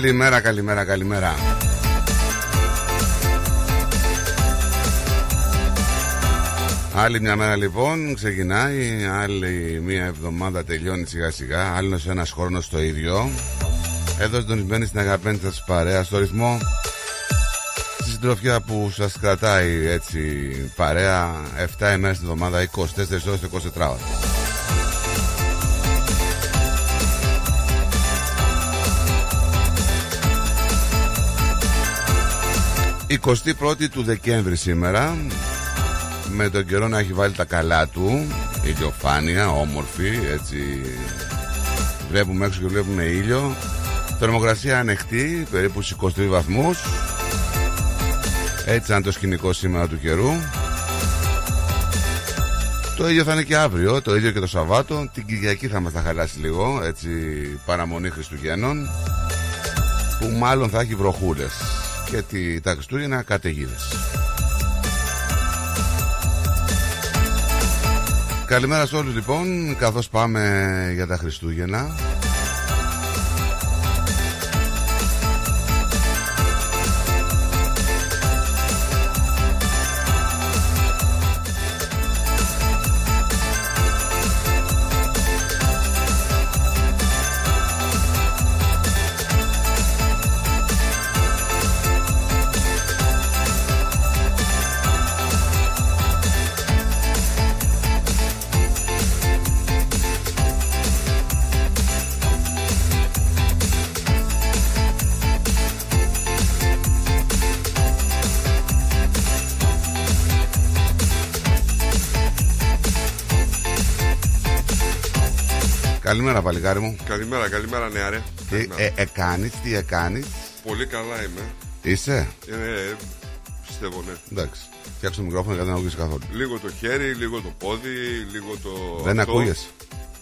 Καλημέρα, καλημέρα, καλημέρα. Άλλη μια μέρα λοιπόν ξεκινάει, άλλη μια εβδομάδα τελειώνει σιγά σιγά, άλλος ένας χρόνος το ίδιο. Εδώ συντονισμένοι στην αγαπημένη σας παρέα, στο ρυθμό στη συντροφιά που σας κρατάει έτσι παρέα 7 ημέρες την εβδομάδα, 24 ώρες, 24 ώρες. 21η του Δεκέμβρη σήμερα. Με τον καιρό να έχει βάλει τα καλά του ηλιοφάνεια, όμορφη έτσι. Βλέπουμε έξω και βλέπουμε ήλιο. Θερμοκρασία ανοιχτή περίπου στους 23 βαθμούς. Έτσι αν το σκηνικό σήμερα του καιρού. Το ίδιο θα είναι και αύριο, το ίδιο και το Σαββάτο. Την Κυριακή θα μας τα χαλάσει λίγο έτσι παραμονή Χριστουγέννων που μάλλον θα έχει βροχούλες και τη, τα Χριστούγεννα καταιγίδες. Καλημέρα σε όλους λοιπόν καθώς πάμε για τα Χριστούγεννα παλικάρι μου Καλημέρα, καλημέρα νεαρέ. Τι ε, εκάνεις, τι εκάνεις Πολύ καλά είμαι. Είσαι; Ε, πιστεύω, ναι. Εντάξει Φτιάξω το μικρόφωνο γιατί δεν ακούγεις καθόλου Λίγο το χέρι, λίγο το πόδι, λίγο το. Δεν αυτό. ακούγεσαι;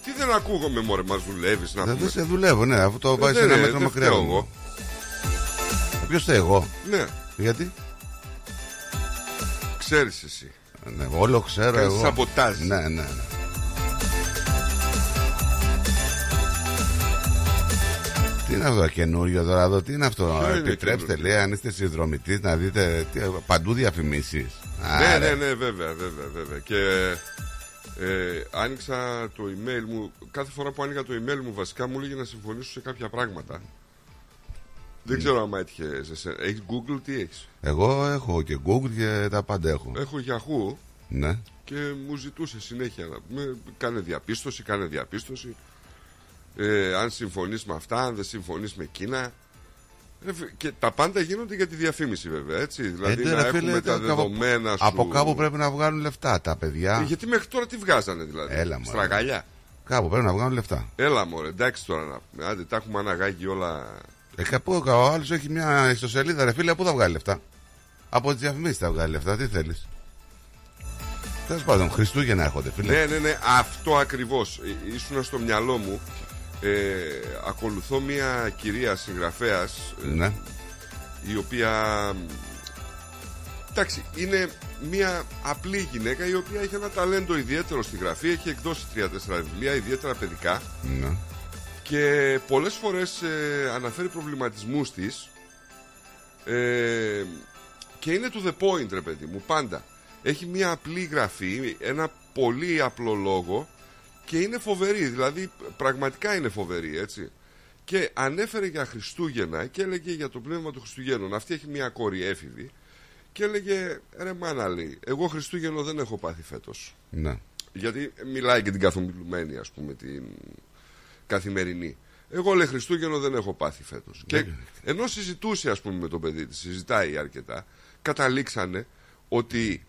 Τι δεν ακούγομαι, Μωρέ, μας δουλεύεις να Δεν πούμε. σε δουλεύω ναι αφού το βάζεις δεν ένα είναι, μέτρο δεν μακριά φταίω μου. εγώ. Ποιος φταίει εγώ; Ναι, Γιατί; Ξέρεις εσύ. ναι, Όλο ξέρω Κάνεις εγώ σαμποτάζ. Ναι ναι ναι Τι είναι αυτό καινούριο τώρα εδώ, τι είναι αυτό. Ποιο είναι Επιτρέψτε, καινούριο; λέει, αν είστε συνδρομητής, να δείτε τι, παντού διαφημίσεις. Ναι, ναι, ναι, βέβαια, βέβαια, βέβαια. Και ε, άνοιξα το email μου. Κάθε φορά που άνοιγα το email μου, βασικά μου έλεγε να συμφωνήσω σε κάποια πράγματα. Δεν ξέρω αν έτυχε σε εσένα. Έχεις Google, τι έχεις; Εγώ έχω και Google και τα πάντα έχω. Έχω Yahoo Ναι. και μου ζητούσε συνέχεια να με, κάνε διαπίστωση, κάνε διαπίστωση. Ε, αν συμφωνείς με αυτά, αν δεν συμφωνείς με εκείνα. Ε, φε- Και τα πάντα γίνονται για τη διαφήμιση βέβαια, έτσι. Δηλαδή Ε, να ρε, έχουμε φίλε, τα από- δεδομένα σου. Από κάπου πρέπει να βγάλουν λεφτά τα παιδιά. Ε, γιατί μέχρι τώρα τι βγάζανε δηλαδή; Έλα, μωρέ. Στραγαλιά. Κάπου πρέπει να βγάλουν λεφτά. Έλα μωρέ, εντάξει τώρα να πούμε. Άντε, τα έχουμε αναγάγει όλα. Ε, κάπου ο άλλος έχει μια ιστοσελίδα, ρε φίλε, πού θα βγάλει λεφτά; Από τις διαφημίσεις θα βγάλει λεφτά, τι θέλεις; Τέλος πάντων, Χριστούγεννα έρχονται, φίλε. Ναι, ναι, ναι, αυτό ακριβώς. Ήσουν στο μυαλό μου. Ε, ακολουθώ μια κυρία συγγραφέας Ναι. η οποία εντάξει είναι μια απλή γυναίκα η οποία έχει ένα ταλέντο ιδιαίτερο στη γραφή έχει εκδώσει τρία-τέσσερα βιβλία ιδιαίτερα παιδικά ναι. και πολλές φορές ε, αναφέρει προβληματισμούς της ε, και είναι to the point ρε παιδί μου πάντα Έχει μια απλή γραφή, ένα πολύ απλό λόγο και είναι φοβερή. Δηλαδή, πραγματικά είναι φοβερή, έτσι. Και ανέφερε για Χριστούγεννα και έλεγε για το πνεύμα του Χριστουγέννων. Αυτή έχει μια κόρη έφηβη και έλεγε ρε μάνα λέει, εγώ Χριστούγεννο δεν έχω πάθει φέτος. Ναι. Γιατί μιλάει και την καθομιλουμένη, ας πούμε, την καθημερινή. Εγώ λέει Χριστούγεννο δεν έχω πάθει φέτος. Και ενώ συζητούσε, ας πούμε, με το παιδί της, συζητάει αρκετά, καταλήξανε ότι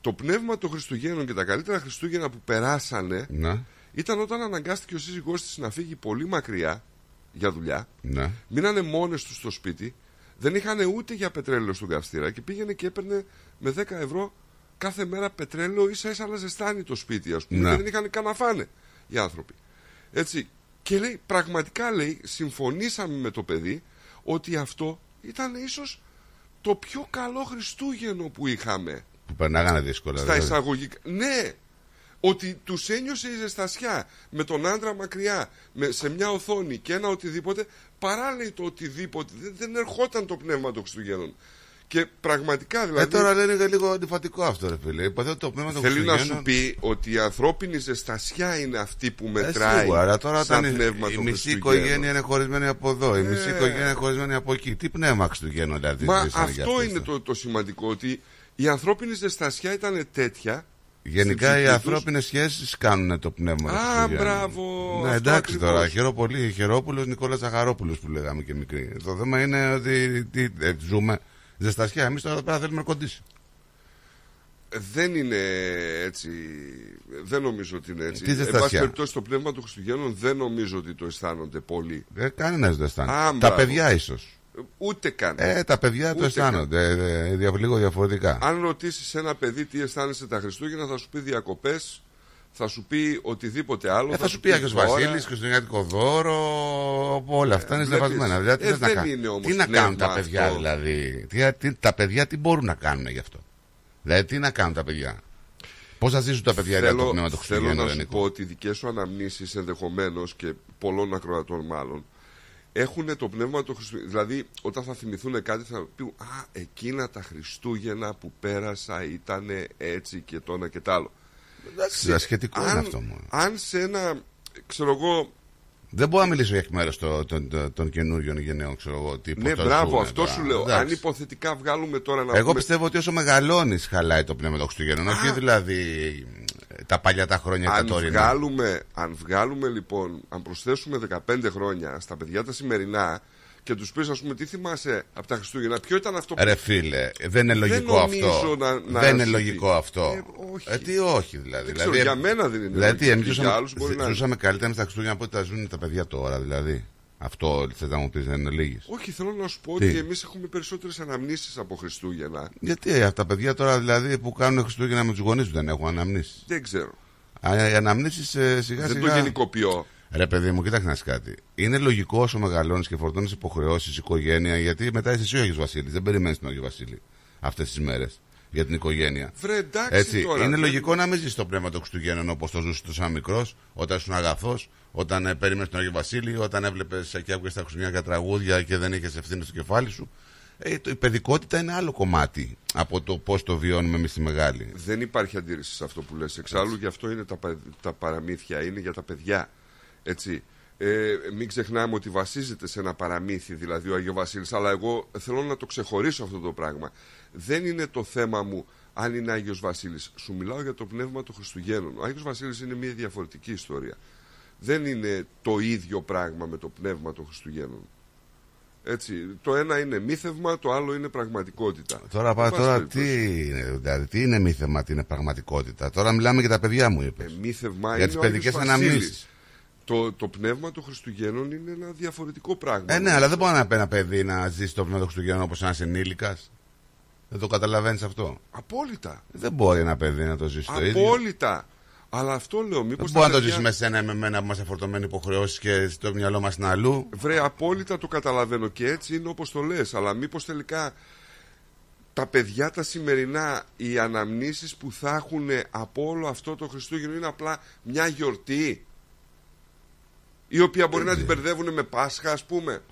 το πνεύμα των Χριστουγέννων και τα καλύτερα Χριστούγεννα που περάσανε Ναι. ήταν όταν αναγκάστηκε ο σύζυγός της να φύγει πολύ μακριά για δουλειά. Ναι. Μείνανε μόνες τους στο σπίτι. Δεν είχαν ούτε για πετρέλαιο στον καυστήρα και πήγαινε και έπαιρνε με 10 ευρώ κάθε μέρα πετρέλαιο ίσα ίσα να ζεστάνει το σπίτι, ας πούμε. Ναι. Και δεν είχαν καν να φάνε οι άνθρωποι. Έτσι. Και λέει, πραγματικά λέει, συμφωνήσαμε με το παιδί ότι αυτό ήταν ίσως το πιο καλό Χριστούγεννο που είχαμε Που περνάγανε δύσκολα. στα δηλαδή. εισαγωγικά. Ναι! Ότι τους ένιωσε η ζεστασιά με τον άντρα μακριά, με, σε μια οθόνη και ένα οτιδήποτε, παρά λέει το οτιδήποτε. Δεν, δεν ερχόταν το πνεύμα των Χριστουγέννων. Και πραγματικά Ε, δηλαδή. τώρα λένε και λίγο αντιφατικό αυτό, ρε φίλε. Υποθέτω το πνεύμα των Θέλει να Χριστουγέννων- σου πει ότι η ανθρώπινη ζεστασιά είναι αυτή που Ε, μετράει. σίγουρα, αλλά τώρα σαν όταν η, πνεύμα η των μισή Χριστουγέννων. οικογένεια είναι χωρισμένη από εδώ, η μισή Ε. οικογένεια είναι χωρισμένη από εκεί. Τι πνεύμα Χριστουγέννων δηλαδή. Μα ζήσανε για αυτό αυτές, είναι ε. το, το σημαντικό. Ότι η ανθρώπινη ζεστασιά ήταν τέτοια. Γενικά στην οι ψυχή ανθρώπινες σχέσεις κάνουν το πνεύμα. Α, των Χριστουγέννων. μπράβο, Ναι, αυτό εντάξει ακριβώς. τώρα. Χαίρο πολύ. Χαιρόπουλο Νικόλας Ζαχαρόπουλο που λέγαμε και μικρή. Το θέμα είναι ότι τι, ε, ζούμε ζεστασιά. Εμείς τώρα εδώ πέρα θέλουμε κοντήσει. Δεν είναι έτσι. Δεν νομίζω ότι είναι έτσι. Τι Εν ζεστασιά; πάση περιπτώσει, το πνεύμα των Χριστουγέννων δεν νομίζω ότι το αισθάνονται πολύ. Ε, Κανένας δεν αισθάνεται. Α, Τα μπράβο. παιδιά ίσως. Ούτε καν. Ε, τα παιδιά το Ούτε αισθάνονται. ε, ε, δια- λίγο διαφορετικά. Αν ρωτήσεις ένα παιδί τι αισθάνεσαι τα Χριστούγεννα, θα σου πει διακοπές, θα σου πει οτιδήποτε άλλο. Ε, θα σου πει Άγιος δώρα. Βασίλης, Χριστουγεννιάτικο δώρο, όλα αυτά είναι βλέπεις. συνδεβασμένα. Δηλαδή, τι Ε, θες να δεν κα- είναι όμως τι να πνεύμα κάνουν τα παιδιά αυτό. δηλαδή; Τι, τι- τα παιδιά τι μπορούν να κάνουν γι' αυτό; Δηλαδή τι να κάνουν τα παιδιά; Πώς θα ζήσουν τα παιδιά για το Θέλω, πνεύμα του θέλω Χριστουγέννου, να σου Ρενικό. πω ότι οι δικές σου αναμνήσεις ενδεχομένως και πολλών ακροατών μάλλον έχουν το πνεύμα του Χριστουγέννου. Δηλαδή, όταν θα θυμηθούν κάτι, θα πούν Α, εκείνα τα Χριστούγεννα που πέρασα ήταν έτσι και το ένα και το άλλο. Εντάξει, Ασχετικό είναι αν, αυτό μόνο. αν σε ένα, ξέρω εγώ, Δεν μπορώ να μιλήσω εκ μέρους των, των, των, των καινούριων γενναίων, ξέρω εγώ. Τι, πώς ναι, το μπράβο, ζουνε αυτό τώρα. σου λέω. Εντάξει. Αν υποθετικά βγάλουμε τώρα να Εγώ πούμε. πιστεύω ότι όσο μεγαλώνεις, χαλάει το πνεύμα των Χριστουγέννων. Όχι δηλαδή ε, τα παλιά τα χρόνια Αν τα τωρινά. βγάλουμε, αν βγάλουμε λοιπόν, αν προσθέσουμε 15 χρόνια στα παιδιά τα σημερινά και τους πεις, ας πούμε, τι θυμάσαι από τα Χριστούγεννα, ποιο ήταν αυτό που. Ρε φίλε, δεν είναι λογικό νομίζω αυτό. να- να δεν είναι σου λογικό πει. αυτό. Ε, όχι. Ε, τι όχι δηλαδή. Δεν ξέρω, δηλαδή για μένα δεν είναι Δηλαδή τι, λογικό. εμείς Για ζούσαμε, άλλους μπορεί να είναι. ζούσαμε καλύτερα στα Χριστούγεννα από ό,τι τα ζουν τα παιδιά τώρα δηλαδή. Αυτό θες να μου πεις δεν είναι λίγης. Όχι, θέλω να σου πω Τι; ότι εμείς έχουμε περισσότερες αναμνήσεις από Χριστούγεννα. Γιατί ε, αυτά τα παιδιά τώρα δηλαδή που κάνουν Χριστούγεννα με τους γονείς τους δεν έχουν αναμνήσεις. Δεν ξέρω. Α, Οι αναμνήσεις ε, σιγά Δεν το σιγά... γενικοποιώ. Ρε παιδί μου, κοίταξε να δεις κάτι. Είναι λογικό όσο μεγαλώνεις και φορτώνεις υποχρεώσεις, οικογένεια, γιατί μετά είσαι εσύ ο Άγιος Βασίλης. Δεν περιμένεις τον Άγιο Βασίλη αυτές τις μέρες για την οικογένεια. Βρε, εντάξει Έτσι, τώρα. είναι δεν- λογικό να μην ζεις το πνεύμα των Χριστουγέννων όπως το ζούσε τόσο μικρός, όταν ήσουν αγαθός, όταν ε, περίμενες τον Άγιο Βασίλη, όταν έβλεπες και άκουγες τα Χριστουγεννιάτικα τραγούδια και δεν είχες ευθύνη στο κεφάλι σου. Ε, το, η παιδικότητα είναι άλλο κομμάτι από το πώς το βιώνουμε εμείς στη μεγάλη. Δεν υπάρχει αντίρρηση σε αυτό που λες. Εξάλλου γι' αυτό είναι τα, πα- τα παραμύθια, είναι για τα παιδιά. Έτσι. Ε, μην ξεχνάμε ότι βασίζεται σε ένα παραμύθι, δηλαδή ο Άγιο Βασίλης, αλλά εγώ θέλω να το ξεχωρίσω αυτό το πράγμα. Δεν είναι το θέμα μου αν είναι Άγιος Βασίλης. Σου μιλάω για το πνεύμα των Χριστουγέννων. Ο Άγιος Βασίλης είναι μια διαφορετική ιστορία. Δεν είναι το ίδιο πράγμα με το πνεύμα των Χριστουγέννων. Έτσι, το ένα είναι μύθευμα, το άλλο είναι πραγματικότητα. Τώρα, Εν πά, πάση τώρα περιπτώσει. τι είναι, δηλαδή, τι είναι μύθεμα, τι είναι πραγματικότητα; Τώρα μιλάμε για τα παιδιά μου, είπες. Ε, μύθευμα Για είναι τις ο παιδικές Άγιος Βασίλης. αναμνήσεις. Το, το πνεύμα των Χριστουγέννων είναι ένα διαφορετικό πράγμα. Ε, ναι, αλλά δεν μπορεί να πει ένα παιδί να ζήσει το πνεύμα των Χριστουγέννων όπως ένας ενήλικας. Δεν το καταλαβαίνεις αυτό; Απόλυτα. Δεν μπορεί ένα παιδί να το ζήσει το ίδιο. Απόλυτα. Αλλά αυτό λέω, μήπως. Δεν μπορεί να το ζήσει με σένα ή με μένα που είμαστε φορτωμένοι υποχρεώσεις και στο μυαλό μας είναι αλλού. Βρε, απόλυτα το καταλαβαίνω και έτσι είναι όπως το λες. Αλλά μήπως τελικά τα παιδιά τα σημερινά, οι αναμνήσεις που θα έχουν από όλο αυτό το Χριστούγεννο είναι απλά μια γιορτή. Η οποία μπορεί να την μπερδεύουν με Πάσχα, ας πούμε.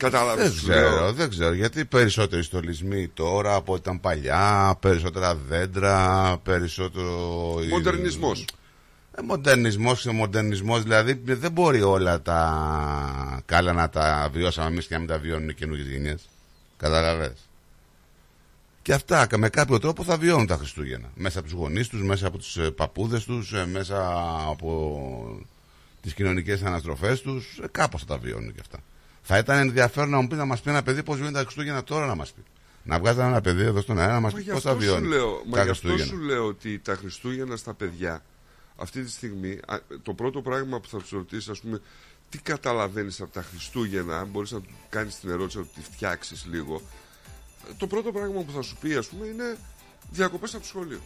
Κατάλαβες. Δεν ξέρω, δεν ξέρω. Γιατί περισσότεροι στολισμοί τώρα από ό,τι ήταν παλιά, περισσότερα δέντρα, περισσότερο. Μοντερνισμός. Ε, μοντερνισμός και μοντερνισμός δηλαδή δεν μπορεί όλα τα καλά να τα βιώσαμε εμείς και να μην τα βιώνουν οι καινούργιες γενιές. Καταλαβες. Και αυτά με κάποιο τρόπο θα βιώνουν τα Χριστούγεννα. Μέσα από τους γονείς τους, μέσα από τους ε, παππούδες τους, ε, μέσα από τις κοινωνικές αναστροφές τους. Ε, κάπως θα τα βιώνουν και αυτά. Θα ήταν ενδιαφέρον να μου πει να μας πει ένα παιδί πώς βιώνει τα Χριστούγεννα τώρα να μας πει. Να βγάζει ένα παιδί εδώ στον αέρα να μας Μα πει γι' πώς θα αυτό σου βιώνει λέω, μα τα γι' αυτό Χριστούγεννα. σου λέω ότι τα Χριστούγεννα στα παιδιά αυτή τη στιγμή, α, το πρώτο πράγμα που θα τους ρωτήσεις, ας πούμε, τι καταλαβαίνεις από τα Χριστούγεννα, αν μπορείς να του κάνεις την ερώτηση να του τη φτιάξεις λίγο. Το πρώτο πράγμα που θα σου πει, ας πούμε, είναι διακοπές από το σχολείο.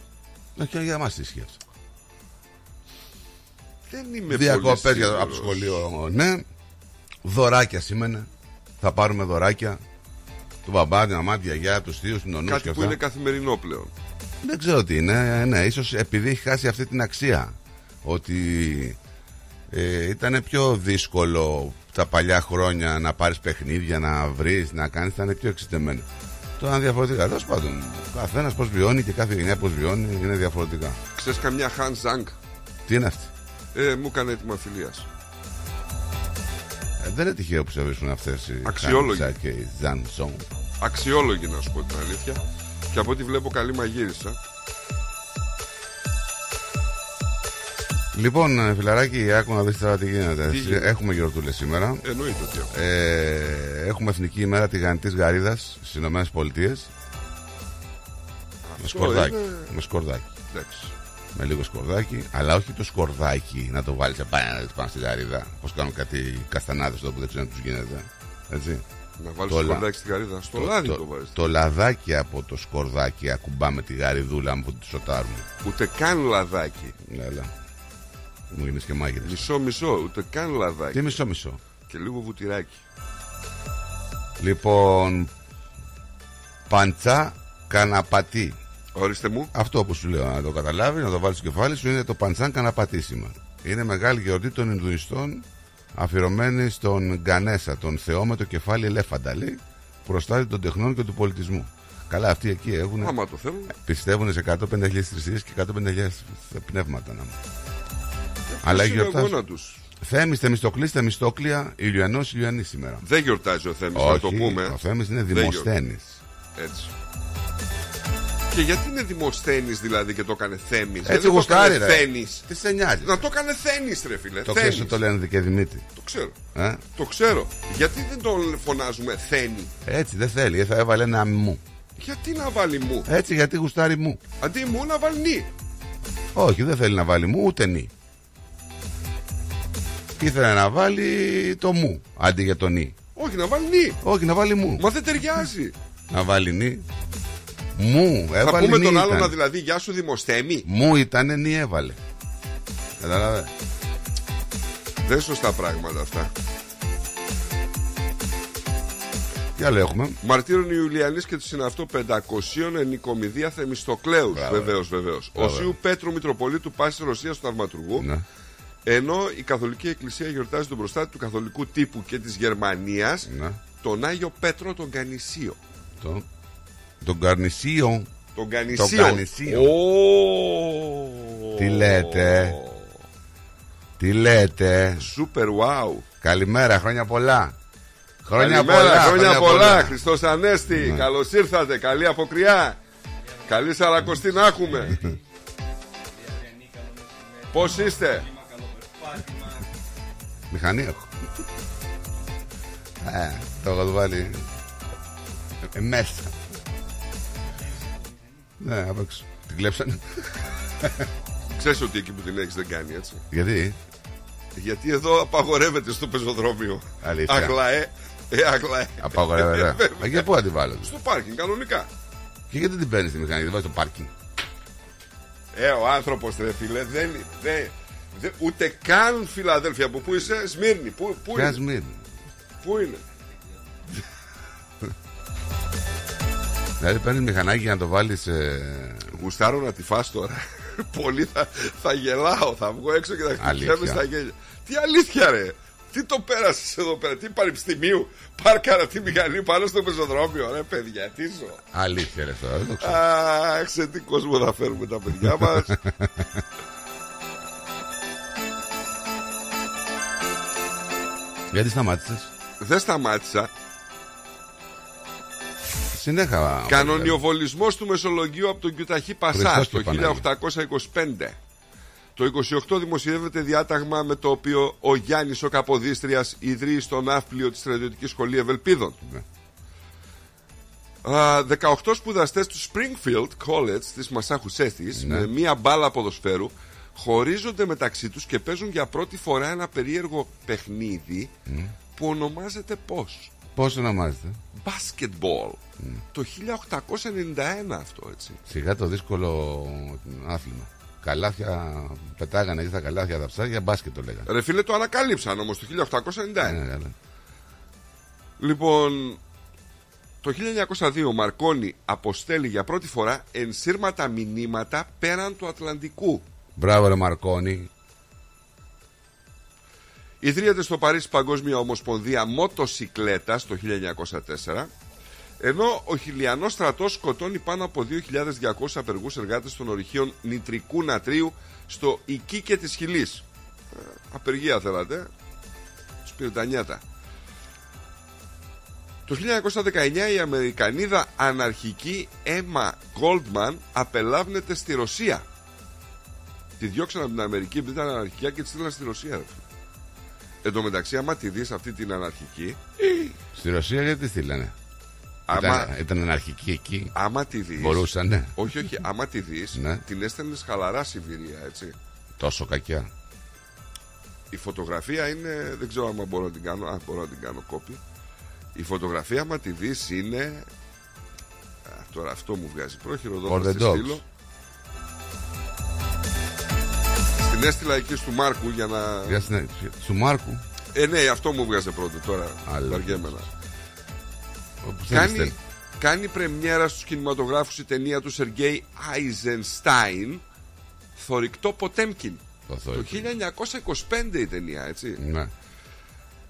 Ε, Και για μας ισχύει αυτό. Δεν είμαι Διακοπές πολύ για- από το σίγουρος. σχολείο, ναι. Δωράκια σήμαινε. Θα πάρουμε δωράκια. Του μπαμπά, την μαμά, τη γιαγιά, τους θείους, την νονού και Κάτι που αυτά. είναι καθημερινό πλέον. Δεν ξέρω τι είναι. Ναι, ίσως επειδή έχει χάσει αυτή την αξία. Ότι ε, ήταν πιο δύσκολο τα παλιά χρόνια να πάρεις παιχνίδια, να βρεις, να κάνεις. Ήταν πιο εξητεμένο. Τώρα είναι διαφορετικά. Τέλος πάντων, καθένας πώς βιώνει και κάθε γενιά πώς βιώνει είναι διαφορετικά. Ξέρεις καμιά Hans Zang. Τι είναι αυτή; Ε, μου έκανε έτοιμα φιλία. Ε, δεν είναι τυχαίο που σε βρίσκουν αυτές οι Αξιόλογοι. Χάνιτσα και οι Ζανσόν. Αξιόλογη να σου πω την αλήθεια. Και από ό,τι βλέπω καλή μαγείρισα. Λοιπόν, ε, φιλαράκι, άκου να δεις τώρα τι γίνεται. Τι γίνεται; Έχουμε γιορτούλες σήμερα. Εννοείται ότι έχω. Ε, έχουμε Εθνική ημέρα τηγανιτής γαρίδας στις Ηνωμένες Πολιτείες. Με σκορδάκι. είναι- Με σκορδάκι. Εντάξει. Με λίγο σκορδάκι, αλλά όχι το σκορδάκι να το βάλεις πάνω, πάνω στη γαρίδα. Όπως κάνουν κάτι καστανάδες εδώ που δεν ξέρω αν τους γίνεται. Έτσι. Να βάλεις Το το λα- σκορδάκι στη γαρίδα. Στο λάδι το, το, βάζεις. το λαδάκι από το σκορδάκι ακουμπάμε τη γαριδούλα μου που τη σοτάρουμε. Ούτε καν λαδάκι. Έλα. Μου γίνεις και μάγειρες. Μισό-μισό, ούτε καν λαδάκι. Τι μισό μισό. Και λίγο βουτυράκι. Λοιπόν, παντσά καναπατή. Ορίστε μου. Αυτό που σου λέω να το καταλάβεις, να το βάλεις στο κεφάλι σου είναι το παντσάν καναπατή σήμερα. Είναι μεγάλη γιορτή των Ινδουιστών αφιερωμένη στον Γκανέσα, τον Θεό με το κεφάλι ελέφαντα, λέει, προστάτη των τεχνών και του πολιτισμού. Καλά, αυτοί εκεί έχουν. Άμα το θέλουν. Πιστεύουν σε 150.000 θρησκείες και 150.000 πνεύματα. Να... Αλλά είναι γιορτάζουν. αγώνα τους; Θέμης, Θεμιστοκλής, Θεμιστόκλια, Ηλιανός, Ηλιανής σήμερα. Δεν γιορτάζει ο Θέμης, να το πούμε. ο Θέμης είναι Δεν δημοσθένης. Έτσι. Και γιατί είναι δημοσθένης δηλαδή και το έκανε Θέμης; Έτσι δεν το γουστάρει έκανε ρε. Θένης. Τι σε νοιάζει. Να το έκανε Θένης ρε φίλε. Το Θένης. ξέρεις ότι το λένε Δικαιδημήτη. Το ξέρω. Ε; Το ξέρω. Γιατί δεν τον φωνάζουμε Θένη; Έτσι δεν θέλει, θα έβαλε ένα μου. Γιατί να βάλει μου; Έτσι γιατί γουστάρει μου. Αντί μου να βάλει νη. Όχι, δεν θέλει να βάλει μου ούτε νη. Ήθελε να βάλει το μου αντί για το νη. Όχι να βάλει νη. Όχι, να βάλει μου. Μα δεν ταιριάζει. Να βάλει νη. Μου, Θα έβαλε πούμε νη τον άλλον ήταν. να δηλαδή γεια σου δημοστέμι. Μου ήταν νη έβαλε. Κατάλαβε. Δεν είναι σωστά πράγματα αυτά. Τι άλλο έχουμε; Μαρτύρων Ιουλιανής και του συναυτό 500 ενοικομιδία Θεμιστοκλέους. Μπράβο. Βεβαίως, βεβαίως. Μπράβο. Οσίου Πέτρου Μητροπολίτου Πάσης Ρωσίας του Θαυματουργού. Ναι. Ενώ η Καθολική Εκκλησία γιορτάζει τον προστάτη του καθολικού τύπου και της Γερμανίας, Ναι. τον Άγιο Πέτρο τον Κανησίο. Το, τον Καρνισίο. Τον Κανησίο. Κανησίο. Ω. Τι λέτε; Τι λέτε; Σούπερ wow. Καλημέρα, χρόνια πολλά. Χρόνια Καλημέρα, πολλά. χρόνια πολλά. Χριστός Ανέστη. Καλώς ήρθατε. Καλή αποκριά. Καλή σαρακοστή να έχουμε. Πώς είστε; Μηχανή έχω. Ε, το έχω βάλει ε, μέσα. Ναι, απ' έξω. Την κλέψανε. Ξέρεις ότι εκεί που την έχεις δεν κάνει έτσι. Γιατί; Γιατί εδώ απαγορεύεται στο πεζοδρόμιο. Αλήθεια. Αγλαέ. Ε, αγλαέ. Απαγορεύεται. Ε, βέβαια. Ε, Για πού αντιβάλλονται; Στο πάρκινγκ κανονικά. Και γιατί την παίρνεις τη μηχανή, δεν βάζεις το πάρκινγκ; Ε, ο άνθρωπος ρε φίλε δεν, δεν, δεν- ούτε καν Φιλαδέλφια από πού είσαι, Σμύρνη. Πού, πού, Ποια είναι, Σμύρνη; πού είναι; Δηλαδή παίρνει μηχανάκι για να το βάλεις. Γουστάρω να τη φας τώρα. Πολύ θα, θα γελάω, θα βγω έξω και θα Αλήθεια. χτυπιέμαι στα γέλια. Τι αλήθεια ρε. Τι το πέρασες εδώ πέρα, τι πανεπιστημίου. Πάρκαρα τη μηχανή πάνω στο πεζοδρόμιο. Ρε παιδιά, τι ζω. Αλήθεια, ρε τώρα, δεν το ξέρω. Αχ, σε τι κόσμο θα φέρουμε τα παιδιά μας. Γιατί σταμάτησες; Δεν σταμάτησα. Συνέχα. Κανονιοβολισμός του Μεσολογγίου από τον Κιουταχή Πασά Χριστός το και Παναγία. 1825. Το 28 δημοσιεύεται διάταγμα με το οποίο ο Γιάννης ο Καποδίστριας ιδρύει στο ναύπλιο της στρατιωτικής σχολή Ευελπίδων. Ναι. Α, 18 σπουδαστές του Springfield College της Μασάχουσέτης Ναι. με μία μπάλα ποδοσφαίρου χωρίζονται μεταξύ τους και παίζουν για πρώτη φορά ένα περίεργο παιχνίδι που ονομάζεται πώς; Πώς ονομάζεται. Basketball. Το 1891 αυτό έτσι. Σιγά το δύσκολο άθλημα. Καλάθια πετάγανε εκεί στα καλάθια τα ψάρια, μπάσκετ το λέγανε. Ρε φίλε το ανακάλυψαν όμως το 1891. Ναι, καλά. Λοιπόν, το 1902 ο Μαρκόνι αποστέλει για πρώτη φορά ενσύρματα μηνύματα πέραν του Ατλαντικού. Μπράβο, ρε Μαρκόνι. Ιδρύεται στο Παρίσι Παγκόσμια Ομοσπονδία Μοτοσυκλέτας το 1904 ενώ ο χιλιανός στρατός σκοτώνει πάνω από 2.200 απεργούς εργάτες των ορυχείων νητρικού νατρίου στο Ικίκε της Χιλής. Ε, Απεργία θέλατε. Τους πήρε τα νιάτα. Το 1919 η Αμερικανίδα αναρχική Έμα Goldman απελάβνεται στη Ρωσία. Τη διώξαν από την Αμερική επειδή ήταν αναρχικά και της στείλαν στη Ρωσία. Ρε. φίλε. Εν τω μεταξύ, άμα τη δεις αυτή την αναρχική, Στη Ρωσία γιατί τη στείλανε; άμα, Ήταν, ήταν αναρχική εκεί. άμα τη δεις Μπορούσαν, ναι. Όχι, όχι, άμα τη δεις Ναι. την έστελνες χαλαρά Σιβηρία, έτσι. Τόσο κακιά. Η φωτογραφία είναι, δεν ξέρω αν μπορώ να την κάνω, α, μπορώ να την κάνω κόπη. Η φωτογραφία, άμα τη δεις, είναι... Α, τώρα αυτό μου βγάζει πρόχειρο εδώ For θα the στη dogs. στείλω. Στην έστειλα εκεί του Μάρκου για να... Για στην- Του Μάρκου; Ε, ναι, αυτό μου βγάζε πρώτο τώρα. Άλλος. Βαριέμαι να. Όπου θέλεις, Κάνει, θέλεις. κάνει πρεμιέρα στους κινηματογράφους η ταινία του Σεργέη Άιζενστάιν Θορυκτό Ποτέμκιν Το Το θόρυβο. 1925 η ταινία έτσι Ναι.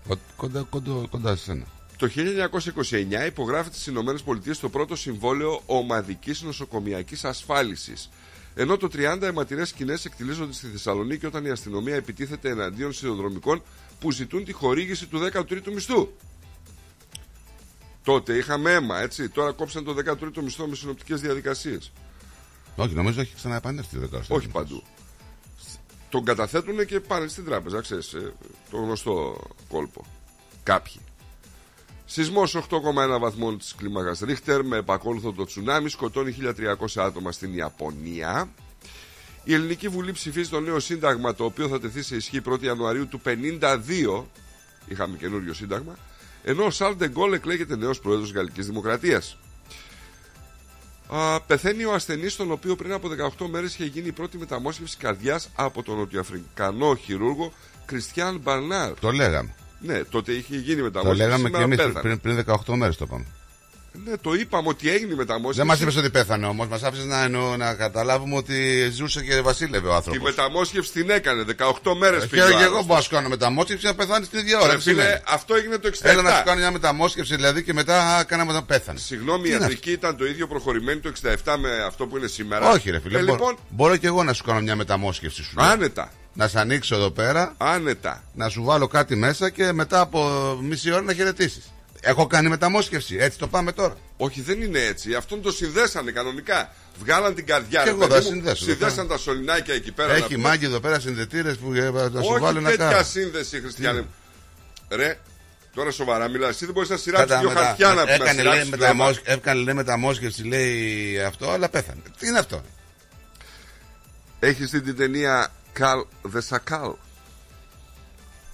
Κο- Κοντά, κοντά, κοντά σε σένα. Το 1929 υπογράφεται στις Ηνωμένες Πολιτείες το πρώτο συμβόλαιο ομαδικής νοσοκομιακής ασφάλισης ενώ το 30 αιματηρές σκηνές εκτιλίζονται στη Θεσσαλονίκη όταν η αστυνομία επιτίθεται εναντίον σιδηροδρομικών που ζητούν τη χορήγηση του 13ου μισθού. Τότε είχαμε αίμα, έτσι. Τώρα κόψαν το 13ο μισθό με συνοπτικές διαδικασίες. Όχι, νομίζω έχει ξαναεπανέλθει το δεκαοστό. Όχι παντού. Τον καταθέτουν και πάνε στην τράπεζα, ξέρεις, ε, το γνωστό κόλπο. Κάποιοι. Σεισμός 8,1 βαθμών της κλίμακας Ρίχτερ με επακόλουθο το τσουνάμι σκοτώνει 1.300 άτομα στην Ιαπωνία. Η Ελληνική Βουλή ψηφίζει το νέο σύνταγμα το οποίο θα τεθεί σε ισχύ 1η Ιανουαρίου του 52. Είχαμε καινούριο σύνταγμα. Ενώ ο Σαρλ Ντεγκόλ εκλέγεται νέος πρόεδρος Γαλλικής Δημοκρατίας. Α, πεθαίνει ο ασθενής, τον οποίο πριν από 18 μέρες είχε γίνει η πρώτη μεταμόσχευση καρδιάς από τον Νοτιοαφρικανό χειρούργο Κριστιαν Μπαρνάρ. Το λέγαμε. Ναι, τότε είχε γίνει Το μεταμόσχευση. λέγαμε και σήμερα εμείς πέθανε. πριν, πριν 18 μέρες το είπαμε. Ναι, το είπαμε ότι έγινε η μεταμόσχευση. Δεν μας είπες ότι πέθανε όμως. Μας άφησες να, εννοώ- να καταλάβουμε ότι ζούσε και βασίλευε ο Τη άνθρωπος. μεταμόσχευση την έκανε 18 μέρες Και πήγε. ο εγώ άλλος. μπορώ να σου κάνω μεταμόσχευση να πεθάνεις την ίδια ώρα. Ρε Τι φίλε, σημαίνει; αυτό έγινε το 67. Έλα να σου κάνω μια μεταμόσχευση δηλαδή και μετά κάναμε να πέθανε. Συγγνώμη, η Τι είναι ιατρική ήταν το ίδιο προχωρημένη το 67 με αυτό που είναι σήμερα. Όχι, ρε φίλε. Ε, μπορώ, λοιπόν, μπορώ και εγώ να σου κάνω μια μεταμόσχευση σου. λέω. άνετα. Να σε ανοίξω εδώ πέρα, Άνετα. να σου βάλω κάτι μέσα και μετά από μισή ώρα να χαιρετήσεις. Έχω κάνει μεταμόσχευση. Έτσι το πάμε τώρα. Όχι, δεν είναι έτσι. Αυτόν το συνδέσανε κανονικά. Βγάλαν την καρδιά. Και ρε εγώ παιδί θα μου, συνδέσω, Συνδέσαν δεν τα σωληνάκια εκεί πέρα. να Έχει πούμε. μάγκη εδώ πέρα συνδετήρες που ε, θα σου Όχι βάλω ένα τέτοια κάρο. σύνδεση, Χριστιανέ. μου. Ρε, τώρα σοβαρά μιλάς. Εσύ δεν μπορείς να σειράξεις Κατά δύο μετα- χαρτιά να, να έκανε, λέει, σειράξεις βλέμμα. μεταμόσ... έκανε λέει μεταμόσχευση, λέει αυτό, αλλά πέθανε. Τι είναι αυτό; Έχεις δει την ταινία Καλ the Sakal.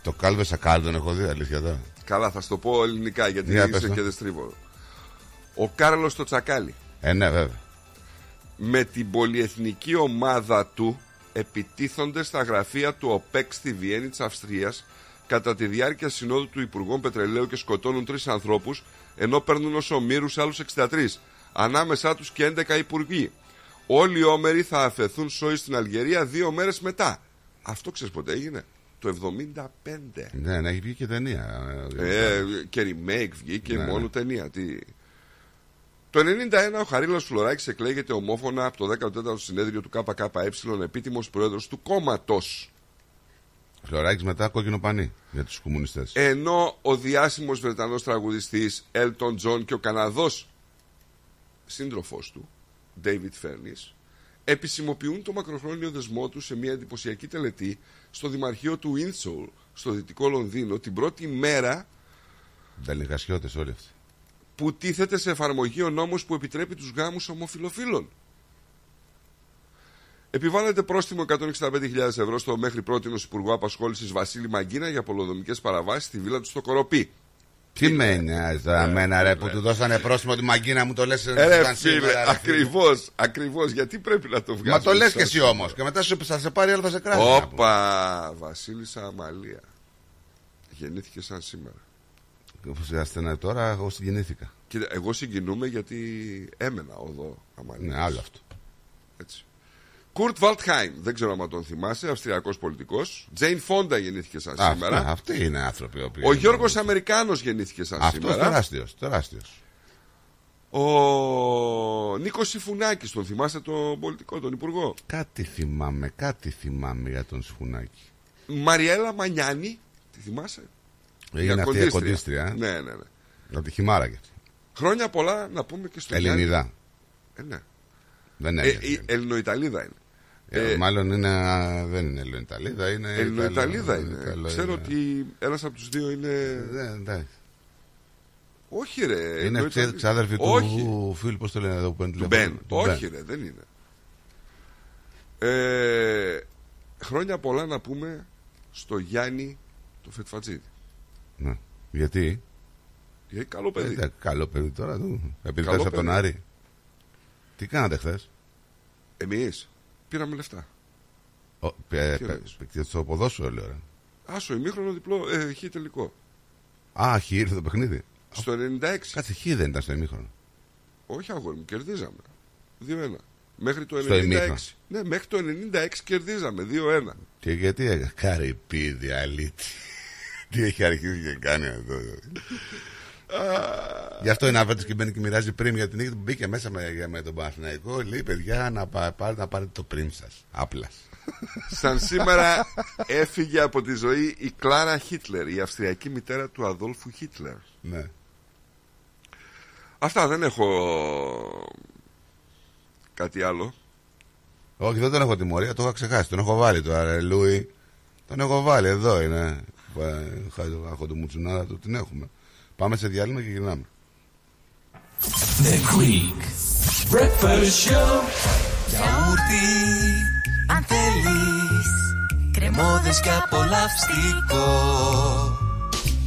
Το κάλβε σακάλ δεν έχω δει, αλήθεια τώρα. Καλά, θα σου το πω ελληνικά γιατί Για είσαι πες το. και δεν στρίβω. Ο Κάρλος το Τσακάλι Ε, ναι, βέβαια. με την πολυεθνική ομάδα του επιτίθονται στα γραφεία του ΟΠΕΚ στη Βιέννη της Αυστρίας κατά τη διάρκεια συνόδου του Υπουργών Πετρελαίου και σκοτώνουν τρεις ανθρώπους ενώ παίρνουν ως ομήρους άλλους 63 ανάμεσά τους και 11 υπουργοί όλοι οι όμεροι θα αφαιθούν σόι στην Αλγερία δύο μέρες μετά αυτό ξέρεις πότε έγινε; Το 75. Ναι, να έχει βγει και ταινία. Ε, και remake βγήκε Ναι, μόνο ναι. ταινία. Τι... Το 91 ο Χαρίλαος Φλωράκης εκλέγεται ομόφωνα από το 14ο συνέδριο του ΚΚΕ επίτιμος πρόεδρος του κόμματος. Φλωράκης μετά κόκκινο πανί για τους κομμουνιστές. Ενώ ο διάσημος Βρετανός τραγουδιστής Elton John και ο Καναδός σύντροφός του, David Furniss, επισημοποιούν το μακροχρόνιο δεσμό τους σε μια εντυπωσιακή τελετή στο Δημαρχείο του Windsor, στο δυτικό Λονδίνο, την πρώτη μέρα Μπελιγασιώτες όλοι αυτοί. που τίθεται σε εφαρμογή ο νόμος που επιτρέπει τους γάμους ομοφιλοφίλων. Επιβάλλεται πρόστιμο 165.000 ευρώ στο μέχρι πρότινος Υπουργό Απασχόλησης Βασίλη Μαγκίνα για πολοδομικές παραβάσεις στη βίλα του στο Κοροπή. Τι με νοιάζει τώρα εμένα ρε που του δώσανε πρόστιμο τη μαγκίνα μου το λες Ε, ρε σαν σήμερα, φίλε, ρε, φίλε. ακριβώς, ακριβώς, γιατί πρέπει να το βγάλεις. Μα το λες και εσύ όμως και μετά σου θα σε πάρει άλλο θα σε κράσει. να πούμε. Όπα, Βασίλισσα Αμαλία. Γεννήθηκε σαν σήμερα. Όπως αστενά τώρα εγώ συγκινήθηκα. Κοίτα, εγώ συγκινούμαι γιατί έμενα οδό Αμαλίας. Ναι άλλο αυτό. Έτσι. Κουρτ Βαλτχάιμ, δεν ξέρω αν τον θυμάσαι, Αυστριακός πολιτικός. Τζέιν Φόντα γεννήθηκε σαν Αυτά, σήμερα. αυτοί είναι άνθρωποι. οι οποίοι- Ο Γιώργος Αμερικάνος γεννήθηκε σαν Αυτός σήμερα. τεράστιος, τεράστιος. Ο Νίκος Σιφουνάκης, τον θυμάστε τον πολιτικό, τον υπουργό; Κάτι θυμάμαι, κάτι θυμάμαι για τον Σιφουνάκη. Μαριέλα Μανιάνη, τη θυμάσαι; Έγινε αυτή η κοντίστρια. ε; Ναι, ναι, ναι. Από τη χυμάρα και αυτή. Χρόνια πολλά να πούμε και στο Γιάννη. Ελληνιδά. Ε, ναι. Δεν Ε, είναι. η Ελληνοϊταλίδα είναι. Ε, ε, μάλλον είναι, α, δεν είναι Ελληνοϊταλίδα, είναι. Ελληνοϊταλίδα Ιταλο- είναι. Ιταλο- Ξέρω ότι ένας από τους δύο είναι. Δεν, εντάξει. Όχι, ρε. Είναι Ελληνοϊταλίδα. ξέ- ξάδερφοι Όχι. του φίλου, πώς το λένε εδώ που είναι Του τηλεφώνημα. Μπεν. Του Όχι, Μπεν. ρε, δεν είναι. Ε, χρόνια πολλά να πούμε στο Γιάννη το Φετφατζίδη. Ναι. Γιατί; Γιατί καλό παιδί. Ε, καλό παιδί τώρα του. Επειδή Καλό θες από τον παιδί. Άρη. Τι κάνατε χθες; Εμείς πήραμε λεφτά. Τι εννοείς; Στο ποδόσφαιρο λέω. ρε. Άσο, ημίχρονο διπλό, ε, χ τελικό. Α, χ ήρθε το παιχνίδι. Στο 96. Κάτσε χ δεν ήταν στο ημίχρονο. Όχι, αγόρι μου, κερδίζαμε. 2-1. Μέχρι το 96. Στο ημίχρονο. Ναι, μέχρι το 96 κερδίζαμε. 2-1. Και γιατί έκανε. Καρυπίδη, αλήτη. Τι έχει αρχίσει και κάνει αυτό. Γι' αυτό είναι άβατο και μπαίνει και μοιράζει πριν για την νύχτα που μπήκε μέσα με, με τον Παναθηναϊκό. Λέει παιδιά να, πα, πάρε- να πάρετε το πριν σα. Άπλα. Σαν σήμερα έφυγε από τη ζωή η Κλάρα Χίτλερ, η αυστριακή μητέρα του Αδόλφου Χίτλερ. ναι. Αυτά δεν έχω κάτι άλλο. Όχι, δεν τον έχω τιμωρία, το έχω ξεχάσει. Τον έχω βάλει τώρα, ρε Λούι. Τον έχω βάλει, εδώ είναι. Έχω το μουτσουνάρα του, την έχουμε. Πάμε σε διάλειμμα και γυρνάμε. The Greek Breakfast Show. Γιαούρτι, αν θέλεις Κρεμόδες και απολαυστικό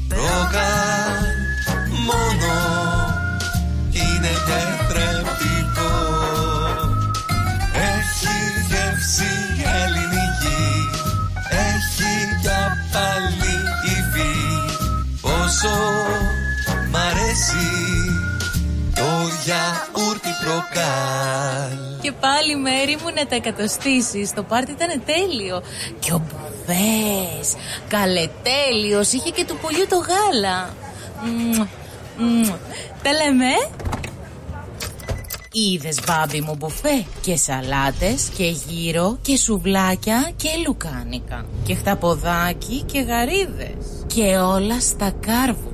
Ρόγαν μόνο Είναι τετρεπτικό Έχει γεύση ελληνική Έχει κι πάλι υφή Όσο μ' αρέσει Το γιαούρτι προκάλ. Και πάλι μέρη μου να τα εκατοστήσεις. Το πάρτι ήταν τέλειο. Και ο Μπουβές Καλετέλειος. Είχε και του πολιού το γάλα. Μμμ, μμμ. Τα λέμε. Ε; Είδες μπάμπι μου μπουφέ; Και σαλάτες και γύρο Και σουβλάκια και λουκάνικα. Και χταποδάκι και γαρίδες. Και όλα στα κάρβουνα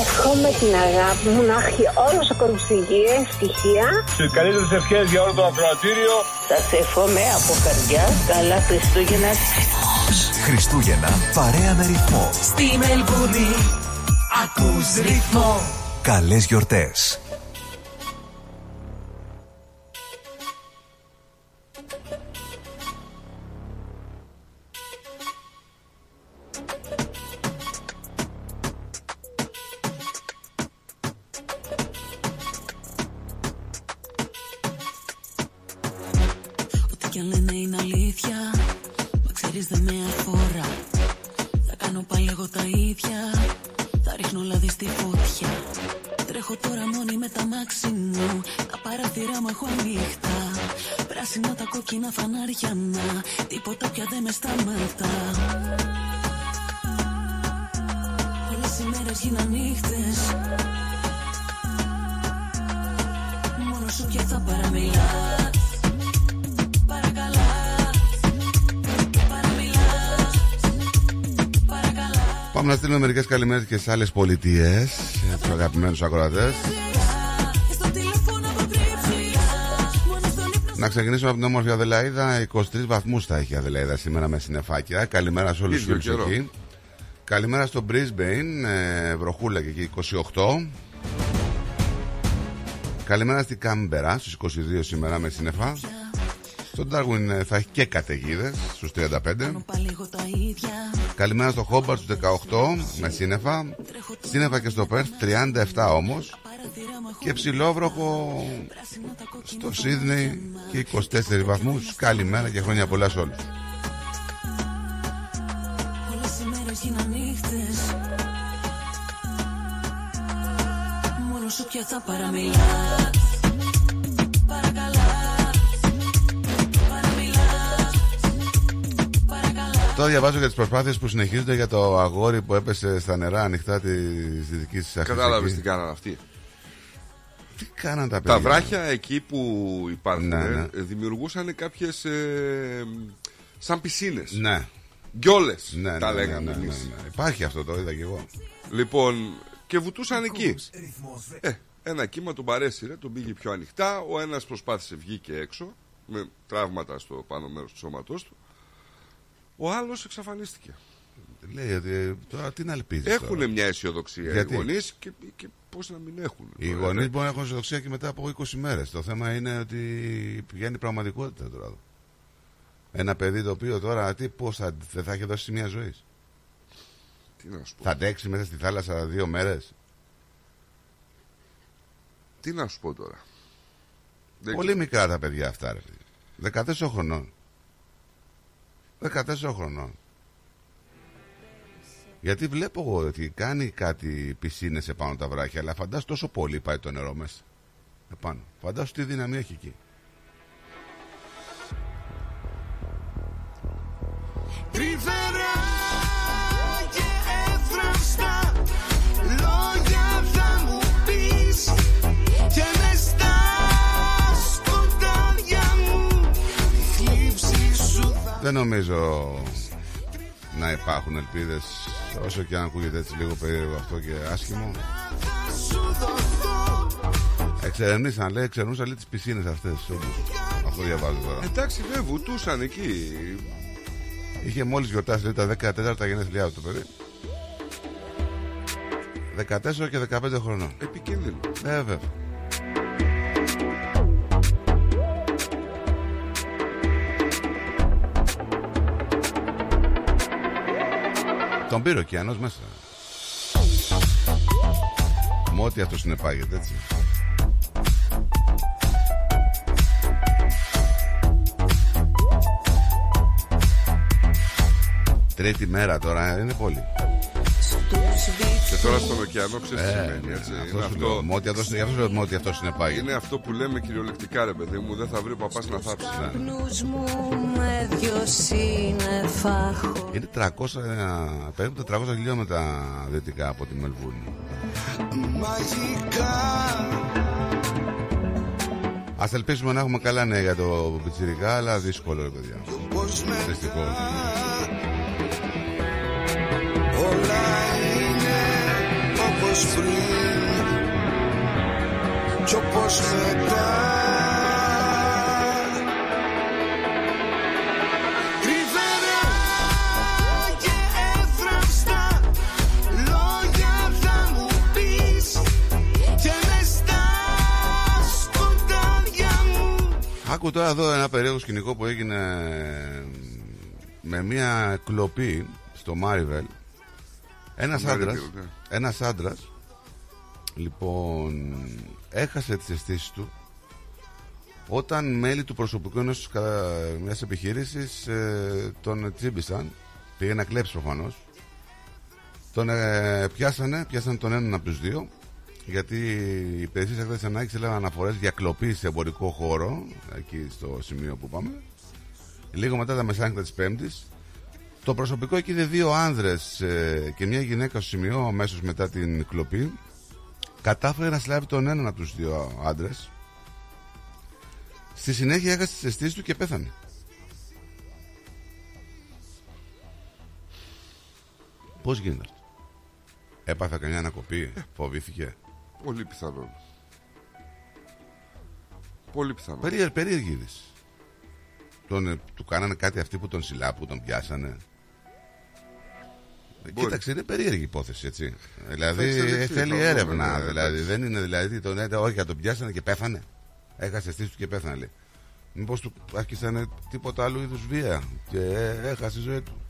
Εύχομαι την αγάπη μου να έχει όλος ο κόσμος υγεία, ευτυχία. Τι καλύτερες ευχές για όλο το ακροατήριο. Σας εύχομαι από καρδιά καλά Χριστούγεννα. Χριστούγεννα παρέα με ρυθμό. Στη Μελβούνι ακούς ρυθμό. Καλές γιορτές. Δεν με αφορά Θα κάνω πάλι εγώ τα ίδια. Θα ρίχνω λάδι στη φωτιά. Τρέχω τώρα μόνη με τα μάξι μου. Τα παραθυρά μου έχω ανοιχτά. Πράσινα τα κόκκινα φανάρια να. Τίποτα πια δεν με σταματά. Όλες οι μέρες γίναν νύχτες. Μόνο σου και θα παραμιλάς Πάμε να στείλουμε μερικές καλημέρες και σε άλλες πολιτείες. Τους αγαπημένους ακροατές. Στο τηλέφωνο αποκρύψεις Μόνο στον ύπνο Να ξεκινήσουμε από την όμορφη Αδελαίδα. 23 βαθμούς θα έχει η Αδελαίδα σήμερα με συννεφάκια. Καλημέρα σε όλους του Ίδιο φίλου καιρό. εκεί. Καλημέρα στο Brisbane, ε, βροχούλα και εκεί 28. Καλημέρα στην Κάμπερα στους 22 σήμερα με σύννεφα. Στον Darwin ε, θα έχει και καταιγίδες στους 35. πάλι εγώ τα ίδια Καλημέρα στο Χόμπαρτ στους 18 με σύννεφα. Σύννεφα και στο Πέρθ 37 όμως. Παραθυρά μου έχω Και ψηλόβροχο πράσινα τα κόκκινα στο Σίδνεϊ και 24 βαθμούς. Καλημέρα και χρόνια πολλά σε όλους. Όλες οι μέρες γίναν νύχτες Μόνος σου πια θα παραμιλάς Παρακαλάς Παρακαλάς Τώρα διαβάζω για τις προσπάθειες που συνεχίζονται για το αγόρι που έπεσε στα νερά ανοιχτά της Δυτικής Αφρικής. Κατάλαβες τι κάνανε αυτοί. Τι κάναν τα παιδιά; Τα βράχια εκεί που υπάρχουν Ναι, ναι. ε, δημιουργούσαν κάποιες. Ε, σαν πισίνες. Ναι. Γκιόλες. Ναι, τα ναι, λέγαμε ναι, ναι, εμείς. ναι, ναι. Υπάρχει αυτό, το είδα και εγώ. Λοιπόν, και βουτούσαν εκεί. Ε, ένα κύμα τον παρέσυρε, τον πήγε πιο ανοιχτά. Ο ένας προσπάθησε, βγήκε έξω με τραύματα στο πάνω μέρος του σώματός του. Ο άλλος εξαφανίστηκε. Λέει ότι ε, τώρα τι να ελπίζεις. Έχουν μια αισιοδοξία Γιατί; οι γονείς και, και πώς να μην έχουν. Οι Τώρα, γονείς ε, μπορούν να έχουν αισιοδοξία και μετά από 20 μέρες. Το θέμα είναι ότι πηγαίνει η πραγματικότητα τώρα. εδώ. Ένα παιδί το οποίο τώρα τι, πώς θα, δεν θα έχει δώσει μια ζωής; Τι να σου πω. Θα αντέξει μέσα στη θάλασσα δύο μέρες; Τι να σου πω τώρα. Δεν Πολύ μικρά τα παιδιά αυτά, ρε. παιδί. 14 χρονών. 14 χρονών. Γιατί βλέπω εγώ ότι κάνει κάτι πισίνες επάνω τα βράχια, αλλά φαντάσου τόσο πολύ πάει το νερό μέσα. Επάνω. Φαντάσου τι δύναμη έχει εκεί. Τρυφερά Δεν νομίζω να υπάρχουν ελπίδες, όσο και αν ακούγεται έτσι λίγο περίεργο αυτό και άσχημο. σου δοθώ Εξερευνήσαν, λέει, εξερευνούσαν λέει τις πισίνες αυτές. Αυτό διαβάζω τώρα. Εντάξει, δεν βουτούσαν εκεί. Είχε μόλις γιορτάσει λέει, τα 14 γενέθλιά του το παιδί. 14 και 15 χρονών. Επικίνδυνο. Ε, βέβαια. Τον πήρε ο ωκεανός μέσα. Με ό,τι αυτό συνεπάγεται, έτσι. Τρίτη μέρα τώρα, ε, είναι πολύ. Και τώρα στον ωκεανό ξέρεις τι σημαίνει. Έτσι. Αυτός Είναι σου αυτό, λέω. Μ' ό,τι αυτό- Γι' αυτός σου λέω με ό,τι αυτό συνεπάγεται. είναι αυτό που λέμε κυριολεκτικά, ρε παιδί μου. Δεν θα βρει ο παπάς να θάψει. Καπνούς μου με δυο σύννεφα χω- Είναι 300, ε, περίπου 400 χιλιόμετρα δυτικά από τη Μελβούρνη. Μαγικά Ας ελπίσουμε να έχουμε καλά νέα για το πιτσιρικά, αλλά δύσκολο ρε παιδιά. πως με Δυστυχώ. όλα είναι όπως πριν Κι όπως μετά Κρυβερά και εύθραυστα Λόγια θα μου πεις Και μες στα σκοτάδια μου Άκου τώρα εδώ ένα περίεργο σκηνικό που έγινε με μια κλοπή στο Μάριβελ. Ένας Στο άντρας, Maryville, ναι. ένας άντρας, λοιπόν, έχασε τις αισθήσεις του όταν μέλη του προσωπικού ενός κα- μιας επιχείρησης ε, τον τσίμπησαν, πήγε να κλέψει προφανώς, τον ε, πιάσανε, πιάσανε τον έναν από τους δύο γιατί οι υπηρεσίες έκτακτη ανάγκη έλαβαν αναφορές για κλοπή σε εμπορικό χώρο, εκεί στο σημείο που πάμε. Λίγο μετά τα μεσάνυχτα της Πέμπτης, το προσωπικό εκεί είδε δύο άνδρες ε, και μια γυναίκα στο σημείο αμέσως μετά την κλοπή. Κατάφερε να συλλάβει τον έναν από τους δύο άντρε. Στη συνέχεια έχασε τις αισθήσεις του και πέθανε. Πώς γίνεται αυτό; Έπαθε κανένα ανακοπή, φοβήθηκε; Πολύ πιθανόν. Πολύ πιθανόν. Περίεργη, περίεργη είδηση. Τον, ε, του κάνανε κάτι αυτοί που τον συλλά, που τον πιάσανε. Ε, Μπορεί. Κοίταξε, είναι περίεργη υπόθεση, έτσι. Δηλαδή εξελιχθεί, θέλει θα δούμε, έρευνα. ναι, δηλαδή εντάξει. δεν είναι δηλαδή τον έτε, όχι, τον πιάσανε και πέθανε. Έχασε αισθήσεις του και πέθανε, λέει. Μήπως του άρχισαν τίποτα άλλο είδους βία και ε, έχασε η ζωή του.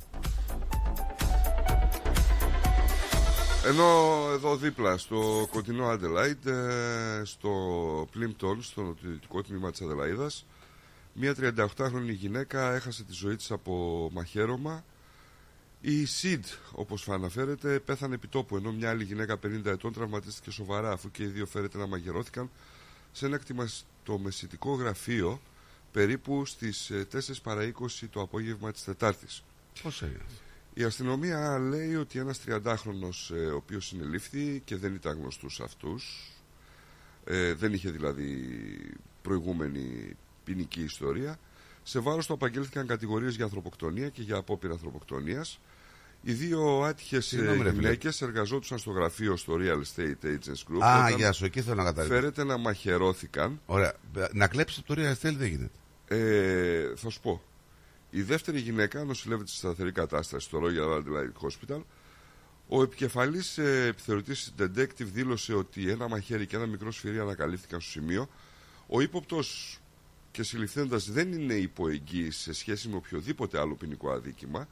Ενώ εδώ δίπλα στο κοντινό Adelaide, ε, στο Plimpton, στο νοτιοτικό τμήμα της Αδελαίδας, μια 38χρονη γυναίκα έχασε τη ζωή της από μαχαίρωμα. Η Σιντ, όπως αναφέρεται, πέθανε επί τόπου, ενώ μια άλλη γυναίκα 50 ετών τραυματίστηκε σοβαρά, αφού και οι δύο φέρεται να μαγειρώθηκαν σε ένα κτηματομεσητικό γραφείο περίπου στις ε, 4 παρα 20 το απόγευμα της Τετάρτης. Πώς έγινε. Η αστυνομία λέει ότι ένας 30χρονος ε, ο οποίος συνελήφθη και δεν ήταν γνωστούς αυτούς ε, δεν είχε δηλαδή προηγούμενη ποινική ιστορία σε βάρος του απαγγέλθηκαν κατηγορίες για ανθρωποκτονία και για απόπειρα ανθρωποκτονίας οι δύο άτυχες Συγγνώμη, ρε φίλε. γυναίκες εργαζόντουσαν στο γραφείο στο Real Estate Agents Group Α, όταν γεια σου, εκεί θέλω να καταλήξω. φέρεται να μαχαιρώθηκαν Ωραία. Να κλέψεις από το Real Estate δεν γίνεται. ε, θα σου πω. Η δεύτερη γυναίκα νοσηλεύεται σε σταθερή κατάσταση στο Royal Adelaide Hospital. Ο επικεφαλής ε, επιθεωρητής detective δήλωσε ότι ένα μαχαίρι και ένα μικρό σφυρί ανακαλύφθηκαν στο σημείο. Ο ύποπτος και συλληφθέντας δεν είναι υπό εγγύηση σε σχέση με οποιοδήποτε άλλο ποινικό αδίκημα.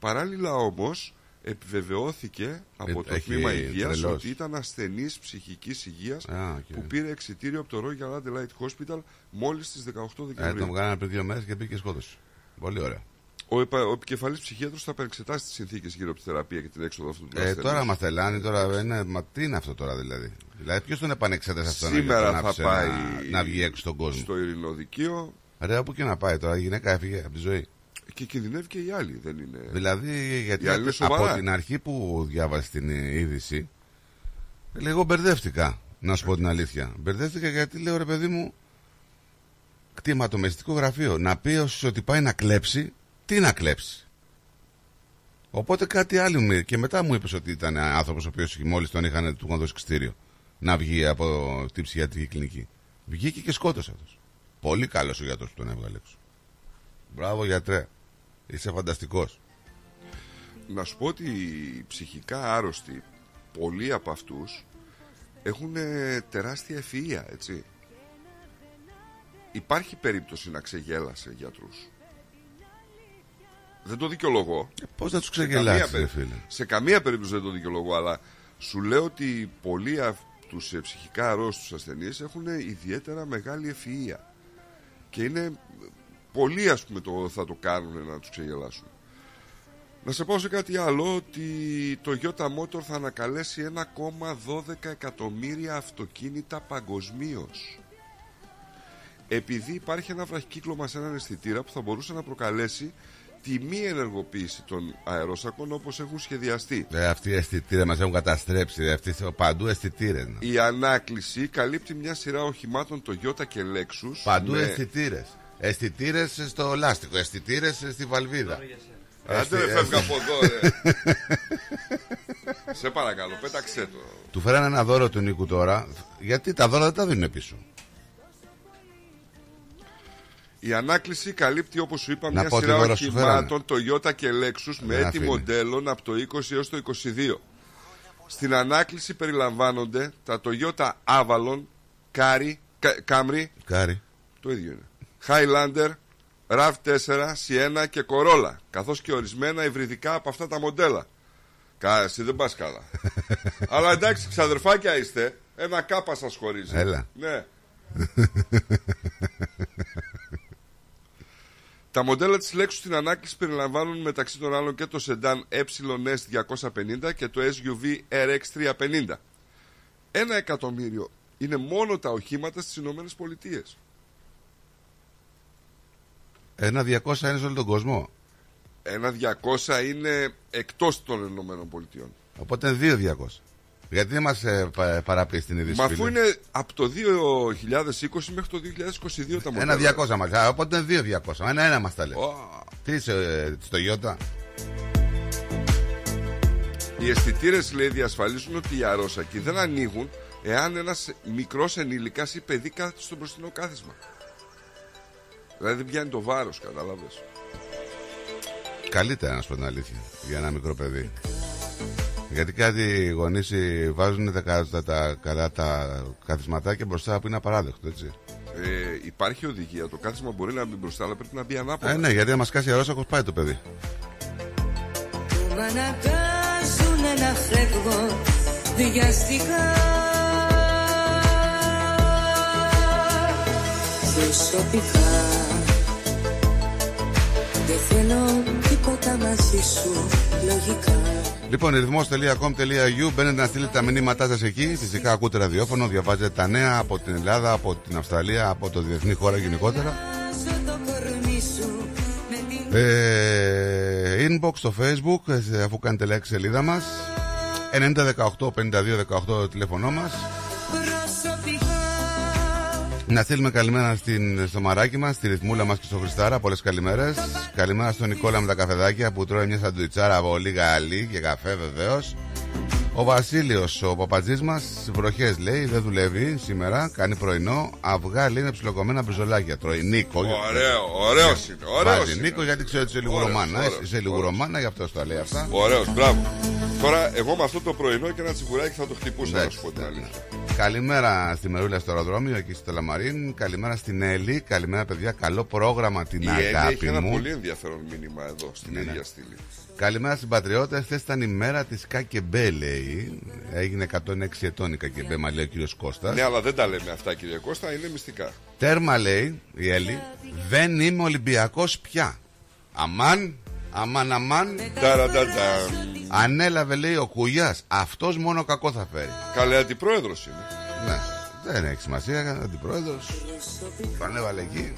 Παράλληλα όμως επιβεβαιώθηκε από Ε, το έχει τμήμα υγείας τρελός. ότι ήταν ασθενής ψυχικής υγείας Α, οκ. που πήρε εξιτήριο από το Royal Adelaide Hospital μόλις στις 18 Ε, Δεκεμβρίου. τον κάνανε πριν δύο μέρες και πήγε και σκότωσε. Πολύ ωραία. Ο, επα... ο επικεφαλής ψυχίατρος θα επεξετάσει τις συνθήκες γύρω από τη θεραπεία και την έξοδο αυτού του Ε, ασθενούς. τώρα μα τελάνει, τώρα είναι, μα τι είναι αυτό τώρα δηλαδή; Δηλαδή, ποιος τον επανεξέτασε αυτό Σήμερα να, θα άφησε πάει να, να βγει έξω στον κόσμο; στο ειρηνοδικείο Ρε, όπου και να πάει τώρα, η γυναίκα έφυγε από τη ζωή. Και κινδυνεύει και οι άλλοι. Δεν είναι... Δηλαδή, γιατί Οι άλλοι είναι σοβαρά. από την αρχή που διάβασε την ε, είδηση, λίγο μπερδεύτηκα, να σου πω την αλήθεια. Μπερδεύτηκα γιατί λέω ρε παιδί μου, κτηματομεστικό γραφείο. Να πει ως ότι πάει να κλέψει, τι να κλέψει. Οπότε κάτι άλλο μου και μετά μου είπες ότι ήταν άνθρωπος ο οποίος μόλις τον είχαν του είχαν δώσει ξτήριο να βγει από την ψυχιατρική κλινική. Βγήκε και σκότωσε αυτός. Πολύ καλός ο γιατρός που τον έβγαλε έξω. Μπράβο γιατρέ. Είσαι φανταστικός. Να σου πω ότι οι ψυχικά άρρωστοι, πολλοί από αυτούς έχουν ε, τεράστια ευφυΐα, έτσι. Υπάρχει περίπτωση να ξεγέλασε γιατρούς. Δεν το δικαιολογώ. Πώς να τους Σε καμία ξεγελάσει, ρε περί- φίλε. Σε καμία περίπτωση δεν το δικαιολογώ, αλλά σου λέω ότι πολλοί από τους ε, ψυχικά αρρώστους ασθενείς έχουν ιδιαίτερα μεγάλη ευφυΐα. Και είναι πολλοί ας πούμε το, θα το κάνουν να τους ξεγελάσουν. Να σε πω σε κάτι άλλο ότι το Toyota Motor θα ανακαλέσει 1,12 εκατομμύρια αυτοκίνητα παγκοσμίως. Επειδή υπάρχει ένα βραχικύκλωμα σε έναν αισθητήρα που θα μπορούσε να προκαλέσει τη μη ενεργοποίηση των αερόσακων όπως έχουν σχεδιαστεί. Ε, αυτοί οι αισθητήρες μας έχουν καταστρέψει. Ρε. Αυτοί θε- παντού αισθητήρες. Η ανάκληση καλύπτει μια σειρά οχημάτων Toyota και Lexus Παντού με- αισθητήρες. Αισθητήρες στο λάστιχο, αισθητήρες στη βαλβίδα. Άντε ρε Αισθη- φεύγα από εδώ ρε Σε παρακαλώ πέταξέ το Του φέρανε ένα δώρο του Νίκου τώρα. Γιατί τα δώρα δεν τα δίνουν πίσω; Η ανάκληση καλύπτει όπως σου είπα Να μια πω τι σειρά δώρο σου οχημάτων Toyota και Lexus με Ένα έτη φίλε. μοντέλων από το 20 έως το 22 Στην ανάκληση περιλαμβάνονται τα Toyota Avalon, Camry, Κα- Camry Κάρι. το ίδιο είναι Highlander, RAV4, Sienna και Corolla καθώς και ορισμένα υβριδικά από αυτά τα μοντέλα Κα, εσύ δεν πας καλά Αλλά εντάξει ξαδερφάκια είστε Ένα κάπα σας χωρίζει Έλα. Ναι Τα μοντέλα της Lexus στην ανάκληση περιλαμβάνουν μεταξύ των άλλων και το sedan ES250 και το SUV RX350. Ένα εκατομμύριο είναι μόνο τα οχήματα στις Ηνωμένες Πολιτείες. Ένα 200 είναι σε όλο τον κόσμο. Ένα 200 είναι εκτός των Ηνωμένων Πολιτειών. Οπότε είναι δύο 200. Γιατί δεν μας ε, πα- παραπείς στην είδηση. Μα αφού φίλε; είναι από το 2020 μέχρι το 2022 τα μοντέλα. Ένα 200 μας. Α, Οπότε είναι δύο 200. Ένα ένα μας τα λέει. Ω, Τι είσαι ε, στο Ιώτα; Οι αισθητήρες λέει διασφαλίζουν ότι οι αρρώσακοι δεν ανοίγουν εάν ένας μικρός ενήλικας ή παιδί κάθεται στο μπροστινό κάθισμα. Δηλαδή δεν πιάνει το βάρος, κατάλαβες. Καλύτερα να σου πω την αλήθεια για ένα μικρό παιδί. Γιατί κάτι γονείς βάζουν τα, κα- τα, τα, καλά τα καθισματάκια μπροστά που είναι απαράδεκτο, έτσι. Ε, υπάρχει οδηγία. Το κάθισμα μπορεί να μπει μπροστά, αλλά πρέπει να μπει ανάποδα. Ε, ναι, γιατί να μα κάσει αερόσακο πάει το παιδί. Που μ' αναγκάζουνε να φεύγω βιαστικά Προσωπικά Δεν θέλω τίποτα μαζί σου λογικά Λοιπόν, ρυθμό.com.au μπαίνετε να στείλετε τα μηνύματά σας εκεί. Φυσικά ακούτε ραδιόφωνο, διαβάζετε τα νέα από την Ελλάδα, από την Αυστραλία, από το διεθνή χώρα γενικότερα. Ζω το κορμί σου με την Ε, inbox στο facebook, ε, αφού κάνετε like σελίδα μας. 9018-5218 το τηλέφωνό μας. Προσωπικά Να στείλουμε καλημέρα στην, στο μαράκι μας, στη ρυθμούλα μας και στο Χριστάρα. Πολλές καλημέρες. Καλημέρα στον Νικόλα με τα καφεδάκια που τρώει μια σαντουιτσάρα από λίγα αλή και καφέ βεβαίως. Ο Βασίλειος, ο παπατζής μας, βροχές λέει, δεν δουλεύει σήμερα, κάνει πρωινό. Αυγά λέει είναι ψιλοκομμένα μπριζολάκια. Τρώει Νίκο. Ωραίο, ωραίος είναι. Ωραίος Βάζει είναι. Νίκο γιατί ξέρω ότι είσαι λίγο Ωραίος, ρωμάνα. ωραίος, Είσαι λίγο ωραίος. ρωμάνα, γι' αυτό σου τα λέει αυτά. Ωραίος, μπράβο. Τώρα, εγώ με αυτό το πρωινό και ένα τσιμπουράκι θα το χτυπούσα, να Εντάξει, σου πω την ναι, αλήθεια. Ναι. Καλημέρα στη Μερούλα στο αεροδρόμιο, εκεί στο Λαμαρίν. Καλημέρα στην Έλλη. Καλημέρα, παιδιά. Καλό πρόγραμμα την Η Έλλη έχει αγάπη ένα μου. πολύ ενδιαφέρον μήνυμα εδώ, στην Ναι, ναι. ίδια στήλη. Καλημέρα στην Πατριώτα. Χθες ήταν η μέρα της Κακεμπέ, λέει. Έγινε 106 ετών η Κακεμπέ, μα λέει ο κύριος Κώστας. Ναι, αλλά δεν τα λέμε αυτά, κύριε Κώστα, είναι μυστικά. Τέρμα, λέει η Έλλη. Δεν είμαι Ολυμπιακός πια. Αμάν, αμάν, αμάν. Ταραταταμ. Ανέλαβε, λέει ο Κουγιάς. Αυτός μόνο κακό θα φέρει. Καλέ αντιπρόεδρος είναι. Ναι, δεν έχει σημασία. Αντιπρόεδρος. Τον έβαλε εκεί.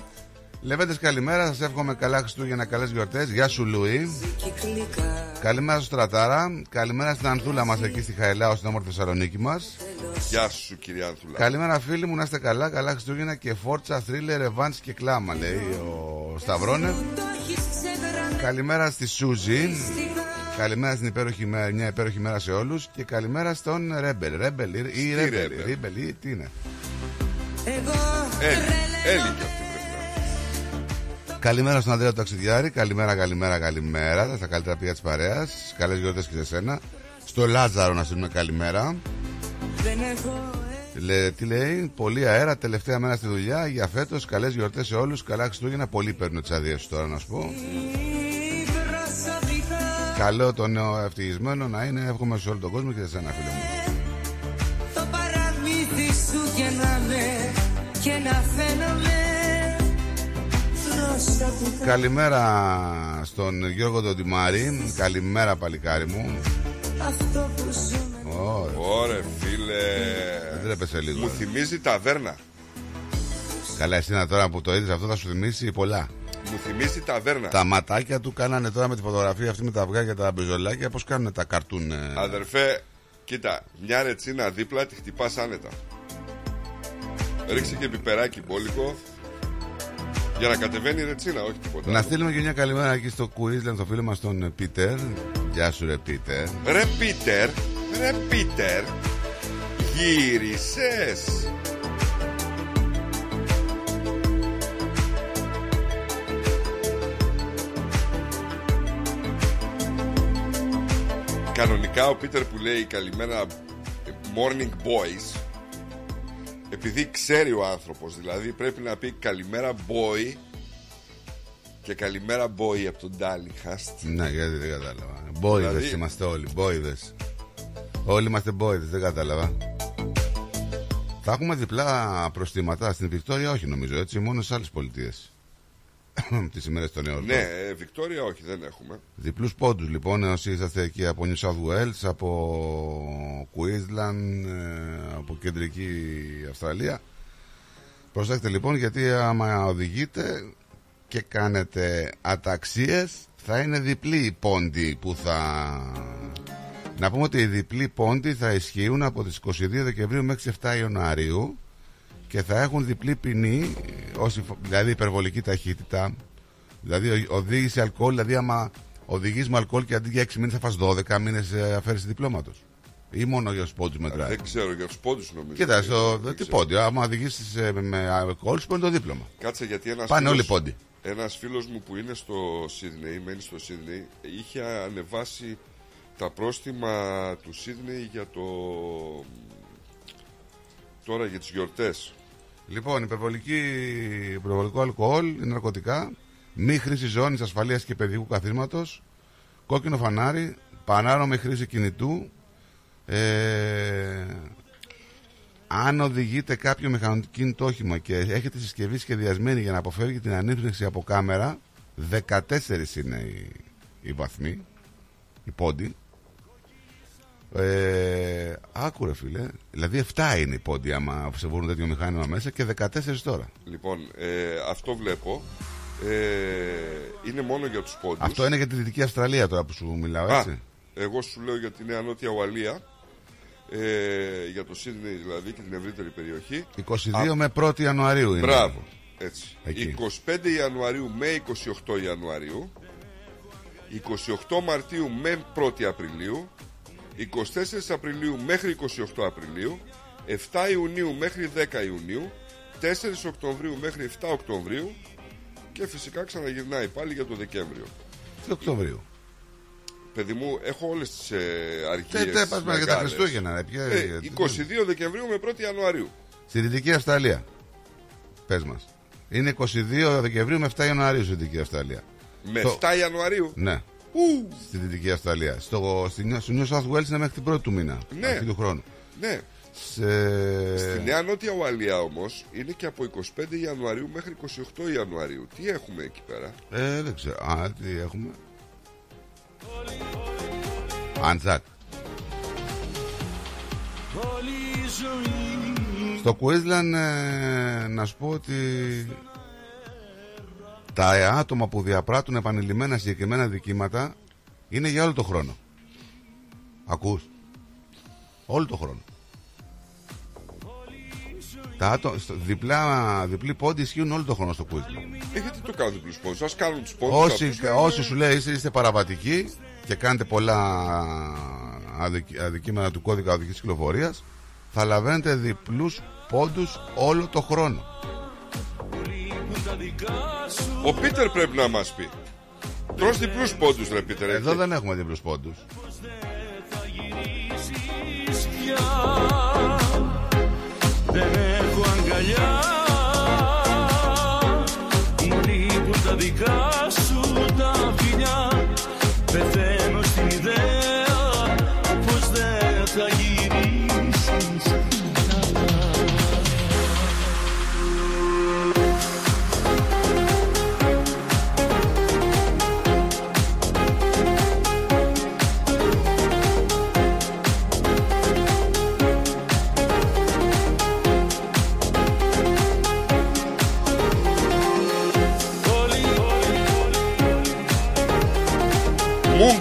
Λεβέντες, καλημέρα. Σας εύχομαι καλά Χριστούγεννα, καλές γιορτές. Γεια σου, Λουί. κυκλικά Καλημέρα στο Στρατάρα. Καλημέρα στην Ανθούλα μας εκεί στη Χαελάο, στην όμορφη Θεσσαλονίκη μας. Γεια σου, κυρία Ανθουλά. Καλημέρα, φίλοι μου, να είστε καλά. Καλά Χριστούγεννα και φόρτσα, θρίλερ, ρεβάντ και κλάμα, λέει ο Σταυρόνε. Το έχεις ξεγραμμένο Καλημέρα στη Σούζη. Καλημέρα στην υπέροχη μέρα, μια υπέροχη μέρα σε όλους. Και καλημέρα στον Ρέμπελ. Ρέμπελ ή Ρέμπελ. Ρέμπελ; Ρέμπελ ή τι είναι; Εγώ Έλλη, Έλλη κι αυτή, βρε Καλημέρα στον Ανδρέα Ταξιδιάρη. Καλημέρα, καλημέρα, καλημέρα. Στα καλύτερα πια της παρέας. Καλές γιορτές και σε σένα. Στο Λάζαρο να στείλουμε καλημέρα. Λέ, τι λέει, πολύ αέρα, τελευταία μέρα στη δουλειά για φέτος. Καλές γιορτές σε όλους. Καλά Χριστούγεννα. Πολύ παίρνω τις αδειές τώρα να σου πω. Καλό το νέο ευτυχισμένο να είναι. Εύχομαι σε όλο τον κόσμο και σε σένα, φίλε μου. Το παραμύθι σου και να με και να φαίνομαι προσωπικά. Καλημέρα στον Γιώργο τον Τιμάρη. Καλημέρα, παλικάρι μου. Αυτό που ζούμε Ωρε, Ωρε φίλε. δεν έπεσε λίγο. Μου θυμίζει ταβέρνα. Καλά, εσύ τώρα που το είδες αυτό θα σου θυμίσει πολλά. Μου θυμίζει ταβέρνα. Τα ματάκια του κάνανε τώρα με τη φωτογραφία αυτή με τα αυγά και τα μπεζολάκια. Πώς κάνουν τα καρτούν. ε, Αδερφέ, κοίτα, μια ρετσίνα δίπλα τη χτυπάς άνετα. Ρίξε και πιπεράκι μπόλικο για να κατεβαίνει η ρετσίνα, όχι τίποτα. Να στείλουμε και μια καλημέρα εκεί στο Queensland, στο φίλο μας τον ε, Πίτερ. Γεια σου, ρε Πίτερ. Ρε Πίτερ, ρε Πίτερ, γύρισες. Κανονικά ο Πίτερ που λέει καλημέρα morning boys επειδή ξέρει ο άνθρωπος δηλαδή πρέπει να πει καλημέρα boy και καλημέρα boy από τον Ντάλιχαστ Ναι, γιατί δεν κατάλαβα. Μπόιδε Δηλαδή- είμαστε όλοι. Μπόιδε. Όλοι είμαστε μπόιδε, δεν κατάλαβα. Θα έχουμε διπλά προστήματα στην Βικτόρια, όχι νομίζω έτσι, μόνο σε άλλες πολιτείες. Τις ημέρες των νέων. Ναι, ε, Βικτόρια όχι δεν έχουμε Διπλούς πόντους λοιπόν, όσοι είσαστε εκεί από New South Wales, από Queensland, ε, από κεντρική Αυστραλία. Προσέξτε λοιπόν, γιατί άμα οδηγείτε και κάνετε αταξίες, θα είναι διπλή η πόντι που θα. Να πούμε ότι οι διπλοί πόντοι θα ισχύουν από τις 22 Δεκεμβρίου μέχρι τις 7 Ιανουαρίου και θα έχουν διπλή ποινή, όσοι, φο- δηλαδή υπερβολική ταχύτητα, δηλαδή ο- οδήγηση αλκοόλ, δηλαδή άμα οδηγείς με αλκοόλ και αντί για 6 μήνες θα φας 12 μήνες ε, αφαίρεσης διπλώματος. Ή μόνο για τους πόντους μετράει. Δεν ξέρω για τους πόντους νομίζω Κοίτα, στο, Δεν τι ξέρω. πόντι, άμα οδηγήσεις ε, με αλκοόλ σου παίρνει το δίπλωμα. Κάτσε γιατί ένας Πάνε φίλος, όλοι πόντι. Ένας φίλος μου που είναι στο Σίδνεϊ Μένει στο Σίδνεϊ Είχε ανεβάσει τα πρόστιμα του Σίδνεϊ για το... Τώρα για τις γιορτές Λοιπόν, υπερβολική, υπερβολικό αλκοόλ, ναρκωτικά, μη χρήση ζώνης ασφαλείας και παιδικού καθίσματος, κόκκινο φανάρι, πανάρωμη χρήση κινητού. Ε, αν οδηγείτε κάποιο μηχανοκίνητο όχημα και έχετε συσκευή σχεδιασμένη για να αποφεύγει την ανύπνευση από κάμερα, 14 είναι οι, οι βαθμοί, οι πόντι. Ε, άκουρε φίλε. Δηλαδή 7 είναι οι πόντι άμα σε βρουν τέτοιο μηχάνημα μέσα και 14 τώρα. Λοιπόν, ε, αυτό βλέπω ε, Είναι μόνο για τους πόντους Αυτό είναι για τη Δυτική Αυστραλία τώρα που σου μιλάω, Α, έτσι. εγώ σου λέω για τη Νέα Νότια Ουαλία ε, Για το Σίδνεϊ δηλαδή και την ευρύτερη περιοχή 22 με 1η Ιανουαρίου είναι. Μπράβο. Έτσι. Εκεί. 25 Ιανουαρίου με 28 Ιανουαρίου. 28 Μαρτίου με 1η Απριλίου. 24 Απριλίου μέχρι 28 Απριλίου. 7 Ιουνίου μέχρι 10 Ιουνίου. 4 Οκτωβρίου μέχρι 7 Οκτωβρίου. Και φυσικά ξαναγυρνάει πάλι για το Δεκέμβριο. Τι Οκτωβρίου; Παιδί μου, έχω όλες τις ε, Τε, αργίες τε, πας με για τα μεγάλες. Χριστούγεννα. ρε, ποια- Ε, γιατί- 22 Δεκεμβρίου με 1η Ιανουαρίου. Στη Δυτική Αυστραλία. Πες μας. Είναι 22 Δεκεμβρίου με 7 Ιανουαρίου στη Δυτική Αυστραλία. Με Το- 7 Ιανουαρίου; Ναι. Ου, Στη Δυτική Αυστραλία. Στο, στη, Νέα- στο New South Wales είναι μέχρι την πρώτη του μήνα. Ναι. Αρχή του χρόνου. ναι. Σε... Στη Νέα Νότια Ουαλία όμως είναι και από 25 Ιανουαρίου μέχρι 28 Ιανουαρίου. Τι έχουμε εκεί πέρα; Ε, δεν ξέρω. Α, τι έχουμε; Αντζάκ. Στο Queensland ε, να σου πω ότι τα άτομα που διαπράττουν επανειλημμένα συγκεκριμένα δικήματα είναι για όλο το χρόνο. Ακούς. Όλο το χρόνο. Τα άτομα, στο, διπλά, διπλή πόντι ισχύουν όλο το χρόνο στο Queensland. Ε, γιατί το κάνουν διπλούς πόντους; Α κάνουν τους πόντους. Όσοι, όσοι σου λέει είστε, είστε παραβατικοί και κάνετε πολλά αδικ- αδικήματα του κώδικα οδικής κυκλοφορίας θα λαβαίνετε διπλούς πόντους όλο το χρόνο. Ο Πίτερ πρέπει να μας πει. Τρως διπλούς πόντους ρε Πίτερ. Εδώ έτσι. δεν έχουμε διπλούς πόντους. Δεν έχω αγκαλιά Μου λείπουν τα δικά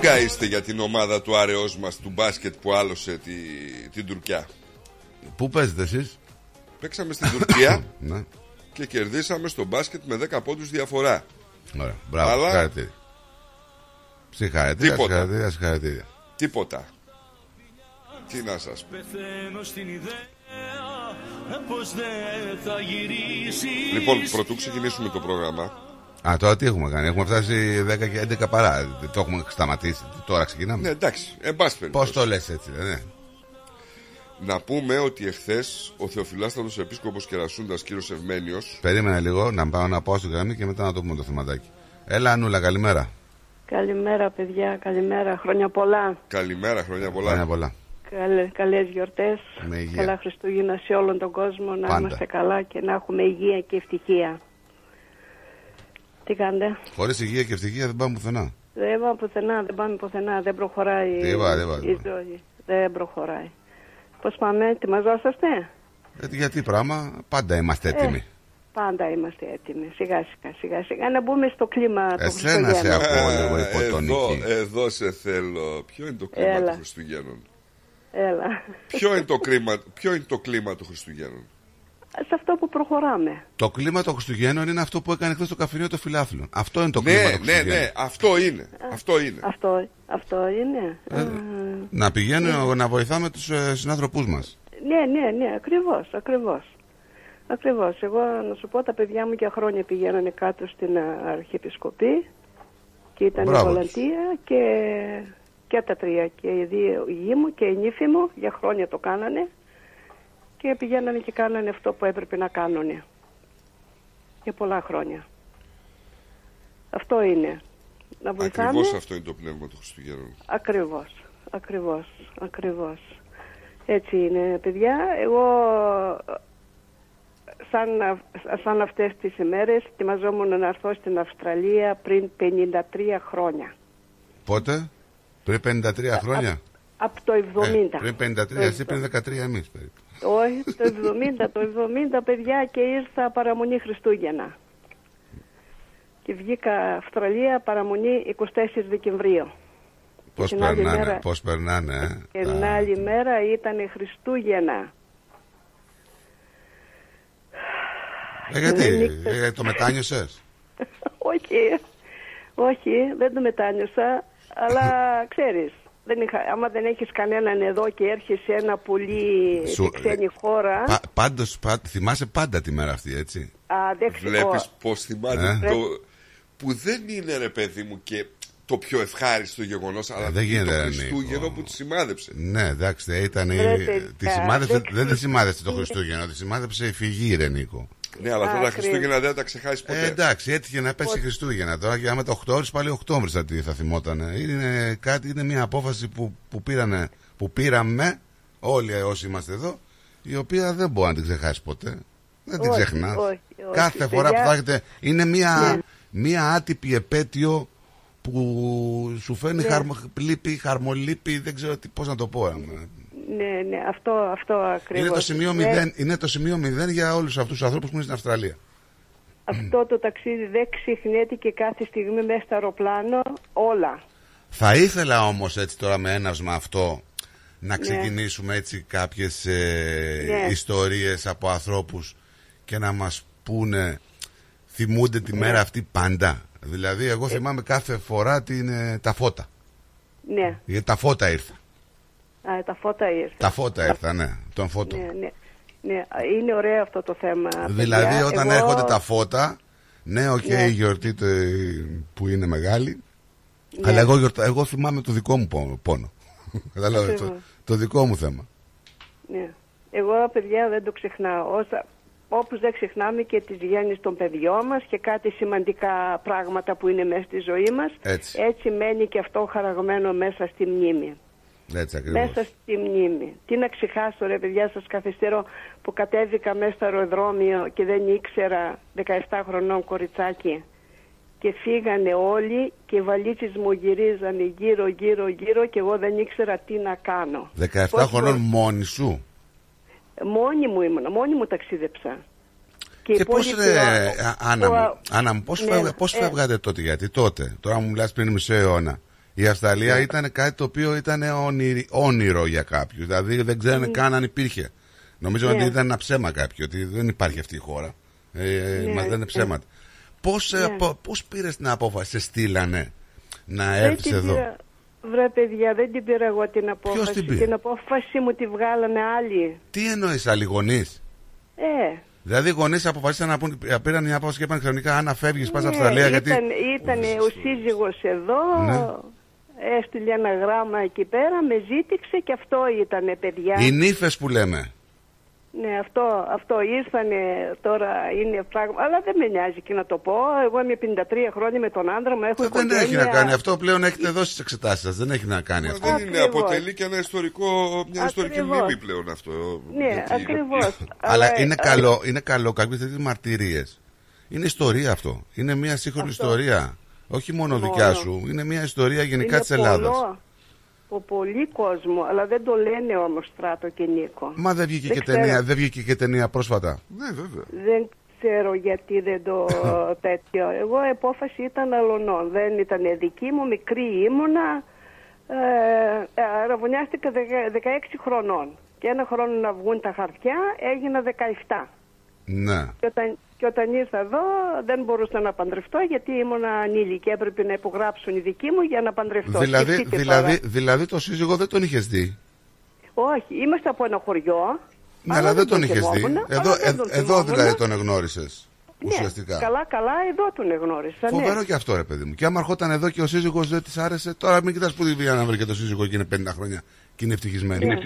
Μούγκα είστε για την ομάδα του άρεός μας του μπάσκετ που άλωσε τη, την Τουρκιά. Πού παίζετε εσείς; Παίξαμε στην Τουρκία Ναι. και κερδίσαμε στο μπάσκετ με 10 πόντους διαφορά. Ωραία. Μπράβο. Αλλά- Συγχαρητήρια. Συγχαρητήρια. Τίποτα. Συγχαρητήρια. Συγχαρητήρια. Τίποτα. Τι να σας πω. Πεθαίνω στην ιδέα Πως δεν θα γυρίσεις Λοιπόν, πρωτού ξεκινήσουμε το πρόγραμμα, Α, τώρα τι έχουμε κάνει; Έχουμε φτάσει 10 και 11 παρά. Το έχουμε σταματήσει. Τώρα ξεκινάμε. ναι εντάξει, εν πάση Πώς περιπτώσει. το λες έτσι, δεν είναι. Να πούμε ότι εχθές ο Θεοφυλάστατος Επίσκοπος Κερασούντας κύριος Ευμένιος Περίμενε λίγο να πάω να πάω στην γραμμή και μετά να το πούμε το θεματάκι. Έλα, Ανούλα, καλημέρα. Καλημέρα, παιδιά. Καλημέρα. Χρόνια πολλά. Καλημέρα, χρόνια πολλά. Χρόνια πολλά. Καλέ, καλές γιορτές. Με υγεία. Καλά Χριστούγεννα σε όλον τον κόσμο. Να Πάντα. είμαστε καλά και να έχουμε υγεία και ευτυχία. Τι κάνετε. Χωρίς υγεία και ευτυχία δεν πάμε πουθενά. Δεν πάμε πουθενά, δεν πάμε πουθενά. Δεν προχωράει Τίποτα, τίποτα, η τίποτα. ζωή. Δεν προχωράει. Πώς πάμε, ετοιμαζόσαστε; Ε, γιατί πράγμα, πάντα είμαστε έτοιμοι. Πάντα είμαστε έτοιμοι. Σιγά σιγά σιγά σιγά να μπούμε στο κλίμα του Εσένα σε Χριστουγέννου. ακούω λίγο Ε, εδώ, υποτονική. εδώ σε θέλω. Ποιο είναι το κλίμα Έλα. των Χριστουγέννων; Έλα. Ποιο είναι το κλίμα, ποιο είναι το κλίμα των Χριστουγέννων; Σε αυτό που προχωράμε. Το κλίμα των Χριστουγέννων είναι αυτό που έκανε χθες το καφενείο των φιλάθλων. Αυτό είναι το Ναι, κλίμα των ναι, Χριστουγέννων. ναι, αυτό είναι. Αυτό είναι. Αυτό, αυτό είναι. Ε, Να πηγαίνουμε να βοηθάμε τους ε, συνάνθρωπούς μας. Ναι, ναι, ναι, ακριβώς, ακριβώς. Ακριβώς. Εγώ να σου πω τα παιδιά μου για χρόνια πηγαίνανε κάτω στην α, Αρχιεπισκοπή και ήταν Μπράβο η τους. Βολαντία και, και τα τρία και οι δύο οι γη μου και η νύφη μου για χρόνια το κάνανε και πηγαίνανε και κάνανε αυτό που έπρεπε να κάνουν για πολλά χρόνια. Αυτό είναι. Να βοηθάμε. Ακριβώς αυτό είναι το πνεύμα των Χριστουγέννων. Ακριβώς, ακριβώς, ακριβώς. Έτσι είναι, παιδιά. Εγώ, σαν, σαν αυτές τις ημέρες, ετοιμαζόμουν να έρθω στην Αυστραλία πριν 53 χρόνια. Πότε; Πριν 53 χρόνια; Από το 70. Ε, πριν 53, εσύ πριν 13 εμείς περίπου. Όχι, το 70, το 70 παιδιά και ήρθα παραμονή Χριστούγεννα. Και βγήκα Αυστραλία παραμονή 24 Δεκεμβρίου. Πώς την άλλη περνάνε, μέρα- πώς περνάνε, ε; Και την άλλη μέρα ήταν Χριστούγεννα. Ε, γιατί, νύχτες. ε, το μετάνιωσες; όχι, όχι, δεν το μετάνιωσα, αλλά ξέρεις, δεν είχα, άμα δεν έχεις κανέναν εδώ και έρχεσαι σε ένα πολύ Σου- σε ξένη χώρα, Πα, πάντως, πα- θυμάσαι πάντα τη μέρα αυτή, έτσι. αντέξω Βλέπεις πως θυμάται Ε. το... Που δεν είναι ρε παιδί μου και το πιο ευχάριστο γεγονός Αλλά Ε, δεν γίνεται, το ρε, Χριστούγεννο Νίκο. που τη σημάδεψε Ναι, εντάξει, ε, ήταν. η- Ρε, παιδιά, τη σημάδεψε, δεν δεν τη σημάδεψε το Χριστούγεννο, τη σημάδεψε η φυγή, ρε Νίκο. Ναι αλλά αυτά τα Ακριβώς. Χριστούγεννα δεν τα ξεχάσεις ποτέ Ε, εντάξει, έτυχε να πέσει Χριστούγεννα τώρα και άμα το 8 ώρες πάλι 8 ώρε θα, τι θα θυμόταν. Είναι κάτι, είναι μια απόφαση που, που, πήρανε, που πήραμε όλοι όσοι είμαστε εδώ, η οποία δεν μπορεί να την ξεχάσεις ποτέ. Δεν την Όχι, ξεχνάς. όχι, όχι, Κάθε φορά παιδιά. που θα έχετε. Είναι μια, Ναι. μια άτυπη επέτειο που σου φέρνει Ναι. χαρμο, λύπη, χαρμολύπη, δεν ξέρω τι, πώς να το πω. ε. Ναι, ναι, αυτό, αυτό ακριβώς. Είναι το, σημείο Ναι, μηδέν, είναι το σημείο μηδέν για όλους αυτούς τους ανθρώπους που είναι στην Αυστραλία. Αυτό το ταξίδι δεν ξεχνιέται και κάθε στιγμή μέσα στο αεροπλάνο, όλα. Θα ήθελα όμως έτσι τώρα με έναυσμα αυτό να Ναι. ξεκινήσουμε έτσι κάποιες ε, Ναι. ιστορίες από ανθρώπους και να μας πούνε θυμούνται τη μέρα αυτή πάντα. Δηλαδή εγώ θυμάμαι κάθε φορά την, ε, τα φώτα. Ναι, Γιατί τα φώτα ήρθα. Α, τα φώτα ήρθαν. Τα φώτα ήρθα, ναι. Τον φώτο. Ναι, ναι, ναι, είναι ωραίο αυτό το θέμα. Δηλαδή παιδιά. όταν Εγώ- έρχονται τα φώτα Ναι, οκ, Ναι. η γιορτή τε- που είναι μεγάλη. Ναι. Αλλά εγώ, γιορτα... εγώ θυμάμαι το δικό μου πόνο. πόνο. Κατάλαβες, το, Ακριβώς. το δικό μου θέμα. Ναι. Εγώ, παιδιά, δεν το ξεχνάω. Όσα, όπως δεν ξεχνάμε και τις γέννες των παιδιών μας και κάτι σημαντικά πράγματα που είναι μέσα στη ζωή μας. Έτσι. Έτσι μένει και αυτό χαραγμένο μέσα στη μνήμη. Έτσι ακριβώς. Μέσα στη μνήμη. Τι να ξεχάσω ρε παιδιά σας καθυστερώ που κατέβηκα μέσα στο αεροδρόμιο και δεν ήξερα 17 χρονών κοριτσάκι και φύγανε όλοι και οι βαλίτσες μου γυρίζανε γύρω γύρω γύρω και εγώ δεν ήξερα τι να κάνω. 17 Πώς χρονών μπο- μόνη σου; Μόνη μου ήμουνα, μόνη μου ταξίδεψα. Και, η πώς υπόλοιπη ρε, ώρα- Α- Άννα το- μου, Άννα μου, πώς, Ναι, φεύγα- πώς ε, φεύγατε τότε, γιατί τότε, τώρα μου μιλάς πριν μισό αιώνα, η Αυστραλία Ναι. ήταν κάτι το οποίο ήταν όνειρο, όνειρο για κάποιους, δηλαδή δεν ξέρανε καν αν υπήρχε. Νομίζω Ναι. ότι ήταν ένα ψέμα κάποιο, ότι δεν υπάρχει αυτή η χώρα. Ε, Ναι, μας λένε ναι. ψέματα. Πώς, ε, Ναι. πο- πώς πήρες την απόφαση, σε στείλανε να Δεν έρθεις την εδώ; πήρα- Βρε παιδιά, δεν την πήρα εγώ την απόφαση. την πήρε; Την απόφαση μου τη βγάλανε άλλοι. Τι εννοείς άλλοι γονείς; Ε, Δηλαδή οι γονείς αποφασίσαν να πούν, πήραν μια απόφαση και είπαν ξαφνικά αν φεύγεις πας ναι, Αυστραλία γιατί... ήταν, ήταν ο σύζυγος εδώ, Ναι. Έστειλε ένα γράμμα εκεί πέρα, με ζήτηξε και αυτό ήταν παιδιά. Οι νύφες που λέμε. Ναι, αυτό, αυτό ήρθανε τώρα είναι πράγμα. Αλλά δεν με νοιάζει και να το πω. Εγώ είμαι 53 χρόνια με τον άντρα μου, έχω Δεν οικογένεια. έχει να κάνει αυτό πλέον έχετε δώσει τις εξετάσεις σας. Δεν έχει να κάνει Μα αυτό. δεν είναι, Ακριβώς. αποτελεί και ένα ιστορικό, μια ιστορική Ακριβώς. μνήμη πλέον αυτό. Ναι, Γιατί- ακριβώς. Αλλά είναι ε, καλό, είναι καλό κάποιε τέτοιε μαρτυρίες. Είναι ιστορία αυτό. Είναι μια σύγχρονη Αυτό. ιστορία. Όχι μόνο Μόνο. δικιά σου. Είναι μια ιστορία γενικά είναι της Ελλάδας. πολλό, Από πολύ κόσμο, αλλά δεν το λένε όμως Στράτο και Νίκο. Μα δεν βγήκε, Δεν και ξέρω. ταινία, δεν βγήκε και ταινία πρόσφατα. Ναι, βέβαια. Δεν ξέρω γιατί δεν το τέτοιο. Εγώ η απόφαση ήταν αλωνών. Δεν ήταν δική μου, μικρή ήμουνα. Ε, αραβωνιάστηκα δεκα- 16 χρονών. Και ένα χρόνο να βγουν τα χαρτιά έγινα 17. Ναι. Και όταν, και όταν ήρθα εδώ δεν μπορούσα να παντρευτώ γιατί ήμουν ανήλικη. Έπρεπε να υπογράψουν οι δικοί μου για να παντρευτώ. Δηλαδή, Σκεφτείτε δηλαδή, τώρα. δηλαδή το σύζυγο δεν τον είχες δει; Όχι, είμαστε από ένα χωριό. Ναι, αλλά δεν τον είχες δει. θυμόμουν, Εδώ, αλλά δεν ε- τον εδώ θυμόμουν. δηλαδή τον εγνώρισες. Ναι, Ουσιαστικά. Καλά, καλά, εδώ τον εγνώρισα. Φοβερό ναι. και αυτό, ρε παιδί μου. Και άμα ερχόταν εδώ και ο σύζυγος δεν της άρεσε, τώρα μην κοιτάς που τη βία να βρει και το σύζυγο και είναι 50 χρόνια και είναι ευτυχισμένη. Ναι.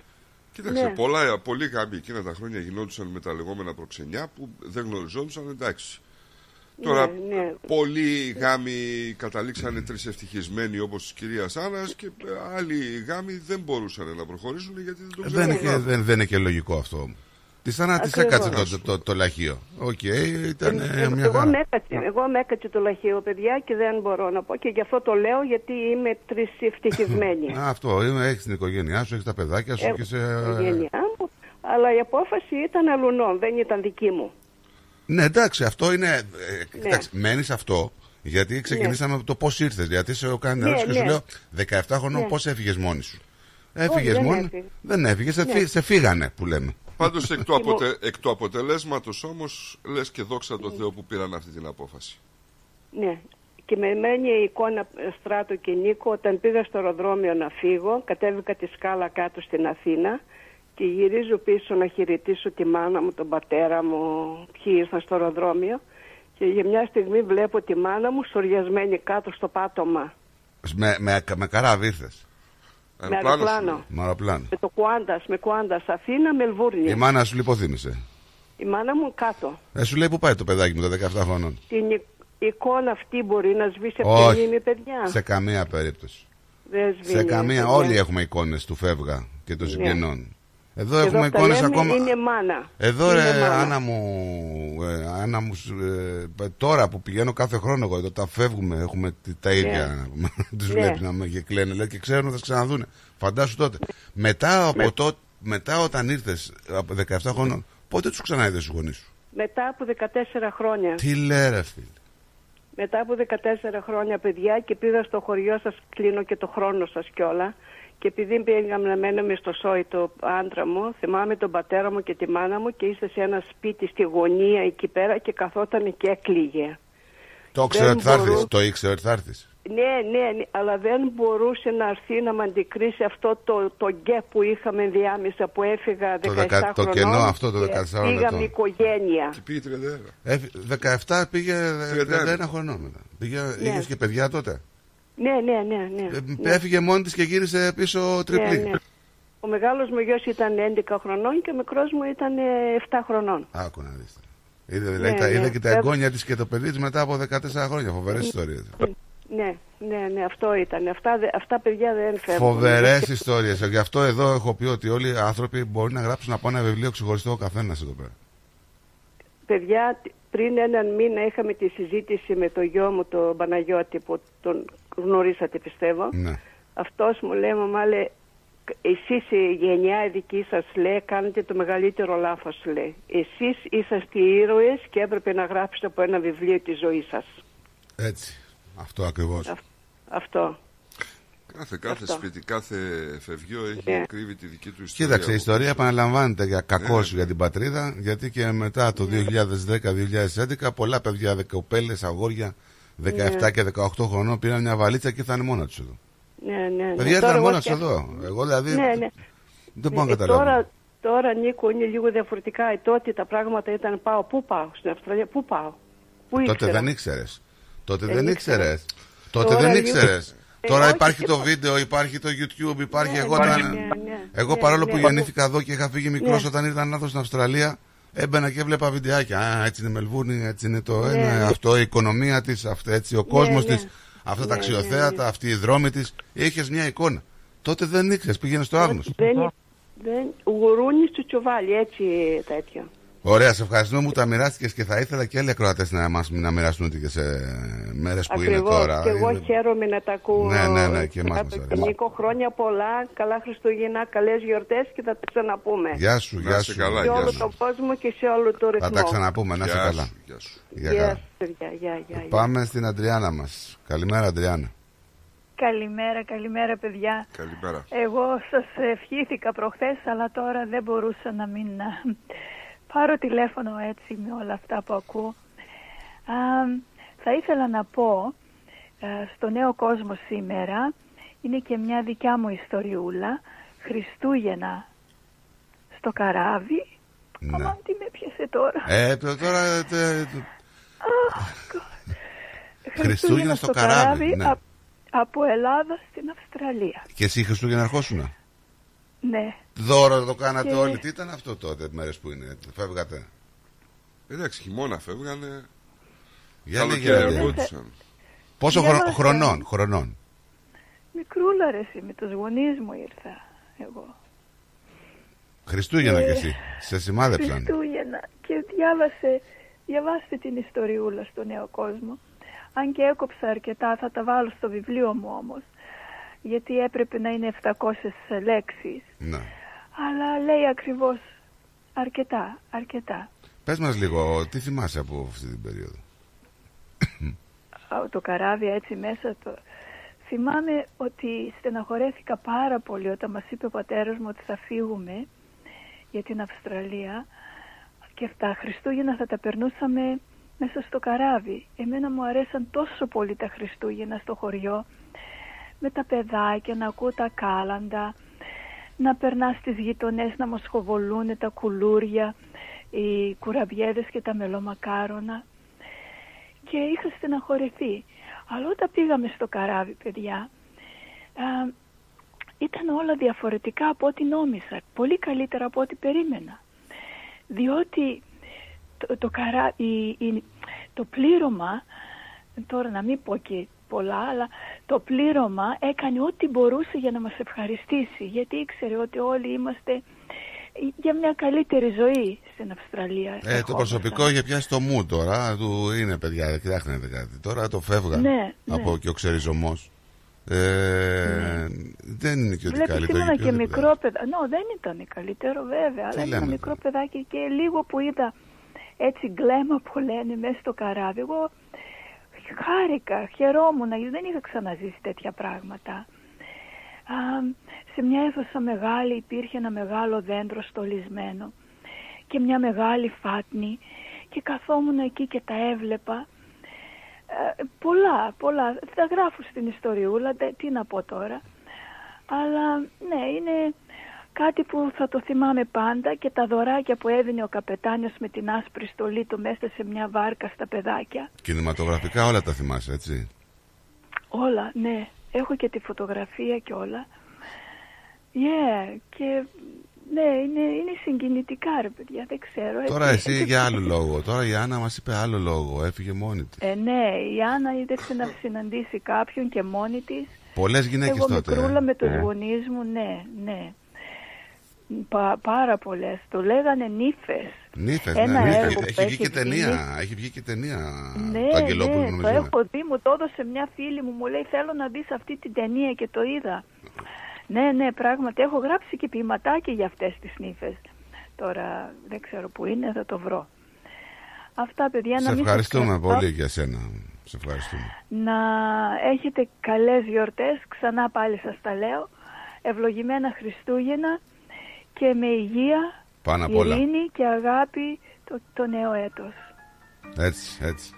Κοίταξε, Ναι. πολλά, πολλοί γάμοι εκείνα τα χρόνια γινόντουσαν με τα λεγόμενα προξενιά που δεν γνωριζόντουσαν, εντάξει. Τώρα, Ναι, ναι. πολλοί γάμοι καταλήξανε τρισευτυχισμένοι όπως της κυρίας Άννας και ε, άλλοι γάμοι δεν μπορούσαν να προχωρήσουν γιατί δεν το Ε, Δεν είναι, ξέρουν. και, δεν, δεν είναι και λογικό αυτό. Της θανά τη Ακριβώς. έκατσε το, το, το, λαχείο. Οκ, ήταν ε, Ε, μια εγώ, χαρά. με έκατσε, εγώ με έκατσε το λαχείο, παιδιά, και δεν μπορώ να πω. Και γι' αυτό το λέω, γιατί είμαι τρισευτυχισμένη. Α, αυτό, έχεις την οικογένειά σου, έχεις τα παιδάκια σου Έχω και σε. την οικογένειά μου, αλλά η απόφαση ήταν αλουνών, δεν ήταν δική μου. Ναι, εντάξει, αυτό είναι. Ε, Ναι. κοιτάξτε, μένεις αυτό. Γιατί ξεκινήσαμε από το πώς ήρθες. Γιατί σε κάνει Ναι, ερώτηση και σου ναι. λέω 17 χρονών Ναι. πώς έφυγες μόνη σου. Έφυγες δεν μόνη. έφυγα. Δεν έφυγες, σε, Ναι. φύ- σε φύγανε που λέμε. Πάντως εκ του, Λοιπόν. αποτε... εκ του αποτελέσματος όμως λες και δόξα τω Θεώ που πήραν αυτή την απόφαση. Ναι. Και με μένει η εικόνα ε, Στράτο και Νίκο όταν πήγα στο αεροδρόμιο να φύγω, κατέβηκα τη σκάλα κάτω στην Αθήνα και γυρίζω πίσω να χαιρετήσω τη μάνα μου, τον πατέρα μου, ποιοι ήρθαν στο αεροδρόμιο και για μια στιγμή βλέπω τη μάνα μου σοριασμένη κάτω στο πάτωμα Με, με, με καράβι ήρθες. Με Αεροπλάνο σου αεροπλάνο. λέει. Με αεροπλάνο. Με το Κουάντας, με Κουάντας, Αθήνα, Μελβούρνη. Η μάνα σου λιποθύμησε. Η μάνα μου κάτω. Ε, σου λέει που πάει το παιδάκι μου τα 17 χρονών. Την εικ- εικόνα αυτή μπορεί να σβήσει από Όχι. τη μνήμη, παιδιά. Σε καμία περίπτωση. Δεν σβήνει, Σε καμία, παιδιά. όλοι έχουμε εικόνες του φεύγα και των Ναι. συγγενών. Εδώ Και έχουμε αυτά εικόνες λέμε, ακόμα. Είναι μάνα. Εδώ Είναι ρε, μάνα. Άννα μου, ε, Άννα μου ε, τώρα που πηγαίνω κάθε χρόνο εγώ, εδώ τα φεύγουμε, έχουμε τ- τα ίδια. Τους Ναι. βλέπεις να με και κλαίνε, λέει και ξέρουν θα σε ξαναδούνε. Φαντάσου τότε. Μετά, από το, μετά όταν ήρθες από 17 χρόνων, πότε τους ξαναείδες τους γονείς σου; Μετά από 14 χρόνια. Τι λέει ρε φίλε. Μετά από 14 χρόνια, παιδιά, και πήγα στο χωριό σας, κλείνω και το χρόνο σας κιόλα. Και επειδή πήγαμε να μένουμε στο σόι το άντρα μου, θυμάμαι τον πατέρα μου και τη μάνα μου και είστε σε ένα σπίτι στη γωνία εκεί πέρα και καθόταν και έκλειγε. Το ήξερε Δεν ότι θα έρθεις. μπορώ- Το ήξερε ότι θα έρθεις. Ναι, ναι, ναι, αλλά δεν μπορούσε να έρθει να με αντικρίσει αυτό το, το γκέπ που είχαμε διάμεσα που έφυγα 17 Το δεκα- το χρονών. κενό αυτό, το και 14 Πήγαμε ετών. οικογένεια. Και πήγε 31. Ε, 17 πήγε 31. 31 χρονών μετά. Πήγε, Ναι. Είχες και παιδιά τότε. Ναι, ναι, ναι, ναι. Ε, ναι. Έφυγε μόνη της και γύρισε πίσω τριπλή. Ναι, ναι. Ο μεγάλος μου γιος ήταν 11 χρονών και ο μικρός μου ήταν ε, 7 χρονών. Άκου να δεις. Είδε, δηλαδή, Ναι, τα, ναι. είδε και τα Ε, εγγόνια της και το παιδί της μετά από 14 χρόνια. Φοβερές ιστορίες. Ναι, ναι, ναι, αυτό ήταν. Αυτά, δε- αυτά παιδιά δεν φεύγουν. Φοβερές ιστορίες. Γι' αυτό εδώ έχω πει ότι όλοι οι άνθρωποι μπορεί να γράψουν από ένα βιβλίο ξεχωριστό ο καθένας εδώ πέρα. Παιδιά, τ- πριν έναν μήνα είχαμε τη συζήτηση με το γιο μου, τον Παναγιώτη, που τον γνωρίσατε πιστεύω. Ναι. Αυτός μου λέει, μαμά, λέει, εσείς η γενιά η δική σας, λέει, κάνετε το μεγαλύτερο λάθος, λέει. Εσείς είσαστε οι ήρωες και έπρεπε να γράψετε από ένα βιβλίο τη ζωή σας. Έτσι. Αυτό ακριβώς. Αυτό. Κάθε, κάθε Αυτό. σπίτι, κάθε φευγείο έχει Ναι. κρύβει τη δική του ιστορία. Κοίταξε, η ιστορία επαναλαμβάνεται για κακό για την πατρίδα, γιατί και μετά το 2010-2011 πολλά παιδιά, δεκοπέλες, αγόρια, 17 Ναι. και 18 χρονών πήραν μια βαλίτσα και ήρθαν μόνα τους εδώ. Ναι, ναι, ναι. Παιδιά Τώρα ήρθαν εγώ μόνα τους σκέφτομαι- εδώ. Εγώ δηλαδή Ναι, ναι. δεν μπορώ να Ε, καταλάβω. Τώρα, τώρα Νίκο είναι λίγο διαφορετικά. Ε, Τότε τα πράγματα ήταν πάω. Πού πάω στην Αυστραλία, πού πάω. Πού Τότε ήξερα. δεν ήξερες. Τότε Δεν δεν ήξερα. ήξερες. Τότε Τώρα δεν λίγο- ήξερες. Ε, Τώρα όχι, υπάρχει και το πα- βίντεο, υπάρχει το YouTube, υπάρχει. Ναι, εγώ ναι, όταν- ναι, ναι. εγώ Ναι, παρόλο ναι. που γεννήθηκα εδώ και είχα φύγει μικρός Ναι. όταν ήρθα να έρθω στην Αυστραλία, έμπαινα και έβλεπα βιντεάκια. Α, έτσι είναι η Μελβούρνη, έτσι είναι το Ναι, ένα, ναι. αυτό, η οικονομία της, έτσι ο κόσμος ναι. της, αυτά τα Ναι, αξιοθέατα, ναι, ναι. αυτοί οι δρόμοι της. Είχες μια εικόνα. Τότε δεν ήξερε, πήγαινες στο άγνωστο. Δεν, δεν, γουρούνι στο τσουβάλι, έτσι τέτοιο. Ωραία, σε ευχαριστούμε που τα μοιράστηκες και θα ήθελα και άλλοι ακροατές να, μας, να μοιραστούν και σε μέρες που είναι Ακριβώς. τώρα. Και εγώ Είναι- χαίρομαι να τα ακούω. Ναι, ναι, ναι, και εμάς μας Κάτω- αρέσει. Νίκο, χρόνια πολλά, καλά Χριστούγεννα, καλές γιορτές και θα τα ξαναπούμε. Γεια σου, Να γεια είστε σου. καλά, σε γεια όλο σου. τον κόσμο και σε όλο το ρυθμό. Θα τα ξαναπούμε, να είσαι Γεια καλά. σου, γεια σου. Γεια Γεια χαρά. σας, παιδιά. Γεια, γεια, γεια. Πάμε στην Αντριάννα μας. Καλημέρα, Αντριάννα. Καλημέρα, καλημέρα παιδιά. Καλημέρα. Εγώ σας ευχήθηκα προχθές, αλλά τώρα δεν μπορούσα να μην α, πάρω τηλέφωνο έτσι με όλα αυτά που ακούω. Α, θα ήθελα να πω, α, στο νέο κόσμο σήμερα, είναι και μια δικιά μου ιστοριούλα, Χριστούγεννα στο καράβι. Ναι. Αμάν τι με πιάσε τώρα. Ε, το- τώρα. τε- τε- Αχ, Χριστούγεννα στο καράβι, ναι. α- από Ελλάδα στην Αυστραλία. Και εσύ Χριστούγεννα ερχόσουνα; Ναι. Δώρο το κάνατε Και- όλοι. Τι ήταν αυτό τότε, μέρες που είναι. Φεύγατε; Εντάξει, χειμώνα φεύγανε. Για λέγε, Καλοκαίρι ρε. ερχόντουσαν. Πόσο Δεν χρονο- μας χρονών, χρονών; Μικρούλα ρε εσύ, με τους γονείς μου ήρθα εγώ. Χριστούγεννα Ε, κι εσύ. Σε σημάδεψαν. Χριστούγεννα και διάβασε, διαβάστε την ιστοριούλα στο νέο κόσμο. Αν και έκοψα αρκετά, θα τα βάλω στο βιβλίο μου όμως. Γιατί έπρεπε να είναι 700 λέξεις. Ναι. Αλλά λέει ακριβώς αρκετά, αρκετά. Πες μας λίγο, τι θυμάσαι από αυτή την περίοδο; Α, το καράβι έτσι μέσα το... Θυμάμαι ότι στεναχωρέθηκα πάρα πολύ όταν μας είπε ο πατέρας μου ότι θα φύγουμε για την Αυστραλία και τα Χριστούγεννα θα τα περνούσαμε μέσα στο καράβι. Εμένα μου αρέσαν τόσο πολύ τα Χριστούγεννα στο χωριό με τα παιδάκια, να ακούω τα κάλαντα, να περνάς στις γειτονές να μας χοβολούν τα κουλούρια, οι κουραμπιέδες και τα μελομακάρονα και είχα στεναχωρηθεί. Αλλά όταν πήγαμε στο καράβι, παιδιά, α, ήταν όλα διαφορετικά από ό,τι νόμιζα. Πολύ καλύτερα από ό,τι περίμενα. Διότι το, το, καρά, η- η- το πλήρωμα, τώρα να μην πω και πολλά, αλλά το πλήρωμα έκανε ό,τι μπορούσε για να μας ευχαριστήσει. Γιατί ήξερε ότι όλοι είμαστε για μια καλύτερη ζωή στην Αυστραλία. Ε, το ερχόμασταν. προσωπικό είχε πιάσει το μου τώρα. Του είναι παιδιά, κοιτάξτε κάτι. Τώρα το φεύγα Ναι, ναι. από και ο ξεριζωμός. Ε, Δεν είναι και ότι Βλέπεις καλύτερο. ήμουνα γιατί και δεν μικρό παιδάκι. Νο, δεν ήταν καλύτερο βέβαια, αλλά λέμε ήμουν μικρό τώρα. παιδάκι και λίγο που είδα έτσι γκλέμα που λένε μέσα στο καράβι. Εγώ χάρηκα, χαιρόμουν, γιατί δεν είχα ξαναζήσει τέτοια πράγματα. Α, σε μια αίθουσα μεγάλη υπήρχε ένα μεγάλο δέντρο στολισμένο και μια μεγάλη φάτνη και καθόμουν εκεί και τα έβλεπα. Ε, πολλά, πολλά. Τα γράφω στην ιστοριούλα, τε- τι να πω τώρα. Αλλά ναι, είναι κάτι που θα το θυμάμαι πάντα και τα δωράκια που έδινε ο καπετάνιος με την άσπρη στολή του μέσα σε μια βάρκα στα παιδάκια. Κινηματογραφικά όλα τα θυμάσαι, έτσι; Όλα, ναι. Έχω και τη φωτογραφία και όλα. Yeah, και ναι, είναι, είναι συγκινητικά ρε παιδιά, δεν ξέρω. Τώρα έτσι. εσύ για άλλο λόγο. Τώρα η Άννα μας είπε άλλο λόγο. Έφυγε μόνη της. Ε, ναι, η Άννα ήθελε να συναντήσει κάποιον και μόνη της. Πολλές γυναίκες Εγώ τότε. μικρούλα με τους Ε. γονείς μου, ναι, ναι. Πα, πάρα πολλές. Το λέγανε νύφες. Νύφες, Ένα ναι, έργο έχει, που έχει βγει έχει και ταινία. βγει. Έχει βγει και ταινία. Ναι, το Αγγελόπουλο, ναι, νομίζω. το ναι. έχω δει, μου το έδωσε μια φίλη μου, μου λέει θέλω να δεις αυτή την ταινία και το είδα. Ναι, ναι, πράγματι, έχω γράψει και ποιηματάκι για αυτές τις νύφες. Τώρα δεν ξέρω που είναι, θα το βρω. Αυτά παιδιά Σε να μην σας ευχαριστούμε κρατώ. πολύ για σένα. Σε ευχαριστούμε. Να έχετε καλές γιορτές, ξανά πάλι σας τα λέω. Ευλογημένα Χριστούγεννα και με υγεία, Πάνω απ' όλα. ειρήνη και αγάπη το, το νέο έτος. Έτσι, έτσι.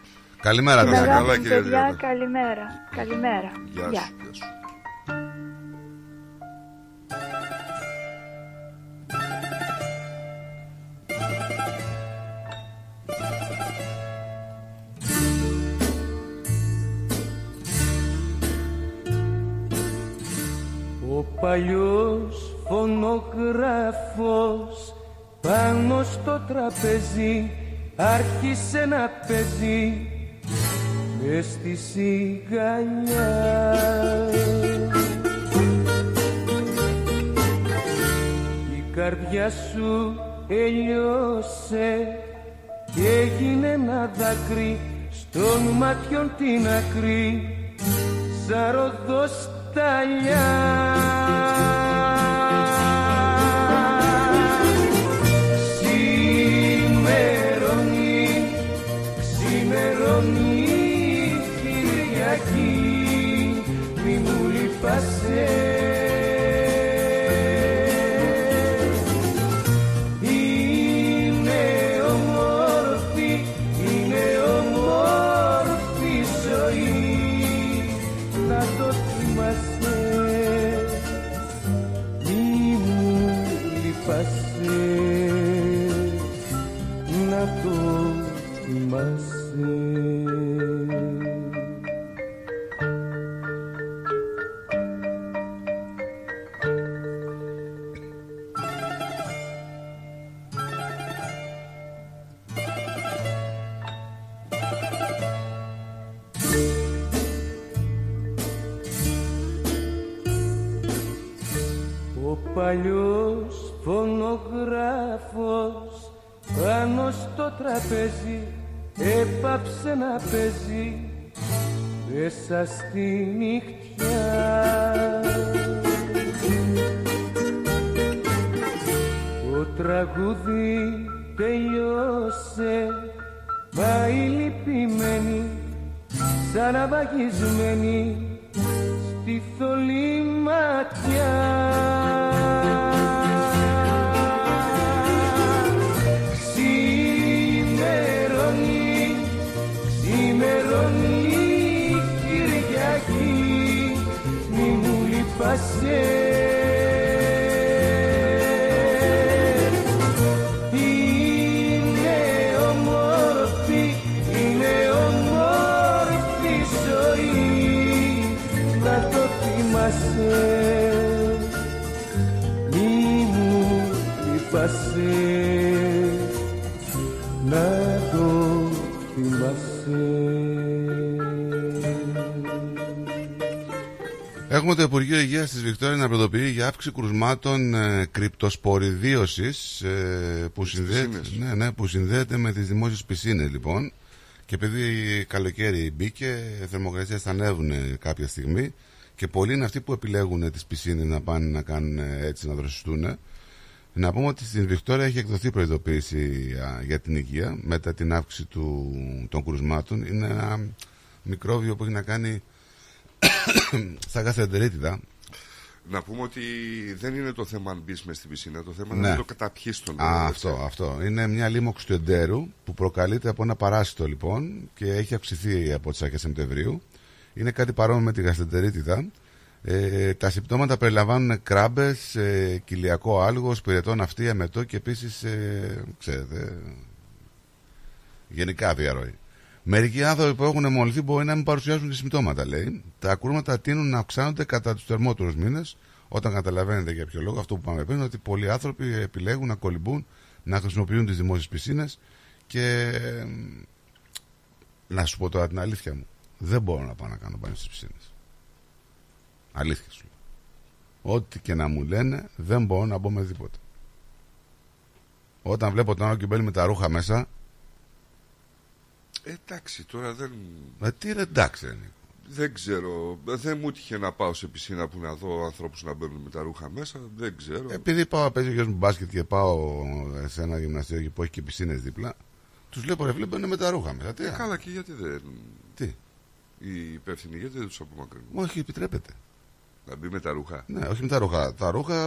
Καλημέρα, Την Τάκη. αγάπη μου, παιδιά, καλημέρα. Καλημέρα. Γεια Γεια. σου, γεια σου. Ο παλιός τραπέζι άρχισε να παίζει μες στη σιγανιά. Η καρδιά σου έλειωσε και έγινε ένα δάκρυ στον μάτιον την άκρη σαν ροδοσταλιά. Μέσα αύξηση κρουσμάτων ε, κρυπτοσποριδίωσης, ε, που, συνδέεται, ναι, ναι, που συνδέεται με τις δημόσιες πισίνες λοιπόν. Και επειδή καλοκαίρι μπήκε, οι θερμοκρασίες θα ανέβουν κάποια στιγμή και πολλοί είναι αυτοί που επιλέγουν τις πισίνες να πάνε να κάνουν ε, έτσι, να δροσιστούν. Να πούμε ότι στην Βικτόρια έχει εκδοθεί προειδοποίηση α, για την υγεία μετά την αύξηση του, των κρουσμάτων. Είναι ένα μικρόβιο που έχει να κάνει στα γαστρεντερίτιδα. Να πούμε ότι δεν είναι το θέμα αν μπεις μες στην πισίνα, το θέμα Ναι. είναι να το καταπιεί τον νερό. Α, έτσι. αυτό, αυτό. Είναι μια λίμωξη του εντέρου που προκαλείται από ένα παράσιτο λοιπόν και έχει αυξηθεί από τις αρχές Σεπτεμβρίου. Είναι κάτι παρόμοιο με τη γαστεντερίτιδα. Ε, τα συμπτώματα περιλαμβάνουν κράμπες, ε, κοιλιακό άλγος, πυρετό ναυτί, αμετό και επίσης, ε, ξέρετε, γενικά διαρροή. Μερικοί άνθρωποι που έχουν μολυνθεί μπορεί να μην παρουσιάζουν και συμπτώματα, λέει. Τα κρούματα τείνουν να αυξάνονται κατά τους θερμότερους μήνες, όταν καταλαβαίνετε για ποιο λόγο αυτό που πάμε πριν, ότι πολλοί άνθρωποι επιλέγουν να κολυμπούν, να χρησιμοποιούν τις δημόσιες πισίνες και. ε, Να σου πω τώρα την αλήθεια μου. Δεν μπορώ να πάω να κάνω μπάνιο στις πισίνες. Αλήθεια σου λέω. Ό,τι και να μου λένε, δεν μπορώ να μπω με τίποτα. Όταν βλέπω τον άλλο και μπαίνει με τα ρούχα μέσα, Ε, εντάξει, τώρα δεν. ε, τι ρε εντάξει, ρε, Νίκο. Δεν ξέρω. Δεν μου έτυχε να πάω σε πισίνα που να δω ανθρώπους να μπαίνουν με τα ρούχα μέσα. Δεν ξέρω. Επειδή πάω να παίζει ο γιος μου μπάσκετ και πάω σε ένα γυμναστήριο που έχει και πισίνες δίπλα, τους λέω ρε φίλε μπαίνουν με τα ρούχα μέσα. Τι, Ε, α, καλά, και γιατί δεν. τι, Οι υπεύθυνοι, γιατί δεν τους απομακρύνουν; όχι επιτρέπεται. Να μπει με τα ρούχα; Ναι, όχι με τα ρούχα. Τα ρούχα,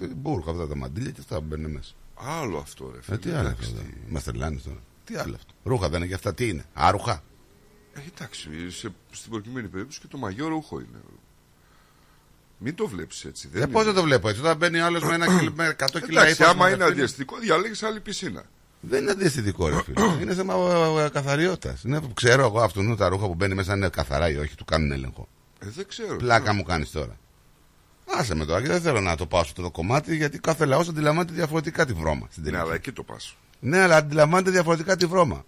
ε, μπουρκα, αυτά τα μαντίλια και αυτά που μπαίνουν μέσα. Άλλο αυτό, ρε φίλε. Ε, τι άλλο εντάξει, αυτό. τι- Μας τρελάνεις τώρα. Τι άλλο αυτό; Ρούχα δεν είναι και αυτά. Τι είναι; Άρουχα; Ε, εντάξει, σε, στην προκειμένη περίπτωση και το μαγιό ρούχο είναι. Μην το βλέπεις έτσι. Ε, πώς δεν το βλέπω έτσι. Όταν μπαίνει άλλος με, ένα κιλ- με 100 κιλά Εντάξει, ύφασμα, άμα ρε είναι φίλε, αντιαστικό, διαλέγεις άλλη πισίνα. Δεν είναι αντιαισθητικό, ρε φίλε. είναι θέμα καθαριότητας. Είναι που ξέρω εγώ αυτού τα ρούχα που μπαίνει μέσα είναι καθαρά ή όχι, του κάνουν έλεγχο. Ε, δεν ξέρω. Πλάκα μου κάνεις τώρα. Άσε με τώρα και δεν θέλω να το πάω σε αυτό το κομμάτι γιατί κάθε λαός αντιλαμβάνεται διαφορετικά τη βρώμα. Στην Ναι, τελική. αλλά εκεί το πας. Ναι, αλλά αντιλαμβάνεται διαφορετικά τη βρώμα.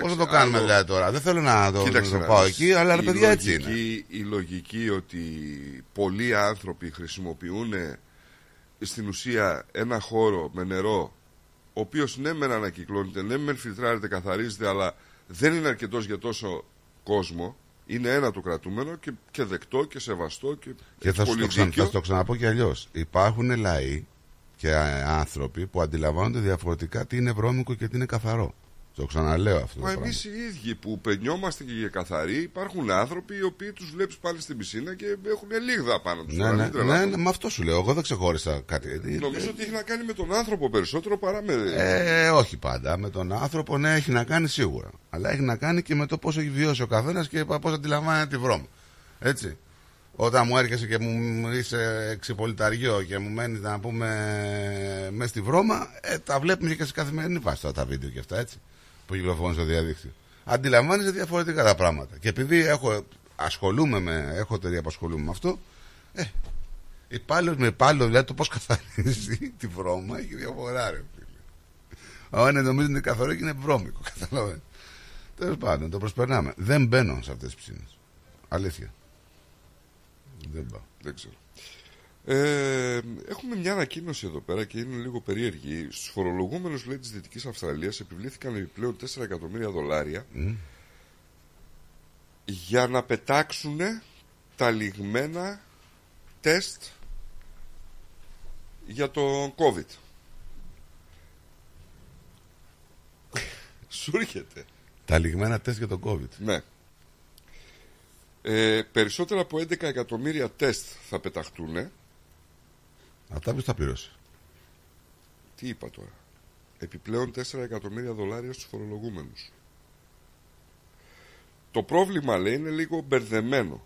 Πώς θα το κάνουμε άλλο- δηλαδή τώρα; Δεν θέλω να το, Κοίταξε να το να πάω δεις. εκεί, αλλά ρε Η παιδιά έτσι είναι. λογική- Η λογική ότι πολλοί άνθρωποι χρησιμοποιούν στην ουσία ένα χώρο με νερό, ο οποίος ναι μεν ανακυκλώνεται, ναι μεν φιλτράρεται, καθαρίζεται, αλλά δεν είναι αρκετός για τόσο κόσμο. Είναι ένα το κρατούμενο και, και δεκτό και σεβαστό και, Και έχει θα σου, πολύ το ξανα, δίκιο. θα σου το ξαναπώ και αλλιώς. Υπάρχουν λαοί και α, άνθρωποι που αντιλαμβάνονται διαφορετικά τι είναι βρώμικο και τι είναι καθαρό. Το ξαναλέω αυτό. Μα το πράγμα. εμείς οι ίδιοι που πενιόμαστε και για καθαροί, υπάρχουν άνθρωποι οι οποίοι τους βλέπεις πάλι στην πισίνα και έχουν λίγδα πάνω τους. Ναι, ναι, ναι, ναι, με αυτό σου λέω. Εγώ δεν ξεχώρισα κάτι. Νομίζω ότι έχει να κάνει με τον άνθρωπο περισσότερο παρά με. Ε, όχι πάντα. Με τον άνθρωπο, ναι, έχει να κάνει σίγουρα. Αλλά έχει να κάνει και με το πώς έχει βιώσει ο καθένας και πώς αντιλαμβάνεται τη βρώμα. Έτσι. Όταν μου έρχεσαι και μου είσαι ξυπολιταριό και μου μένεις να πούμε μέσα στη βρώμα, ε, τα βλέπουμε και σε καθημερινή βάση τώρα τα βίντεο και αυτά έτσι. Που κυκλοφορούν στο διαδίκτυο. Αντιλαμβάνεσαι διαφορετικά τα πράγματα. Και επειδή έχω, ασχολούμαι με, έχω εταιρεία που ασχολούμαι με αυτό, ε, υπάλληλος με υπάλληλο, δηλαδή το πώς καθαρίζει τη βρώμα έχει διαφορά, ρε φίλε. Αν είναι νομίζω είναι καθαρό και είναι βρώμικο, καταλαβαίνετε. Τέλος πάντων, το προσπερνάμε. Δεν μπαίνω σε αυτές τις πισίνε. Αλήθεια. Δεν πάω. Δεν ξέρω. Ε, έχουμε μια ανακοίνωση εδώ πέρα και είναι λίγο περίεργη. Στους φορολογούμενους λέει της Δυτικής Αυστραλίας επιβλήθηκαν επιπλέον 4 εκατομμύρια δολάρια Μμ. για να πετάξουν τα λιγμένα τεστ για το COVID. Σου έρχεται. Τα λιγμένα τεστ για τον COVID. Ναι. Ε, περισσότερα από 11 εκατομμύρια τεστ θα πεταχτούν. Αυτά ποιος θα πληρώσει. Τι είπα τώρα; Επιπλέον 4 εκατομμύρια δολάρια στους φορολογούμενους. Το πρόβλημα λέει είναι λίγο μπερδεμένο.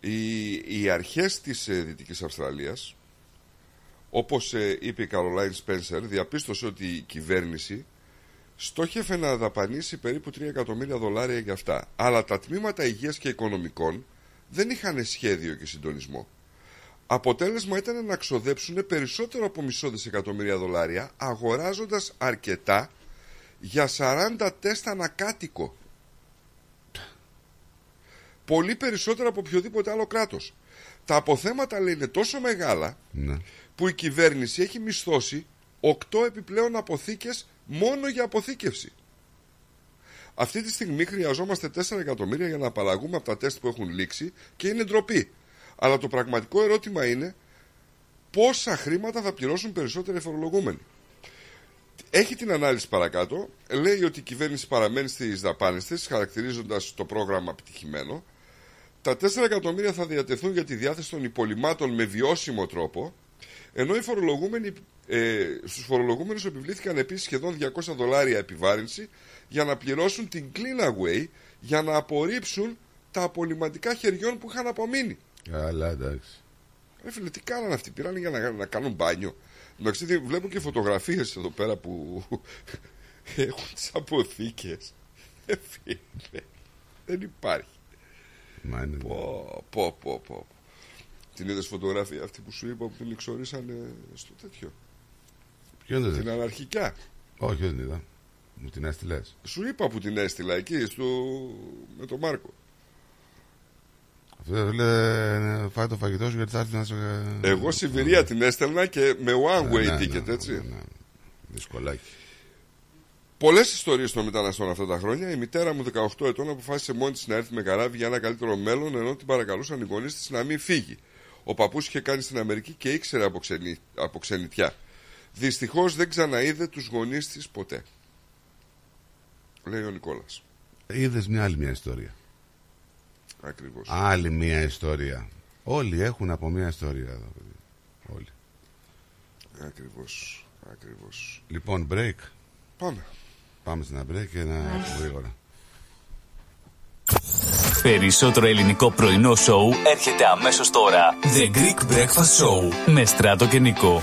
Οι, οι αρχές της ε, Δυτικής Αυστραλίας όπως ε, είπε η Καρολάιν Σπένσερ διαπίστωσε ότι η κυβέρνηση στόχευε να δαπανίσει περίπου 3 εκατομμύρια δολάρια για αυτά. Αλλά τα τμήματα υγείας και οικονομικών δεν είχαν σχέδιο και συντονισμό. Αποτέλεσμα ήταν να ξοδέψουν περισσότερο από μισό δισεκατομμύρια δολάρια αγοράζοντας αρκετά για 40 τεστ ανακάτοικο. Πολύ περισσότερο από οποιοδήποτε άλλο κράτος. Τα αποθέματα λέει είναι τόσο μεγάλα Ναι. που η κυβέρνηση έχει μισθώσει 8 επιπλέον αποθήκες μόνο για αποθήκευση. Αυτή τη στιγμή χρειαζόμαστε 4 εκατομμύρια για να απαλλαγούμε από τα τεστ που έχουν λήξει και είναι ντροπή. Αλλά το πραγματικό ερώτημα είναι πόσα χρήματα θα πληρώσουν περισσότεροι φορολογούμενοι. Έχει την ανάλυση παρακάτω. Λέει ότι η κυβέρνηση παραμένει στις δαπάνες της, χαρακτηρίζοντας το πρόγραμμα επιτυχημένο. Τα 4 εκατομμύρια θα διατεθούν για τη διάθεση των υπολοιμάτων με βιώσιμο τρόπο, ενώ οι φορολογούμενοι, ε, στους φορολογούμενους επιβλήθηκαν επίσης σχεδόν 200 δολάρια επιβάρυνση για να πληρώσουν την clean away για να απορρίψουν τα απολυματικά χεριών που είχαν απομείνει. Καλά, εντάξει. Ρε φίλε, τι κάνανε αυτοί, πήραν για να, να κάνουν μπάνιο. Εντάξει, δι- βλέπω και φωτογραφίες εδώ πέρα που έχουν τις αποθήκες. Ε, φίλε, δεν υπάρχει. Μα είναι... Πω, πω, πω, πω. Την είδες φωτογραφία αυτή που σου είπα που την εξορίσανε στο τέτοιο; Ποιο δεν Την είδες; αναρχικά. Όχι, δεν είδα. Μου την έστειλες. Σου είπα που την έστειλα εκεί στο... με τον Μάρκο. Αυτό δεν λέει φάει το φαγητό σου γιατί θα έρθεις να σε. Εγώ Σιβηρία την έστελνα και με one way Ναι, ναι, ticket, ναι, έτσι. ναι, ναι. Δυσκολάκι. Πολλές ιστορίες των μεταναστών αυτά τα χρόνια. Η μητέρα μου, 18 ετών, αποφάσισε μόνη της να έρθει με καράβι για ένα καλύτερο μέλλον, ενώ την παρακαλούσαν οι γονείς της να μην φύγει. Ο παππούς είχε κάνει στην Αμερική και ήξερε από, ξενι... από ξενιτιά. Δυστυχώς δεν ξαναείδε τους γονείς της ποτέ. Λέει ο Νικόλας. Είδες μια άλλη μια ιστορία. Ακριβώς. Άλλη μια ιστορία. Όλοι έχουν από μια ιστορία εδώ. παιδί. Όλοι. Ακριβώς. Ακριβώς. Λοιπόν, break. Πάμε. Πάμε σε ένα break και ένα γρήγορα. Περισσότερο ελληνικό πρωινό σοου έρχεται αμέσως τώρα. The Greek Breakfast Show με Στράτο και Νικό.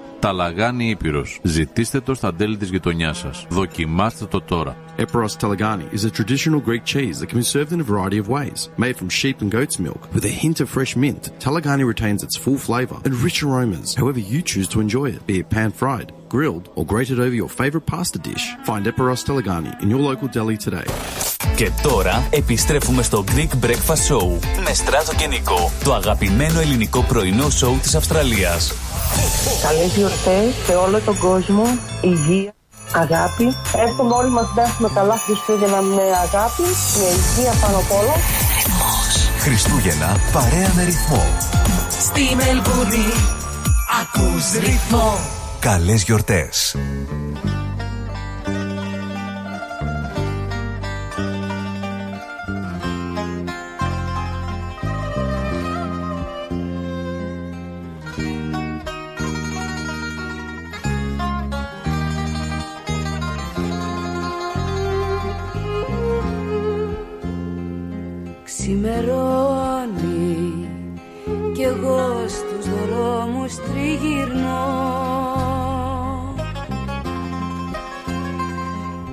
Ταλαγάνι Ήπειρος. Ζητήστε το στα τέλη της γειτονιάς σας. Δοκιμάστε το τώρα. Eperos Telegani is a traditional Greek cheese that can be served in a variety of ways. Made from sheep and goat's milk with a hint of fresh mint, Telegani retains its full flavour and rich aromas however you choose to enjoy it, be it pan-fried, grilled or grated over your favourite pasta dish. Find Eperos Telegani in your local deli today. Και τώρα επιστρέφουμε στο Greek Breakfast Show με Στράτο και Νικό. Το αγαπημένο ελληνικό πρωινό σοου της Αυστραλίας. Καλές γιορτές σε όλο τον κόσμο, υγεία, Αγάπη. Εύχομαι όλοι μας να έχουμε καλά Χριστούγεννα με αγάπη, με υγεία πάνω απ' όλα. Χριστούγεννα παρέα με ρυθμό. Στη Μελβούρνη ακούς ρυθμό. Καλές γιορτές. Ξημερώνει κι εγώ στους δρόμους τριγυρνώ.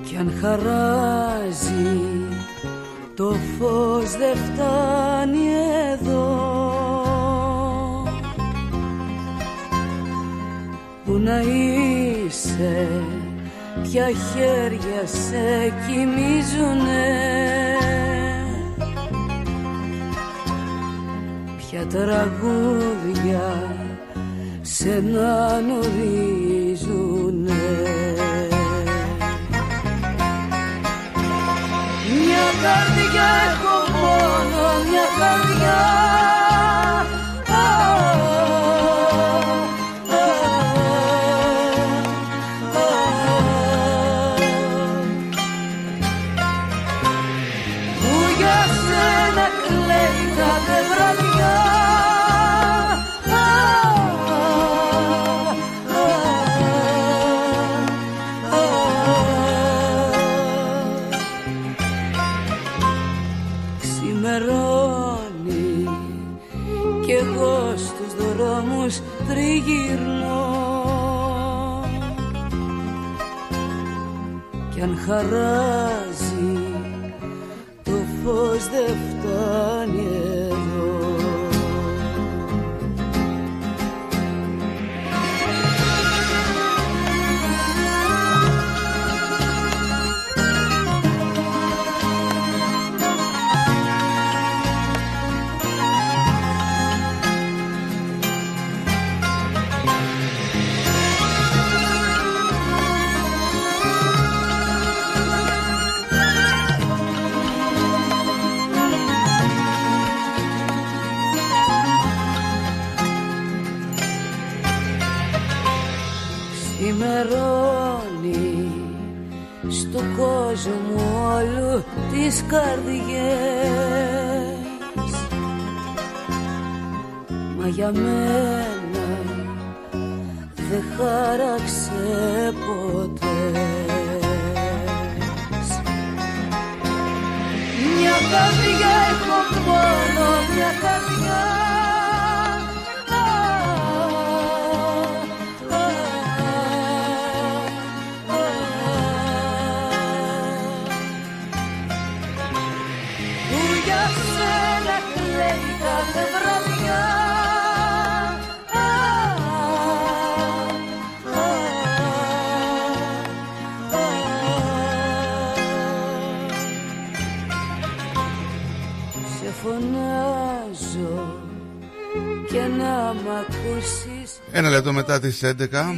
Κι αν χαράζει το φως δεν φτάνει εδώ. Πού να είσαι, ποια χέρια σε κοιμίζουνε Ποια τραγούδια σε να νορίζουνε Μια καρδιά έχω μόνο, μια καρδιά κι τις καρδιές. Μα για μένα δεν χάραξε ποτέ. Μια καρδιά έχω μόνο μια καρδιά Ένα λεπτό μετά τις 11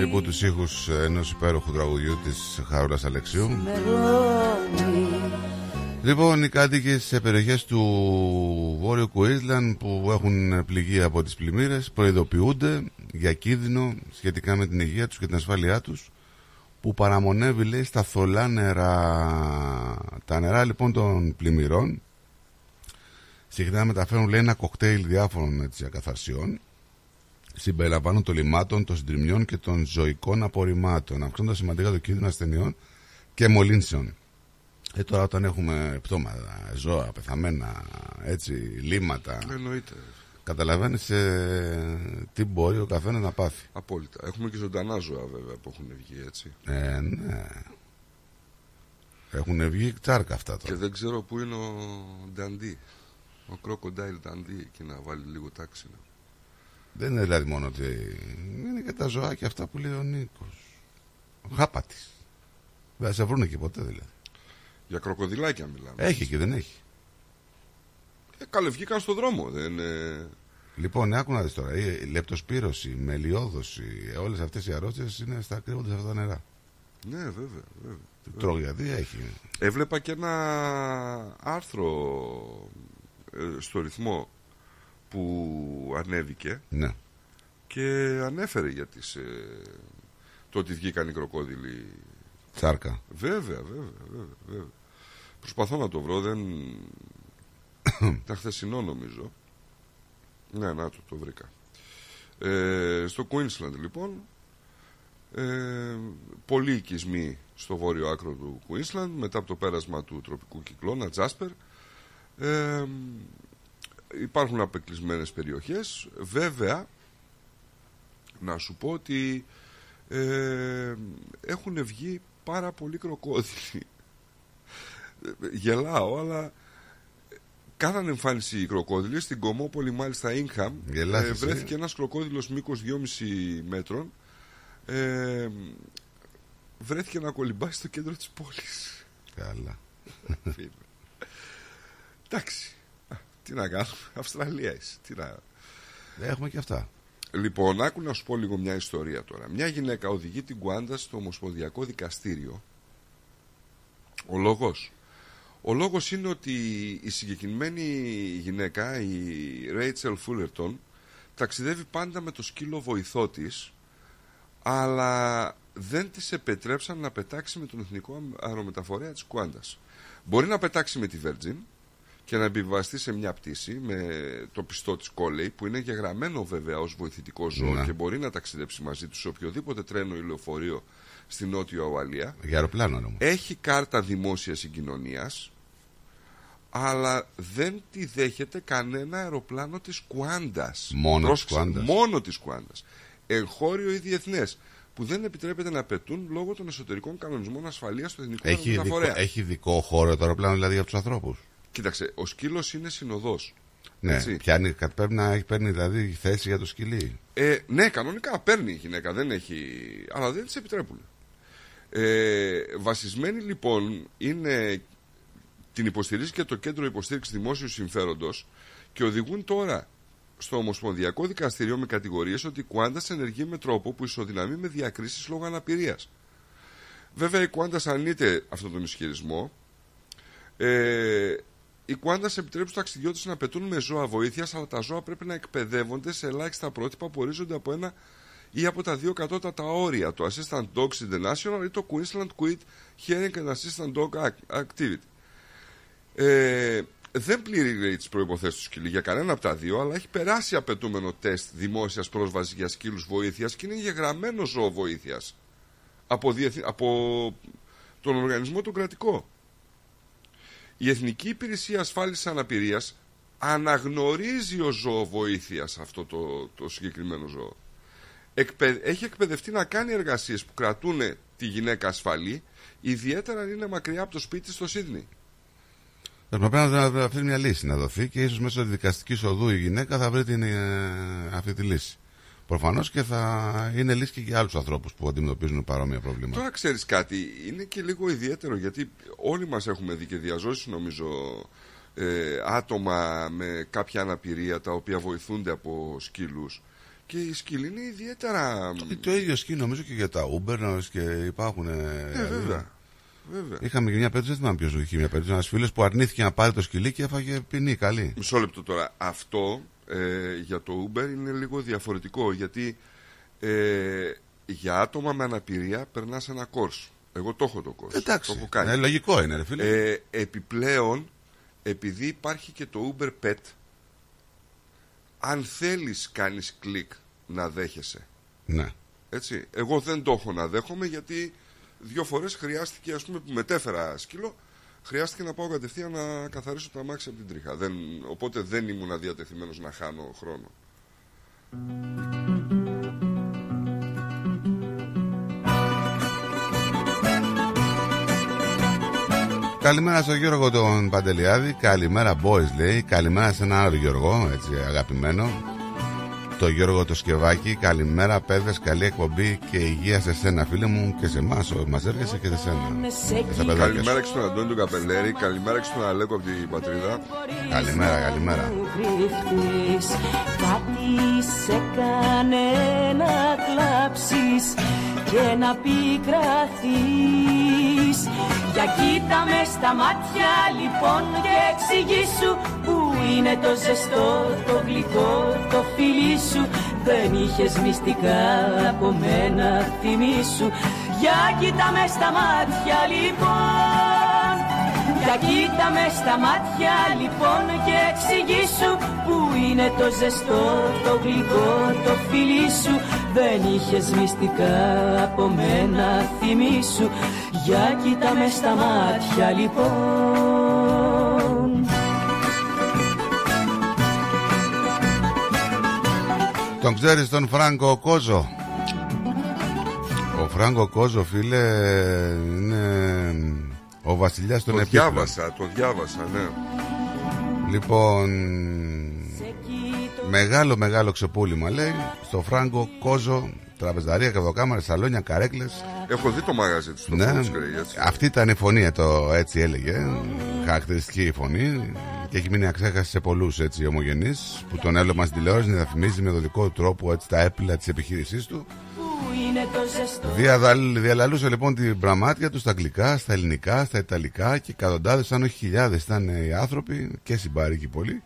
υπό τους ήχους ενός υπέροχου τραγουδιού της Χαρούλας Αλεξίου μερώνει Λοιπόν, οι κάτοικοι σε περιοχές του Βόρειου Κουίσλαν που έχουν πληγεί από τις πλημμύρες προειδοποιούνται για κίνδυνο σχετικά με την υγεία τους και την ασφάλειά τους που παραμονεύει λέει στα θολά νερά. Τα νερά λοιπόν των πλημμυρών συχνά μεταφέρουν λέει ένα κοκτέιλ διάφορων έτσι, ακαθαρσιών συμπεριλαμβάνουν των λιμάτων, των συντριμιών και των ζωικών απορριμμάτων αυξάνοντας σημαντικά το κίνδυνο ασθενειών και μολύνσεων. Ε, τώρα όταν έχουμε πτώματα, ζώα, πεθαμένα, έτσι, λίματα, Εννοείται. καταλαβαίνεις ε, τι μπορεί ο καθένας να πάθει. Απόλυτα. Έχουμε και ζωντανά ζώα βέβαια που έχουν βγει έτσι. Ε, ναι. Έχουν βγει τσάρκα αυτά Και τώρα. δεν ξέρω πού είναι ο Νταντί. Ο Κρόκοντάιλ Νταντί εκεί να βάλει λίγο τάξη. να. Δεν είναι δηλαδή μόνο ότι είναι και τα ζωάκια αυτά που λέει ο Νίκος. Ο χάπατης. Δεν θα σε βρούνε και ποτέ δηλαδή. Για κροκοδιλάκια μιλάμε. Έχει και δεν έχει. Ε, καλέ, βγήκαν στον δρόμο. Δεν, ε... Λοιπόν, άκου να δεις τώρα. Η λεπτοσπύρωση, μελιόδοση, όλες αυτές οι αρρώστιες είναι στα κρύβονται σε αυτά τα νερά. Ναι, βέβαια. βέβαια. Τρώγει γιατί έχει. Έβλεπα και ένα άρθρο ε, στο ρυθμό που ανέβηκε Ναι. και ανέφερε για τις, ε, το ότι βγήκαν οι κροκόδιλοι. Τσάρκα. Βέβαια, βέβαια, βέβαια, βέβαια. Προσπαθώ να το βρω, δεν... Ήταν χθεσινό νομίζω. Ναι, να το, το βρήκα. Ε, στο Queensland λοιπόν, ε, πολλοί οικισμοί στο βόρειο άκρο του Queensland μετά από το πέρασμα του τροπικού κυκλώνα Τζάσπερ ε, υπάρχουν απεκλεισμένες περιοχές βέβαια να σου πω ότι ε, έχουν βγει πάρα πολλοί κροκόδιλοι Ε, γελάω αλλά κάνανε εμφάνιση οι κροκόδιλοι στην Κομόπολη μάλιστα Ίνχαμ Γελάς εσύ. βρέθηκε ένας κροκόδιλος μήκος 2,5 μέτρων ε, βρέθηκε να κολυμπάει στο κέντρο της πόλης Καλά. Φίλε. Εντάξει. Α, Τι να κάνουμε. Αυστραλία είσαι. Τι να... Έχουμε και αυτά. Λοιπόν, άκου να σου πω λίγο μια ιστορία τώρα. Μια γυναίκα οδηγεί την Κουάντα στο Ομοσπονδιακό Δικαστήριο. Ο λόγος. Ο λόγος είναι ότι η συγκεκριμένη γυναίκα, η Ρέιτσελ Φούλερτον, ταξιδεύει πάντα με το σκύλο βοηθό της, αλλά δεν της επετρέψαν να πετάξει με τον εθνικό αερομεταφορέα της Κουάντας. Μπορεί να πετάξει με τη Virgin και να επιβαστεί σε μια πτήση με το πιστό της Κόλεϊ που είναι γεγραμμένο βέβαια ως βοηθητικό ζώο Ναι. και μπορεί να ταξιδέψει μαζί του σε οποιοδήποτε τρένο ή λεωφορείο στη Νότιο Αουαλία. Για αεροπλάνο όμως. Έχει κάρτα δημόσια συγκοινωνίας, αλλά δεν τη δέχεται κανένα αεροπλάνο της Κουάντας. Μόνο Πρόσεξε, της Κουάντας. Μόνο της Κουάντας. Εγχώριο ή διεθνές που δεν επιτρέπεται να πετούν λόγω των εσωτερικών κανονισμών ασφαλείας του εθνικού Έχει δικό, μεταφορέα. έχει δικό χώρο το αεροπλάνο δηλαδή για τους ανθρώπους. Κοίταξε, ο σκύλος είναι συνοδός. Ναι, Έτσι. πιάνει, κα- πρέπει να έχει παίρνει δηλαδή θέση για το σκυλί. Ε, ναι, κανονικά παίρνει η γυναίκα, δεν έχει. αλλά δεν της επιτρέπουν. Ε, βασισμένη λοιπόν είναι. Την υποστηρίζει και το Κέντρο Υποστήριξης Δημόσιου Συμφέροντος και οδηγούν τώρα στο Ομοσπονδιακό Δικαστήριο με κατηγορίες ότι η Κουάντας ενεργεί με τρόπο που ισοδυναμεί με διακρίσεις λόγω αναπηρίας. Βέβαια, η Κουάντας αρνείται αυτόν τον ισχυρισμό. Ε, η Κουάντα επιτρέπει στου ταξιδιώτε να πετούν με ζώα βοήθειας, αλλά τα ζώα πρέπει να εκπαιδεύονται σε ελάχιστα πρότυπα που ορίζονται από ένα ή από τα δύο κατώτατα όρια, το Assistant Dogs International ή το Queensland Quit Hearing and Assistant Dog Ac- Activity. Ε, δεν πληρεί τις προποθέσει του σκύλου για κανένα από τα δύο, αλλά έχει περάσει απαιτούμενο τεστ δημόσιας πρόσβασης για σκύλους βοήθειας και είναι γεγραμμένο ζώο βοήθειας από, διεθ- από τον οργανισμό τον κρατικό. Η Εθνική Υπηρεσία Ασφάλισης Αναπηρίας αναγνωρίζει ως ζώο βοήθειας αυτό το, το συγκεκριμένο ζώο. Εκπαι- έχει εκπαιδευτεί να κάνει εργασίες που κρατούν τη γυναίκα ασφαλή, ιδιαίτερα αν είναι μακριά από το σπίτι της στο Σίδνη. Θα πρέπει να βρεθεί μια λύση να δοθεί και ίσως μέσω δικαστικής οδού η γυναίκα θα βρει την, ε, αυτή τη λύση. Προφανώς και θα είναι λύση και για άλλους ανθρώπους που αντιμετωπίζουν παρόμοια προβλήματα. Τώρα ξέρεις κάτι, είναι και λίγο ιδιαίτερο γιατί όλοι μας έχουμε δει και διαζώσεις νομίζω ε, άτομα με κάποια αναπηρία τα οποία βοηθούνται από σκύλους και οι σκύλοι είναι ιδιαίτερα... Το, το ίδιο σκύλο νομίζω και για τα Uber νομίζω, και υπάρχουν. Ε, Ναι, βέβαια. βέβαια. Είχαμε και μια περίπτωση, δεν θυμάμαι ποιος είχε μια περίπτωση. Ένας φίλος που αρνήθηκε να πάρει το σκυλί και έφαγε ποινή καλή. Μισό λεπτό τώρα. Αυτό ε, για το Uber είναι λίγο διαφορετικό γιατί ε, για άτομα με αναπηρία περνάς ένα course. Εγώ το έχω το course. Εντάξει, Το έχω κάνει. ε, λογικό είναι, ρε φίλε. Ε, επιπλέον, επειδή υπάρχει και το Uber Pet, αν θέλεις κάνεις κλικ να δέχεσαι. Ναι. Έτσι. Εγώ δεν το έχω να δέχομαι γιατί δύο φορές χρειάστηκε, ας πούμε, που μετέφερα σκύλο, χρειάστηκε να πάω κατευθείαν να καθαρίσω το αμάξι από την τρίχα. Δεν, οπότε δεν ήμουν αδιατεθειμένος να χάνω χρόνο. Καλημέρα στον Γιώργο τον Παντελιάδη. Καλημέρα, boys λέει. Καλημέρα σε ένα άλλο Γιώργο, έτσι αγαπημένο. Το Γιώργο το Σκευάκι. Καλημέρα, παιδες. Καλή εκπομπή και υγεία σε σένα, φίλε μου, και σε εμάς. Μας έρχεσαι και σε σένα. Και στα παιδάκια σου. Καλημέρα και στον Αντώνη του Καπελέρη, καλημέρα και στον Αλέκο από την πατρίδα. Καλημέρα, καλημέρα. κρυφτείς Κάτι σε έκανε να κλάψεις και να πικραθείς Για κοίτα με στα μάτια λοιπόν και εξηγήσου Που είναι το ζεστό, το γλυκό, το φιλί σου Δεν είχες μυστικά από μένα θυμήσου Για κοίτα με στα μάτια λοιπόν. Για κοίτα με στα μάτια λοιπόν και εξηγήσου Που είναι το ζεστό, το γλυκό, το φιλί σου. Δεν είχες μυστικά από μένα θυμήσου Για κοίτα με στα μάτια λοιπόν Τον ξέρεις τον Φράγκο Κόζο; Ο Φράγκο Κόζο, φίλε, είναι ο βασιλιάς των Το επίπλων. διάβασα, το διάβασα, ναι. Λοιπόν, μεγάλο μεγάλο ξεπούλημα λέει στο Φράγκο Κόζο, τραπεζαρία, καβδοκάμαρες, σαλόνια, καρέκλες. Έχω δει το μαγαζί του στο Ναι, Footscray, έτσι. αυτή ήταν η φωνή, το έτσι έλεγε. Χαρακτηριστική η φωνή. Και έχει μείνει αξέχαστη σε πολλούς ομογενείς που τον έβλεπαν στην τηλεόραση να διαφημίζει με τον δικό του τρόπο έτσι, τα έπειλα της επιχείρησής του. Που είναι το ζεστό; Διαδαλ- Διαλαλούσε λοιπόν την πραγμάτια του στα αγγλικά, στα ελληνικά, στα ιταλικά και εκατοντάδες, αν όχι χιλιάδες, ήταν ε, οι άνθρωποι και συμπάρικοι πολλοί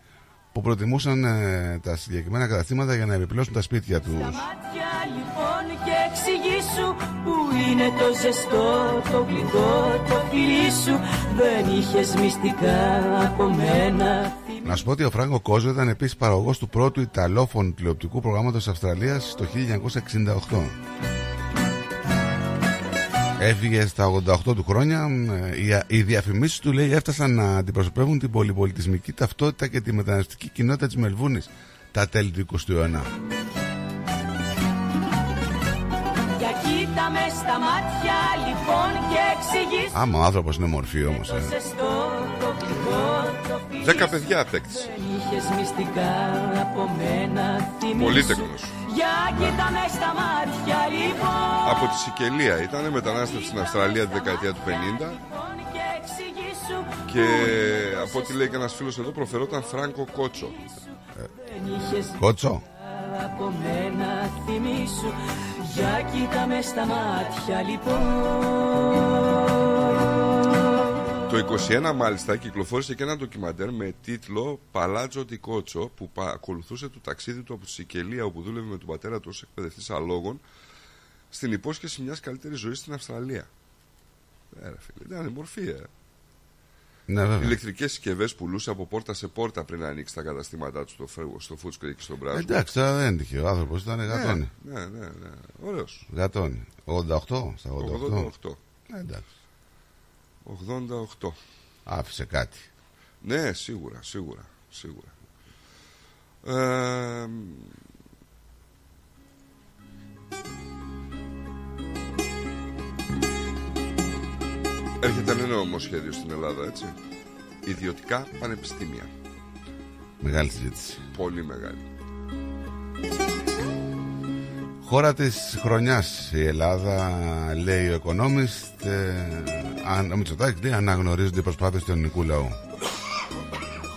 που προτιμούσαν ε, τα συγκεκριμένα καταστήματα για να επιπλώσουν τα σπίτια τους. μάτια λοιπόν και εξηγήσου Που είναι το ζεστό, το γλυκό, το φιλί σου Δεν είχες μυστικά από μένα Να σου πω ότι ο Φράγκο Κόζο ήταν επίσης παραγωγός του πρώτου Ιταλόφωνου τηλεοπτικού προγράμματος Αυστραλίας το 1968. Έφυγε στα 88 του χρόνια. Ε, Οι, οι διαφημίσεις του λέει έφτασαν να αντιπροσωπεύουν την πολυπολιτισμική ταυτότητα και τη μεταναστευτική κοινότητα της Μελβούνης τα τέλη του 20ου αιώνα. Κοίτα με στα μάτια λοιπόν και εξηγήσου Άμα ο άνθρωπος είναι μορφή όμως. Το ζεστό, το γλυκό, το φιλί Δέκα παιδιά απέκτησε. Δεν είχες μυστικά από μένα θυμίσου Πολύτεκνος. Για κοίτα με στα μάτια λοιπόν Από τη Σικελία ήταν μετανάστευση στην Αυστραλία τη δεκαετία του 50 και εξηγήσου και από ό,τι λέει και ένας φίλος εδώ προφερόταν Φράνκο Κότσο. Δεν είχες Κότσο. Από μένα θυμίσου Για κοίτα με στα μάτια λοιπόν Το Το 21 μάλιστα κυκλοφόρησε και ένα ντοκιμαντέρ με τίτλο Παλάτζο Τικότσο που πα- ακολουθούσε το ταξίδι του από τη Σικελία όπου δούλευε με τον πατέρα του ως εκπαιδευτής αλόγων στην υπόσχεση μιας καλύτερης ζωής στην Αυστραλία. Ε, ρε φίλε, ήταν μορφή, ε. Ναι, βέβαια. Ηλεκτρικές συσκευές πουλούσε από πόρτα σε πόρτα πριν ανοίξει τα καταστήματά του στο, Φρέγο- στο Footscray και στον Πράσινο. Εντάξει, τώρα δεν έτυχε. Ο άνθρωπος ήταν γατόνι. Ναι, ναι, ναι. ναι. Ωραίος. Γατόνι. 88, στα 88. 88. Ε, εντάξει. 88. Άφησε κάτι. Ναι, σίγουρα, σίγουρα, σίγουρα. Ε, έρχεται ένα νέο νομοσχέδιο στην Ελλάδα, έτσι. Ιδιωτικά πανεπιστήμια. Μεγάλη συζήτηση. Πολύ μεγάλη. Χώρα της χρονιάς η Ελλάδα λέει ο Economist ε, αν, ο Μητσοτάκης λέει αναγνωρίζονται οι προσπάθειες του ελληνικού λαού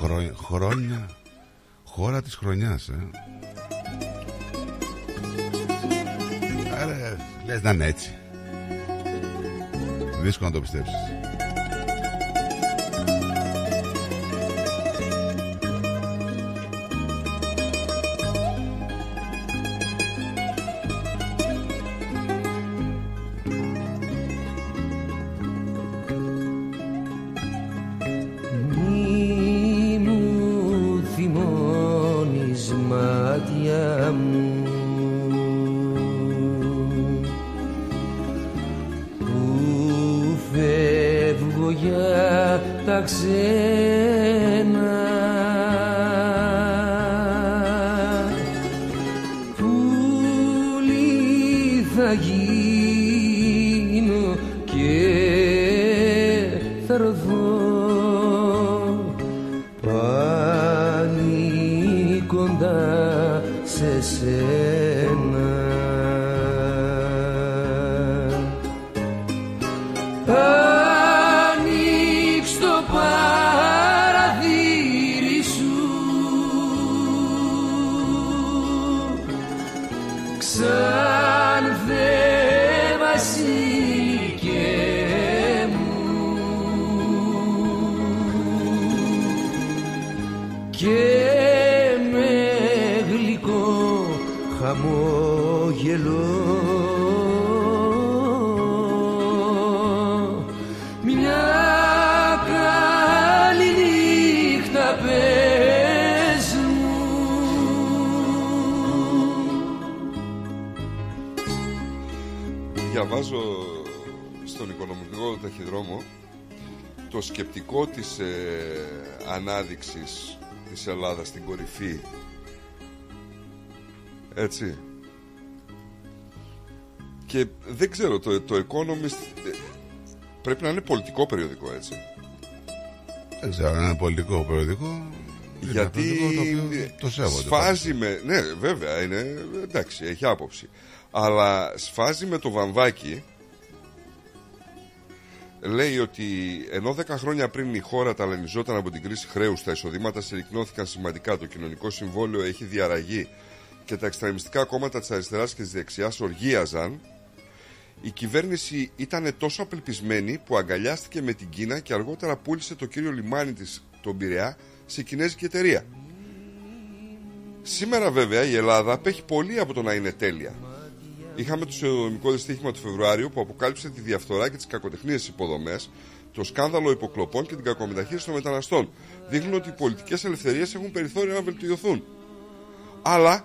Χρο, χρόνια χώρα της χρονιάς ε. Άρα λες να είναι έτσι δύσκολο να το πιστέψεις της ε, ανάδειξης της Ελλάδας στην κορυφή. Έτσι. Και δεν ξέρω το, το Economist ε, πρέπει να είναι πολιτικό περιοδικό έτσι. Δεν ξέρω αν είναι πολιτικό περιοδικό είναι γιατί περιοδικό το οποίο το σέβονται σφάζει με ναι βέβαια είναι εντάξει έχει άποψη. Αλλά σφάζει με το βαμβάκι λέει ότι ενώ 10 χρόνια πριν η χώρα ταλανιζόταν από την κρίση χρέους, τα εισοδήματα συρρυκνώθηκαν σημαντικά, το κοινωνικό συμβόλαιο έχει διαραγεί και τα εξτρεμιστικά κόμματα της αριστεράς και της δεξιάς οργίαζαν, η κυβέρνηση ήταν τόσο απελπισμένη που αγκαλιάστηκε με την Κίνα και αργότερα πούλησε το κύριο λιμάνι της, τον Πειραιά, σε κινέζικη εταιρεία. Σήμερα βέβαια η Ελλάδα απέχει πολύ από το να είναι τέλεια. Είχαμε το σιδηροδρομικό δυστύχημα του Φεβρουάριου που αποκάλυψε τη διαφθορά και τις κακοτεχνίες υποδομές, το σκάνδαλο υποκλοπών και την κακομεταχείριση των μεταναστών. Δείχνουν ότι οι πολιτικές ελευθερίες έχουν περιθώριο να βελτιωθούν. Αλλά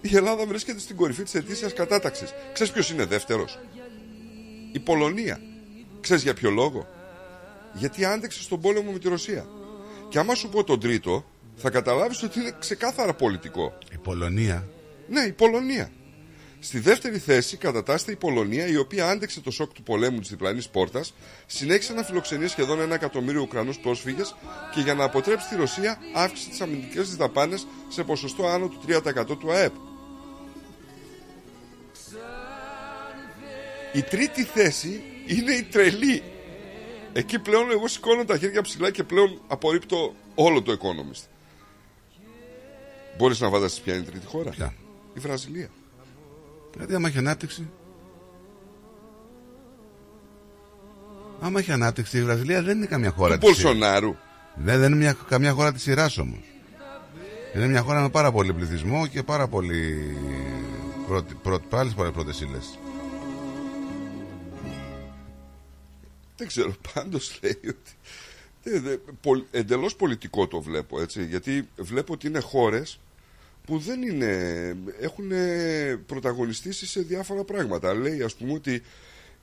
η Ελλάδα βρίσκεται στην κορυφή της ετήσιας κατάταξης. Ξέρεις ποιος είναι δεύτερος, Η Πολωνία. Ξέρεις για ποιο λόγο, Γιατί άντεξε στον πόλεμο με τη Ρωσία. Και άμα σου πω τον τρίτο, θα καταλάβεις ότι είναι ξεκάθαρα πολιτικό. Η Πολωνία. Ναι, η Πολωνία. Στη δεύτερη θέση κατατάσσεται η Πολωνία, η οποία άντεξε το σοκ του πολέμου της διπλανής πόρτας, συνέχισε να φιλοξενεί σχεδόν ένα εκατομμύριο Ουκρανούς πρόσφυγες και για να αποτρέψει τη Ρωσία αύξησε τις αμυντικές της δαπάνες σε ποσοστό άνω του 3% του ΑΕΠ. Η τρίτη θέση είναι η τρελή. Εκεί πλέον εγώ σηκώνω τα χέρια ψηλά και πλέον απορρίπτω όλο το Economist. Μπορείς να φανταστείς ποια είναι η τρίτη χώρα; Ποια; Η Βραζιλία. Δηλαδή, άμα έχει ανάπτυξη. Άμα έχει ανάπτυξη, η Βραζιλία δεν είναι καμιά χώρα Του της Μπολσονάρου. Δεν, δεν είναι μια, καμιά χώρα της σειράς όμως. Είναι μια χώρα με πάρα πολύ πληθυσμό και πάρα πολύ. Πρώτη, πρώτη, άλλες πολλές πρώτες ύλες. Δεν ξέρω, πάντως λέει ότι δεν- δεν- πολ- εντελώς πολιτικό το βλέπω έτσι, γιατί βλέπω ότι είναι χώρες που δεν είναι, έχουν πρωταγωνιστήσει σε διάφορα πράγματα. Λέει ας πούμε ότι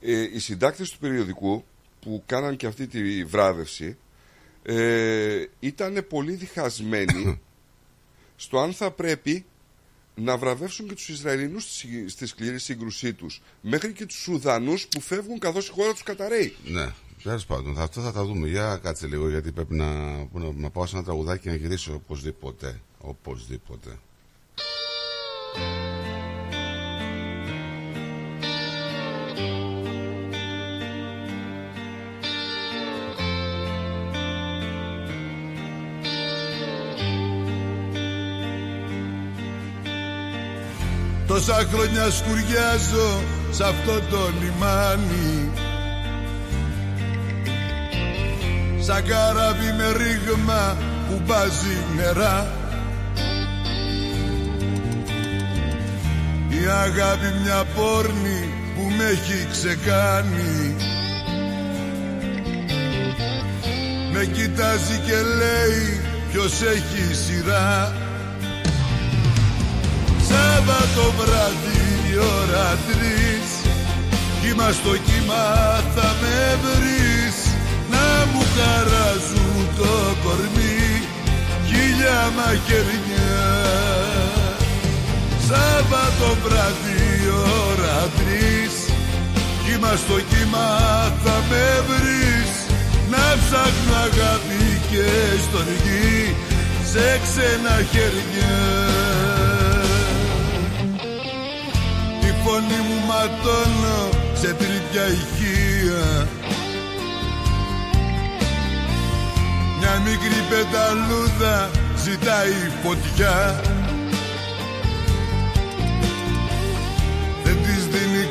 ε, οι συντάκτες του περιοδικού που κάναν και αυτή τη βράβευση ε, ήταν πολύ διχασμένοι στο αν θα πρέπει να βραβεύσουν και τους Ισραηλινούς στη, στη σκληρή σύγκρουσή τους μέχρι και τους Σουδανούς που φεύγουν καθώς η χώρα τους καταραίει. Ναι, τέλος πάντων, αυτό θα τα δούμε. Για κάτσε λίγο, γιατί πρέπει να, που να, να πάω σε ένα τραγουδάκι και να γυρίσω οπωσδήποτε. Οπωσδήποτε. Τόσα χρόνια σκουριάζω σε αυτό το λιμάνι. Σαν καράβι με ρήγμα που βάζει νερά Η αγάπη μια πόρνη που με έχει ξεκάνει. Με κοιτάζει και λέει ποιος έχει σειρά. Σάββατο βράδυ η ώρα τρεις Κύμα στο κύμα θα με βρεις. Να μου χαράζουν το κορμί Χίλια μαχαιριά Σάββατο βράδυ η ώρα τρεις. Κύμα στο κύμα θα με βρεις. Να ψάχνω αγάπη και στοργή Σε ξένα χέρια. Τη φωνή μου ματώνω σε τρίτια ηχεία. Μια μικρή πεταλούδα ζητάει φωτιά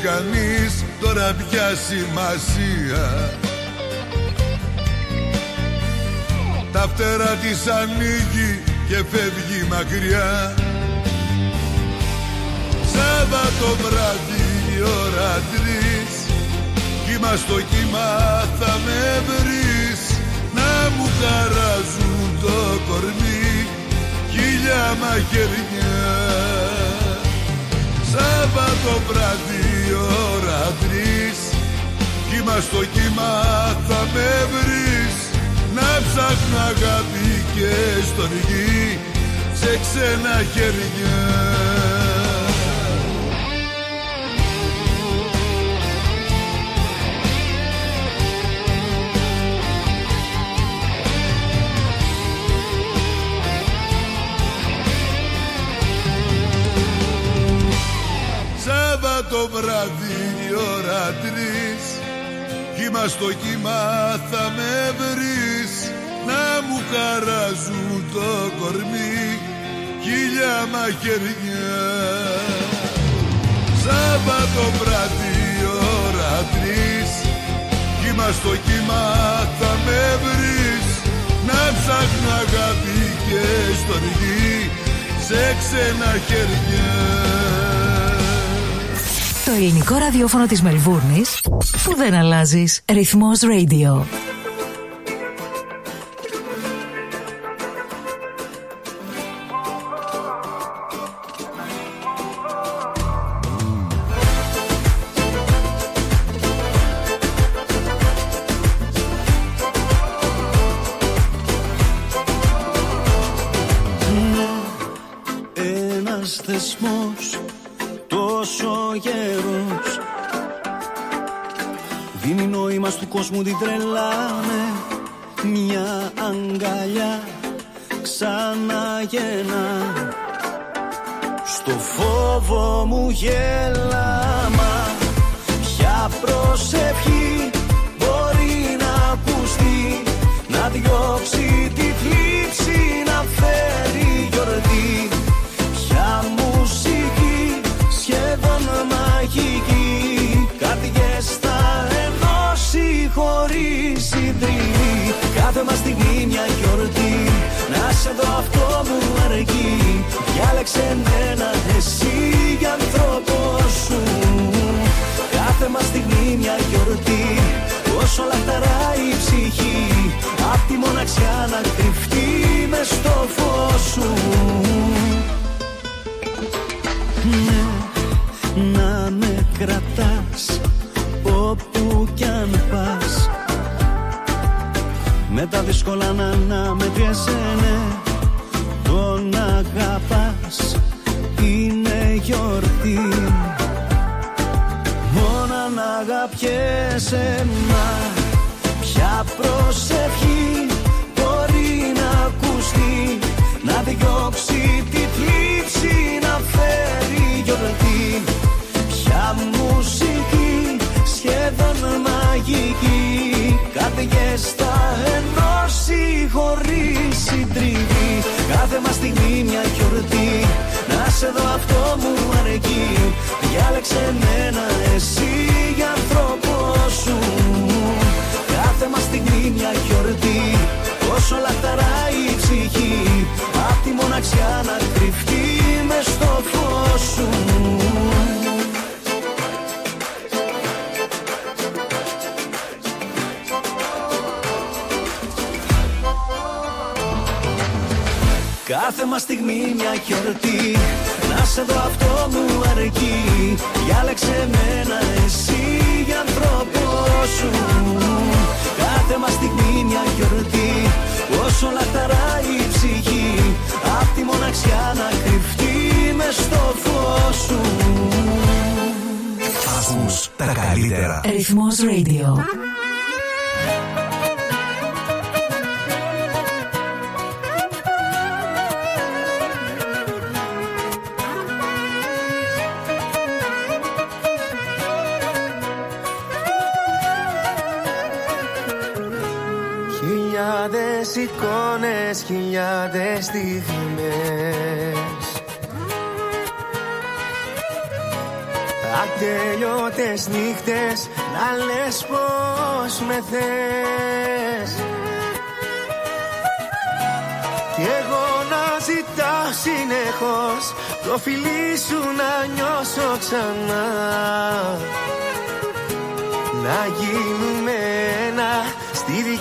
κανείς τώρα πια σημασία. Τα φτερά της ανοίγει και φεύγει μακριά. Σάββατο βράδυ η ώρα τρεις. Κύμα στο κύμα θα με βρεις. Να μου χαράζουν το κορμί. Χίλια μαχαιριά Σάββατο βράδυ η ώρα τρεις. Κύμα στο κύμα θα με βρεις. Να ψάχνω αγάπη και στοργή Σε ξένα χέρια Σάββατο βράδυ η ώρα τρεις. Κύμα στο κύμα θα με βρεις. Να μου χαράζουν το κορμί Χίλια μαχαιριά. Σάββατο βράδυ η ώρα τρεις. Κύμα στο κύμα θα με βρεις. Να ψάχνω αγάπη και στοργή Σε ξένα χέρια Το ελληνικό ραδιόφωνο της Μελβούρνης που δεν αλλάζεις. Ρυθμός Radio.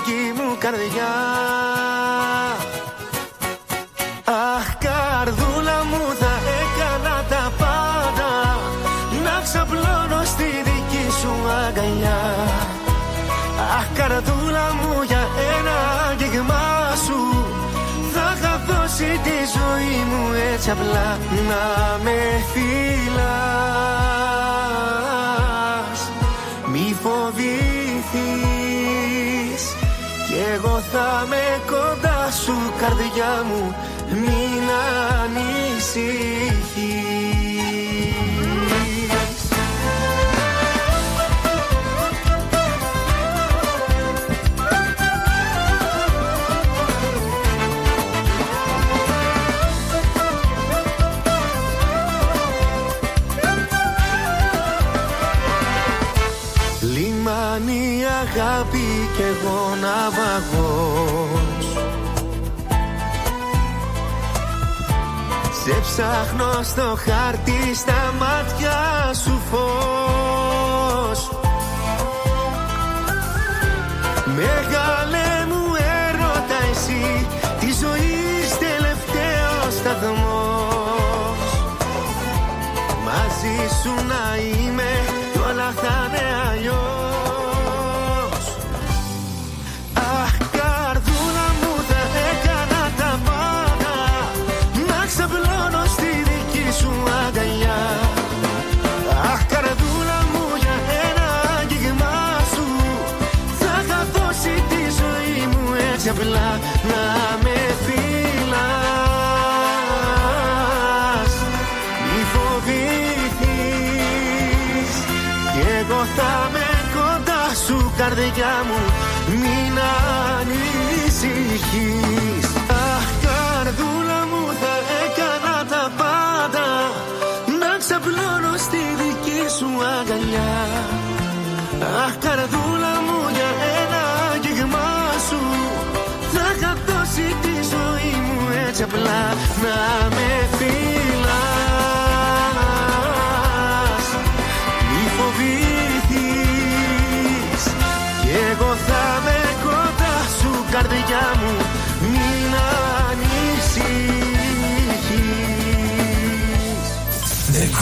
δική μου Αχ καρδούλα μου θα έκανα τα πάντα Να ξαπλώνω στη δική σου αγκαλιά. Αχ καρδούλα μου για ένα άγγιγμά σου Θα είχα τη ζωή μου έτσι απλά Να με φύλα με κοντά σου καρδιά μου Μην ανησυχείς. Λιμάνι αγάπη και εγώ να βαγώ Ψάχνω στο χάρτη στα μάτια σου φως. Μεγάλε μου έρωτα εσύ Τη ζωή τελευταίος σταθμός. Μαζί σου να είμαι καρδιά μου μην ανησυχείς. Αχ καρδούλα μου θα έκανα τα πάντα Να ξαπλώνω στη δική σου αγκαλιά. Αχ καρδούλα μου για ένα αγγίγμα σου Θα είχα δώσει τη ζωή μου έτσι απλά να με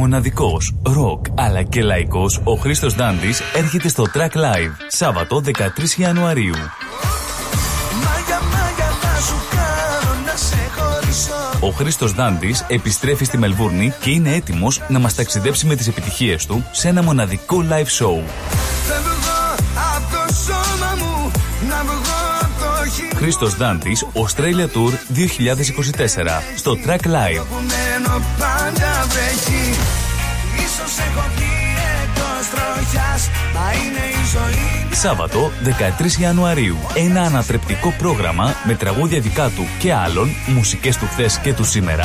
Μοναδικός, ροκ αλλά και λαϊκός, ο Χρήστος Δάντης έρχεται στο Track Live, Σάββατο 13 Ιανουαρίου. Μάγια μάγια θα σου κάνω να σε χωρίσω Ο Χρήστος Δάντης επιστρέφει στη Μελβούρνη και είναι έτοιμος να μας ταξιδέψει με τις επιτυχίες του σε ένα μοναδικό live show. Θα βγω από το σώμα μου Να βγω από το χείλο Χρήστος Δάντης, Australia Tour 2024, στο Track Live. Σάββατο 13 Ιανουαρίου. Ένα ανατρεπτικό πρόγραμμα με τραγούδια δικά του και άλλων, μουσικές του χθες και του σήμερα,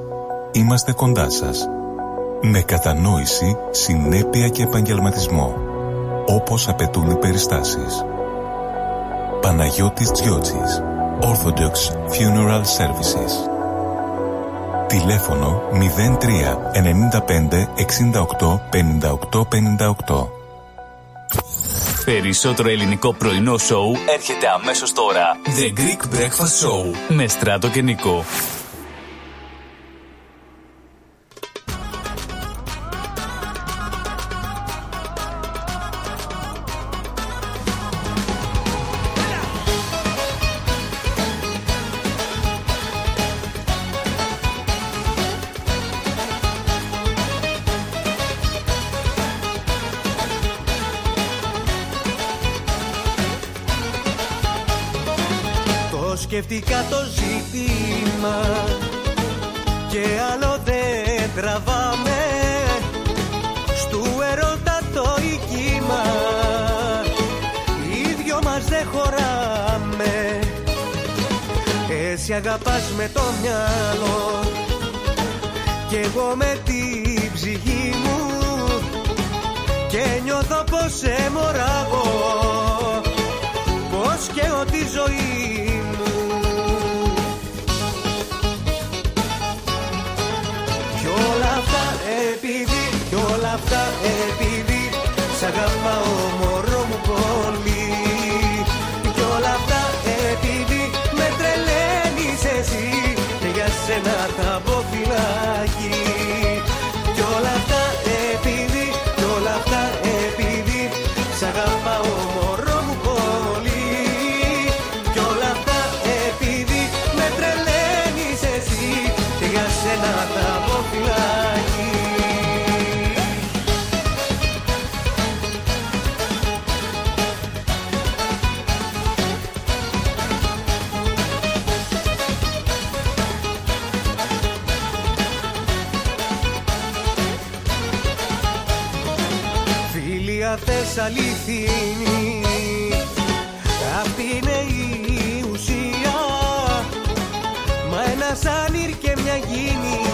είμαστε κοντά σας. Με κατανόηση, συνέπεια και επαγγελματισμό. Όπως απαιτούν οι περιστάσεις. Παναγιώτης Τζιότσης. Orthodox Funeral Services. Τηλέφωνο 03 95 68 58 58. Περισσότερο ελληνικό πρωινό σοου έρχεται αμέσως τώρα. The Greek Breakfast Show με Στράτο και Νικό. Το σκεφτικά το ζήτημα και άλλο δεν τραβάμε. Στου ερώτα το οικείμα οι δυο μας δεν χωράμε. Εσύ αγαπάς με το μυαλό και εγώ με την ψυχή μου. Και νιώθω πως σε μωράγω πως και ότι η ζωή αυτά επειδή Σ' αγαπάω αληθινή Αυτή είναι η ουσία. Μα ένας σανίρ και μια γίνη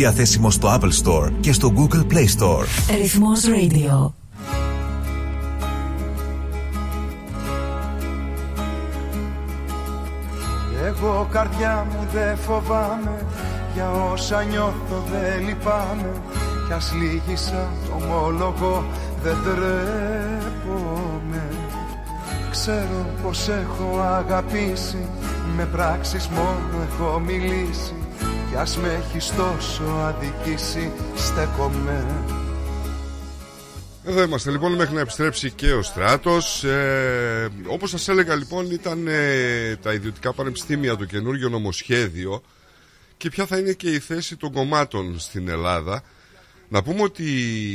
Διαθέσιμο στο Apple Store και στο Google Play Store. Ρυθμός Radio. Εγώ καρδιά μου δεν φοβάμαι Για όσα νιώθω δεν λυπάμαι Κι ας λύγησα το ομολογώ δεν τρέπομαι Ξέρω πως έχω αγαπήσει Με πράξεις μόνο έχω μιλήσει Κι ας με έχεις τόσο αδικήσει Στέκομαι. Εδώ είμαστε λοιπόν μέχρι να επιστρέψει και ο στράτος. Ε, Όπως σας έλεγα λοιπόν ήταν ε, τα ιδιωτικά πανεπιστήμια το καινούργιο νομοσχέδιο Και ποια θα είναι και η θέση των κομμάτων στην Ελλάδα. Να πούμε ότι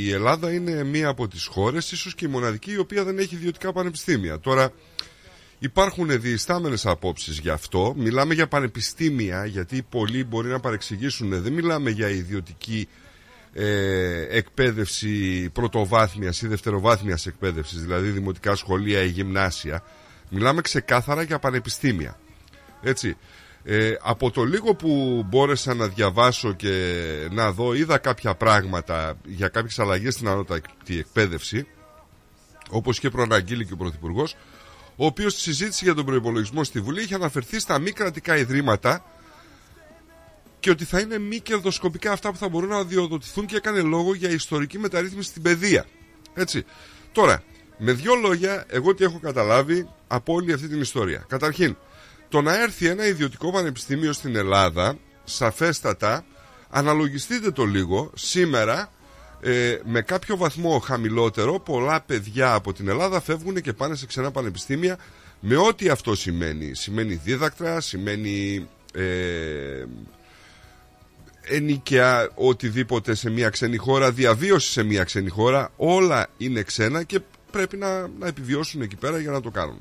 η Ελλάδα είναι μία από τις χώρες Ίσως και η μοναδική η οποία δεν έχει ιδιωτικά πανεπιστήμια. Τώρα υπάρχουν διεστάμενες απόψεις γι' αυτό Μιλάμε για πανεπιστήμια γιατί πολλοί μπορεί να παρεξηγήσουν Δεν μιλάμε για ιδιωτική ε, εκπαίδευση πρωτοβάθμιας ή δευτεροβάθμιας εκπαίδευσης, δηλαδή δημοτικά σχολεία ή γυμνάσια. Μιλάμε ξεκάθαρα για πανεπιστήμια. Έτσι. Ε, από το λίγο που μπόρεσα να διαβάσω και να δω, είδα κάποια πράγματα για κάποιες αλλαγές στην ανώτατη εκπαίδευση, όπως και προαναγγείλει και ο Πρωθυπουργός, ο οποίος στη συζήτηση για τον προϋπολογισμό στη Βουλή είχε αναφερθεί στα μη κρατικά ιδρύματα και ότι θα είναι μη κερδοσκοπικά αυτά που θα μπορούν να διοδοτηθούν και έκανε λόγο για ιστορική μεταρρύθμιση στην παιδεία. Έτσι. Τώρα, με δύο λόγια, εγώ τι έχω καταλάβει από όλη αυτή την ιστορία. Καταρχήν, το να έρθει ένα ιδιωτικό πανεπιστήμιο στην Ελλάδα, σαφέστατα, αναλογιστείτε το λίγο, σήμερα ε, με κάποιο βαθμό χαμηλότερο, πολλά παιδιά από την Ελλάδα φεύγουν και πάνε σε ξένα πανεπιστήμια με ό,τι αυτό σημαίνει. Σημαίνει δίδακτρα, σημαίνει ε, ενίκαια οτιδήποτε σε μια ξένη χώρα, διαβίωση σε μια ξένη χώρα, όλα είναι ξένα και πρέπει να, να επιβιώσουν εκεί πέρα για να το κάνουν.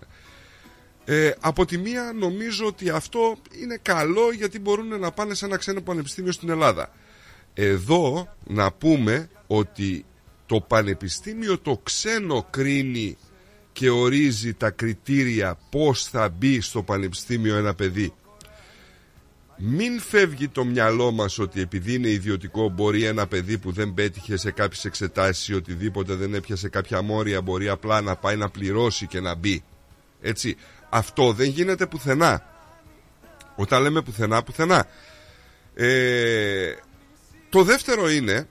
Ε, από τη μία νομίζω ότι αυτό είναι καλό γιατί μπορούν να πάνε σε ένα ξένο πανεπιστήμιο στην Ελλάδα. Εδώ να πούμε ότι το πανεπιστήμιο το ξένο κρίνει και ορίζει τα κριτήρια πώς θα μπει στο πανεπιστήμιο ένα παιδί μην φεύγει το μυαλό μας ότι επειδή είναι ιδιωτικό μπορεί ένα παιδί που δεν πέτυχε σε κάποιες εξετάσεις ή οτιδήποτε δεν έπιασε κάποια μόρια μπορεί απλά να πάει να πληρώσει και να μπει. Έτσι. Αυτό δεν γίνεται πουθενά. Όταν λέμε πουθενά, πουθενά. Ε, το δεύτερο είναι,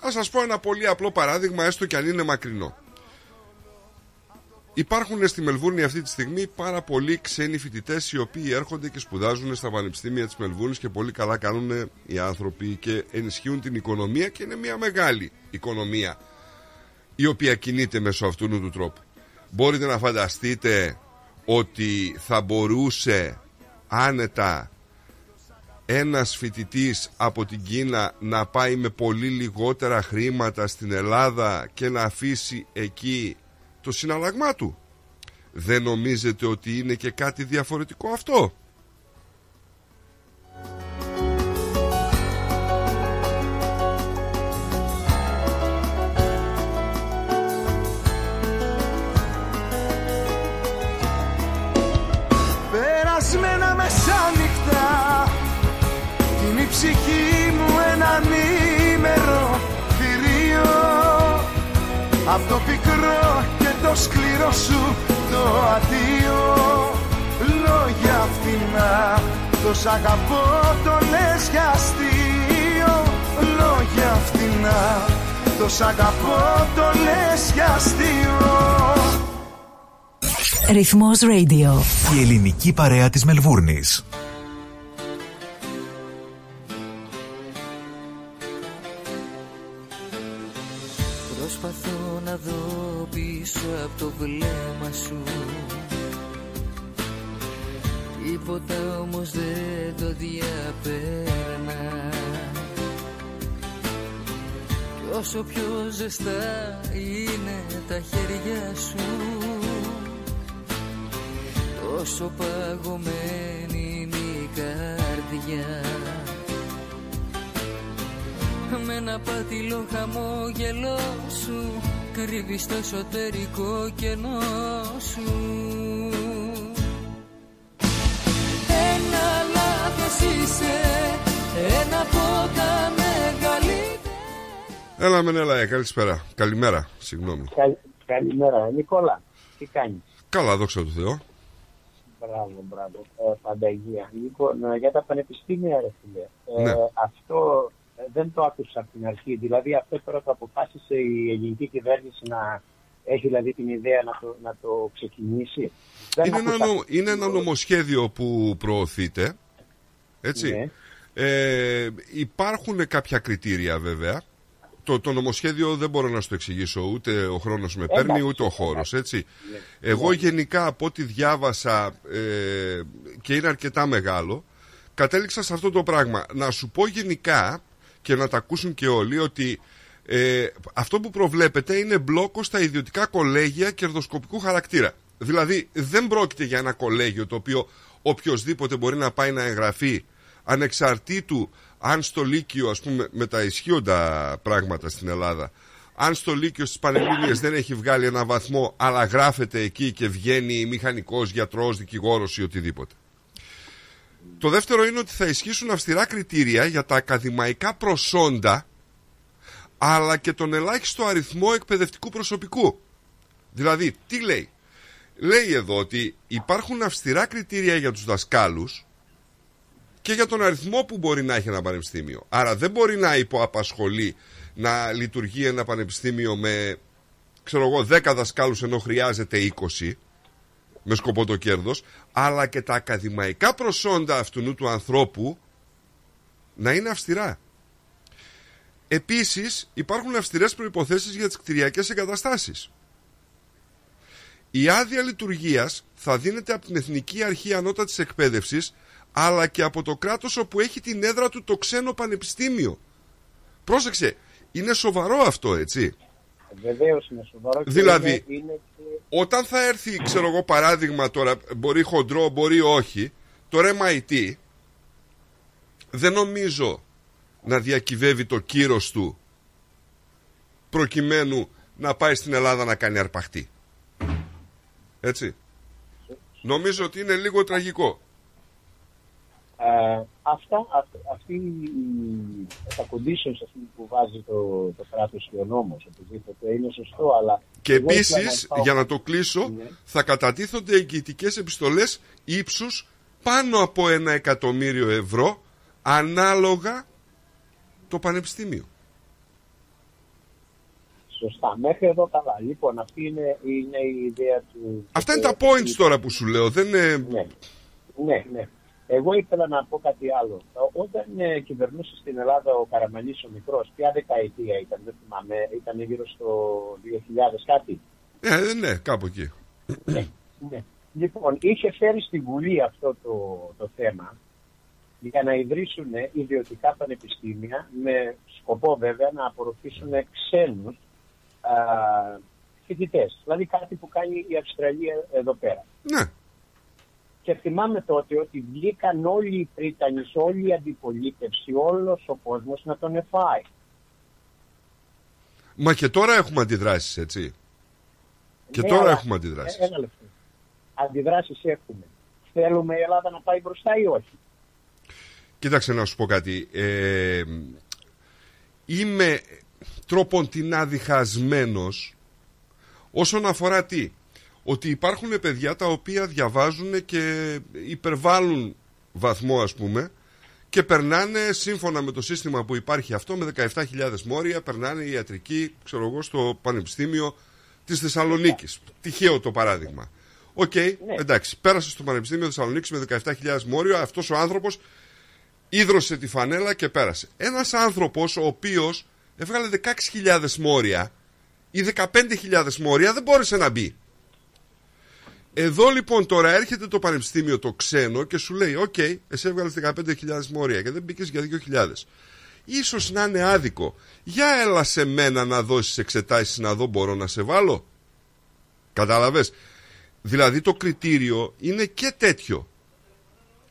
ας σας πω ένα πολύ απλό παράδειγμα έστω και αν είναι μακρινό. Υπάρχουν στη Μελβούρνη αυτή τη στιγμή πάρα πολλοί ξένοι φοιτητές οι οποίοι έρχονται και σπουδάζουν στα πανεπιστήμια της Μελβούρνης και πολύ καλά κάνουν οι άνθρωποι και ενισχύουν την οικονομία και είναι μια μεγάλη οικονομία η οποία κινείται μέσω αυτού του τρόπου. Μπορείτε να φανταστείτε ότι θα μπορούσε άνετα ένας φοιτητής από την Κίνα να πάει με πολύ λιγότερα χρήματα στην Ελλάδα και να αφήσει εκεί το συναλλαγμά του. Δεν νομίζετε ότι είναι και κάτι διαφορετικό αυτό; Ψυχή μου έναν ήμερο θηρίο Απ' το πικρό και το σκληρό σου το αντίο Λόγια φτηνά το σ' αγαπώ το λες για αστείο Λόγια φτηνά το σ' αγαπώ το λες για αστείο Ρυθμός Radio. Η ελληνική παρέα της Μελβούρνης. Όσο πιο ζεστά είναι τα χέρια σου Τόσο παγωμένη είναι η καρδιά. Με ένα πάτηλο χαμόγελό σου Κρύβεις το εσωτερικό κενό σου. Ένα λάθος είσαι Ένα από τα μεγαλύτερα Έλα Μενέλα, ε, καλησπέρα. Καλημέρα, συγγνώμη. Καλ- Καλημέρα, Νικόλα. Τι κάνεις; Καλά, δόξα τω Θεώ. Μπράβο, μπράβο. Ε, πανταγία. Λοιπόν, ε, για τα πανεπιστήμια, ρε φίλε. Ε, Ναι. Αυτό ε, δεν το άκουσα από την αρχή. Δηλαδή, αυτό τώρα το αποφάσισε η ελληνική κυβέρνηση να έχει δηλαδή την ιδέα να το, να το ξεκινήσει. Δεν Είναι ένα, άκουσα- νο- είναι ένα νομοσχέδιο που προωθείται. Έτσι. Ναι. Ε, υπάρχουν κάποια κριτήρια βέβαια. Το, το νομοσχέδιο δεν μπορώ να σου το εξηγήσω ούτε ο χρόνος με παίρνει Εντάξει, ούτε ο χώρος έτσι. Ναι. Εγώ γενικά από ό,τι διάβασα ε, και είναι αρκετά μεγάλο κατέληξα σε αυτό το πράγμα. Να σου πω γενικά και να τα ακούσουν και όλοι ότι ε, αυτό που προβλέπετε είναι μπλόκο στα ιδιωτικά κολέγια κερδοσκοπικού χαρακτήρα. Δηλαδή δεν πρόκειται για ένα κολέγιο το οποίο οποιοδήποτε μπορεί να πάει να εγγραφεί ανεξαρτήτου αν στο Λύκειο ας πούμε με τα ισχύοντα πράγματα στην Ελλάδα αν στο Λύκειο στις Πανελλήνιες δεν έχει βγάλει ένα βαθμό αλλά γράφεται εκεί και βγαίνει μηχανικός, γιατρός, δικηγόρος ή οτιδήποτε. Το δεύτερο είναι ότι θα ισχύσουν αυστηρά κριτήρια για τα ακαδημαϊκά προσόντα αλλά και τον ελάχιστο αριθμό εκπαιδευτικού προσωπικού. Δηλαδή, τι λέει; Λέει εδώ ότι υπάρχουν αυστηρά κριτήρια για τους δασκάλους και για τον αριθμό που μπορεί να έχει ένα πανεπιστήμιο. Άρα δεν μπορεί να υποαπασχολεί να λειτουργεί ένα πανεπιστήμιο με, ξέρω εγώ, 10 δασκάλους ενώ χρειάζεται 20 με σκοπό το κέρδος, αλλά και τα ακαδημαϊκά προσόντα αυτού του ανθρώπου να είναι αυστηρά. Επίσης υπάρχουν αυστηρές προϋποθέσεις για τις κτηριακές εγκαταστάσεις. Η άδεια λειτουργίας θα δίνεται από την Εθνική Αρχή Ανώτατης Εκπαίδευσης αλλά και από το κράτος όπου έχει την έδρα του το ξένο πανεπιστήμιο. Πρόσεξε, είναι σοβαρό αυτό έτσι. Βεβαίως είναι σοβαρό. και Δηλαδή, είναι, είναι και... Όταν θα έρθει, ξέρω εγώ παράδειγμα τώρα, μπορεί χοντρό, μπορεί όχι, το MIT δεν νομίζω να διακυβεύει το κύρος του προκειμένου να πάει στην Ελλάδα να κάνει αρπαχτή. Έτσι. Νομίζω ότι είναι λίγο τραγικό. Ε, αυτά, αυ- αυτή η- τα conditions ας πούμε, που βάζει το, το κράτος και ο νόμος οπωσδήποτε είναι σωστό αλλά Και εγώ ήθελα επίσης, πάω- για να το κλείσω, Ναι. θα κατατίθονται εγγυητικές επιστολές ύψους πάνω από ένα εκατομμύριο ευρώ ανάλογα το πανεπιστήμιο. Σωστά. Μέχρι εδώ καλά. Λοιπόν, αυτή είναι, είναι η ιδέα του... Αυτά είναι τα points τώρα που σου λέω. Δεν είναι... Ναι. Ναι, ναι. Εγώ ήθελα να πω κάτι άλλο. Ό- Όταν ε, κυβερνούσε στην Ελλάδα ο Καραμαλής ο μικρός, ποια δεκαετία ήταν, δεν θυμάμαι, ήταν γύρω στο 2000 κάτι; Ε, ναι, κάπου εκεί. Ναι. Λοιπόν, είχε φέρει στη Βουλή αυτό το, το θέμα για να ιδρύσουν ιδιωτικά πανεπιστήμια με σκοπό βέβαια να απορροφήσουν ξένους φοιτητές. Δηλαδή κάτι που κάνει η Αυστραλία εδώ πέρα. Ναι. Και θυμάμαι τότε ότι βγήκαν όλοι οι Πρίτανοι, όλη η αντιπολίτευση, όλος ο κόσμος να τον εφάει. Μα και τώρα έχουμε αντιδράσεις, έτσι. Και Ναι, τώρα αλλά- έχουμε αντιδράσεις. Ε, Ένα λεπτό. Αντιδράσεις έχουμε. Θέλουμε η Ελλάδα να πάει μπροστά ή όχι; Κοίταξε να σου πω κάτι. Ε, είμαι τρόπον τινά διχασμένος όσον αφορά τι; Ότι υπάρχουν παιδιά τα οποία διαβάζουν καθ' υπερβάλλοντα βαθμό ας πούμε και περνάνε σύμφωνα με το σύστημα που υπάρχει αυτό με 17.000 μόρια περνάνε ιατρική ξέρω εγώ στο Πανεπιστήμιο της Θεσσαλονίκης. Τυχαίο το παράδειγμα. Οκ, εντάξει, πέρασε στο Πανεπιστήμιο Θεσσαλονίκης με 17.000 μόρια αυτός ο άνθρωπος ίδρωσε τη φανέλα και πέρασε. Ένας άνθρωπος ο οποίος έβγαλε 16.000 μόρια ή 15.000 μόρια δεν μπόρεσε να μπει. Εδώ λοιπόν τώρα έρχεται το πανεπιστήμιο το ξένο και σου λέει «OK, εσύ έβγαλες 15.000 μόρια και δεν μπήκες για 2.000». Ίσως να είναι άδικο. Για έλα σε μένα να δώσεις εξετάσεις να δω μπορώ να σε βάλω. Κατάλαβες; Δηλαδή το κριτήριο είναι και τέτοιο.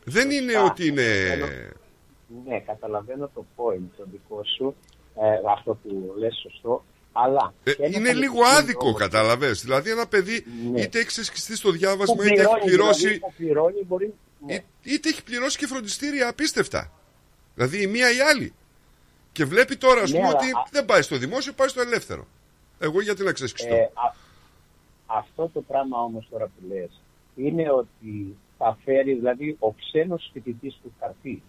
Δεν είναι Σωστά. ότι είναι... Ναι, καταλαβαίνω το point το δικό σου, ε, αυτό που λες σωστό, αλλά... Ε, και ένα είναι λίγο πανεπιστήμιο άδικο, όμως κατάλαβες. Δηλαδή ένα παιδί Ναι. είτε έχεις ξεσκιστεί στο που διάβασμα, είτε έχει πληρώνει, πληρώσει, δηλαδή, που πληρώνει μπορεί... ναι. εί- είτε έχει πληρώσει και φροντιστήρια απίστευτα. Δηλαδή η μία ή η άλλη. Και βλέπει τώρα, ας Ναι, πούμε, αλλά ότι α- δεν πάει στο δημόσιο, πάει στο ελεύθερο. Εγώ γιατί να ξεσκιστώ. Ε, α- αυτό το πράγμα όμως τώρα που λες είναι ότι θα φέρει δηλαδή ο ξένος φοιτητής που θα έρθει.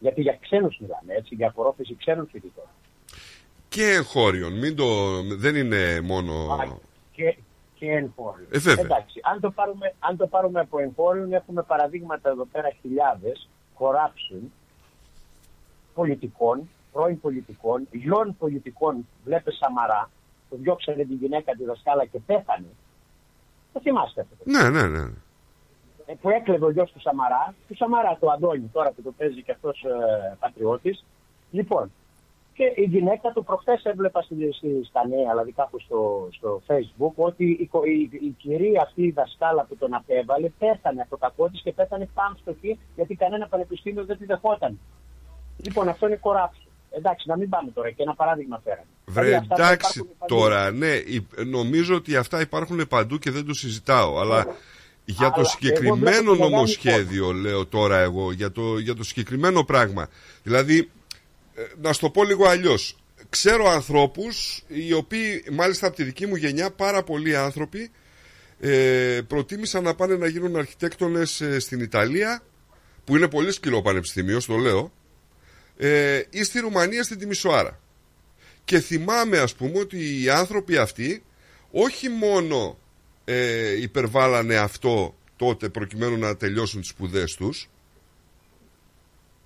Γιατί για ξένους μιλάμε, έτσι, για απορρόφηση ξένων φοιτητών. Και εγχώριων. Μην το... Δεν είναι μόνο... Και, και εγχώριων. Ε, βέβαια. Εντάξει, αν το, πάρουμε, αν το πάρουμε από εγχώριων, έχουμε παραδείγματα εδώ πέρα χιλιάδες corruption πολιτικών, πρώην πολιτικών, γιον πολιτικών, βλέπε Σαμαρά, που διώξανε τη γυναίκα της δασκάλα και πέθανε. Το θυμάστε αυτό. Ναι, ναι, ναι. Ε, που έκλεβε ο γιος του Σαμαρά, του Σαμαρά, το Αντώνη, τώρα που το παίζει και αυτός ε, πατριώτης. Λοιπόν, και η γυναίκα του προχθές έβλεπα στη, στη- στα νέα, δηλαδή κάπου στο, στο facebook, ότι η, κο- η, η κυρία αυτή η δασκάλα που τον απέβαλε πέθανε από το κακό της και πέθανε πάμστοχη γιατί κανένα πανεπιστήμιο δεν τη δεχόταν. Λοιπόν, αυτό είναι corruption. Εντάξει, να μην πάμε τώρα και ένα παράδειγμα φέραμε. Βρε, Δηλαδή, αυτά θα εντάξει υπάρχουν παντού. τώρα, ναι, υ- νομίζω ότι αυτά υπάρχουν παντού και δεν το συζητάω. Αλλά για Αλλά το εγώ συγκεκριμένο βλέπω τη μεγάλη νομοσχέδιο, λέω τώρα εγώ, για το, για το συγκεκριμένο πράγμα. Δηλαδή, ε, να σου το πω λίγο αλλιώς. Ξέρω ανθρώπους οι οποίοι, μάλιστα από τη δική μου γενιά, πάρα πολλοί άνθρωποι, ε, προτίμησαν να πάνε να γίνουν αρχιτέκτονες ε, στην Ιταλία, που είναι πολύ σκληρό πανεπιστήμιο, στο λέω, ε, ή στη Ρουμανία στην Τιμισοάρα. Και θυμάμαι ας πούμε ότι οι άνθρωποι αυτοί όχι μόνο ε, υπερβάλλανε αυτό τότε προκειμένου να τελειώσουν τις σπουδές τους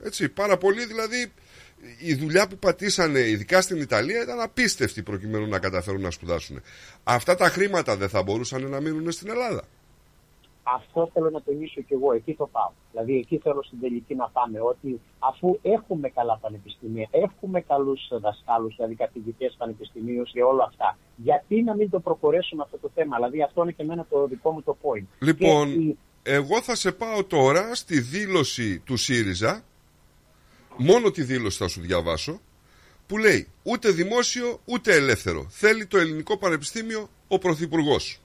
έτσι πάρα πολύ δηλαδή η δουλειά που πατήσανε ειδικά στην Ιταλία ήταν απίστευτη προκειμένου να καταφέρουν να σπουδάσουν. Αυτά τα χρήματα δεν θα μπορούσαν να μείνουν στην Ελλάδα. Αυτό θέλω να τονίσω και εγώ, εκεί το πάω. Δηλαδή εκεί θέλω στην τελική να πάμε, ότι αφού έχουμε καλά πανεπιστήμια, έχουμε καλούς δασκάλους, δηλαδή καθηγητές πανεπιστημίου και όλα αυτά, γιατί να μην το προχωρήσουμε αυτό το θέμα; Δηλαδή αυτό είναι και εμένα το δικό μου το point. Λοιπόν, Και η- εγώ θα σε πάω τώρα στη δήλωση του ΣΥΡΙΖΑ, μόνο τη δήλωση θα σου διαβάσω, που λέει ούτε δημόσιο ούτε ελεύθερο. Θέλει το ελληνικό πανεπιστήμιο ο Πρωθυπουργός.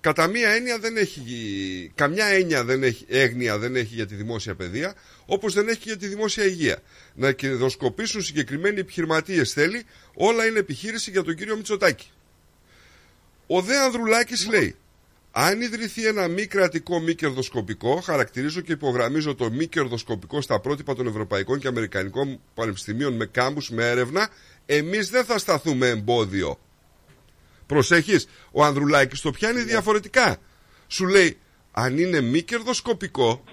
Κατά μία έννοια δεν έχει, καμιά έννοια δεν έχει, έγνοια δεν έχει για τη δημόσια παιδεία, όπως δεν έχει και για τη δημόσια υγεία. Να κερδοσκοπήσουν συγκεκριμένοι επιχειρηματίες θέλει, όλα είναι επιχείρηση για τον κύριο Μητσοτάκη. Ο Δε Ανδρουλάκης λέει αν ιδρυθεί ένα μη κρατικό μη κερδοσκοπικό, χαρακτηρίζω και υπογραμμίζω το μη κερδοσκοπικό στα πρότυπα των Ευρωπαϊκών και Αμερικανικών Πανεπιστημίων με κάμπους, με έρευνα, εμείς δεν θα σταθούμε εμπόδιο. Προσέχεις, ο Ανδρουλάκης το πιάνει διαφορετικά. Σου λέει, αν είναι μη κερδοσκοπικό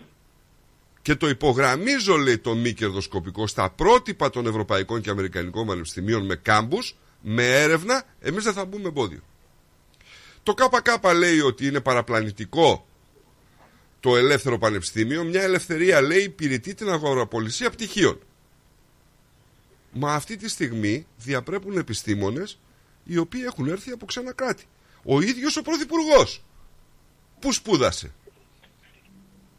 και το υπογραμμίζω λέει το μη κερδοσκοπικό στα πρότυπα των Ευρωπαϊκών και Αμερικανικών Πανεπιστημίων με κάμπους, με έρευνα, εμείς δεν θα μπούμε εμπόδιο. Το ΚΚ λέει ότι είναι παραπλανητικό το ελεύθερο πανεπιστήμιο, μια ελευθερία λέει υπηρετεί την αγοραπολισία πτυχίων. Μα αυτή τη στιγμή διαπρέπουν επιστήμονες οι οποίοι έχουν έρθει από ξένα κράτη. Ο ίδιος ο Πρωθυπουργός που σπούδασε;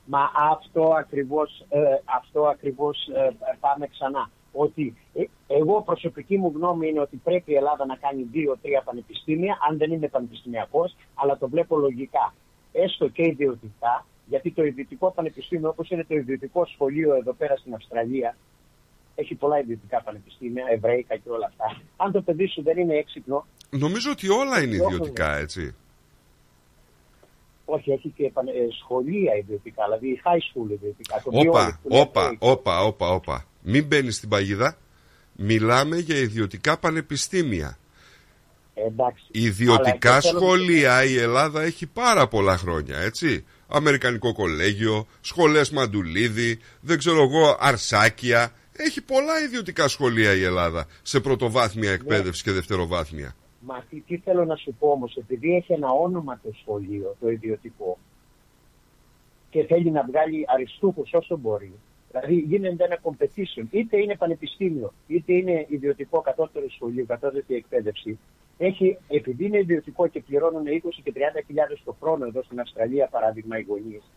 Μα αυτό ακριβώς, ε, αυτό ακριβώς ε, πάμε ξανά. Ότι ε, εγώ προσωπική μου γνώμη είναι ότι πρέπει η Ελλάδα να κάνει δύο-τρία πανεπιστήμια, αν δεν είναι πανεπιστημιακός, αλλά το βλέπω λογικά. Έστω και ιδιωτικά, γιατί το ιδιωτικό πανεπιστήμιο, όπως είναι το ιδιωτικό σχολείο εδώ πέρα στην Αυστραλία, έχει πολλά ιδιωτικά πανεπιστήμια, εβραϊκά και όλα αυτά. Αν το παιδί σου δεν είναι έξυπνο. Νομίζω ότι όλα είναι ιδιωτικά, έτσι. Όχι, έχει και επανε- ε, σχολεία ιδιωτικά, δηλαδή high school ιδιωτικά. Το Όπα, βιόλι που λέει όπα, όπα, όπα, όπα. Μην μπαίνει στην παγίδα. Μιλάμε για ιδιωτικά πανεπιστήμια. Εντάξει. Ιδιωτικά Αλλά εγώ θέλω- σχολεία η Ελλάδα έχει πάρα πολλά χρόνια, έτσι. Αμερικανικό κολέγιο, σχολές Μαντουλίδη, δεν ξέρω εγώ, Αρσάκια. Έχει πολλά ιδιωτικά σχολεία η Ελλάδα σε πρωτοβάθμια Ναι. εκπαίδευση και δευτεροβάθμια. Μα τι, τι θέλω να σου πω όμως, επειδή έχει ένα όνομα το σχολείο, το ιδιωτικό, και θέλει να βγάλει αριστούχους όσο μπορεί, δηλαδή γίνεται ένα competition, είτε είναι πανεπιστήμιο, είτε είναι ιδιωτικό κατώτερο σχολείο, κατώτερη εκπαίδευση, έχει, επειδή είναι ιδιωτικό και πληρώνουν 20 και 30 χιλιάδες το χρόνο εδώ στην Αυστραλία, παράδειγμα, οι γονείς,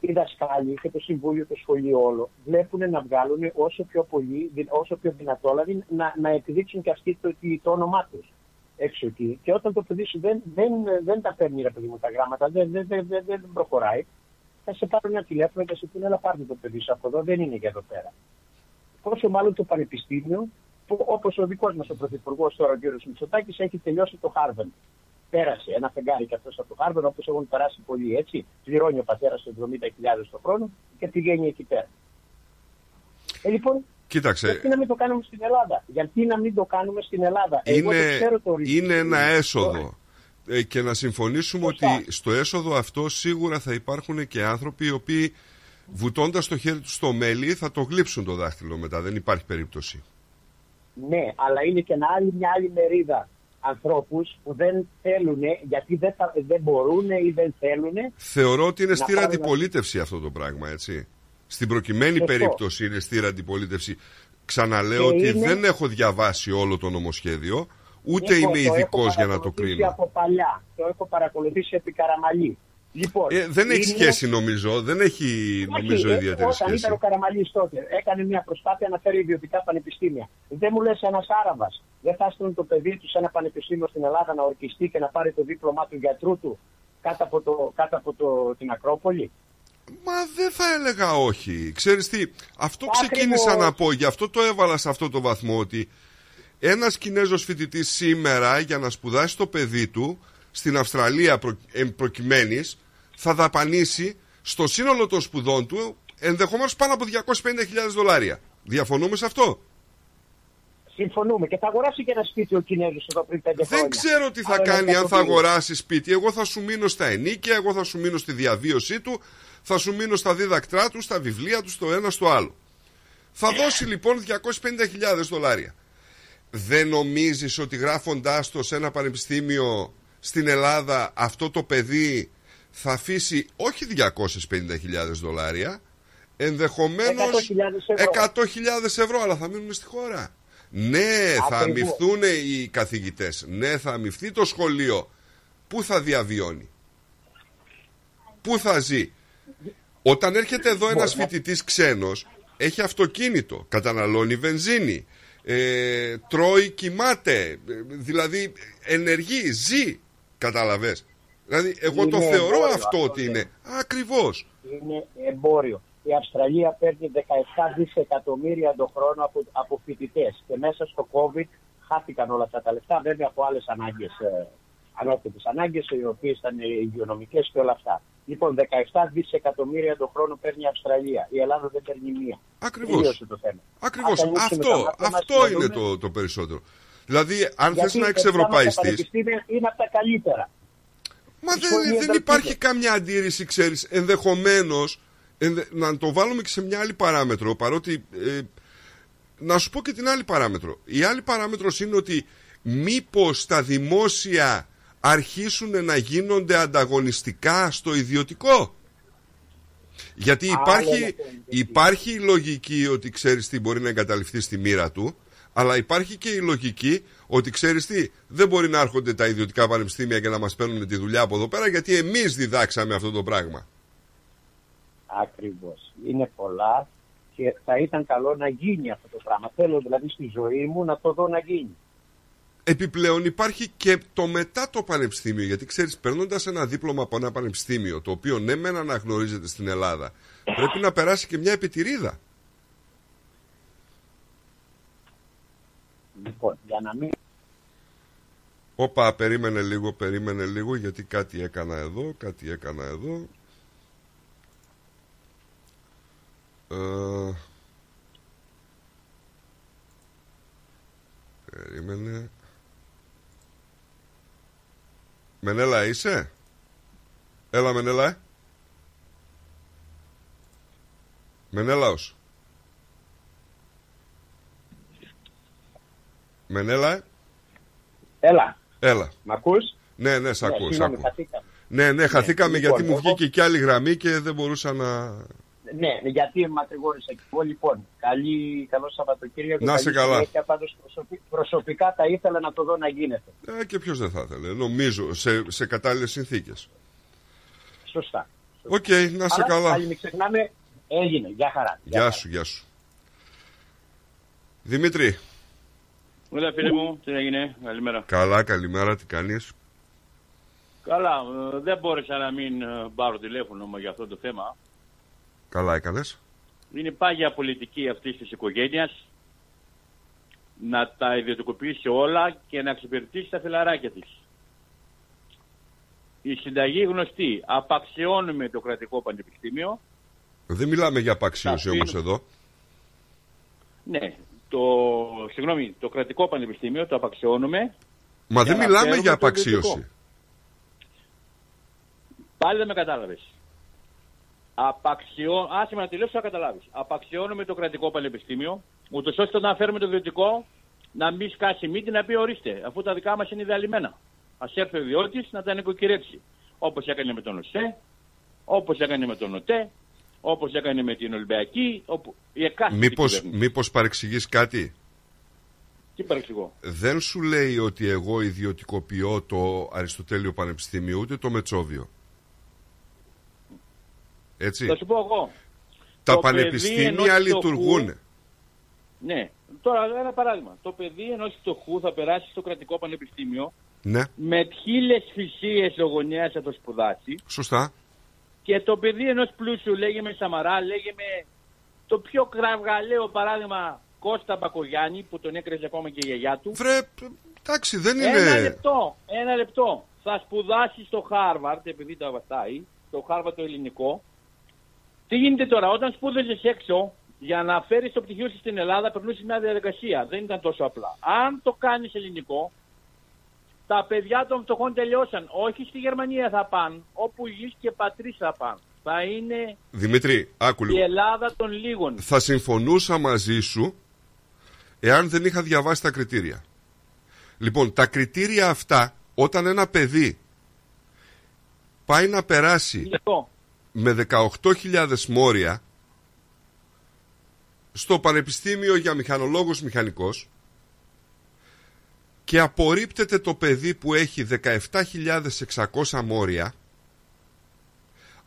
οι δασκάλοι και το συμβούλιο, το σχολείο όλο, βλέπουν να βγάλουν όσο πιο πολύ, δυ- όσο πιο δυνατό, δηλαδή να, να επιδείξουν και αυτοί το, το, το όνομά τους έξω εκεί. Και όταν το παιδί σου δεν, δεν, δεν τα παίρνει ρε παιδί μου τα γράμματα, δεν, δεν, δεν, δεν, δεν προχωράει, θα σε πάρουν ένα τηλέφωνο και θα σε πούνε, έλα πάρτε το παιδί σου από εδώ, δεν είναι για εδώ πέρα. Πόσο μάλλον το πανεπιστήμιο, που όπως ο δικός μας ο πρωθυπουργός τώρα, ο κ. Μητσοτάκης, έχει τελειώσει το Harvard. Πέρασε ένα φεγγάρι και αυτός από το Harvard, όπως έχουν περάσει πολλοί έτσι. Πληρώνει ο πατέρας του 70.000 το χρόνο και πηγαίνει εκεί πέρα. Ε, λοιπόν, Κοίταξε, γιατί να μην το κάνουμε στην Ελλάδα; Γιατί να μην το κάνουμε στην Ελλάδα; Εγώ το είναι, ξέρω το ρίσκο. είναι ένα έσοδο. Ε, και να συμφωνήσουμε ότι στο έσοδο αυτό σίγουρα θα υπάρχουν και άνθρωποι οι οποίοι βουτώντας το χέρι τους στο μέλι θα το γλύψουν το δάχτυλο μετά. Δεν υπάρχει περίπτωση. Ναι, αλλά είναι και ένα άλλη, μια άλλη μερίδα ανθρώπους που δεν θέλουν, γιατί δεν, θα, δεν μπορούν ή δεν θέλουν. Θεωρώ ότι είναι να στήρα πάρουν- αντιπολίτευση αυτό το πράγμα, έτσι. Στην προκειμένη Σωστό. περίπτωση είναι στήρα αντιπολίτευση. Ξαναλέω Και ότι είναι- δεν έχω διαβάσει όλο το νομοσχέδιο, ούτε Νίκο, είμαι το έχω ειδικός για να το παρακολουθήσει κρίνω. από παλιά. Το έχω παρακολουθήσει επί Καραμαλή. Λοιπόν, Ε, δεν έχει είναι- σχέση νομίζω, δεν έχει νομίζω Όχι, ε, ιδιαίτερη Όταν σχέση. ήταν ο Καραμαλής τότε, έκανε μια προσπάθεια να φέρει ιδιωτικά πανεπιστήμια. Δεν μου λες ένας Άραβας, δεν θα στείλουν το παιδί τους σε ένα πανεπιστήμιο στην Ελλάδα να ορκιστεί και να πάρει το δίπλωμά του γιατρού του κάτω από, το, κάτω από το, την Ακρόπολη; Μα δεν θα έλεγα όχι. Ξέρεις τι, αυτό Ακριβώς. ξεκίνησα να πω, γι' αυτό το έβαλα σε αυτό το βαθμό ότι ένας Κινέζος φοιτητής σήμερα για να σπουδάσει το παιδί του στην Αυστραλία προ, εν προκειμένης θα δαπανίσει στο σύνολο των σπουδών του ενδεχομένως πάνω από 250.000 δολάρια. Διαφωνούμε σε αυτό; Συμφωνούμε και θα αγοράσει και ένα σπίτι ο Κινέζος εδώ πριν πέντε χρόνια. Δεν ξέρω τι θα Άλλο ένα κάνει αν θα εκατομμύριο. αγοράσει σπίτι. Εγώ θα σου μείνω στα ενίκαια, εγώ θα σου μείνω στη διαβίωσή του, θα σου μείνω στα δίδακτρά του, στα βιβλία του, στο ένα στο άλλο. Θα δώσει λοιπόν 250.000 δολάρια. Δεν νομίζεις ότι γράφοντάς το σε ένα πανεπιστήμιο στην Ελλάδα αυτό το παιδί θα αφήσει όχι 250.000 δολάρια, ενδεχομένως 100.000 100.000 ευρώ, αλλά θα μείνουν στη χώρα. Ναι, θα Ακριβώς. αμυφθούν οι καθηγητές. Ναι, θα αμυφθεί το σχολείο. Πού θα διαβιώνει; Πού θα ζει; Όταν έρχεται εδώ ένας φοιτητής ξένος, έχει αυτοκίνητο, καταναλώνει βενζίνη, ε, τρώει, κοιμάται, ε, δηλαδή ενεργεί, ζει, καταλαβες. Δηλαδή, εγώ το Είναι θεωρώ εμπόριο αυτό αυτό, ότι ναι. είναι ακριβώς. είναι εμπόριο. Η Αυστραλία παίρνει 17 δισεκατομμύρια το χρόνο από, από φοιτητές. Και μέσα στο COVID χάθηκαν όλα αυτά τα λεφτά, βέβαια από άλλες ανάγκες, ε, ανώτερες ανάγκες, οι οποίες ήταν υγειονομικές και όλα αυτά. Λοιπόν, 17 δισεκατομμύρια το χρόνο παίρνει η Αυστραλία. Η Ελλάδα δεν παίρνει μία. Ακριβώς. Τελείωσε το θέμα. Ακριβώς. Ας ανοίξουμε τα Αυτό, μάτια μας αυτό και να είναι δούμε. το, το περισσότερο. Δηλαδή, αν θες Γιατί να τα εξευρωπαϊστείς, πανεπιστήμια είναι από τα καλύτερα. Μα Οι δεν, σχολεία δεν δεν υπάρχει είναι. καμιά αντίρρηση, ξέρεις, ενδεχομένως ενδε- να το βάλουμε και σε μια άλλη παράμετρο, παρότι ε, να σου πω και την άλλη παράμετρο. Η άλλη παράμετρος είναι ότι μήπως τα δημόσια αρχίσουν να γίνονται ανταγωνιστικά στο ιδιωτικό. Γιατί υπάρχει, υπάρχει η λογική ότι ξέρεις τι μπορεί να εγκαταλειφθεί στη μοίρα του, αλλά υπάρχει και η λογική ότι ξέρεις τι, δεν μπορεί να έρχονται τα ιδιωτικά πανεπιστήμια και να μας παίρνουν τη δουλειά από εδώ πέρα, γιατί εμείς διδάξαμε αυτό το πράγμα. Ακριβώς. Είναι πολλά και θα ήταν καλό να γίνει αυτό το πράγμα. Θέλω δηλαδή στη ζωή μου να το δω να γίνει. Επιπλέον υπάρχει και το μετά το πανεπιστήμιο, γιατί ξέρεις παίρνοντας ένα δίπλωμα από ένα πανεπιστήμιο, το οποίο ναι μεν αναγνωρίζεται στην Ελλάδα, πρέπει να περάσει και μια επιτηρίδα. Λοιπόν, για να μην Όπα, περίμενε λίγο, περίμενε λίγο, γιατί κάτι έκανα εδώ, κάτι έκανα εδώ. Ε, περίμενε. Μενέλα είσαι; Έλα Μενέλα, ε. Μενέλαος. Μενέλα, ε. Έλα. Έλα. Μ' ακούς; Ναι, ναι, σ' Ναι, ακούω, σ' συγγνώμη, ακούω. χαθήκαμε. Ναι, ναι, χαθήκαμε λοιπόν, γιατί μου εγώ- βγήκε και άλλη γραμμή και δεν μπορούσα να... Ναι, γιατί μακρηγόρησα και εγώ λοιπόν. Καλή, καλό Σαββατοκύριακο. Να καλή σε καλά. συνέχεια. Πάντως προσωπι- προσωπικά θα ήθελα να το δω να γίνεται. Ε, και ποιος δεν θα ήθελε, νομίζω, σε, σε κατάλληλες συνθήκες. Σωστά. Οκ, να σε Αλλά καλά. πάλι μην ξεχνάμε, έγινε. Γεια χαρά. Γεια σου, γεια σου. Δημήτρη, Έλα φίλε μου, τι έγινε, καλημέρα. καλά, καλημέρα, τι κάνεις; Καλά, ε, δεν μπόρεσα να μην ε, πάρω τηλέφωνο μου για αυτό το θέμα. Καλά έκανες. Είναι πάγια πολιτική αυτή της οικογένειας να τα ιδιωτικοποιήσει όλα και να εξυπηρετήσει τα φιλαράκια της. Η συνταγή γνωστή. Απαξιώνουμε το κρατικό πανεπιστήμιο. Δεν μιλάμε για απαξίωση Τα όμως αφήνω. εδώ. Ναι, το, συγγνώμη, το κρατικό πανεπιστήμιο το απαξιώνουμε. Μα για δεν να μιλάμε φέρουμε για το ιδιωτικό. απαξίωση. Πάλι δεν με κατάλαβες. Απαξιώ... Άσε με να τελειώσω, θα καταλάβεις. Απαξιώνουμε το κρατικό πανεπιστήμιο, ούτως ώστε να φέρουμε το ιδιωτικό να μην σκάσει μύτη να πει ορίστε, αφού τα δικά μας είναι ιδεαλημένα. Α έρθει ο ιδιώτης να τα νοικοκυρέψει. Όπως έκανε με τον ΟΣΕ, όπως έκανε με τον ΟΤΕ, όπως έκανε με την Ολυμπιακή, όπου η εκάστοτε Μήπως, κυβέρνηση. μήπως παρεξηγείς κάτι; Τι παρεξηγώ; Δεν σου λέει ότι εγώ ιδιωτικοποιώ το Αριστοτέλειο Πανεπιστήμιο ούτε το Μετσόβιο. Έτσι. Θα σου πω εγώ. Τα Το παιδί πανεπιστήμια ενός λειτουργούν. Ναι. Τώρα ένα παράδειγμα. Το παιδί ενός φτωχού θα περάσει στο κρατικό πανεπιστήμιο Ναι, με χίλιες θυσίες ο γονέα θα το σπουδάσει σωστά. και το παιδί ενός πλούσιου λέγε με Σαμαρά, λέγε με το πιο κραυγαλέο παράδειγμα Κώστα Μπακογιάννη που τον έκραζε ακόμα και η γιαγιά του. Βρε, εντάξει, δεν Ένα είναι. λεπτό, ένα λεπτό. Θα σπουδάσει στο Χάρβαρτ, επειδή το βαστάει, το Χάρβαρτ το ελληνικό. Τι γίνεται τώρα, όταν σπούδαζες έξω, για να φέρεις το πτυχίο σου στην Ελλάδα, περνούσες μια διαδικασία. Δεν ήταν τόσο απλά. Αν το κάνεις ελληνικό, τα παιδιά των φτωχών τελειώσαν. Όχι στη Γερμανία θα πάνε, όπου γης και πατρίς θα πάνε. Θα είναι Δημήτρη, άκου η λίγο. Ελλάδα των λίγων. Θα συμφωνούσα μαζί σου εάν δεν είχα διαβάσει τα κριτήρια. Λοιπόν, τα κριτήρια αυτά, όταν ένα παιδί πάει να περάσει Λοιπόν, με 18.000 μόρια στο Πανεπιστήμιο για Μηχανολόγος Μηχανικός και απορρίπτεται το παιδί που έχει 17.600 μόρια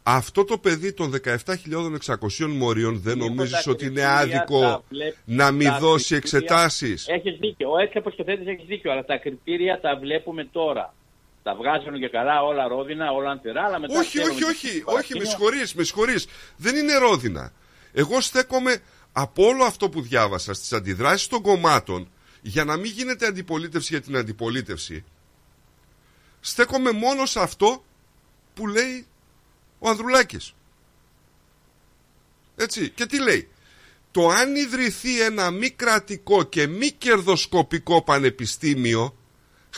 αυτό το παιδί των 17.600 μορίων δεν Νίκο, νομίζεις τα ότι είναι κριτήρια άδικο τα βλέπ- να μην τα δώσει κριτήρια- εξετάσεις; Έχεις δίκιο. Έτσι όπως το θέτεις έχεις δίκιο. Αλλά τα κριτήρια τα βλέπουμε τώρα. Τα βγάζουν και καλά όλα ρόδινα, όλα ανθερά, αλλά μετά όχι, ξέρουμε όχι, τι όχι, στο όχι, με παρασκήνιο. συγχωρείς, με συγχωρείς. Δεν είναι ρόδινα. Εγώ στέκομαι από όλο αυτό που διάβασα στις αντιδράσεις των κομμάτων για να μην γίνεται αντιπολίτευση για την αντιπολίτευση. Στέκομαι μόνο σε αυτό που λέει ο Ανδρουλάκης. Έτσι, και τι λέει; Το αν ιδρυθεί ένα μη κρατικό και μη κερδοσκοπικό πανεπιστήμιο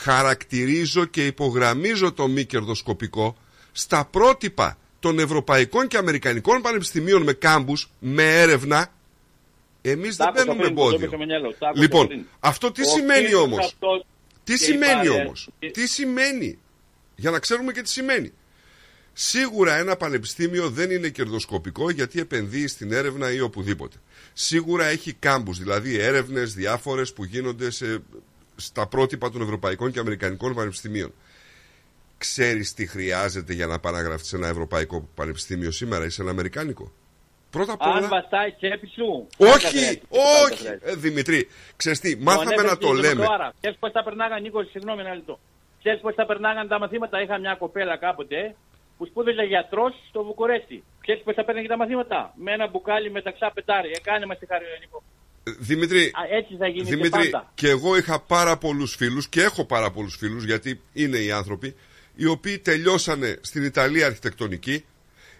χαρακτηρίζω και υπογραμμίζω το μη κερδοσκοπικό στα πρότυπα των ευρωπαϊκών και αμερικανικών πανεπιστημίων με κάμπους, με έρευνα εμείς Τα δεν άκουσα μπαίνουμε πριν, το εμπόδιο. είπε στο Μενέλο, τα άκουσα Λοιπόν, πριν. αυτό τι Ο σημαίνει κύριος όμως; αυτός Τι και σημαίνει η παρέα- όμως. Τι σημαίνει; Για να ξέρουμε και τι σημαίνει. Σίγουρα ένα πανεπιστήμιο δεν είναι κερδοσκοπικό γιατί επενδύει στην έρευνα ή οπουδήποτε. Σίγουρα έχει κάμπους, δηλαδή έρευνες διάφορες που γίνονται σε, στα πρότυπα των ευρωπαϊκών και αμερικανικών πανεπιστημίων. Ξέρεις τι χρειάζεται για να παραγραφείς σε ένα ευρωπαϊκό πανεπιστήμιο σήμερα; Ή σε ένα αμερικάνικο; Πρώτα απ' όλα... Αν βαστάει τσέπη σου. Όχι, όχι. Ε, Δημητρή, ξέρεις τι, μάθαμε να το λέμε. Ξέρεις πώς τα περνάγαν, Νίκο, συγγνώμη ένα λεπτό. Ξέρεις πώς τα περνάγαν τα μαθήματα; Είχα μια κοπέλα κάποτε που σπούδαζε γιατρός στο Βουκουρέστι. Ξέρεις πώς τα παίρνει τα μαθήματα; Με ένα μπουκάλι με ταξά πετάρι. Έκανε μας τη χάρη, Νίκο. Δημητρή, Α, έτσι θα γίνει Δημητρή, και πάντα. και εγώ είχα πάρα πολλούς φίλους και έχω πάρα πολλούς φίλους γιατί είναι οι άνθρωποι οι οποίοι τελειώσανε στην Ιταλία αρχιτεκτονική.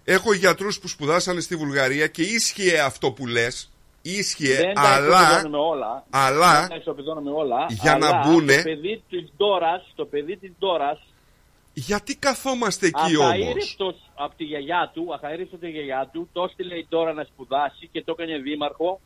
Έχω γιατρούς που σπουδάσανε στη Βουλγαρία και ίσχυε αυτό που λες. Ίσχυε, Δεν τα αλλά, ισοπεδώνουμε όλα. αλλά Δεν τα ισοπεδώνουμε όλα. για να αλλά μπουνε- Το παιδί της Ντόρας, το παιδί της Ντόρας, γιατί καθόμαστε εκεί όμως; αχαήρευτος από τη γιαγιά του, αχαήρευτος από τη γιαγιά του, το έστειλε η Ντόρα να σπουδάσει και το έκανε δήμαρχο,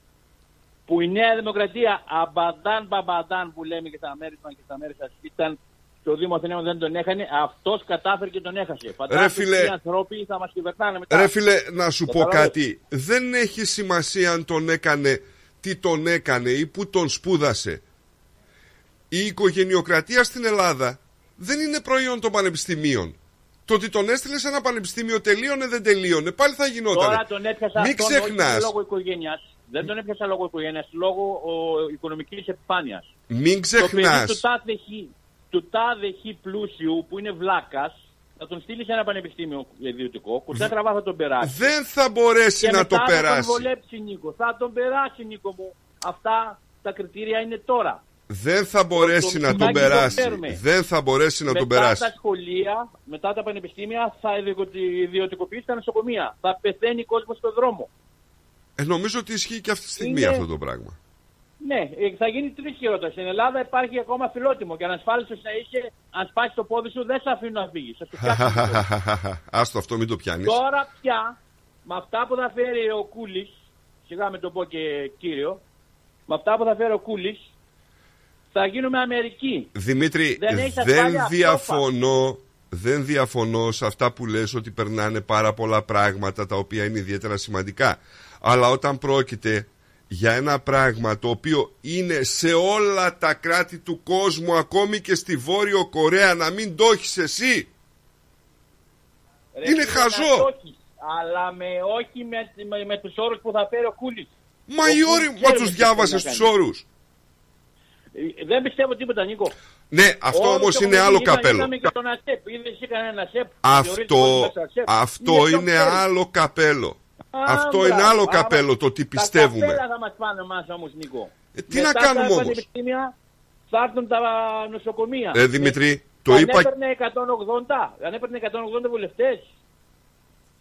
που η Νέα Δημοκρατία, αμπαντάν μπαμπαντάν που λέμε και στα μέρη μας και στα μέρη σας, ήταν στο Δήμο Αθηναίων δεν τον έχανε, αυτός κατάφερε και τον έχασε. Φαντάζομαι φίλε, ότι οι άνθρωποι θα μας κυβερνάνε μετά. Ρε φίλε, να σου Το πω παρόλο. κάτι. Δεν έχει σημασία αν τον έκανε, τι τον έκανε ή που τον σπούδασε. Η οικογενειοκρατία στην Ελλάδα δεν είναι προϊόν των πανεπιστημίων. Το ότι τον έστειλε σε ένα πανεπιστήμιο τελείωνε δεν τελείωνε. Πάλι θα γινόταν. Τώρα τον έπιασα Μην αυτόν όχι ξεχνάς. λόγω οικογένειας. Δεν τον έπιασα λόγω οικογένειας, λόγω ο, οικονομικής επιφάνειας. Μην Το ξεχνά. παιδί του τάδε, χι, του τάδε χι πλούσιου που είναι βλάκας θα τον στείλεις σε ένα πανεπιστήμιο ιδιωτικό, κουτά τραβά θα τον περάσει. Δεν θα μπορέσει και να μετά το Θα περάσει. τον βολέψει Νίκο. Θα τον περάσει Νίκο μου. Αυτά τα κριτήρια είναι τώρα. Δεν θα μπορέσει το να τον πινάκι το περάσει. παίρνουμε. Δεν θα μπορέσει να τον μετά περάσει. τα σχολεία, μετά τα πανεπιστήμια θα ιδιωτικο- ιδιωτικοποιήσει τα νοσοκομεία. Θα πεθαίνει κόσμος στον δρόμο. Ε, νομίζω ότι ισχύει και αυτή τη στιγμή Είναι- αυτό το πράγμα. Ναι, ε, θα γίνει τρεις χειρότερα. Στην Ελλάδα υπάρχει ακόμα φιλότιμο και ανασφάλιστο να είσαι, αν σπάσει το πόδι σου, δεν σε αφήνουν να φύγεις. Θα σου φτιάξουν το πόδι. Άστο αυτό, μην το πιάνεις. Τώρα πια, με αυτά που θα φέρει ο Κούλης, σιγά με τον πω και κύριο, με αυτά που θα φέρει ο Κούλης, θα γίνουμε Αμερική. Δημήτρη, Δεν έχεις δεν, ασφάλεια, διαφωνώ. Δεν διαφωνώ σε αυτά που λες ότι περνάνε πάρα πολλά πράγματα τα οποία είναι ιδιαίτερα σημαντικά. Αλλά όταν πρόκειται για ένα πράγμα το οποίο είναι σε όλα τα κράτη του κόσμου ακόμη και στη Βόρειο Κορέα να μην το έχεις εσύ Ρε, Είναι φίλε, χαζό. να το έχεις, Αλλά με, όχι με, με, με τους όρους που θα φέρει ο Κούλης. Μα Ο οι Κούλης όροι, μα ξέρουμε τους τι διάβασες θέλει τους να κάνει. όρους Ε, Δεν πιστεύω τίποτα, Νίκο. Ναι, αυτό Όρους όμως έχουμε είναι δει, άλλο είδαμε- καπέλο είδαμε και τον ΑΣΕΠ. Είδες είχαν ένα ΑΣΕΠ. θεωρείται Αυτό, όλοι μέσα ΑΣΕΠ. αυτό το είναι ξέρεις. άλλο καπέλο Α, Αυτό μπράβο. είναι άλλο Άμα- καπέλο το τι πιστεύουμε Τα καπέλα θα μας πάνε εμάς όμως, Νίκο. Ε, τι να κάνουμε τα όμως; πανεπιστήμια θα έρθουν τα νοσοκομεία. Ε, Δημητρή, το αν είπα- έπαιρνε 180, αν έπαιρνε 180 βουλευτές,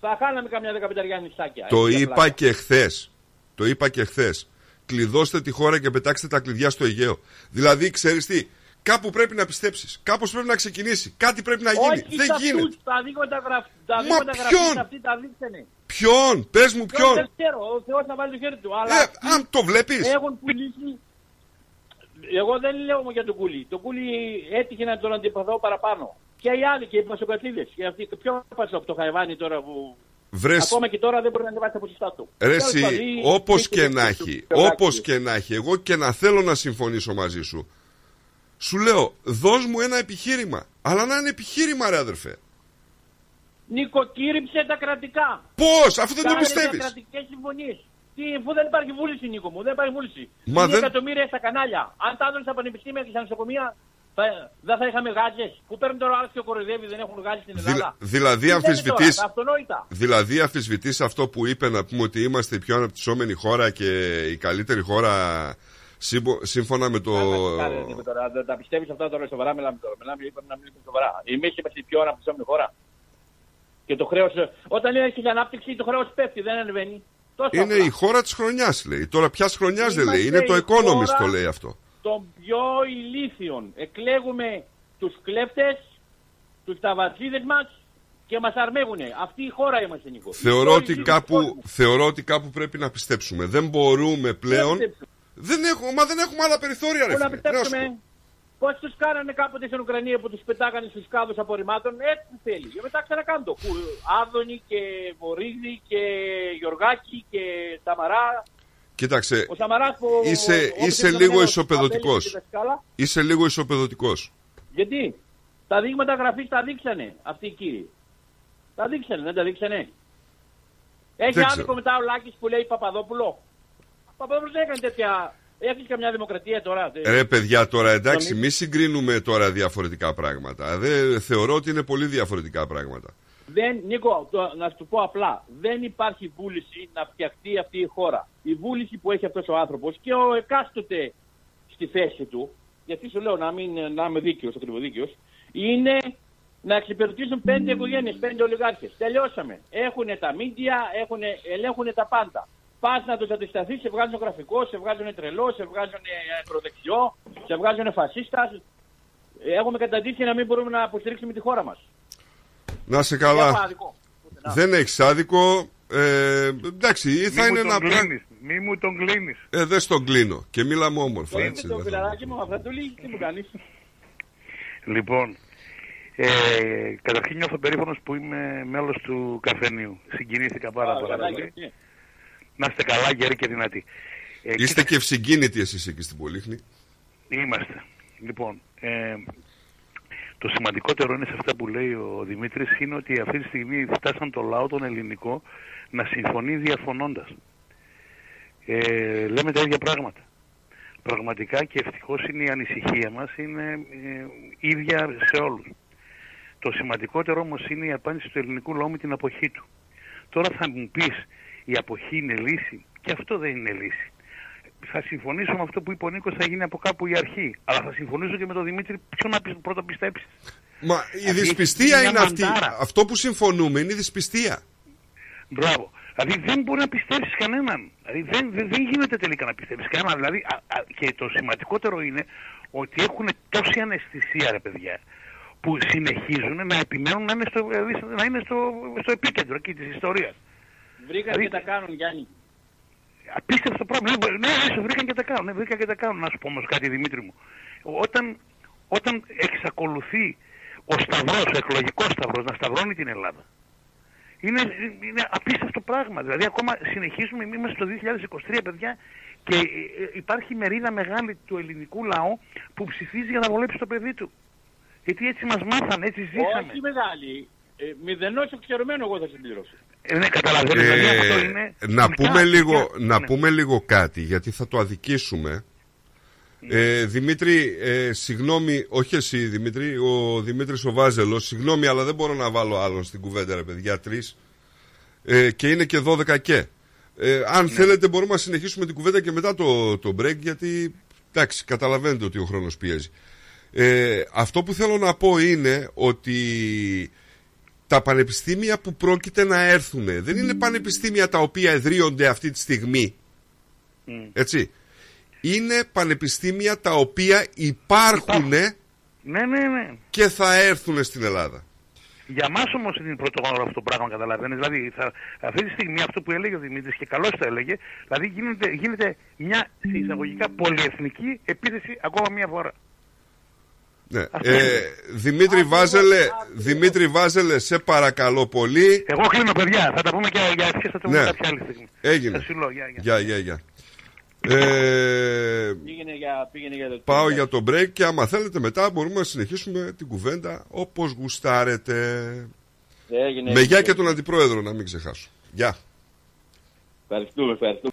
θα χάναμε καμιά δεκαπενταριά νησάκια. Το Έτσι, είπα απλά. και χθες. Το είπα και χθες. Κλειδώστε τη χώρα και πετάξτε τα κλειδιά στο Αιγαίο. Δηλαδή, ξέρεις τι, κάπου πρέπει να πιστέψεις. Κάπως πρέπει να ξεκινήσει. Κάτι πρέπει να γίνει. Όχι Δεν σε αυτούς, γίνεται. Τα δείγματα γραφ... τα Μα δείγματα ποιον; γραφής αυτοί τα δείξανε. Ποιον, πες μου ποιον. Δεν ξέρω, ο Θεός να βάλει το χέρι του. Αλλά Ε, αυτοί αν το βλέπεις. Έχουν πουλήσει. Εγώ δεν λέω για τον Κούλι. Το Κούλι έτυχε να τον αντιπαθώ παραπάνω. Και οι άλλοι και οι πασοκατίδες. Και αυτοί, ποιο πασο από το Χαϊβάνι τώρα που. Βρες. Ακόμα και τώρα δεν μπορεί να ανεβάσει τα ποσοστά του. Ρε Τέλος εσύ, πάντων, ή- όπως ή- και ή- να ή- έχει, ή- όπως και να έχει, εγώ και να θέλω να συμφωνήσω μαζί σου, σου λέω, δώσ' μου ένα επιχείρημα. Αλλά να είναι επιχείρημα, ρε αδερφέ. Νοικοκύρυψε τα κρατικά. Πώς, αφού δεν το Κάνε πιστεύεις. κρατικές συμφωνίες. Τι, αφού δεν υπάρχει βούληση, Νίκο μου, δεν υπάρχει βούληση. Μα Είναι δεν- εκατομμύρια στα κανάλια. Αν τα έδωνε στα πανεπιστήμια και στα νοσοκομεία, θα, δεν θα είχαμε γάτζες. Που παίρνουν τώρα άλλο και κοροϊδεύει, δεν έχουν γάτζες στην Ελλάδα. Δηλα- δηλαδή Τι λέτε αμφισβητείς τώρα, τα αυτονόητα. Δηλαδή αμφισβητείς αυτό που είπε να πούμε ότι είμαστε η πιο αναπτυσσόμενη χώρα και η καλύτερη χώρα σύμπο- σύμφωνα με το... Κάνε, Νίκο, τώρα, δεν τα πιστεύεις αυτά τώρα σοβαρά, μιλάμε τώρα. Μιλάμε, είπαμε να μιλήσουμε σοβαρά. Εμεί είμαστε η πιο αναπτυσσόμενη χώρα. Και το χρέος, όταν έχεις ανάπτυξη, το χρέος πέφτει, δεν ανεβαίνει. Τόσο Είναι απλά. η χώρα της χρονιάς λέει. Τώρα ποιας χρονιάς δεν λέει. Είμαστε Είναι το η Economist χώρα το λέει αυτό. των πιο ηλίθιων. Εκλέγουμε τους κλέφτες, τους ταβατζίδες μας και μας αρμέγουνε. Αυτή η χώρα είμαστε, Νίκο. Θεωρώ Η πιο ότι, ηλίθιη κάπου, χώρα. θεωρώ ότι κάπου πρέπει να πιστέψουμε. Δεν μπορούμε πλέον. πιστέψουμε. Δεν έχουμε, μα δεν έχουμε άλλα περιθώρια, ρε Πού να φίλε. Τι να σου πιστέψουμε. πω. Πώ του κάνανε κάποτε στην Ουκρανία που του πετάγανε στου κάδου απορριμμάτων, έτσι θέλει. Και μετά ξανακάνουν το. Άδωνη και Βορύδη και Γιωργάκη και Ταμαρά. Κοίταξε, Ο Σαμαράς που. είσαι, όποιος είσαι ήταν λίγο νέος ισοπεδωτικό. απέλησε και δασκάλα. Είσαι λίγο ισοπεδωτικό. Γιατί τα δείγματα γραφή τα δείξανε αυτοί οι κύριοι. Τα δείξανε, δεν τα δείξανε. Έχει Δεν άδικο ξέρω. μετά ο Λάκης που λέει Παπαδόπουλο. Ο Παπαδόπουλο δεν έκανε τέτοια. Έχεις καμιά δημοκρατία τώρα. δεν- Ρε παιδιά τώρα εντάξει Νομίζω- μη συγκρίνουμε τώρα διαφορετικά πράγματα Δεν θεωρώ ότι είναι πολύ διαφορετικά πράγματα Δεν, Νίκο, το, να σου το πω απλά. Δεν υπάρχει βούληση να φτιαχτεί αυτή η χώρα. Η βούληση που έχει αυτός ο άνθρωπος και ο εκάστοτε στη θέση του, γιατί σου λέω να, μην, να είμαι δίκαιος, ακριβοδίκαιος, είναι να εξυπηρετήσουν πέντε οικογένειες, πέντε ολιγάρχες. Τελειώσαμε. Έχουν τα μίντια, έχουν, ελέγχουν τα πάντα. Πας να τους αντισταθείς, σε βγάζουν γραφικό, σε βγάζουν τρελό, σε βγάζουν ακροδεξιό, σε βγάζουν φασίστας. Έχουμε καταντήσει να μην μπορούμε να αποστηρίξουμε τη χώρα μας. Να σε Για καλά παράδειγμα. Δεν έχεις άδικο ε, Εντάξει θα Μη είναι μου ένα τον πράγμα κλείνεις, Μη μου τον κλείνεις. ε, Δεν στον κλείνω και μίλα μου όμορφα Το έτσι, το δεν θα- φιλαράκι μου, Αφρατούλη, τι μου κάνεις. Λοιπόν, ε, καταρχήν νιώθω περήφανος που είμαι μέλος του καφενείου. Συγκινήθηκα πάρα πάρα πολύ. Να είστε καλά, γέροι και δυνατοί. Ε, Είστε και ευσυγκίνητοι εσείς εκεί στην Πολύχνη Είμαστε. Λοιπόν, ε, το σημαντικότερο είναι σε αυτά που λέει ο Δημήτρης είναι ότι αυτή τη στιγμή φτάσαν το λαό τον ελληνικό να συμφωνεί διαφωνώντας. Ε, λέμε τα ίδια πράγματα. Πραγματικά και ευτυχώς είναι η ανησυχία μας είναι ε, ίδια σε όλους. Το σημαντικότερο όμως είναι η απάντηση του ελληνικού λαού με την αποχή του. Τώρα θα μου πεις η αποχή είναι λύση και αυτό δεν είναι λύση. Θα συμφωνήσω με αυτό που είπε ο Νίκος θα γίνει από κάπου η αρχή. Αλλά θα συμφωνήσω και με τον Δημήτρη ποιο να πεις- πρώτα πιστέψεις. Μα η Αυτή δυσπιστία μια είναι αυτή μαντάρα. Αυτό που συμφωνούμε είναι η δυσπιστία Μπράβο. Δηλαδή δεν μπορεί να πιστέψεις κανέναν. Δηλαδή δεν, δεν, δεν γίνεται τελικά να πιστέψεις κανέναν. Δηλαδή, α, α, και το σημαντικότερο είναι ότι έχουν τόση αναισθησία, ρε παιδιά, που συνεχίζουν να επιμένουν να είναι στο, δηλαδή, να είναι στο, στο επίκεντρο εκεί της ιστορίας. Βρήκαν Δηλαδή- και τα κάνουν, Γιάννη. Απίστευτο πράγμα. Ναι, ναι, ναι, βρήκαν και τα κάνουν. Ναι, βρήκαν και τα κάνουν. Να σου πω όμως κάτι, Δημήτρη μου. Όταν, όταν εξακολουθεί ο σταυρός, ο εκλογικός σταυρός να σταυρώνει την Ελλάδα, είναι, είναι απίστευτο πράγμα. Δηλαδή, ακόμα συνεχίζουμε, είμαστε το 2023, παιδιά, και ε, ε, υπάρχει μερίδα μεγάλη του ελληνικού λαού που ψηφίζει για να βολέψει το παιδί του. Γιατί έτσι μας μάθανε, έτσι ζήσαμε. Όχι μεγάλη. Ε, Μηδενός εξαιρεμένο εγώ θα συμπληρώσω. Ε, ναι, καταλαβαίνω. δηλαδή, Ε, αυτό είναι να, συνικά, πούμε λίγο, συνικά, να ναι. πούμε λίγο κάτι γιατί θα το αδικήσουμε ε, Δημήτρη, ε, συγγνώμη, όχι εσύ Δημήτρη, ο Δημήτρης ο Βάζελος, συγγνώμη αλλά δεν μπορώ να βάλω άλλον στην κουβέντα ρε παιδιά, τρεις ε, και είναι και 12 και. Ε, αν θέλετε μπορούμε να συνεχίσουμε την κουβέντα και μετά το, το break γιατί εντάξει καταλαβαίνετε ότι ο χρόνος πιέζει. Ε, αυτό που θέλω να πω είναι ότι τα πανεπιστήμια που πρόκειται να έρθουν δεν είναι πανεπιστήμια τα οποία εδρύονται αυτή τη στιγμή. Έτσι. Είναι πανεπιστήμια τα οποία υπάρχουν Ναι, ναι, ναι. και θα έρθουν στην Ελλάδα. Για μας όμως είναι πρωτόγνωρο αυτό το πράγμα, καταλαβαίνεις. Δηλαδή, θα, αυτή τη στιγμή αυτό που έλεγε ο Δημήτρης και καλώς το έλεγε, δηλαδή γίνεται, γίνεται μια σε εισαγωγικά πολυεθνική επίθεση ακόμα μία φορά. Ναι. Ε, Δημήτρη, Βάζελε, Δημήτρη Βάζελε, σε παρακαλώ πολύ. Εγώ κλείνω, παιδιά. Θα τα πούμε και για ευχέ, θα τα πούμε Ναι. κάποια άλλη στιγμή. Έγινε. Θα συλλώ, γεια, γεια. Γεια, γεια, γεια. Ε, Πήγαινε για, πήγαινε για το πάω για το break και άμα θέλετε μετά μπορούμε να συνεχίσουμε την κουβέντα όπως γουστάρετε. Έγινε. Με γεια και τον αντιπρόεδρο να μην ξεχάσω. Γεια. Ευχαριστούμε, ευχαριστούμε.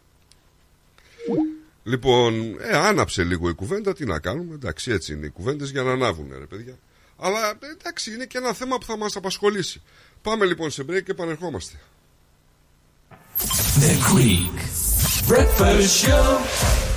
Λοιπόν, ε, άναψε λίγο η κουβέντα, τι να κάνουμε. Εντάξει, έτσι είναι οι κουβέντες για να ανάβουν, ρε παιδιά. Αλλά ε, εντάξει, είναι και ένα θέμα που θα μας απασχολήσει. Πάμε λοιπόν σε break και επανερχόμαστε. The Greek Breakfast Show.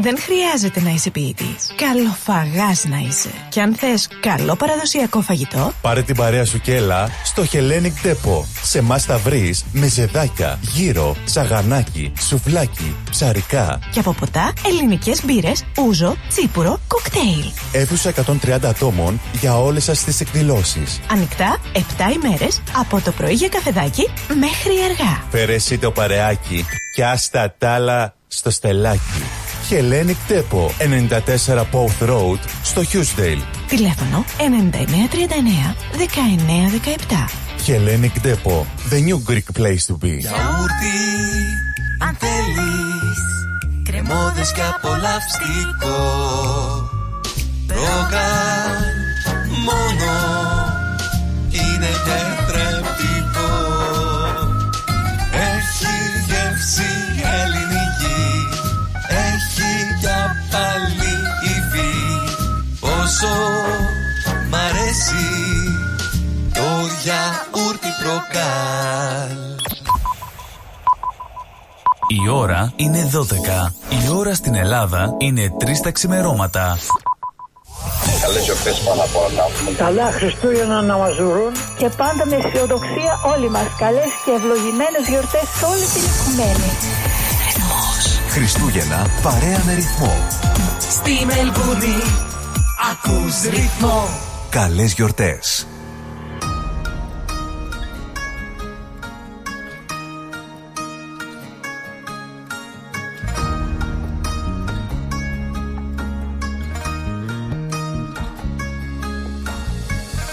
Δεν χρειάζεται να είσαι ποιητή. Καλοφαγάς να είσαι. Και αν θες καλό παραδοσιακό φαγητό, Πάρε την παρέα σου και έλα στο Hellenic Depot. Σε εμάς θα βρεις μεζεδάκια, γύρο, σαγανάκι, σουβλάκι, ψαρικά. και από ποτά ελληνικές μπύρες, ούζο, τσίπουρο, κοκτέιλ. Αίθουσα 130 ατόμων για όλες σας τις εκδηλώσεις. Ανοιχτά 7 ημέρες από το πρωί για καφεδάκι μέχρι αργά. Φέρε εσύ το παρεάκι και άστα τ' άλλα στο στελάκι. Hellenic Depot, 94 Pouth Road, στο Hughesdale. Τηλέφωνο 9939 1917. Hellenic Depot, the new Greek place to be. Γιαούρτι, αν θέλεις Κρεμόδες και απολαυστικό Ρόγαν μόνο Είναι τετρεπτικό Έχει γεύση Πόσο μ' αρέσει Το γιαούρτι προκάλ Η ώρα είναι 12. Η ώρα στην Ελλάδα είναι 3 τα ξημερώματα. Καλές γιορτές πάνω απ' όλα. Καλά Χριστούγεννα να μας ζουρούν και πάντα με αισιοδοξία όλοι μας. Καλές και ευλογημένες γιορτές σε όλη την οικουμένη. Χριστούγεννα παρέα με ρυθμό. Στη Μελβούρνη ακούς ρυθμό. Καλές γιορτές.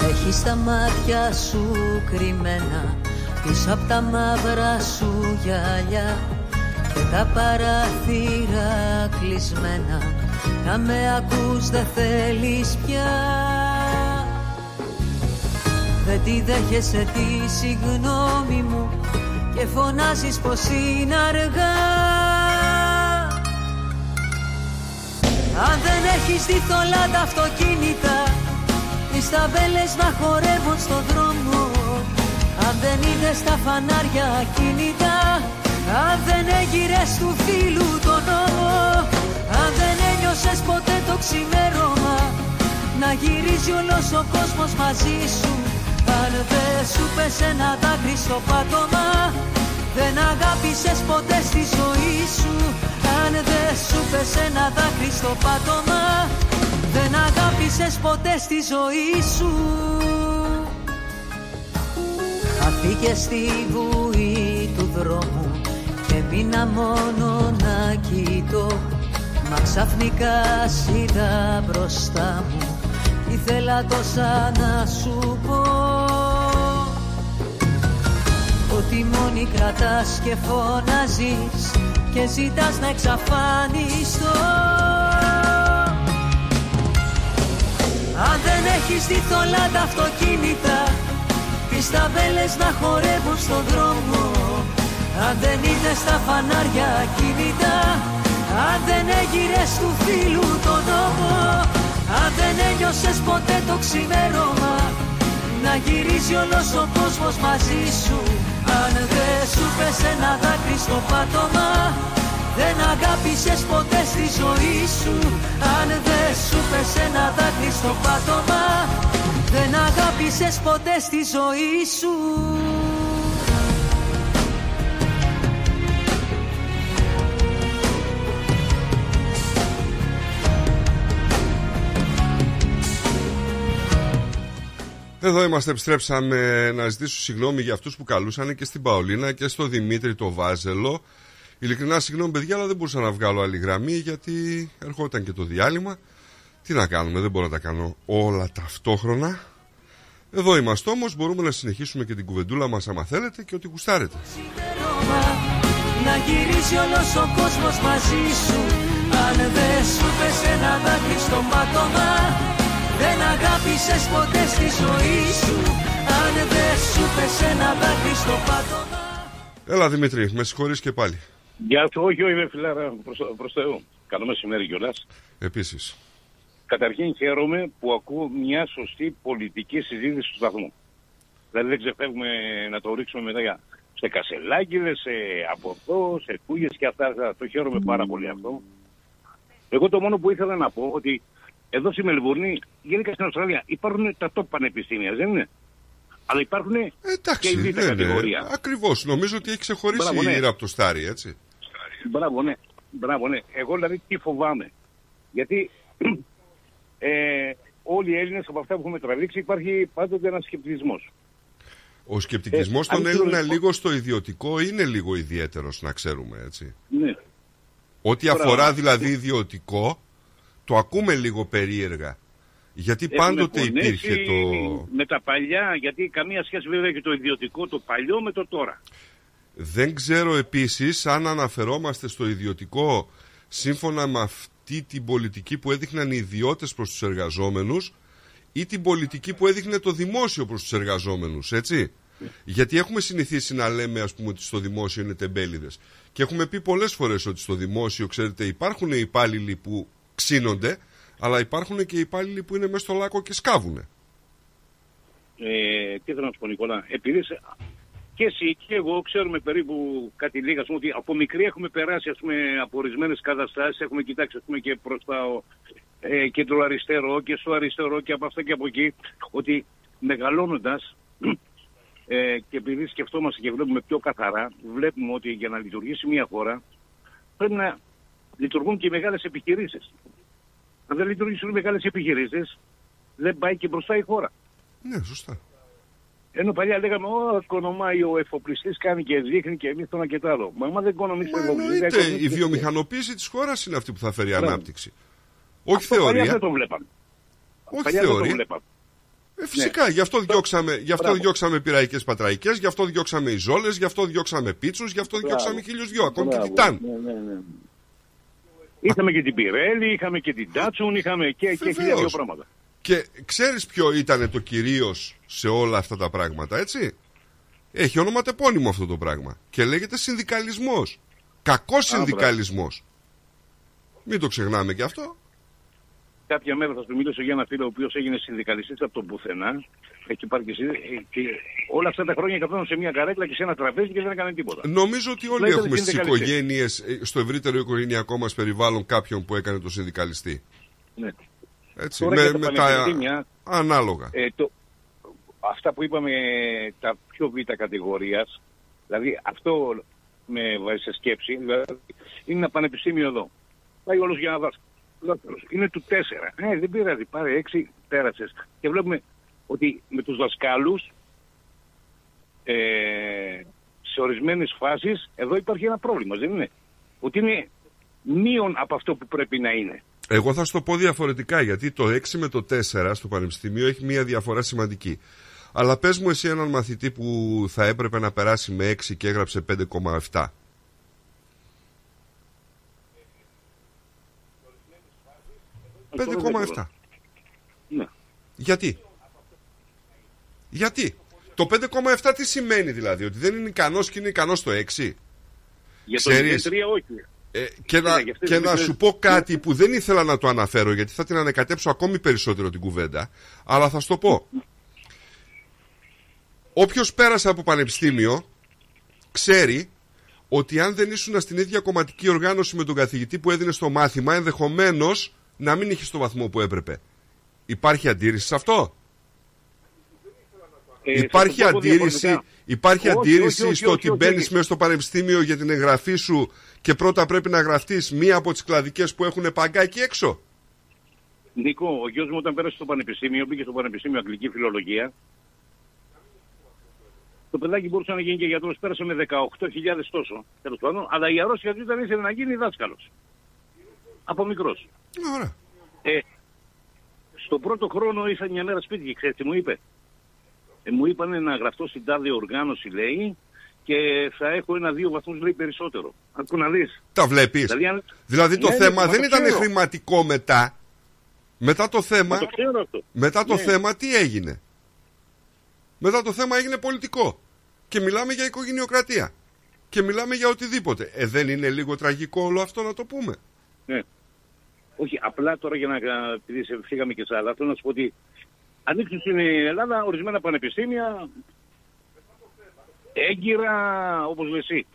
Έχει τα μάτια σου κρυμμένα Πίσω απ' τα μαύρα σου γυαλιά Και τα παράθυρα κλεισμένα Να με ακούς δεν θέλεις πια. Δεν τη δέχεσαι τη συγγνώμη μου Και φωνάζεις πως είναι αργά. Αν δεν έχεις δει θολά τα αυτοκίνητα Τις ταμπέλες να χορεύουν στον δρόμο. Αν δεν είδες τα φανάρια κινητά Αν δεν έγειρες του φίλου τον νόμο Αν δεν ένιωσες ποτέ το ξημέρωμα Να γυρίζει όλος ο κόσμος μαζί σου. Αν δεν σου πες ένα δάκρυ στο πάτωμα Δεν αγάπησες ποτέ στη ζωή σου. Αν δεν σου πες ένα δάκρυ στο πάτωμα δεν αγάπησες ποτέ στη ζωή σου. Χαθήκε στη βουή του δρόμου Και μείνα μόνο να κοιτώ Μα ξαφνικά σ' είδα μπροστά μου. Ήθελα τόσα να σου πω. Ότι μόνη κρατάς και φωνάζεις Και ζητάς να εξαφανιστώ. Αν δεν έχεις δει θολά τα αυτοκίνητα Τις ταμπέλες να χορεύουν στον δρόμο Αν δεν είδες τα φανάρια κινητά Αν δεν έγειρες του φίλου τον νόμο Αν δεν ένιωσες ποτέ το ξημέρωμα Να γυρίζει όλος ο κόσμος μαζί σου. Αν δεν σου πες ένα δάκρυ στο πάτωμα Δεν αγάπησες ποτέ στη ζωή σου. Αν δεν σου πες ένα δάκρυ στο πάτωμα Δεν αγάπησες ποτέ στη ζωή σου Εδώ είμαστε, επιστρέψαμε να ζητήσω συγγνώμη για αυτούς που καλούσαν και στην Παολίνα και στο Δημήτρη το Βάζελο. Ειλικρινά συγγνώμη παιδιά, αλλά δεν μπορούσα να βγάλω άλλη γραμμή γιατί ερχόταν και το διάλειμμα. Τι να κάνουμε, δεν μπορώ να τα κάνω όλα ταυτόχρονα. Εδώ είμαστε όμως, μπορούμε να συνεχίσουμε και την κουβεντούλα μας άμα θέλετε και ό,τι γουστάρετε. Να γυρίσει όλος ο κόσμος μαζί σου Αν δεν σου πες ένα δάκρυ στο πάτωμα Δεν αγάπησες ποτέ στη ζωή σου Αν δεν σου πες ένα δάκρυ στο πάτωμα Έλα Δημήτρη, με συγχωρείς και πάλι. Γεια σου, όχι, όχι, φιλάρα, προς, προς Θεού. Καλό μεσημέρι κιόλας. Επίσης. Καταρχήν χαίρομαι που ακούω μια σωστή πολιτική συζήτηση του σταθμού. Δηλαδή δεν ξεφεύγουμε να το ρίξουμε μετά για σε κασελάκιδες, σε από εδώ, σε κούγες και αυτά. Το χαίρομαι πάρα πολύ αυτό. Εγώ το μόνο που ήθελα να πω ότι εδώ στη Μελβούρνη, γενικά στην Αυστραλία, υπάρχουν τα top πανεπιστήμια, δεν είναι; Αλλά υπάρχουν και η Εντάξει, β' ναι, ναι. κατηγορία. Ακριβώς, νομίζω ότι έχει ξεχωρίσει Μπράβο, ναι. η ήρα από το στάρι, έτσι. Μπράβο, ναι. Μπράβο, ναι. Εγώ δηλαδή τι φοβάμαι. Γιατί ε, όλοι οι Έλληνες από αυτά που έχουμε τραβήξει υπάρχει πάντοτε ένας σκεπτικισμός. Ο σκεπτικισμός Ε, των αν Έλληνα θέλω- λίγο στο ιδιωτικό είναι λίγο ιδιαίτερος, να ξέρουμε, έτσι. Ναι. Ό,τι Μπράβο. αφορά δηλαδή ιδιωτικό, το ακούμε λίγο περίεργα. Γιατί Έχουμε πάντοτε πονέσει υπήρχε το... Με τα παλιά, γιατί καμία σχέση βέβαια και το ιδιωτικό, το παλιό με το τώρα. Δεν ξέρω επίσης αν αναφερόμαστε στο ιδιωτικό σύμφωνα με αυτή την πολιτική που έδειχναν οι ιδιώτες προς τους εργαζόμενους ή την πολιτική που έδειχνε το δημόσιο προς τους εργαζόμενους, έτσι. Γιατί έχουμε συνηθίσει να λέμε ας πούμε ότι στο δημόσιο είναι τεμπέληδες. Και έχουμε πει πολλές φορές ότι στο δημόσιο, ξέρετε, υπάρχουν υπάλληλοι που ξύνονται, αλλά υπάρχουν και υπάλληλοι που είναι μέσα στο λάκκο και σκάβουνε. Ε, τι θέλω να σου πω Νικόλα, επειδή σε- και εσύ και εγώ ξέρουμε περίπου κάτι λίγα, ας πούμε, ότι από μικρή έχουμε περάσει ας πούμε, από ορισμένες καταστάσεις, έχουμε κοιτάξει ας πούμε, και προς τα ε, κέντρο αριστερό και στο αριστερό και από αυτά και από εκεί, ότι μεγαλώνοντας ε, και επειδή σκεφτόμαστε και βλέπουμε πιο καθαρά, βλέπουμε ότι για να λειτουργήσει μια χώρα πρέπει να λειτουργούν και οι μεγάλες επιχειρήσεις. Αν δεν λειτουργήσουν οι μεγάλες επιχειρήσεις, δεν πάει και μπροστά η χώρα. Ναι, σωστά. Ενώ παλιά λέγαμε, Ω, οικονομάει ο εφοπλιστής, κάνει και δείχνει και εμείς το ένα και το άλλο. Μα άμα δεν οικονομήσει ο εφοπλιστής. Εννοείται, η βιομηχανοποίηση της χώρας είναι αυτή που θα φέρει Μπράβο. ανάπτυξη. Όχι Αυτό παλιά θεωρία. δεν το βλέπαμε. Όχι Παλιά δεν το θεωρία. βλέπαμε. Ε, φυσικά, γι' αυτό διώξαμε, γι αυτό Μπράβο. διώξαμε πυραϊκές πατραϊκές, γι' αυτό διώξαμε ιζόλες, γι' αυτό διώξαμε πίτσους, γι' αυτό Μπράβο. διώξαμε χίλιους δυο, ακόμη και Μπράβο. τιτάν. Ναι, ναι, ναι. Είχαμε και την Πιρέλη, είχαμε και την Τάτσουν, είχαμε και, και χίλια Βεβαίως. δύο πράγματα. Και ξέρεις ποιο ήταν το κυρίως σε όλα αυτά τα πράγματα, έτσι; Έχει ονοματεπώνυμο αυτό το πράγμα. Και λέγεται συνδικαλισμός. Κακός μπράβο. συνδικαλισμός. Μην το ξεχνάμε και αυτό. Κάποια μέρα θα σου μιλήσω για ένα φίλο ο οποίος έγινε συνδικαλιστής από το πουθενά. Έχει πάρει και, συνδε- ε, και όλα αυτά τα χρόνια καθόταν σε μια καρέκλα και σε ένα τραπέζι και δεν έκανε τίποτα. Νομίζω ότι όλοι Λέει, ήταν έχουμε στις συνδικαλιστής. οικογένειες, ε, στο ευρύτερο οικογενειακό μας περιβάλλον κάποιον που έκανε το συνδικαλιστή. Ναι. Έτσι, Τώρα με, για τα με τα πανεπιστήμια, ανάλογα. Ε, το, αυτά που είπαμε τα πιο β' κατηγορίας, δηλαδή αυτό με βάζει σε σκέψη, δηλαδή, είναι ένα πανεπιστήμιο εδώ. Πάει όλος για να δάσκει. Δεύτερος, Είναι του 4. Ε, δεν πειράζει, πάρε 6, πέρασες. Και βλέπουμε ότι με τους δασκάλους ε, σε ορισμένες φάσεις εδώ υπάρχει ένα πρόβλημα, δεν είναι; Ότι είναι μείον από αυτό που πρέπει να είναι. Εγώ θα σου το πω διαφορετικά γιατί το 6 με το 4 στο Πανεπιστημίο έχει μία διαφορά σημαντική. Αλλά πες μου εσύ έναν μαθητή που θα έπρεπε να περάσει με 6 και έγραψε 5,7. Αυτό δεν 5,7. ξέρω. Ναι. Γιατί; Γιατί; Το 5,7 τι σημαίνει δηλαδή, ότι δεν είναι ικανός και είναι ικανός το 6. Για το Ξέρεις; 0,3 όχι. Ε, και να, για αυτές και τις να μικρές- σου πω κάτι που δεν ήθελα να το αναφέρω γιατί θα την ανακατέψω ακόμη περισσότερο την κουβέντα, αλλά θα σου το πω. Όποιος πέρασε από πανεπιστήμιο ξέρει ότι αν δεν ήσουν στην ίδια κομματική οργάνωση με τον καθηγητή που έδινε στο μάθημα, ενδεχομένως να μην είχε το βαθμό που έπρεπε. Υπάρχει αντίρρηση σε αυτό; Ε, υπάρχει θα το πω αντίρρηση, διαφορετικά. υπάρχει Όχι, αντίρρηση όχι, όχι, στο όχι, ότι όχι, μπαίνεις όχι. μέσα στο πανεπιστήμιο για την εγγραφή σου και πρώτα πρέπει να γραφτείς μία από τις κλαδικές που έχουν παγκά εκεί έξω; Νίκο, ο γιος μου όταν πέρασε στο πανεπιστήμιο, μπήκε στο πανεπιστήμιο Αγγλική Φιλολογία. Το παιδάκι μπορούσε να γίνει και γιατρός, πέρασε με 18.000 τόσο, τέλος πάντων, αλλά η αρρώστια του ήταν ήθελε να γίνει δάσκαλος. Από μικρός. Ωραία. Ε, στο πρώτο χρόνο ήρθα μια μέρα σπίτι και ξέρεις τι μου είπε; Ε, μου είπανε να γραφτώ στην τάδε οργάνωση, λέει, και θα έχω ένα-δύο βαθμούς, λέει, περισσότερο. Ακού να δεις. Τα βλέπεις. Δηλαδή, αν- Δηλαδή το Ναι, θέμα ναι, δεν μα το ήταν ξέρω. χρηματικό μετά. Μετά το θέμα, Μα το ξέρω αυτό. μετά το Ναι. θέμα τι έγινε; Μετά το θέμα έγινε πολιτικό. Και μιλάμε για οικογενειοκρατία. Και μιλάμε για οτιδήποτε. Ε, δεν είναι λίγο τραγικό όλο αυτό να το πούμε; Ναι. Όχι, απλά τώρα για να επειδή σε- φύγαμε και σε άλλα, θέλω να σου πω ότι ανοίξουν στην Ελλάδα ορισμένα πανεπιστήμια έγκυρα, όπως λες εσύ.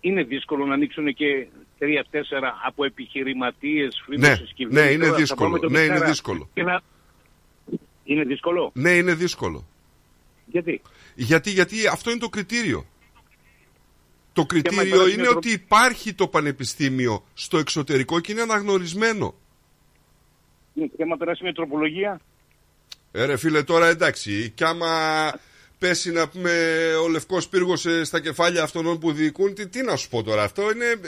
Είναι δύσκολο να ανοίξουν και τρία-τέσσερα από επιχειρηματίες φίλους Ναι, της κυβέρνησης. ναι, είναι Τώρα θα δύσκολο. πάμε το Ναι, είναι Μητέρα δύσκολο. και να- Είναι δύσκολο; Ναι, είναι δύσκολο. Γιατί; Γιατί, γιατί αυτό είναι το κριτήριο. Το άμα κριτήριο υπάρχει είναι μια τρο- ότι υπάρχει το πανεπιστήμιο στο εξωτερικό και είναι αναγνωρισμένο. Ναι, Και άμα περάσει μια τροπολογία, Ε, ρε φίλε, τώρα εντάξει, κι άμα πέσει να πούμε ο λευκός πύργος ε, στα κεφάλια αυτών που διοικούν, τι, τι να σου πω τώρα, αυτό είναι ε, ε,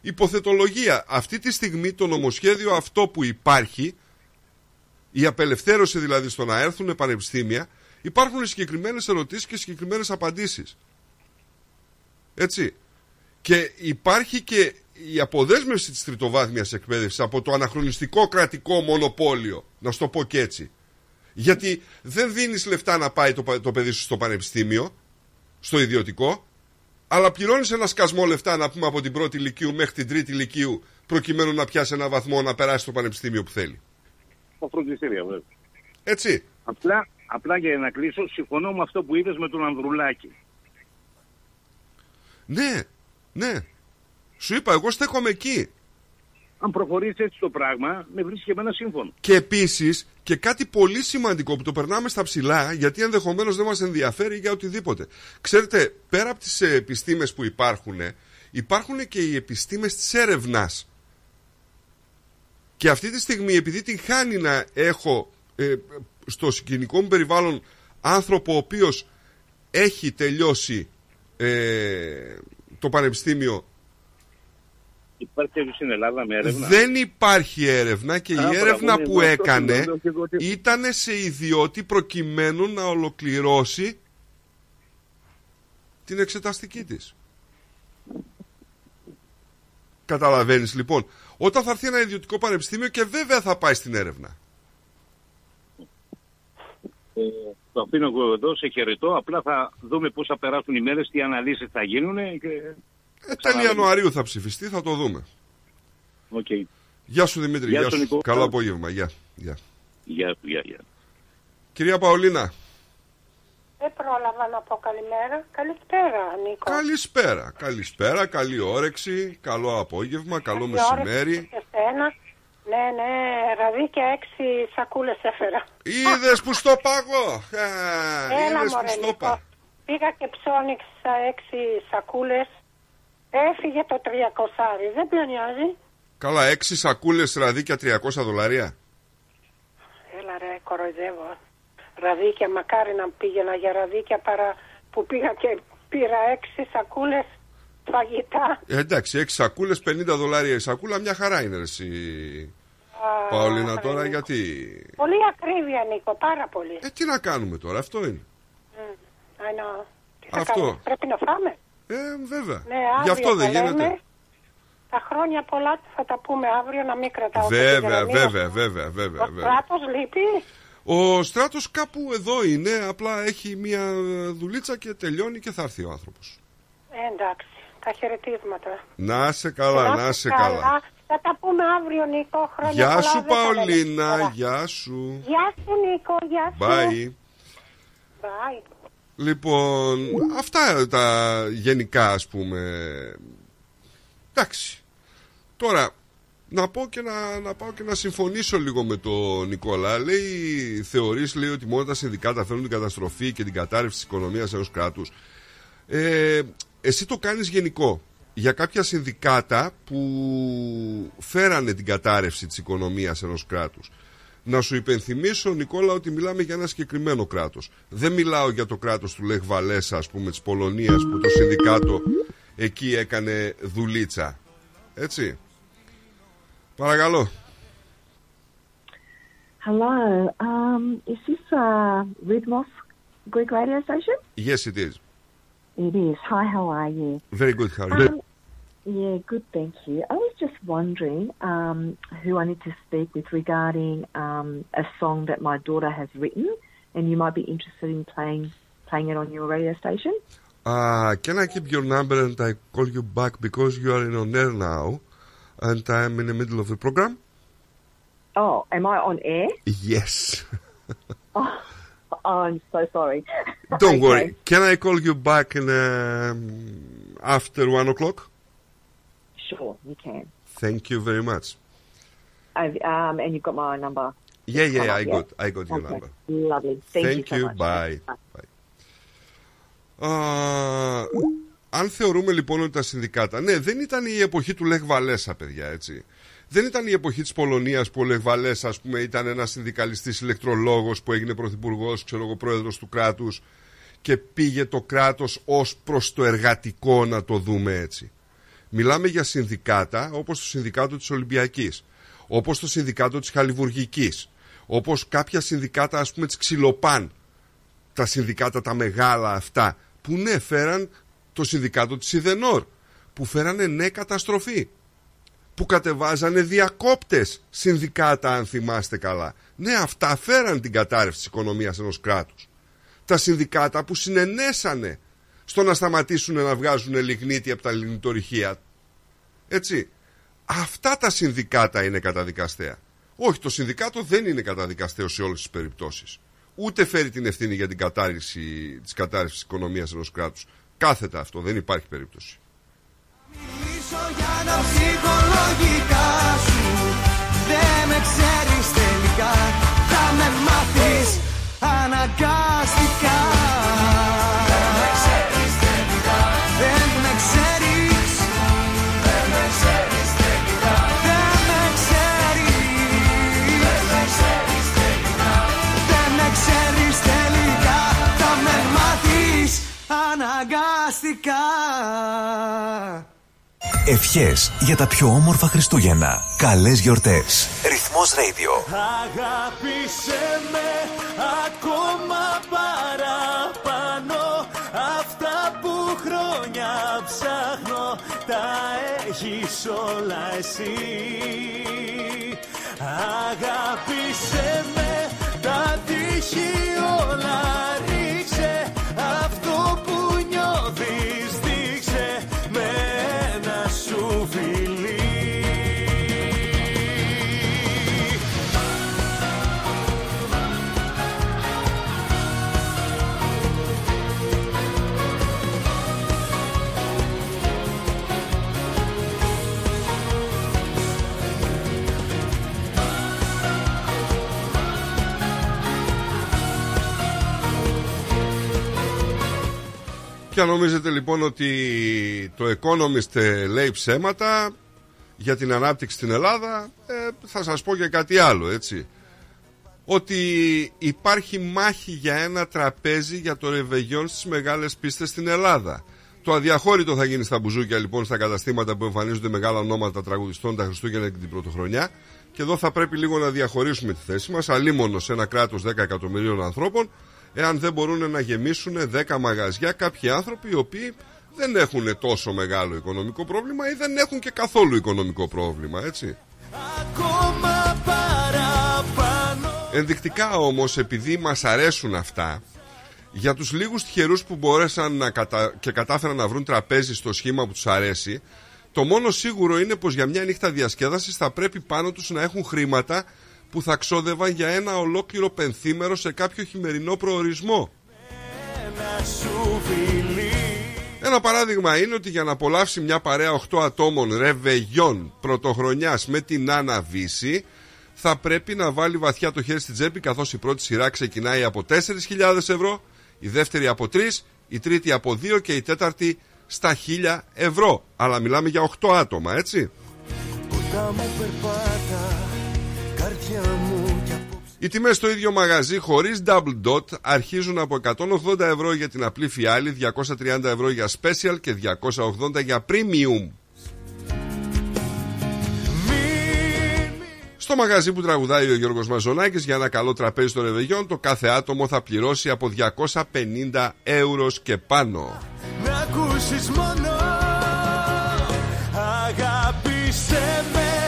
υποθετολογία. Αυτή τη στιγμή το νομοσχέδιο αυτό που υπάρχει, η απελευθέρωση δηλαδή στο να έρθουν πανεπιστήμια, υπάρχουν συγκεκριμένες ερωτήσεις και συγκεκριμένες απαντήσεις. Έτσι. Και υπάρχει και η αποδέσμευση της τριτοβάθμιας εκπαίδευσης από το αναχρονιστικό κρατικό μονοπόλιο, να σου το πω και έτσι. Γιατί δεν δίνεις λεφτά να πάει το, πα- το παιδί σου στο πανεπιστήμιο, στο ιδιωτικό, αλλά πληρώνεις ένα σκασμό λεφτά να πούμε από την πρώτη ηλικίου μέχρι την τρίτη ηλικίου προκειμένου να πιάσει ένα βαθμό να περάσει στο πανεπιστήμιο που θέλει. τα φροντιστήρια βέβαια. Έτσι. Απλά, απλά για να κλείσω, συμφωνώ με αυτό που είπες με τον Ανδρουλάκη. Ναι, ναι. Σου είπα, εγώ στέκομαι εκεί. Αν προχωρήσει έτσι το πράγμα, με βρίσκει και εμένα σύμφωνο. Και επίσης και κάτι πολύ σημαντικό που το περνάμε στα ψηλά, γιατί ενδεχομένως δεν μας ενδιαφέρει για οτιδήποτε. Ξέρετε, πέρα από τις επιστήμες που υπάρχουν, υπάρχουν και οι επιστήμες της έρευνας. Και αυτή τη στιγμή, επειδή την χάνει να έχω ε, στο συγκινικό μου περιβάλλον άνθρωπο ο οποίος έχει τελειώσει ε, το πανεπιστήμιο Υπάρχει τέτοιο στην Ελλάδα με έρευνα. δεν υπάρχει έρευνα και Α, η έρευνα μπράβο, ναι, που ναι, αυτό έκανε λέω και εγώ ότι- ήταν σε ιδιώτη προκειμένου να ολοκληρώσει την εξεταστική της. Καταλαβαίνεις λοιπόν, όταν θα έρθει ένα ιδιωτικό πανεπιστήμιο και βέβαια θα πάει στην έρευνα. Ε, το αφήνω εγώ εδώ, σε χαιρετώ. Απλά θα δούμε πώς θα περάσουν οι μέρες, τι αναλύσεις θα γίνουν. Και... Ε, τέλη Ιανουαρίου θα ψηφιστεί, θα το δούμε. Οκ. Γεια σου Δημήτρη, Γεια γεια, σου, σου. Νίκο. Καλό απόγευμα, γεια. γεια. Γεια σου, γεια, γεια. Κυρία Παολίνα, Δεν πρόλαβα να πω καλημέρα. Καλησπέρα, Νίκο. καλησπέρα. Καλησπέρα, καλή όρεξη, καλό απόγευμα, καλό Καλή όρεξη μεσημέρι. και εσένα. Ναι, ναι, ραδίκια έξι σακούλες έφερα. Είδες που στο πάγω! Έλα, Είδες που μωρέ, στο Νίκο. πάγω. Πήγα και ψώνιξα έξι σακούλες. Έφυγε το 300. Δεν πλανιάζει. Καλά, έξι σακούλες ραδίκια 300 δολάρια. Έλα ρε, κοροϊδεύω. Ραδίκια, μακάρι να πήγαινα για ραδίκια παρά που πήγα και πήρα έξι σακούλες φαγητά. Ε, εντάξει, έξι σακούλες 50 δολάρια η σακούλα, μια χαρά είναι ρε, εσύ. Α, Παολίνα τώρα, ρε. γιατί; Πολύ ακρίβεια, Νίκο, πάρα πολύ. Ε, τι να κάνουμε τώρα, αυτό είναι. Μμ, I know. Τι θα Αυτό. κάνουμε, Πρέπει να φάμε; Ε, βέβαια. Ναι, Γι' αύριο αυτό δεν τα λέμε. γίνεται. Τα χρόνια πολλά θα τα πούμε αύριο να μην κρατάω το Βέβαια, φυσιογνωμείο. βέβαια, βέβαια, βέβαια. Ο βέβαια. κράτος λείπει. Ο στράτος κάπου εδώ είναι, απλά έχει μια δουλίτσα και τελειώνει και θα έρθει ο άνθρωπος. Ε, εντάξει, τα χαιρετίσματα. Να σε καλά, να σε καλά. Θα τα πούμε αύριο, Νίκο. Χρόνια Γεια πολλά, σου δεν τα λέμε Παολίνα, τώρα. γεια σου. Γεια σου, Νίκο, γεια σου. Bye. Bye. Λοιπόν, αυτά τα γενικά ας πούμε. Εντάξει. Τώρα, να, πω και να, να πάω και να συμφωνήσω λίγο με τον Νικόλα. Λέει, θεωρείς λέει ότι μόνο τα συνδικάτα φέρνουν την καταστροφή και την κατάρρευση της οικονομίας ενός κράτους. Ε, εσύ το κάνεις γενικό. Για κάποια συνδικάτα που φέρανε την κατάρρευση της οικονομίας ενός κράτους. Να σου υπενθυμίσω, Νικόλα, ότι μιλάμε για ένα συγκεκριμένο κράτος. Δεν μιλάω για το κράτος του Λεχ Βαλέσα, ας πούμε, της Πολωνίας, που το συνδικάτο εκεί έκανε δουλίτσα. Έτσι. Παρακαλώ. Hello, um, is this uh, Rhythmos Greek radio station? Yes, it is. It is. Hi, how are you? Very good. How are you? Um, yeah, good, thank you. I was just wondering um, who I need to speak with regarding um, a song that my daughter has written, and you might be interested in playing playing it on your radio station. Uh, can I keep your number and I call you back because you are in on air now and I'm in the middle of the program? Oh, am I on air? Yes. Oh, I'm so sorry. Don't Okay. worry. Can I call you back in um, after one o'clock? Sure, you can. Thank you very much. I've, um, and you've got my number. Yeah, Come yeah, up, I got, I got your Okay. number. Lovely. Thank, Thank you so you. much. Bye. Α, αν θεωρούμε λοιπόν ότι τα συνδικάτα. Ναι, δεν ήταν η εποχή του Λεχ Βαλέσα, παιδιά, έτσι. Δεν ήταν η εποχή της Πολωνίας που ο Λεχ Βαλέσα, ας πούμε, ήταν ένας συνδικαλιστής ηλεκτρολόγος που έγινε πρωθυπουργός, ξέρω εγώ, πρόεδρος του κράτους και πήγε το κράτος ως προς το εργατικό, να το δούμε έτσι. Μιλάμε για συνδικάτα όπως το Συνδικάτο της Ολυμπιακής, όπως το Συνδικάτο της Χαλιβουργικής, όπως κάποια συνδικάτα, ας πούμε, της Ξυλοπάν, τα συνδικάτα τα μεγάλα αυτά που ναι φέραν το συνδικάτο της Ιδενόρ που φέρανε ναι καταστροφή που κατεβάζανε διακόπτες συνδικάτα αν θυμάστε καλά. Ναι αυτά φέραν την κατάρρευση της οικονομίας ενός κράτους. Τα συνδικάτα που συνενέσανε στο να σταματήσουν να βγάζουν λιγνίτη από τα λιγνητορυχεία έτσι. Αυτά τα συνδικάτα είναι καταδικαστέα. Όχι το συνδικάτο δεν είναι καταδικαστέο σε όλες τις περιπτώσεις. Ούτε φέρει την ευθύνη για την κατάρριξη της κατάρρευσης της οικονομίας ενός κράτους. Κάθετα αυτό, δεν υπάρχει περίπτωση. Μιλήσω για τα ψυχολογικά σου. Δεν με ξέρεις τελικά. Θα με μάθεις αναγκαστικά αναγκαστικά Ευχές για τα πιο όμορφα Χριστούγεννα. Καλές γιορτές. Ρυθμός Radio. Αγάπησε με ακόμα παραπάνω Αυτά που χρόνια ψάχνω Τα έχεις όλα εσύ Αγάπησε με τα τύχη όλα Και αν νομίζετε λοιπόν ότι το Economist ε, λέει ψέματα για την ανάπτυξη στην Ελλάδα, ε, θα σας πω και κάτι άλλο, έτσι. Ότι υπάρχει μάχη για ένα τραπέζι για το ρεβεγιόν στις μεγάλες πίστες στην Ελλάδα. Το αδιαχώρητο θα γίνει στα μπουζούκια λοιπόν στα καταστήματα που εμφανίζονται μεγάλα ονόματα τραγουδιστών τα Χριστούγεννα και την Πρωτοχρονιά. Και εδώ θα πρέπει λίγο να διαχωρίσουμε τη θέση μας, αλίμονο σε ένα κράτος 10 εκατομμυρίων ανθρώπων, εάν δεν μπορούν να γεμίσουν 10 μαγαζιά κάποιοι άνθρωποι οι οποίοι δεν έχουν τόσο μεγάλο οικονομικό πρόβλημα ή δεν έχουν και καθόλου οικονομικό πρόβλημα, έτσι. Ακόμα παραπάνω Ενδεικτικά όμως επειδή μας αρέσουν αυτά για τους λίγους τυχερούς που μπόρεσαν να κατα... και κατάφεραν να βρουν τραπέζι στο σχήμα που τους αρέσει το μόνο σίγουρο είναι πως για μια νύχτα διασκέδασης θα πρέπει πάνω τους να έχουν χρήματα που θα ξόδευαν για ένα ολόκληρο πενθήμερο σε κάποιο χειμερινό προορισμό. ένα σου φιλί Ένα παράδειγμα είναι ότι για να απολαύσει μια παρέα 8 ατόμων ρεβεγιών πρωτοχρονιάς με την Άννα Βύση θα πρέπει να βάλει βαθιά το χέρι στην τσέπη καθώς η πρώτη σειρά ξεκινάει από 4.000 ευρώ, η δεύτερη από 3, η τρίτη από 2 και η τέταρτη στα 1.000 ευρώ. Αλλά μιλάμε για 8 άτομα, έτσι. Κοντά μου περπάτα Καρδιά μου κι απόψε Οι τιμές στο ίδιο μαγαζί χωρίς double dot αρχίζουν από 180 ευρώ για την απλή φιάλη, 230 ευρώ για special και 280 για premium. Στο μαγαζί που τραγουδάει ο Γιώργος Μαζονάκης για ένα καλό τραπέζι των Ρεβεγιών το κάθε άτομο θα πληρώσει από 250 ευρώ και πάνω. Να ακούσεις μόνο Αγάπησέ με Ακού-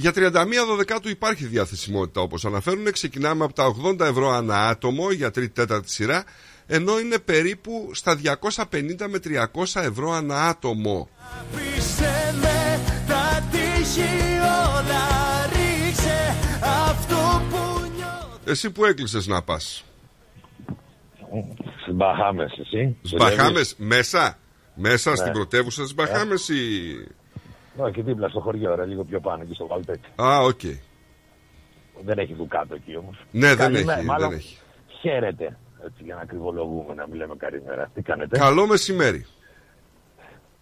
Για 31 δωδεκάτου υπάρχει διαθεσιμότητα όπως αναφέρουν. Ξεκινάμε από τα 80 ευρώ ανά άτομο για τρίτη τέταρτη σειρά ενώ είναι περίπου στα 250 με 300 ευρώ ανά άτομο. Αγάπησέ με Τα τύχη όλα Ρίξε αυτό που νιώθω Εσύ που έκλεισες να πας. Στις Μπαχάμες, εσύ. Στις Μπαχάμες μέσα. Μέσα Ναι. στην πρωτεύουσα της Μπαχάμες ή... Όχι, εκεί δίπλα στο χωριό, ρε, λίγο πιο πάνω, εκεί στο Βαλτέκ. Α, οκ. Δεν έχει δουκάτο εκεί όμως. Ναι, δεν έχει, Μάλλον δεν έχει. χαίρετε. Έτσι, για να ακριβολογούμε, να μιλάμε καλημέρα. Τι κάνετε; Καλό μεσημέρι.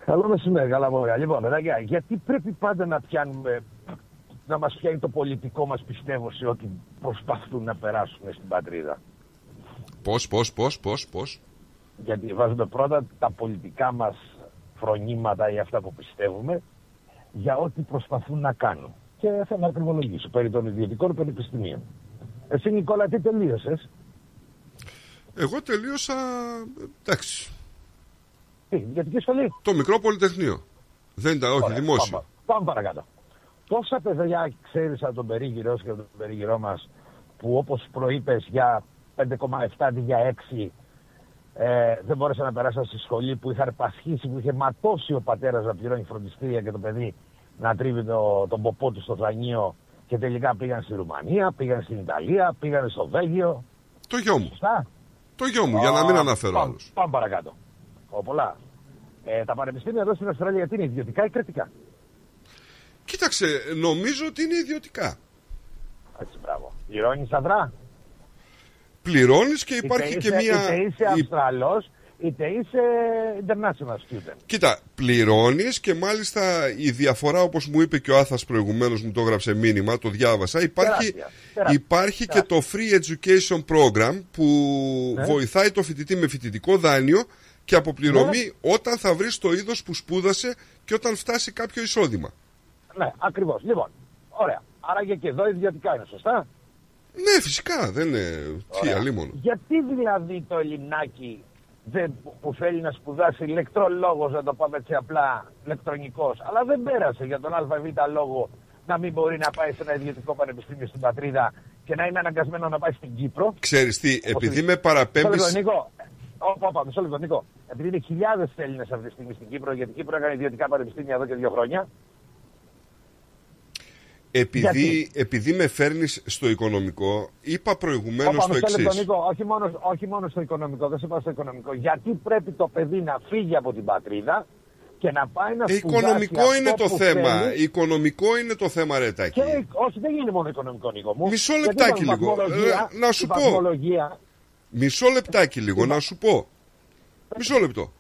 Καλό μεσημέρι, καλά μωρά. Λοιπόν, παιδάκια, γιατί πρέπει πάντα να πιάνουμε, να μας πιάνει το πολιτικό μας πιστεύω σε ό,τι προσπαθούν να περάσουν στην πατρίδα. Πώς, πώς, πώς, πώς, πώς; Γιατί βάζουμε πρώτα τα πολιτικά μας φρονήματα ή αυτά που πιστεύουμε για ό,τι προσπαθούν να κάνουν. Και θα με ακριβολογήσω περί των ιδιωτικών πανεπιστημίων. Εσύ Νικόλα τι τελείωσες; Εγώ τελείωσα... Εντάξει. Τι, ιδιωτική σχολή; Το μικρό πολυτεχνείο. Δεν ήταν, όχι, Ωραία, δημόσιο. Πάμε, πάμε παρακάτω. Πόσα παιδιά ξέρεις από τον περίγυρό σου και από τον περίγυρό μας που όπως προείπες για 5,7 αντί για 6 ε, δεν μπόρεσαν να περάσουν στη σχολή που είχαν πασχίσει, που είχε ματώσει ο πατέρας να πληρώνει φροντιστήρια και το παιδί να τρίβει το, τον ποπό του στο δρανείο και τελικά πήγαν στη Ρουμανία, πήγαν στην Ιταλία, πήγαν στο Βέλγιο. Το γιο μου. Σωστά. Το γιο μου, για να μην Α, αναφέρω πάμε- άλλους. Πάμε παρακάτω. Ο, πολλά. Ε, τα πανεπιστήμια εδώ στην Αυστραλία γιατί είναι ιδιωτικά ή κρατικά. Κοίταξε, νομίζω ότι είναι ιδιωτικά. Έτσι, μπράβο. Πληρώνεις αδρά; Πληρώνεις και υπάρχει είτε και είσαι, μία... Είτε είσαι η- Αυστραλός, είτε είσαι international student. Κοίτα, πληρώνεις και μάλιστα η διαφορά όπως μου είπε και ο Άθας προηγουμένως μου το έγραψε μήνυμα, το διάβασα, υπάρχει, Τεράστια, τεράστια, υπάρχει και το Free Education Program που Ναι. βοηθάει το φοιτητή με φοιτητικό δάνειο και αποπληρωμή όταν θα βρεις το είδος που σπούδασε και όταν φτάσει κάποιο εισόδημα. Ναι, ακριβώς. Λοιπόν, ωραία. Άρα και, και εδώ ιδιωτικά είναι, σωστά; Ναι, φυσικά, δεν είναι... Τι, Ωραία. αλίμονο. Γιατί δηλαδή το Ελληνάκι δεν, που- που θέλει να σπουδάσει ηλεκτρολόγος, να το πάμε έτσι απλά, ηλεκτρονικός, αλλά δεν πέρασε για τον ΑΒ λόγο να μην μπορεί να πάει σε ένα ιδιωτικό πανεπιστήμιο στην πατρίδα και να είναι αναγκασμένο να πάει στην Κύπρο. Ξέρεις τι, επειδή με Μισό λεπτό, παραπέμπεις... Νίκο. Ω, Όπα, μισό λεπτό, Νίκο. Επειδή είναι χιλιάδες Έλληνες αυτή τη στιγμή στην Κύπρο, γιατί η Κύπρο έκανε ιδιωτικά πανεπιστήμια εδώ και δύο χρόνια. Επειδή, Γιατί; επειδή με φέρνεις στο οικονομικό, είπα προηγουμένως Όπα, το μισό λεπτό, εξής. Νίκο. Όχι μόνος, όχι μόνος στο οικονομικό, δεν σε πάω στο οικονομικό. Γιατί πρέπει το παιδί να φύγει από την πατρίδα και να πάει να Ε, σπουδάσει Οικονομικό αυτό είναι το που θέμα. θέλει; Οικονομικό είναι το θέμα, ρε Τάκη. Και, όχι, δεν είναι μόνο οικονομικό, Νίκο μου. Μισό Γιατί λεπτάκι η λίγο. βαθμολογία- Ε, να σου η πω. βαθμολογία- Μισό λεπτάκι λίγο, να σου πω. Μισό λεπτό.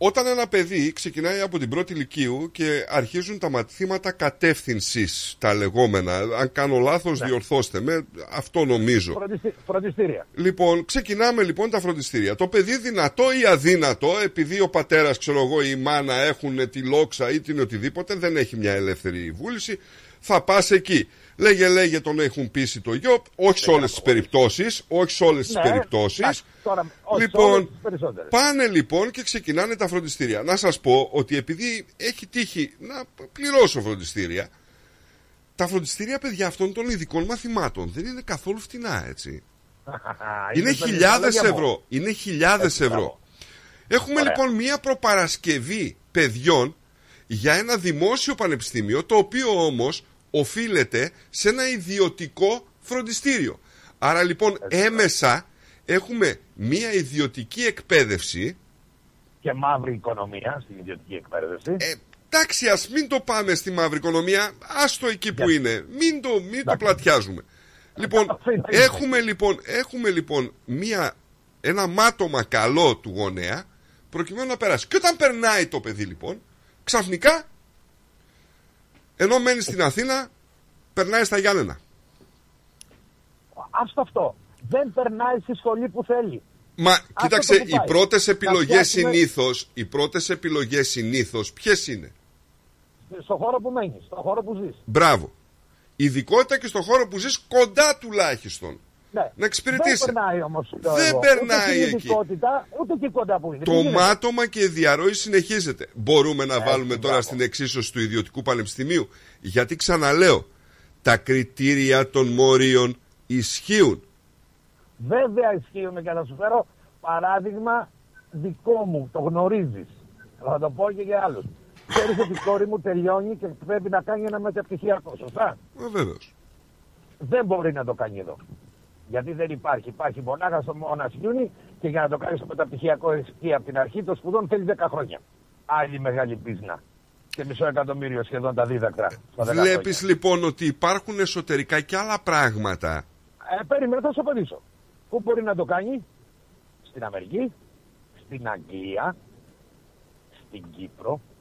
Όταν ένα παιδί ξεκινάει από την πρώτη ηλικίου και αρχίζουν τα μαθήματα κατεύθυνσης, τα λεγόμενα, αν κάνω λάθος, Ναι. διορθώστε με, αυτό νομίζω. Φροντιστη- Φροντιστήρια. Λοιπόν, ξεκινάμε λοιπόν τα φροντιστήρια. Το παιδί δυνατό ή αδύνατο, επειδή ο πατέρας, ξέρω εγώ, ή η μάνα έχουν τη λόξα ή την οτιδήποτε, δεν έχει μια ελεύθερη βούληση, θα πας εκεί. Λέγε, λέγε τον έχουν πείσει το γιο, όχι σε όλες τις περιπτώσεις, όχι σε όλες τις Ναι, περιπτώσεις. εντάξει, τώρα, όχι σε όλες Λοιπόν, τις περισσότερες. πάνε λοιπόν και ξεκινάνε τα φροντιστήρια. Να σας πω ότι επειδή έχει τύχει να πληρώσω φροντιστήρια, τα φροντιστήρια παιδιά αυτών των ειδικών μαθημάτων δεν είναι καθόλου φτηνά, έτσι. Είναι στα χιλιάδες λόγια μου. ευρώ. Είναι χιλιάδες Έτσι, ευρώ. μπράβο. Έχουμε Ωραία. λοιπόν μία προπαρασκευή παιδιών για ένα δημόσιο πανεπιστήμιο, το οποίο όμως οφείλεται σε ένα ιδιωτικό φροντιστήριο. Άρα λοιπόν έμεσα έχουμε μία ιδιωτική εκπαίδευση. Και μαύρη οικονομία στην ιδιωτική εκπαίδευση. Ε, εντάξει, ας μην το πάμε στη μαύρη οικονομία. Άστο εκεί που είναι. Μην το, μην το πλατιάζουμε. Λοιπόν, έχουμε λοιπόν, έχουμε λοιπόν μία, ένα μάτωμα καλό του γονέα προκειμένου να περάσει. Και όταν περνάει το παιδί λοιπόν, ξαφνικά, ενώ μένει στην Αθήνα, περνάει στα Γιάννενα. Άστο αυτό. Δεν περνάει στη σχολή που θέλει. Μα Αυτό κοίταξε, το που οι πάει. πρώτες Να επιλογές φτιάξουμε- συνήθως, οι πρώτες επιλογές συνήθως, ποιες είναι; Στο χώρο που μένεις, στο χώρο που ζεις. Μπράβο. Ειδικότητα και στο χώρο που ζεις κοντά τουλάχιστον. Ναι. Να εξυπηρετήσει. Δεν περνάει όμως. Δεν περνάει εκεί. Ούτε εκεί κοντά που είναι. Το Δεν γίνεται. μάτωμα και η διαρροή συνεχίζεται. Μπορούμε να βάλουμε τώρα μπράβο. στην εξίσωση του ιδιωτικού πανεπιστημίου. Γιατί ξαναλέω, τα κριτήρια των μόριων ισχύουν. Βέβαια ισχύουν και θα σου φέρω παράδειγμα δικό μου. Το γνωρίζεις. Θα το πω και για άλλους. Ξέρεις ότι η κόρη μου τελειώνει και πρέπει να κάνει ένα μεταπτυχιακό. Σωστά; Ε, βέβαιως. Δεν μπορεί να το κάνει εδώ. Γιατί δεν υπάρχει. Υπάρχει μονάχα στο Μόνας Ιούνι και για να το κάνεις στο μεταπτυχιακό εκεί από την αρχή των σπουδών θέλεις 10 χρόνια. Άλλη μεγάλη πίσνα. Και μισό εκατομμύριο σχεδόν τα δίδακτρα. στα 10 χρόνια. Βλέπεις λοιπόν ότι υπάρχουν εσωτερικά και άλλα πράγματα. Ε, περίμενε, θα σου απαντήσω. Πού μπορεί να το κάνει, στην Αμερική, στην Αγγλία, στην Κύπρο ή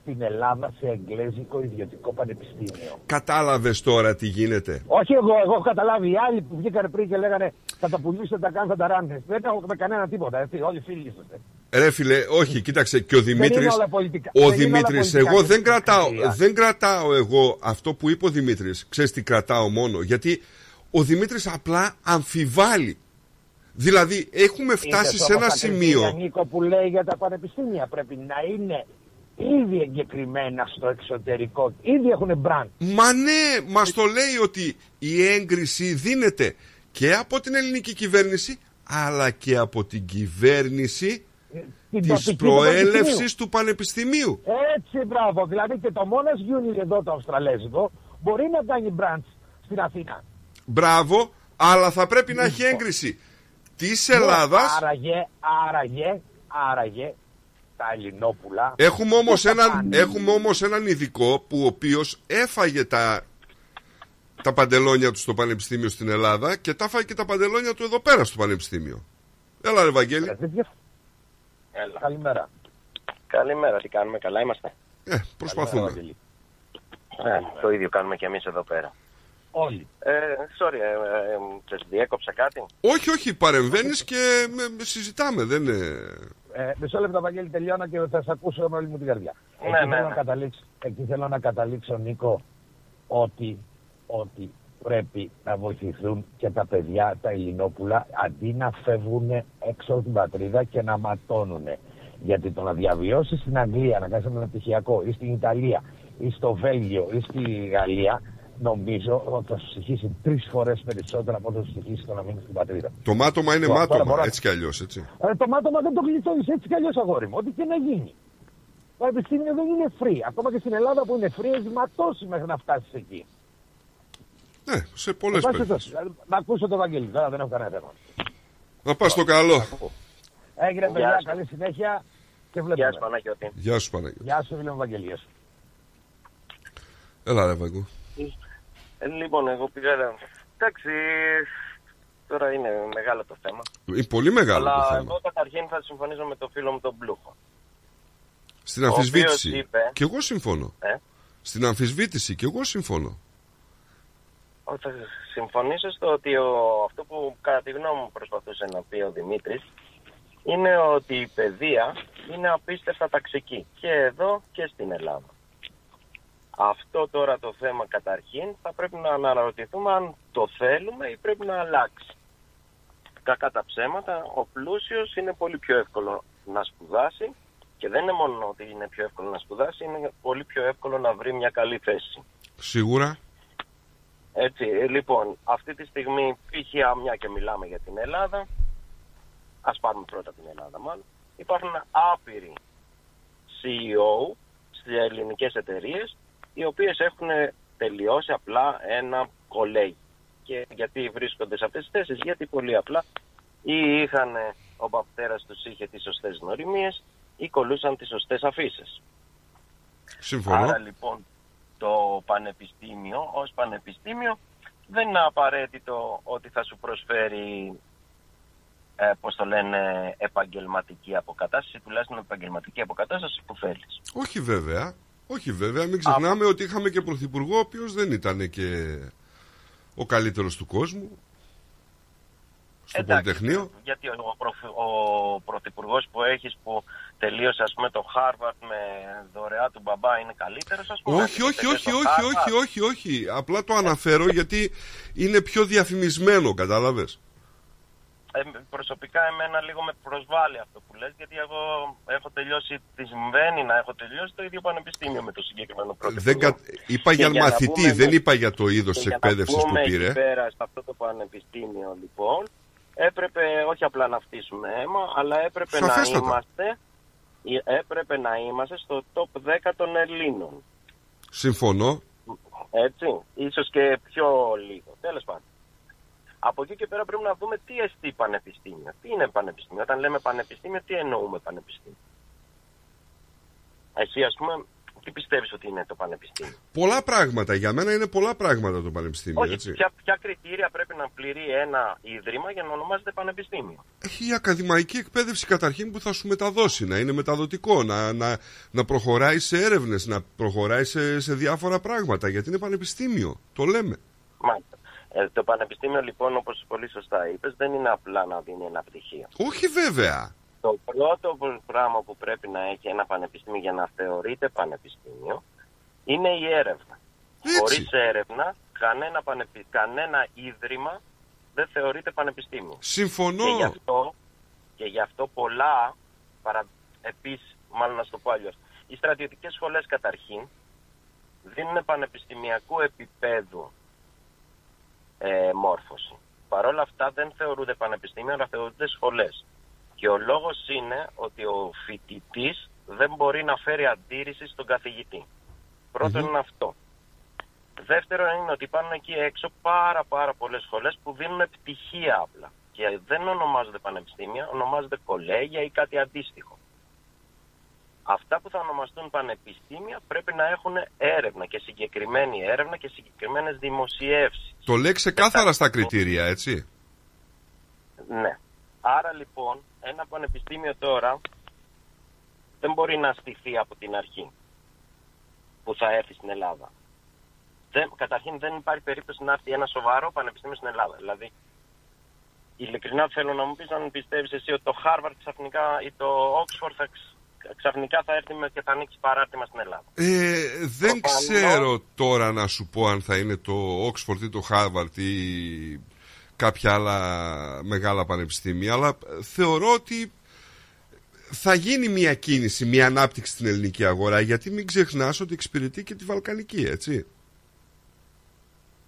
στην Ελλάδα σε εγγλέζικο ιδιωτικό πανεπιστήμιο. Κατάλαβες τώρα τι γίνεται; Όχι εγώ, εγώ έχω καταλάβει. Οι άλλοι που βγήκαν πριν και λέγανε θα τα πουλήσετε, θα τα κάνετε, θα τα ράνετε. Δεν έχω με κανένα τίποτα. Έτσι. Όλοι φίλοι είσαστε. Ρε φίλε, όχι, κοίταξε και ο Δημήτρης όλα πολιτικά. Ο Δεν είναι όλα Δημήτρης, πολιτικά εγώ και δεν κρατάω κριτήρια. Δεν κρατάω εγώ αυτό που είπε ο Δημήτρης Ξέρεις τι κρατάω μόνο; Γιατί ο Δημήτρης απλά αμφιβάλλει Δηλαδή έχουμε φτάσει Είδες σε όμως ένα τα κριτήρια, σημείο Νίκο που λέει για τα πανεπιστήμια πρέπει να είναι ήδη εγκεκριμένα στο εξωτερικό. Ήδη έχουν brand. Μα ναι, μας το λέει ότι η έγκριση δίνεται και από την ελληνική κυβέρνηση αλλά και από την κυβέρνηση Την της τοπική του προέλευσης πανεπιστημίου. του πανεπιστημίου. Έτσι, μπράβο. Δηλαδή και το μόνος Unit εδώ το Αυστραλέζικο μπορεί να κάνει branch στην Αθήνα. Μπράβο, αλλά θα πρέπει να έχει έγκριση της Ελλάδας Άραγε, άραγε, άραγε τα Ελληνόπουλα. Έχουμε όμως, δεν θα έναν, πάνε. έχουμε όμως έναν ειδικό που ο οποίος έφαγε τα, τα παντελόνια του στο Πανεπιστήμιο στην Ελλάδα και τα έφαγε και τα παντελόνια του εδώ πέρα στο Πανεπιστήμιο. Έλα ρε Βαγγέλη. Έλα. Καλημέρα. Καλημέρα, τι κάνουμε, καλά είμαστε; Ε, προσπαθούμε. Ε, το ίδιο κάνουμε και εμείς εδώ πέρα. Όλοι. Ε, sorry, ε, ε, ε, σας διέκοψα κάτι. Όχι, όχι, παρεμβαίνεις και με, με συζητάμε. Δεν είναι... Ε, μισό λεπτό, Βαγγέλη, τελειώνω και θα σε ακούσω με όλη μου την καρδιά. Ναι, εκεί, ναι, θέλω ναι. Να καταλήξω, εκεί θέλω να καταλήξω, Νίκο, ότι, ότι πρέπει να βοηθηθούν και τα παιδιά, τα Ελληνόπουλα, αντί να φεύγουν έξω από την πατρίδα και να ματώνουν. Γιατί το να διαβιώσεις στην Αγγλία, να κάνεις ένα μεταπτυχιακό, ή στην Ιταλία, ή στο Βέλγιο, ή στη Γαλλία, νομίζω ότι θα σου στοιχήσει τρεις φορές περισσότερο από όσο σου στοιχήσει το να μείνεις στην πατρίδα. Το μάτωμα είναι Τώρα, μάτωμα, μπορώ να- έτσι κι αλλιώς, έτσι. Ε, το μάτωμα δεν το γλιτώνεις έτσι κι αλλιώς, αγόρι μου. Ό,τι και να γίνει. Το πανεπιστήμιο δεν είναι free. Ακόμα και στην Ελλάδα που είναι free, έχει ματώσει μέχρι να φτάσεις εκεί. Ναι, σε πολλές Εν πάση περιπτώσεις. περιπτώσει, Να ακούσω το Βαγγέλη, τώρα δεν έχω κανένα θέμα. Να πας στο καλό. Έγινε Γεια παιδιά, σου. καλή συνέχεια και βλέπουμε. Γεια σου Παναγιώτη. Γεια σου Παναγιώτη. Γεια σου, φίλε μου Βαγγελία. Έλα ρε Βαγκού. Ε, λοιπόν, εγώ πήγα... Εντάξει, τώρα είναι μεγάλο το θέμα. Είναι πολύ μεγάλο Αλλά το θέμα. εγώ καταρχήν θα συμφωνήσω με το φίλο μου τον Πλούχο. Στην ο αμφισβήτηση. οποίος είπε- Και εγώ συμφωνώ. Ε; Στην αμφισβήτηση και εγώ συμφωνώ. Όχι, Θα συμφωνήσω στο ότι ο, αυτό που κατά τη γνώμη μου προσπαθούσε να πει ο Δημήτρης είναι ότι η παιδεία είναι απίστευτα ταξική και εδώ και στην Ελλάδα. Αυτό τώρα το θέμα καταρχήν θα πρέπει να αναρωτηθούμε αν το θέλουμε ή πρέπει να αλλάξει. Κακά τα ψέματα, ο πλούσιος είναι πολύ πιο εύκολο να σπουδάσει και δεν είναι μόνο ότι είναι πιο εύκολο να σπουδάσει, είναι πολύ πιο εύκολο να βρει μια καλή θέση. Σίγουρα. Έτσι, ε, λοιπόν, αυτή τη στιγμή π.χ. μια και μιλάμε για την Ελλάδα, ας πάρουμε πρώτα την Ελλάδα μάλλον, υπάρχουν άπειροι CEO στις ελληνικές εταιρείες, οι οποίες έχουν τελειώσει απλά ένα κολέγι. Και γιατί βρίσκονται σε αυτές τις θέσεις, γιατί πολύ απλά ή είχαν ο πατέρας τους είχε τις σωστές γνωριμίες ή κολούσαν τις σωστές αφήσεις. Συμφωνώ. Άρα λοιπόν το πανεπιστήμιο ως πανεπιστήμιο δεν είναι απαραίτητο ότι θα σου προσφέρει ε, πώς το λένε επαγγελματική αποκατάσταση τουλάχιστον επαγγελματική αποκατάσταση που θέλεις. Όχι βέβαια. Όχι βέβαια. Μην ξεχνάμε ότι είχαμε και πρωθυπουργό ο οποίος δεν ήταν και ο καλύτερος του κόσμου. Στο Πολυτεχνείο. Γιατί ο, προφ- ο πρωθυπουργός που έχεις που τελείωσε ας πούμε το Harvard με δωρεά του μπαμπά είναι καλύτερος ας πούμε. Όχι, όχι, Τελείωσε όχι, το όχι, Harvard. όχι, όχι, όχι. Απλά το αναφέρω γιατί είναι πιο διαφημισμένο, κατάλαβες; Ε, προσωπικά εμένα λίγο με προσβάλλει αυτό που λες γιατί εγώ έχω τελειώσει τη συμβαίνει να έχω τελειώσει το ίδιο πανεπιστήμιο με το συγκεκριμένο πρωθυπουργό. Δεν κα... Είπα Και για για να μαθητή, πούμε- δεν είπα για το είδος Και της για να εκπαίδευσης που πούμε εκεί πήρε. πέρα σε αυτό το πανεπιστήμιο λοιπόν έπρεπε όχι απλά να φτύσουμε αίμα αλλά έπρεπε να Σαφέστατα. είμαστε έπρεπε να είμαστε στο top 10 των Ελλήνων. Συμφωνώ. Έτσι, ίσως και πιο λίγο. Τέλος πάντων. Από εκεί και πέρα πρέπει να δούμε τι εστί πανεπιστήμιο. Τι είναι πανεπιστήμιο. Όταν λέμε πανεπιστήμιο, τι εννοούμε πανεπιστήμιο; Εσύ, ας πούμε, τι πιστεύεις ότι είναι το πανεπιστήμιο; Πολλά πράγματα. Για μένα είναι πολλά πράγματα το πανεπιστήμιο, Όχι, έτσι. ποια, ποια κριτήρια πρέπει να πληρεί ένα ίδρυμα για να ονομάζεται πανεπιστήμιο; Έχει η ακαδημαϊκή εκπαίδευση καταρχήν που θα σου μεταδώσει, να είναι μεταδοτικό, να, να, να προχωράει σε έρευνες, να προχωράει σε, σε διάφορα πράγματα, γιατί είναι πανεπιστήμιο, το λέμε. Μάλιστα. Ε, το πανεπιστήμιο, λοιπόν, όπως πολύ σωστά είπες, δεν είναι απλά να δίνει ένα πτυχίο. Όχι βέβαια. Το πρώτο πράγμα που πρέπει να έχει ένα πανεπιστήμιο για να θεωρείται πανεπιστήμιο είναι η έρευνα. Χωρίς έρευνα, κανένα, πανεπι... κανένα ίδρυμα δεν θεωρείται πανεπιστήμιο. Συμφωνώ. Και γι' αυτό, και γι αυτό πολλά, παρα... επίσης, μάλλον να σου το πω αλλιώς, οι στρατιωτικές σχολές καταρχήν δίνουν πανεπιστημιακού επίπεδου ε, μόρφωση. Παρ' όλα αυτά δεν θεωρούνται πανεπιστήμια, αλλά θεωρούνται σχολές. Και ο λόγος είναι ότι ο φοιτητής δεν μπορεί να φέρει αντίρρηση στον καθηγητή. Πρώτον είναι αυτό. Δεύτερον είναι ότι υπάρχουν εκεί έξω πάρα πάρα πολλές σχολές που δίνουν πτυχία απλά. Και δεν ονομάζονται πανεπιστήμια, ονομάζονται κολέγια ή κάτι αντίστοιχο. Αυτά που θα ονομαστούν πανεπιστήμια πρέπει να έχουν έρευνα και συγκεκριμένη έρευνα και συγκεκριμένες δημοσιεύσεις. Το λέει ξεκάθαρα στα κριτήρια, έτσι. Ναι. Άρα λοιπόν ένα πανεπιστήμιο τώρα δεν μπορεί να στηθεί από την αρχή που θα έρθει στην Ελλάδα. Δεν, καταρχήν δεν υπάρχει περίπτωση να έρθει ένα σοβαρό πανεπιστήμιο στην Ελλάδα. Δηλαδή, ειλικρινά θέλω να μου πεις αν πιστεύεις εσύ ότι το Harvard ξαφνικά ή το Oxford θα, ξ- ξαφνικά θα έρθει με και θα ανοίξει παράρτημα στην Ελλάδα. Ε, δεν Προφανώς. ξέρω τώρα να σου πω αν θα είναι το Oxford ή το Harvard ή κάποια άλλα μεγάλα πανεπιστήμια, αλλά θεωρώ ότι θα γίνει μια κίνηση, μια ανάπτυξη στην ελληνική αγορά, γιατί μην ξεχνάς ότι εξυπηρετεί και τη Βαλκανική, έτσι.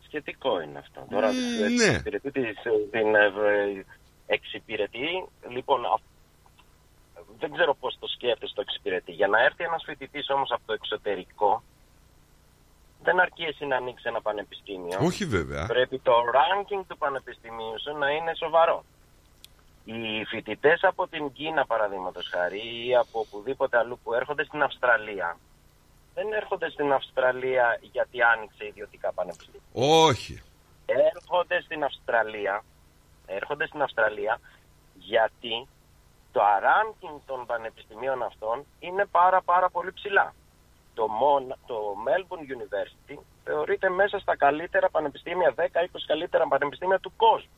Σχετικό είναι αυτό. Τώρα Ε, ε, ναι. εξυπηρετεί τις- την ε, εξυπηρετεί. Λοιπόν, α- δεν ξέρω πώς το σκέφτεσαι το εξυπηρετεί. Για να έρθει ένας φοιτητής όμως από το εξωτερικό, δεν αρκεί εσύ να ανοίξεις ένα πανεπιστήμιο. Όχι βέβαια. Πρέπει το ranking του πανεπιστημίου σου να είναι σοβαρό. Οι φοιτητές από την Κίνα, παραδείγματος χάρη, ή από οπουδήποτε αλλού που έρχονται στην Αυστραλία, δεν έρχονται στην Αυστραλία γιατί άνοιξε ιδιωτικά πανεπιστήμια. Όχι. Έρχονται στην Αυστραλία, έρχονται στην Αυστραλία γιατί το ranking των πανεπιστημίων αυτών είναι πάρα πάρα πολύ ψηλά. Το, Mon- το Melbourne University θεωρείται μέσα στα καλύτερα πανεπιστήμια, 10-20 καλύτερα πανεπιστήμια του κόσμου.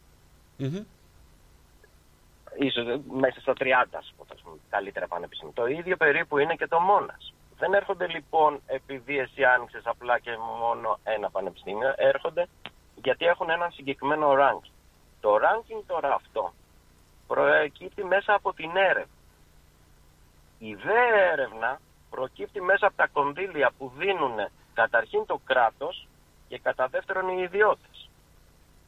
Ίσως ε, μέσα στα 30 ας πω, ας πούμε, καλύτερα πανεπιστήμια. Το ίδιο περίπου είναι και το Μόνας. Δεν έρχονται λοιπόν επειδή εσύ άνοιξες απλά και μόνο ένα πανεπιστήμιο, έρχονται γιατί έχουν ένα συγκεκριμένο ranking. Το ranking τώρα αυτό προκύπτει μέσα από την έρευνα. Η δε έρευνα προκύπτει μέσα από τα κονδύλια που δίνουν καταρχήν το κράτος και κατά δεύτερον οι ιδιώτες.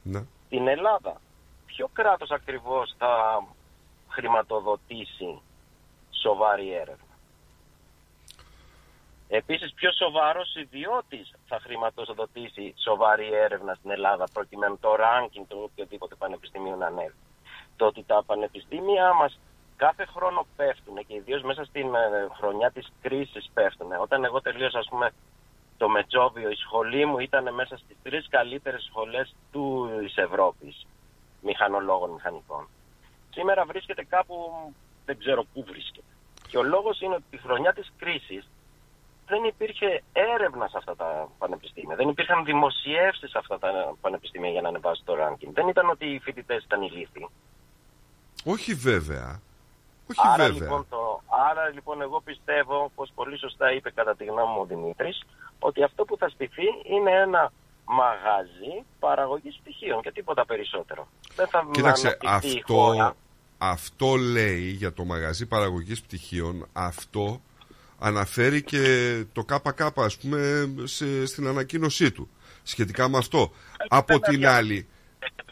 Ναι. Στην Ελλάδα, ποιο κράτος ακριβώς θα χρηματοδοτήσει σοβαρή έρευνα; Επίσης, ποιο σοβαρός ιδιώτης θα χρηματοδοτήσει σοβαρή έρευνα στην Ελλάδα προκειμένου το ranking του οποιοδήποτε πανεπιστημίου να ανέβει; Το ότι τα πανεπιστήμια μας κάθε χρόνο πέφτουν και ιδίως μέσα στην ε, χρονιά της κρίσης πέφτουν. Όταν εγώ τελείωσα ας πούμε το Μετσόβιο, η σχολή μου ήταν μέσα στις τρεις καλύτερες σχολές του, της Ευρώπης μηχανολόγων μηχανικών. Σήμερα βρίσκεται κάπου, δεν ξέρω πού βρίσκεται. Και ο λόγος είναι ότι τη χρονιά της κρίσης δεν υπήρχε έρευνα σε αυτά τα πανεπιστήμια. Δεν υπήρχαν δημοσιεύσεις σε αυτά τα πανεπιστήμια για να ανεβάσει το ranking. Δεν ήταν ότι οι φοιτητές ήταν ηλίθιοι. Όχι βέβαια. Όχι άρα, βέβαια. Λοιπόν, το, άρα λοιπόν εγώ πιστεύω, πως πολύ σωστά είπε κατά τη γνώμη μου ο Δημήτρης, ότι αυτό που θα στηθεί είναι ένα μαγαζί παραγωγής πτυχίων και τίποτα περισσότερο. Δεν θα Κοίταξε, αναπτυχθεί η αυτό, χώρα. αυτό λέει για το μαγαζί παραγωγής πτυχίων, αυτό αναφέρει και το ΚΚ ας πούμε σε- στην ανακοίνωσή του σχετικά με αυτό. Από την άλλη, το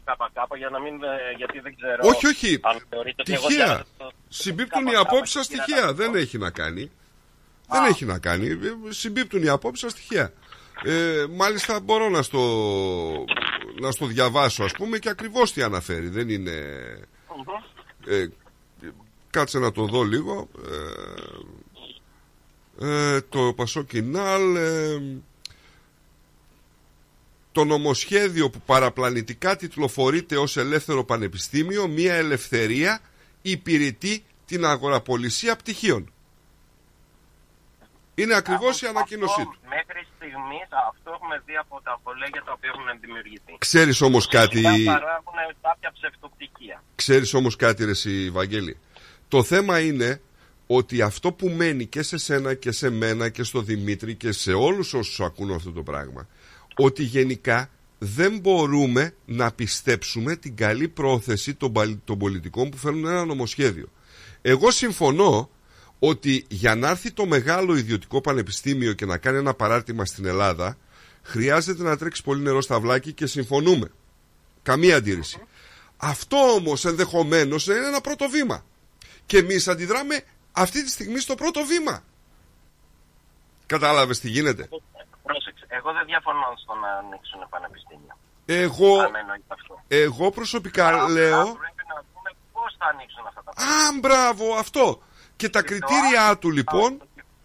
ΚΚ για να μην, ε, γιατί δεν ξέρω όχι όχι, αν θεωρείτε ότι εγώ τυχαία, διάβασα το- συμπίπτουν οι ΚΚ απόψεις σας και πήρα τυχαία, τα- δεν έχει να κάνει. Δεν έχει να κάνει, Ε, συμπίπτουν οι απόψεις σας τυχαία. Ε, μάλιστα μπορώ να στο, να στο διαβάσω ας πούμε και ακριβώς τι αναφέρει, δεν είναι... Ε, κάτσε να το δω λίγο. Ε, ε, το Πασόκινάλ ε, το νομοσχέδιο που παραπλανητικά τιτλοφορείται ως ελεύθερο πανεπιστήμιο μια ελευθερία υπηρετεί την αγοραπολισία πτυχίων. Είναι ακριβώς η ανακοίνωσή Αυτό, του. Μέχρι στιγμής αυτό έχουμε δει από τα κολέγια τα οποία έχουν δημιουργηθεί. Ξέρεις όμως κάτι... Φυσικά παράγουν κάποια ψευτοπτυχία. Ξέρεις όμως κάτι ρε εσύ Βαγγέλη. Το θέμα είναι ότι αυτό που μένει και σε σένα και σε μένα και στο Δημήτρη και σε όλους όσους ακούν αυτό το πράγμα ότι γενικά δεν μπορούμε να πιστέψουμε την καλή πρόθεση των, παλ- των πολιτικών που φέρνουν ένα νομοσχέδιο. Εγώ συμφωνώ ότι για να έρθει το μεγάλο ιδιωτικό πανεπιστήμιο και να κάνει ένα παράρτημα στην Ελλάδα χρειάζεται να τρέξει πολύ νερό στα βλάκι και συμφωνούμε. Καμία αντίρρηση. Αυτό όμως ενδεχομένως είναι ένα πρώτο βήμα. Και εμείς αντιδράμε αυτή τη στιγμή στο πρώτο βήμα. Κατάλαβες τι γίνεται; Πρόσεξε, εγώ δεν διαφωνώ στο να ανοίξουν πανεπιστήμια. Εγώ, Αν εννοείται αυτό. εγώ προσωπικά Απλά λέω... Πρέπει να δούμε πώς θα ανοίξουν αυτά τα Α, μπράβο, αυτό. Και τα κριτήριά του λοιπόν...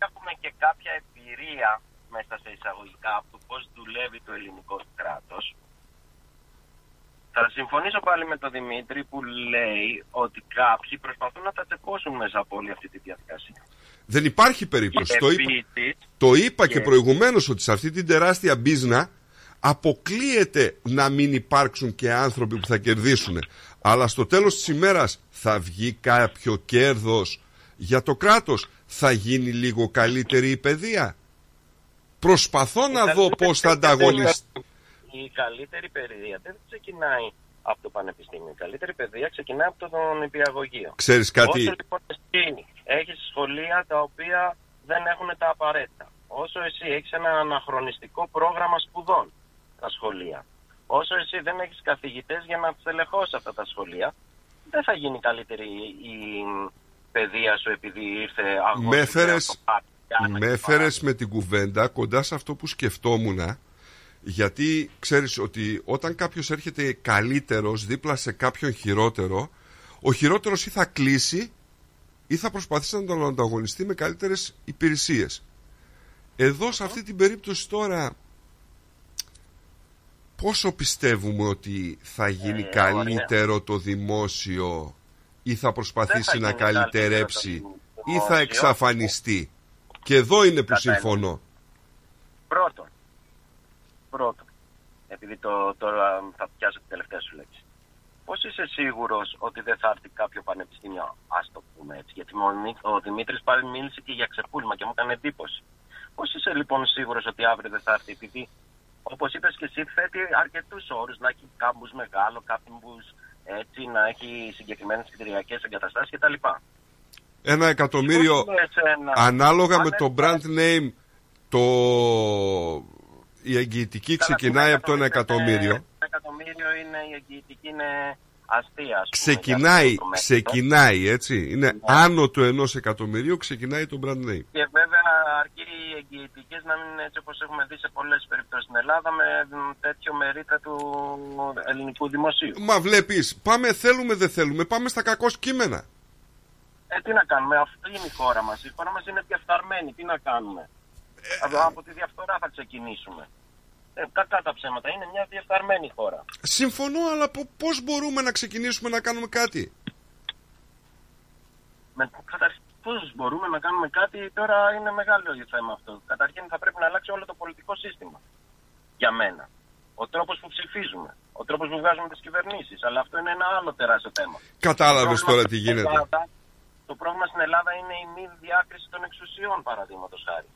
Έχουμε και κάποια εμπειρία μέσα σε εισαγωγικά από το πώς δουλεύει το ελληνικό κράτος. Θα συμφωνήσω πάλι με τον Δημήτρη που λέει ότι κάποιοι προσπαθούν να τα τσεπώσουν μέσα από όλη αυτή τη διαδικασία. Δεν υπάρχει περίπτωση. Και Το είπα, επίσης, το είπα και και- προηγουμένως ότι σε αυτή την τεράστια μπίζνα αποκλείεται να μην υπάρξουν και άνθρωποι που θα κερδίσουν. Αλλά στο τέλος της ημέρας θα βγει κάποιο κέρδος για το κράτος. Θα γίνει λίγο καλύτερη η παιδεία. Προσπαθώ να δω πώς θα ανταγωνιστεί. Η καλύτερη παιδεία δεν ξεκινάει από το πανεπιστήμιο. Η καλύτερη παιδεία ξεκινάει από τον υπηαγωγείο. Ξέρεις κάτι; Όσο λοιπόν εσύ έχεις σχολεία τα οποία δεν έχουν τα απαραίτητα. Όσο εσύ έχεις ένα αναχρονιστικό πρόγραμμα σπουδών στα σχολεία. Όσο εσύ δεν έχεις καθηγητές για να στελεχώσεις αυτά τα σχολεία, δεν θα γίνει καλύτερη η παιδεία σου επειδή ήρθε αγώνα. Με έφερες, με έφερες με την κουβέντα κοντά σε αυτό που σκεφτόμουν γιατί ξέρεις ότι όταν κάποιος έρχεται καλύτερος δίπλα σε κάποιον χειρότερο ο χειρότερος ή θα κλείσει ή θα προσπαθήσει να τον ανταγωνιστεί με καλύτερες υπηρεσίες. Εδώ σε αυτή την περίπτωση τώρα πόσο πιστεύουμε ότι θα γίνει Ε, καλύτερο το δημόσιο ή θα προσπαθήσει να γίνει καλύτερο το καλυτερέψει ή δημόσιο. θα εξαφανιστεί. Και εδώ είναι που Κατά συμφωνώ. Πρώτον, πρώτον, επειδή το, τώρα θα πιάσω την τελευταία σου λέξη. Πώς είσαι σίγουρος ότι δεν θα έρθει κάποιο πανεπιστήμιο, ας το πούμε έτσι, γιατί ο, Μι- ο Δημήτρης πάλι μίλησε και για ξεπούλημα και μου έκανε εντύπωση. Πώς είσαι λοιπόν σίγουρος ότι αύριο δεν θα έρθει, επειδή όπως είπες και εσύ, θέτει αρκετούς όρους να έχει κάμπους μεγάλο, κάμπου έτσι, να έχει συγκεκριμένες κτηριακές εγκαταστάσεις κτλ. Ένα εκατομμύριο Πώς είναι εσένα, ανάλογα αν με δεν το brand name το... η εγγυητική ξεκινάει από το ένα εκατομμύριο. Ένα εκατομμύριο είναι η εγγυητική είναι αστεία. ας πούμε, Ξεκινάει, για αυτό το μέθοδο. ξεκινάει έτσι. Είναι άνω του ενός εκατομμυρίου, ξεκινάει το brand name. Και βέβαια αρκεί οι εγγυητικές να μην είναι έτσι όπως έχουμε δει σε πολλές περιπτώσεις στην Ελλάδα με μ, τέτοιο μερίδα του ελληνικού δημοσίου. Μα βλέπεις, πάμε θέλουμε δεν θέλουμε, πάμε στα κακός κείμενα. Ε, τι να κάνουμε, αυτή είναι η χώρα μας. Η χώρα μας είναι διαφθαρμένη, τι να κάνουμε. Από- από τη διαφθορά θα ξεκινήσουμε. Ε, κακά τα ψέματα, είναι μια διαφθαρμένη χώρα. Συμφωνώ, αλλά πο- πώς μπορούμε να ξεκινήσουμε να κάνουμε κάτι; Με, καταρχήν, πώς μπορούμε να κάνουμε κάτι; Τώρα είναι μεγάλο το θέμα αυτό. Καταρχήν θα πρέπει να αλλάξει όλο το πολιτικό σύστημα. Για μένα. Ο τρόπος που ψηφίζουμε. Ο τρόπος που βγάζουμε τις κυβερνήσεις. Αλλά αυτό είναι ένα άλλο τεράστιο θέμα. Κατάλαβες Το τώρα πρόβλημα τι στην γίνεται. Ελλάδα- το πρόβλημα στην Ελλάδα είναι η μη διάκριση των εξουσιών, παραδείγματος χάρη.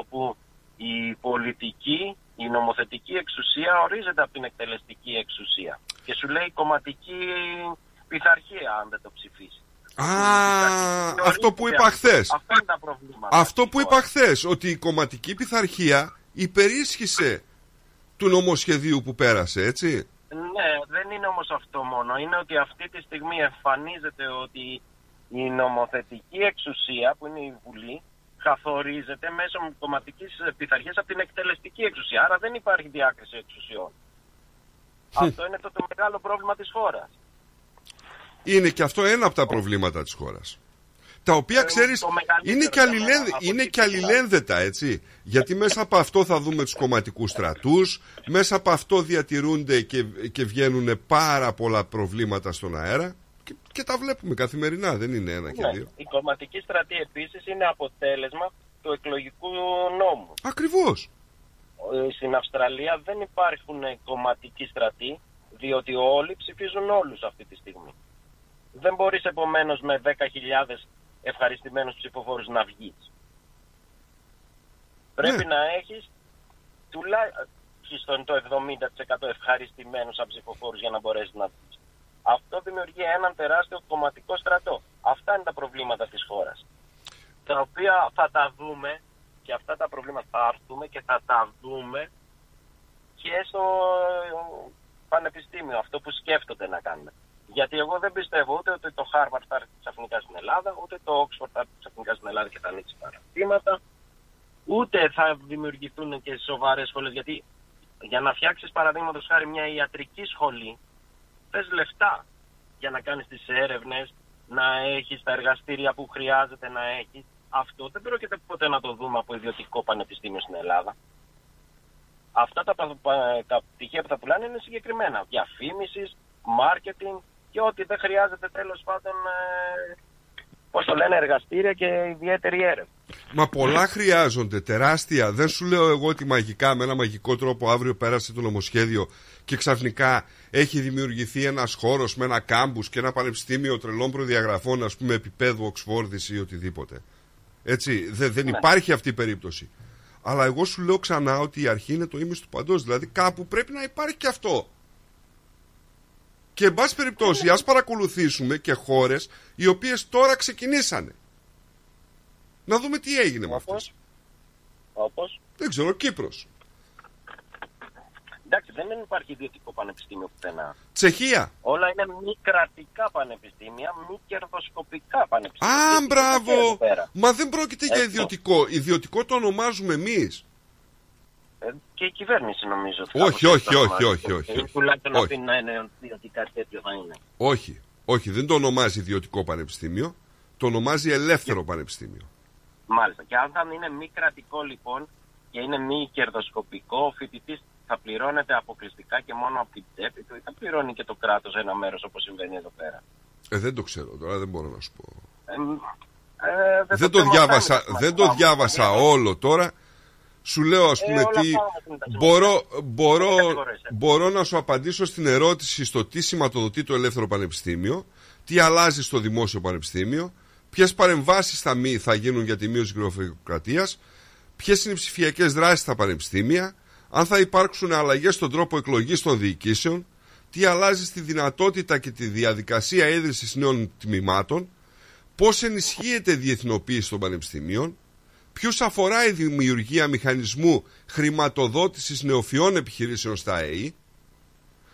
Όπου η πολιτική, η νομοθετική εξουσία ορίζεται από την εκτελεστική εξουσία. Και σου λέει κομματική πειθαρχία αν δεν το ψηφίσει. Α, αυτό που είπα χθες. Αυτά είναι τα προβλήματα. Αυτό που είπα χθες, ότι η κομματική πειθαρχία υπερίσχυσε του νομοσχεδίου που πέρασε, έτσι; Ναι, δεν είναι όμως αυτό μόνο. Είναι ότι αυτή τη στιγμή εμφανίζεται ότι η νομοθετική εξουσία που είναι η Βουλή καθορίζεται μέσω κομματικής πειθαρχίας από την εκτελεστική εξουσία. Άρα δεν υπάρχει διάκριση εξουσιών. Αυτό είναι το, το μεγάλο πρόβλημα της χώρας. Είναι και αυτό ένα από τα προβλήματα της χώρας. Τα οποία, ξέρεις, το μεγαλύτερο είναι και, θέμα, αλληλένδε- από είναι εκεί και πέρα. αλληλένδετα, έτσι. Γιατί μέσα από αυτό θα δούμε τους κομματικούς στρατούς, μέσα από αυτό διατηρούνται και, και βγαίνουν πάρα πολλά προβλήματα στον αέρα και, και τα βλέπουμε καθημερινά, δεν είναι ένα και Ναι. δύο. Η κομματική στρατή επίσης είναι αποτέλεσμα του εκλογικού νόμου. Ακριβώς. Ε, Στην Αυστραλία δεν υπάρχουν κομματικοί στρατοί, διότι όλοι ψηφίζουν όλους αυτή τη στιγμή. Δεν μπορείς επομένως με 10.000 ευχαριστημένους ψηφοφόρους να βγεις. Πρέπει να έχεις τουλάχιστον το 70% ευχαριστημένους από ψηφοφόρους για να μπορέσεις να βγεις. Αυτό δημιουργεί έναν τεράστιο κομματικό στρατό. Αυτά είναι τα προβλήματα της χώρας. Τα οποία θα τα δούμε και αυτά τα προβλήματα θα έρθουμε και θα τα δούμε και στο ε, πανεπιστήμιο, αυτό που σκέφτονται να κάνουν. Γιατί εγώ δεν πιστεύω ούτε ότι το Harvard θα έρθει ξαφνικά στην Ελλάδα, ούτε το Oxford θα έρθει ξαφνικά στην Ελλάδα και θα ανοίξει παραστήματα, ούτε θα δημιουργηθούν και σοβαρές σχολές. Γιατί για να φτιάξεις παραδείγματος χάρη μια ιατρική σχολή, θε λεφτά για να κάνεις τις έρευνες, να έχεις τα εργαστήρια που χρειάζεται να έχεις. Αυτό δεν πρόκειται ποτέ να το δούμε από ιδιωτικό πανεπιστήμιο στην Ελλάδα. Αυτά τα, πα- πα- τα πτυχία που θα πουλάνε είναι συγκεκριμένα. Διαφήμισης, marketing και ό,τι δεν χρειάζεται τέλος πάντων. Ε, Πώς το λένε, εργαστήρια και ιδιαίτερη έρευνα. Μα πολλά χρειάζονται, τεράστια. Δεν σου λέω εγώ ότι μαγικά με ένα μαγικό τρόπο αύριο πέρασε το νομοσχέδιο και ξαφνικά έχει δημιουργηθεί ένας χώρος με ένα κάμπους και ένα πανεπιστήμιο τρελών προδιαγραφών, ας πούμε επίπεδου Οξφόρδης ή οτιδήποτε. Έτσι, δε- δεν Ναι. υπάρχει αυτή η περίπτωση. Αλλά εγώ σου λέω ξανά ότι η αρχή είναι το ίμιση του παντός. Δηλαδή κάπου πρέπει να υπάρχει και αυτό. Και εν πάση περιπτώσει, ας παρακολουθήσουμε και χώρες οι οποίες τώρα ξεκινήσανε. Να δούμε τι έγινε με αυτές. Όπως. Δεν ξέρω, Κύπρος. Εντάξει, δεν υπάρχει ιδιωτικό πανεπιστήμιο πουθενά. Τσεχία. Όλα είναι μη κρατικά πανεπιστήμια, μη κερδοσκοπικά πανεπιστήμια. Α, Και εδώ μπράβο! πέρα; Μα δεν πρόκειται για Έτσι. ιδιωτικό. Ιδιωτικό το ονομάζουμε εμείς. Ε, Και η κυβέρνηση νομίζω. ότι Όχι, κάπως όχι, έτσι το όχι, ονομάζει. όχι, όχι, Ε, όχι. Τουλάχιστον Όχι. αφήνει να είναι ότι κάτι τέτοιο θα είναι. Όχι, όχι, δεν το ονομάζει ιδιωτικό πανεπιστήμιο. Το ονομάζει ελεύθερο πανεπιστήμιο. Μάλιστα. Και αν θα είναι μη κρατικό λοιπόν και είναι μη κερδοσκοπικό, ο φοιτητής θα πληρώνεται αποκλειστικά και μόνο από την τσέπη του ή θα πληρώνει και το κράτος ένα μέρος όπως συμβαίνει εδώ πέρα. Ε, δεν το ξέρω τώρα, δεν μπορώ να σου πω. Ε, ε, Δεν το θέμα διάβασα, κάνει δεν το σημασία. διάβασα όλο τώρα. Σου λέω ας Ε, πούμε όλα τι αυτά είναι τα μπορώ, μπορώ, κατηγορίες, ε. μπορώ να σου απαντήσω στην ερώτηση στο τι σηματοδοτεί το ελεύθερο πανεπιστήμιο, τι αλλάζει στο δημόσιο πανεπιστήμιο, ποιες παρεμβάσεις θα, μη- θα γίνουν για τη μείωση γραφειοκρατίας, ποιες είναι οι ψηφιακές δράσεις στα πανεπιστήμια, αν θα υπάρξουν αλλαγές στον τρόπο εκλογής των διοικήσεων, τι αλλάζει στη δυνατότητα και τη διαδικασία ίδρυσης νέων τμήματων, πώς ενισχύεται η διεθνοποίηση των πανεπιστημίων, ποιους αφορά η δημιουργία μηχανισμού χρηματοδότησης νεοφιών επιχειρήσεων στα ΑΕΗ,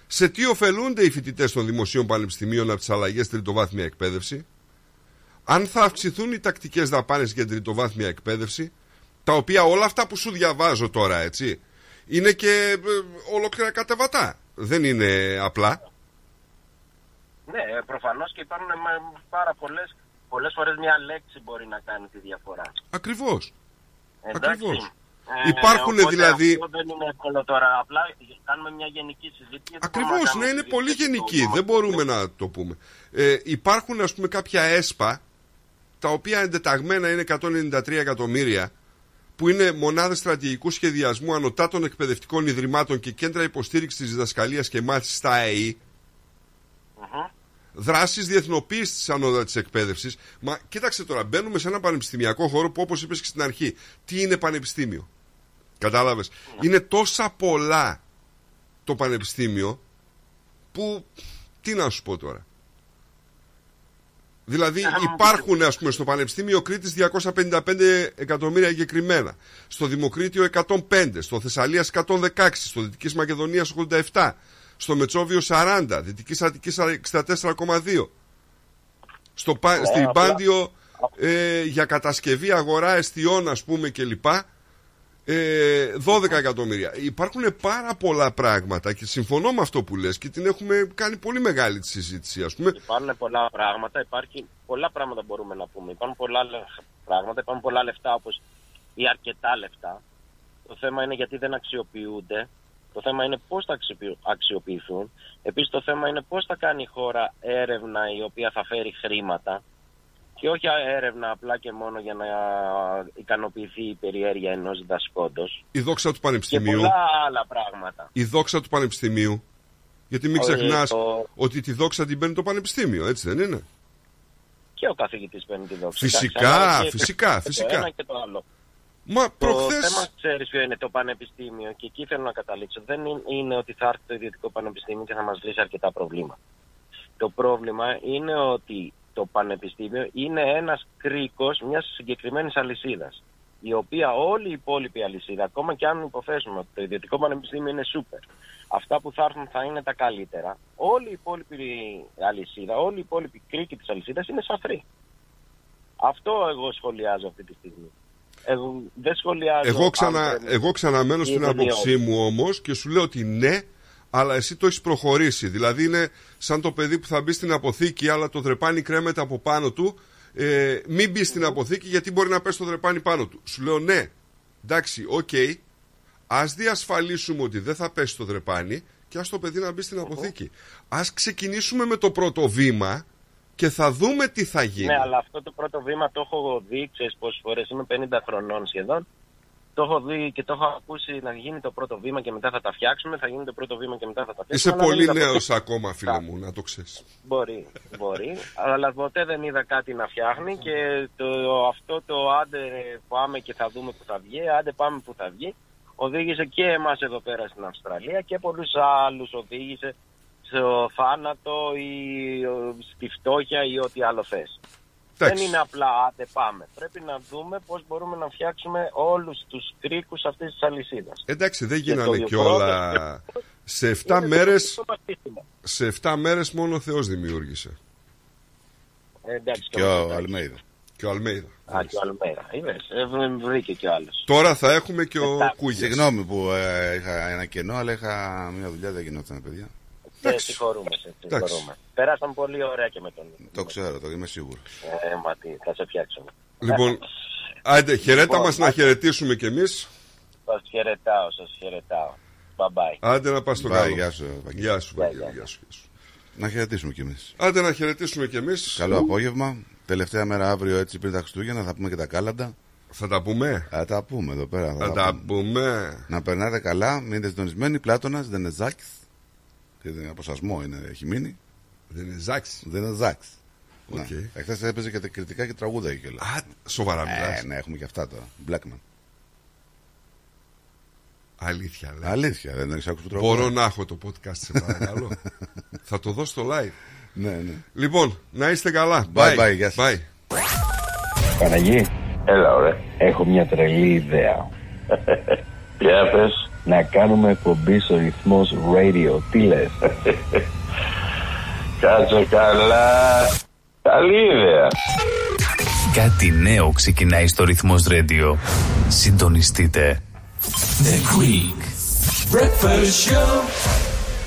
Σε τι ωφελούνται οι φοιτητές των δημοσίων πανεπιστημίων από τις αλλαγές τριτοβάθμια εκπαίδευση; Αν θα αυξηθούν οι τακτικές δαπάνες για την τριτοβάθμια εκπαίδευση, τα οποία όλα αυτά που σου διαβάζω τώρα, έτσι, είναι και ε, ολόκληρα κατεβατά. Δεν είναι απλά. Ναι, προφανώς και υπάρχουν ε, μα- πάρα πολλές πολλές φορές μια λέξη μπορεί να κάνει τη διαφορά. Ακριβώς. Εντάξει. Ακριβώς. Ε, Υπάρχουν οπότε δηλαδή- Αυτό δεν είναι εύκολο τώρα. Απλά κάνουμε μια γενική συζήτηση. Δεν μπορούμε Ακριβώς, να κάνουμε ναι, είναι συζήτηση πολύ για το γενική. μόνο. Δεν μπορούμε να το πούμε. Ε, υπάρχουν, ας πούμε, κάποια ΕΣΠΑ, τα οποία εντεταγμένα είναι 193 εκατομμύρια, που είναι μονάδες στρατηγικού σχεδιασμού ανωτάτων εκπαιδευτικών ιδρυμάτων και κέντρα υποστήριξης της διδασκαλίας και μάθηση στα ΑΕΗ. Δράσεις διεθνοποίησης της ανώτατης εκπαίδευσης. Μα κοίταξε τώρα, μπαίνουμε σε ένα πανεπιστημιακό χώρο που, όπως είπες και στην αρχή, τι είναι πανεπιστήμιο; Κατάλαβες; Είναι τόσα πολλά το πανεπιστήμιο που. Τι να σου πω τώρα. Δηλαδή υπάρχουν ας πούμε στο Πανεπιστήμιο Κρήτης 255 εκατομμύρια εγκεκριμένα Στο Δημοκρίτιο 105 Στο Θεσσαλίας 116 Στο Δυτικής Μακεδονίας 87 Στο Μετσόβιο 40 Δυτικής Αττικής 64,2 στο, Πα- Ναι, Στην απλά- Πάντιο ε, για κατασκευή αγορά εστιών ας πούμε και λοιπά ε, 12 εκατομμύρια. Υπάρχουν πάρα πολλά πράγματα και συμφωνώ με αυτό που λες και την έχουμε κάνει πολύ μεγάλη τη συζήτηση ας πούμε. Υπάρχουν πολλά πράγματα, υπάρχει πολλά πράγματα μπορούμε να πούμε. Υπάρχουν πολλά λε- πράγματα, υπάρχουν πολλά λεφτά όπως ή αρκετά λεφτά. Το θέμα είναι γιατί δεν αξιοποιούνται. Το θέμα είναι πώς θα αξιοποιη- αξιοποιηθούν. Επίσης το θέμα είναι πώς θα κάνει η χώρα έρευνα η οποία θα φέρει χρήματα και όχι έρευνα απλά και μόνο για να ικανοποιηθεί η περιέργεια ενός διδασκόντος. Η δόξα του Και Πανεπιστημίου. πολλά άλλα πράγματα. Η δόξα του Πανεπιστημίου. Γιατί μην Ο- ξεχνάς το- ότι τη δόξα την παίρνει το Πανεπιστήμιο, έτσι δεν είναι; Και ο καθηγητής παίρνει τη δόξα. Φυσικά, Εντάξει, αλλά και- φυσικά, και φυσικά. Το ένα και το άλλο. Μα Το προχθές... θέμα, ξέρεις ποιο είναι το πανεπιστήμιο και εκεί θέλω να καταλήξω. Δεν είναι- είναι ότι θα έρθει το ιδιωτικό πανεπιστήμιο και θα μας λύσει αρκετά προβλήματα. Το πρόβλημα είναι ότι το πανεπιστήμιο είναι ένας κρίκος μιας συγκεκριμένης αλυσίδας. Η οποία όλη η υπόλοιπη αλυσίδα, ακόμα και αν υποθέσουμε ότι το ιδιωτικό πανεπιστήμιο είναι σούπερ, αυτά που θα έρθουν θα είναι τα καλύτερα, όλη η υπόλοιπη αλυσίδα, όλη η υπόλοιπη κρίκη της αλυσίδας είναι σαφρή. Αυτό εγώ σχολιάζω αυτή τη στιγμή. Εγώ δεν σχολιάζω. Εγώ, αν ξανα, πρέπει- εγώ ξαναμένω ή στην δεν άποψή είναι. μου όμως και σου λέω ότι ναι, αλλά εσύ το έχεις προχωρήσει. Δηλαδή είναι σαν το παιδί που θα μπει στην αποθήκη, αλλά το δρεπάνι κρέμεται από πάνω του. Ε, μην μπει στην αποθήκη γιατί μπορεί να πέσει το δρεπάνι πάνω του. Σου λέω ναι, εντάξει, οκ. Ας διασφαλίσουμε ότι δεν θα πέσει το δρεπάνι και ας το παιδί να μπει στην αποθήκη. Ας ξεκινήσουμε με το πρώτο βήμα και θα δούμε τι θα γίνει. Ναι, αλλά αυτό το πρώτο βήμα το έχω δει, ξέρεις πόσες φορές, είμαι 50 χρονών σχεδόν. Το έχω δει και το έχω ακούσει να γίνει το πρώτο βήμα και μετά θα τα φτιάξουμε, θα γίνει το πρώτο βήμα και μετά θα τα φτιάξουμε. Είσαι αλλά δεν πολύ είδα νέος ποτέ- ακόμα φίλε μου, να το ξέρεις. Μπορεί, μπορεί, αλλά ποτέ δεν είδα κάτι να φτιάχνει και το, αυτό το άντε πάμε και θα δούμε που θα βγει, άντε πάμε που θα βγει, οδήγησε και εμάς εδώ πέρα στην Αυστραλία και πολλούς άλλους οδήγησε στο θάνατο ή ο, στη φτώχεια ή ό,τι άλλο θες. Εντάξει. Δεν είναι απλά άντε πάμε. Πρέπει να δούμε πώς μπορούμε να φτιάξουμε όλους τους κρίκους αυτής της αλυσίδας. Εντάξει, δεν Και το γίνανε και πρώτο- όλα. Σε 7 Είναι μέρες, το πατήσιμο. σε 7 μέρες μόνο ο Θεός δημιούργησε. Ε, εντάξει, Και ο Αλμέιδα. Και ο Αλμέιδα. Α, και ο Αλμέρα. Είδες, ε, βρήκε και ο άλλος. Τώρα θα έχουμε και ο Εντάξει. Κούγιας. Συγγνώμη που ε, είχα ένα κενό, αλλά είχα μια δουλειά, δεν γινόταν, παιδιά. Σε συγχωρούμε, σε Εντάξει. συγχωρούμε. Πέρασαν πολύ ωραία και με τον Το ξέρω, το είμαι σίγουρος. ε, μα τι, θα σε φτιάξουμε. Λοιπόν, άντε, χαιρέτα Λοιπόν, μας να χαιρετήσουμε κι εμείς. Σας χαιρετάω, σας χαιρετάω. Bye bye. Άντε να πας στο Bye, καλό. γεια σου, Βαγγέλη. Γεια σου, Βαγγέλη, γεια σου. γεια σου. Να χαιρετήσουμε κι εμείς. Άντε να χαιρετήσουμε κι εμείς. Καλό απόγευμα. Τελευταία μέρα αύριο έτσι πριν τα Χριστούγεννα θα πούμε και τα κάλαντα. Θα τα πούμε. Θα τα πούμε εδώ πέρα. Θα τα πούμε. Να περνάτε καλά, μείνετε συντονισμένοι. Πλάτονα δεν είναι Ζάκη. Και δεν είναι αποσασμό, είναι, έχει μείνει. Δεν είναι Ζάκη. Δεν είναι Ζάκη. Οκ. Okay. Εχθές έπαιζε και τα κριτικά και τραγούδα εκεί όλα. Α, σοβαρά μιλάς. Ε, ναι, έχουμε και αυτά τώρα. Blackman. Αλήθεια, λέει. Αλήθεια, δεν έχεις άκουσει που τραγούδα. Μπορώ να έχω το podcast, σε παρακαλώ. θα το δω στο live. Ναι, ναι. Λοιπόν, να είστε καλά. Bye, bye, γεια σας. Bye. Παναγί, έλα ωραία. Έχω μια τρελή ιδέα. Για πες. Να κάνουμε εκπομπή στο ρυθμός radio. Τι λες; Κάτσε καλά. Καλή ιδέα. Κάτι νέο ξεκινάει στο ρυθμός Radio. Συντονιστείτε. The Greek Breakfast Show.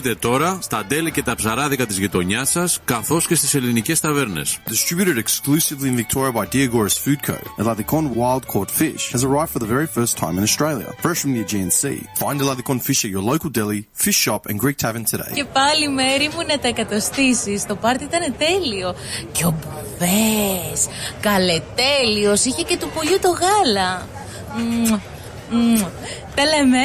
βρείτε τώρα στα deli και τα ψαράδικα της γειτονιάς σας, καθώ και στις ελληνικές ταβέρνες. Distributed exclusively in Victoria by Diagoras Food Co. Eladicon wild caught fish has arrived for the very first time in Australia, fresh from the Aegean Sea. Find Eladicon fish at your local deli, fish shop, and Greek tavern today. Και πάλι μέρη μου να τα εκατοστήσει. Το πάρτι ήταν τέλειο. Και ο Μπουβέ. Καλετέλειο. Είχε και του πουλιού το γάλα. Μμμ, μμμ. Τα λέμε.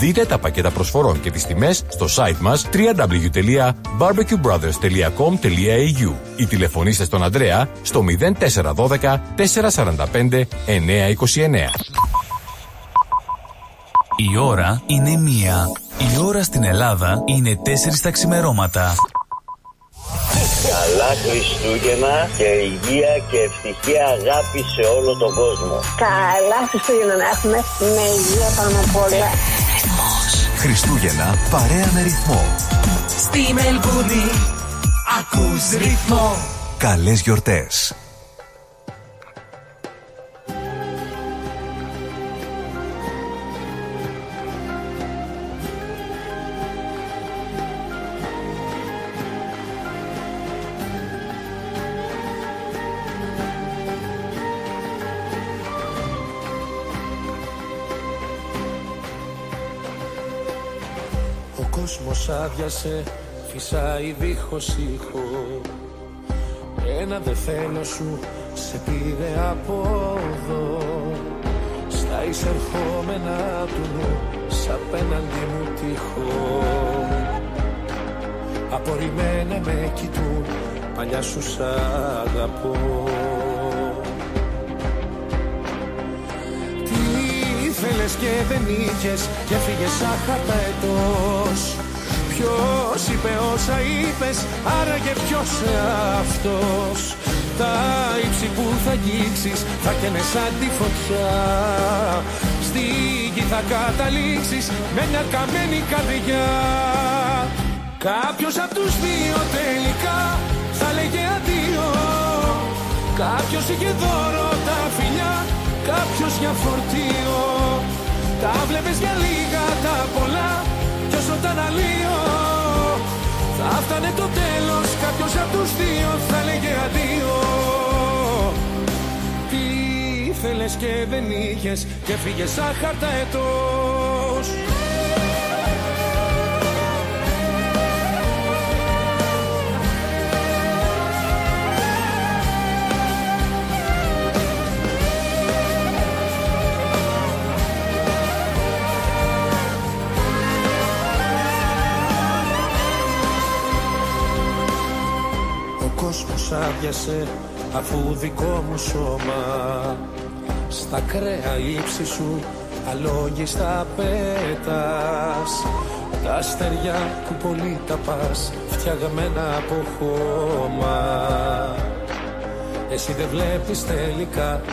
Δείτε τα πακέτα προσφορών και τις τιμές στο site μας www.barbecuebrothers.com.au ή τηλεφωνήστε στον Ανδρέα στο 0412 445 929. Η ώρα είναι μία. Η ώρα στην Ελλάδα είναι τέσσερις τα ξημερώματα. Καλά Χριστούγεννα και υγεία και ευτυχία αγάπη σε όλο τον κόσμο. Καλά Χριστούγεννα να έχουμε με υγεία πάνω απ' όλα. Χριστούγεννα παρέα με ρυθμό. Στη Μελβούνι ακούς ρυθμό. Καλές γιορτές. Άδειασε, φυσάει δίχως ήχο. Ένα δε θέλω σου σε πήρε από εδώ. Στα εισερχόμενα του νου, σ' απέναντι μου τείχο Απορριμμένα με κοιτούν, παλιά σου σ' αγαπώ. Τι ήθελες και δεν είχες και φύγες σαν χαρταετός Ποιος είπε όσα είπες, άραγε ποιος αυτός. Τα ύψη που θα αγγίξεις θα καίνε σαν τη φωτιά. Στη γη θα καταλήξεις με μια καμένη καρδιά. Κάποιος απ' τους δύο τελικά θα λέγε αντίο. Κάποιος είχε δώρο τα φιλιά, κάποιος για φορτίο. Τα βλέπες για λίγα τα πολλά κι όσο τα αναλύω Θα φτάνε το τέλος, κάποιος απ' τους δύο θα λέγε αντίο. Τι ήθελες και δεν είχες και φύγες σαν χαρταετός Ο κόσμος άδειασε αφού δικό μου σώμα. Στα κρέα ύψη σου αλόγιστα πέτας. Τα αστεριά που πολύ τα πας φτιαγμένα από χώμα. Εσύ δεν βλέπεις τελικά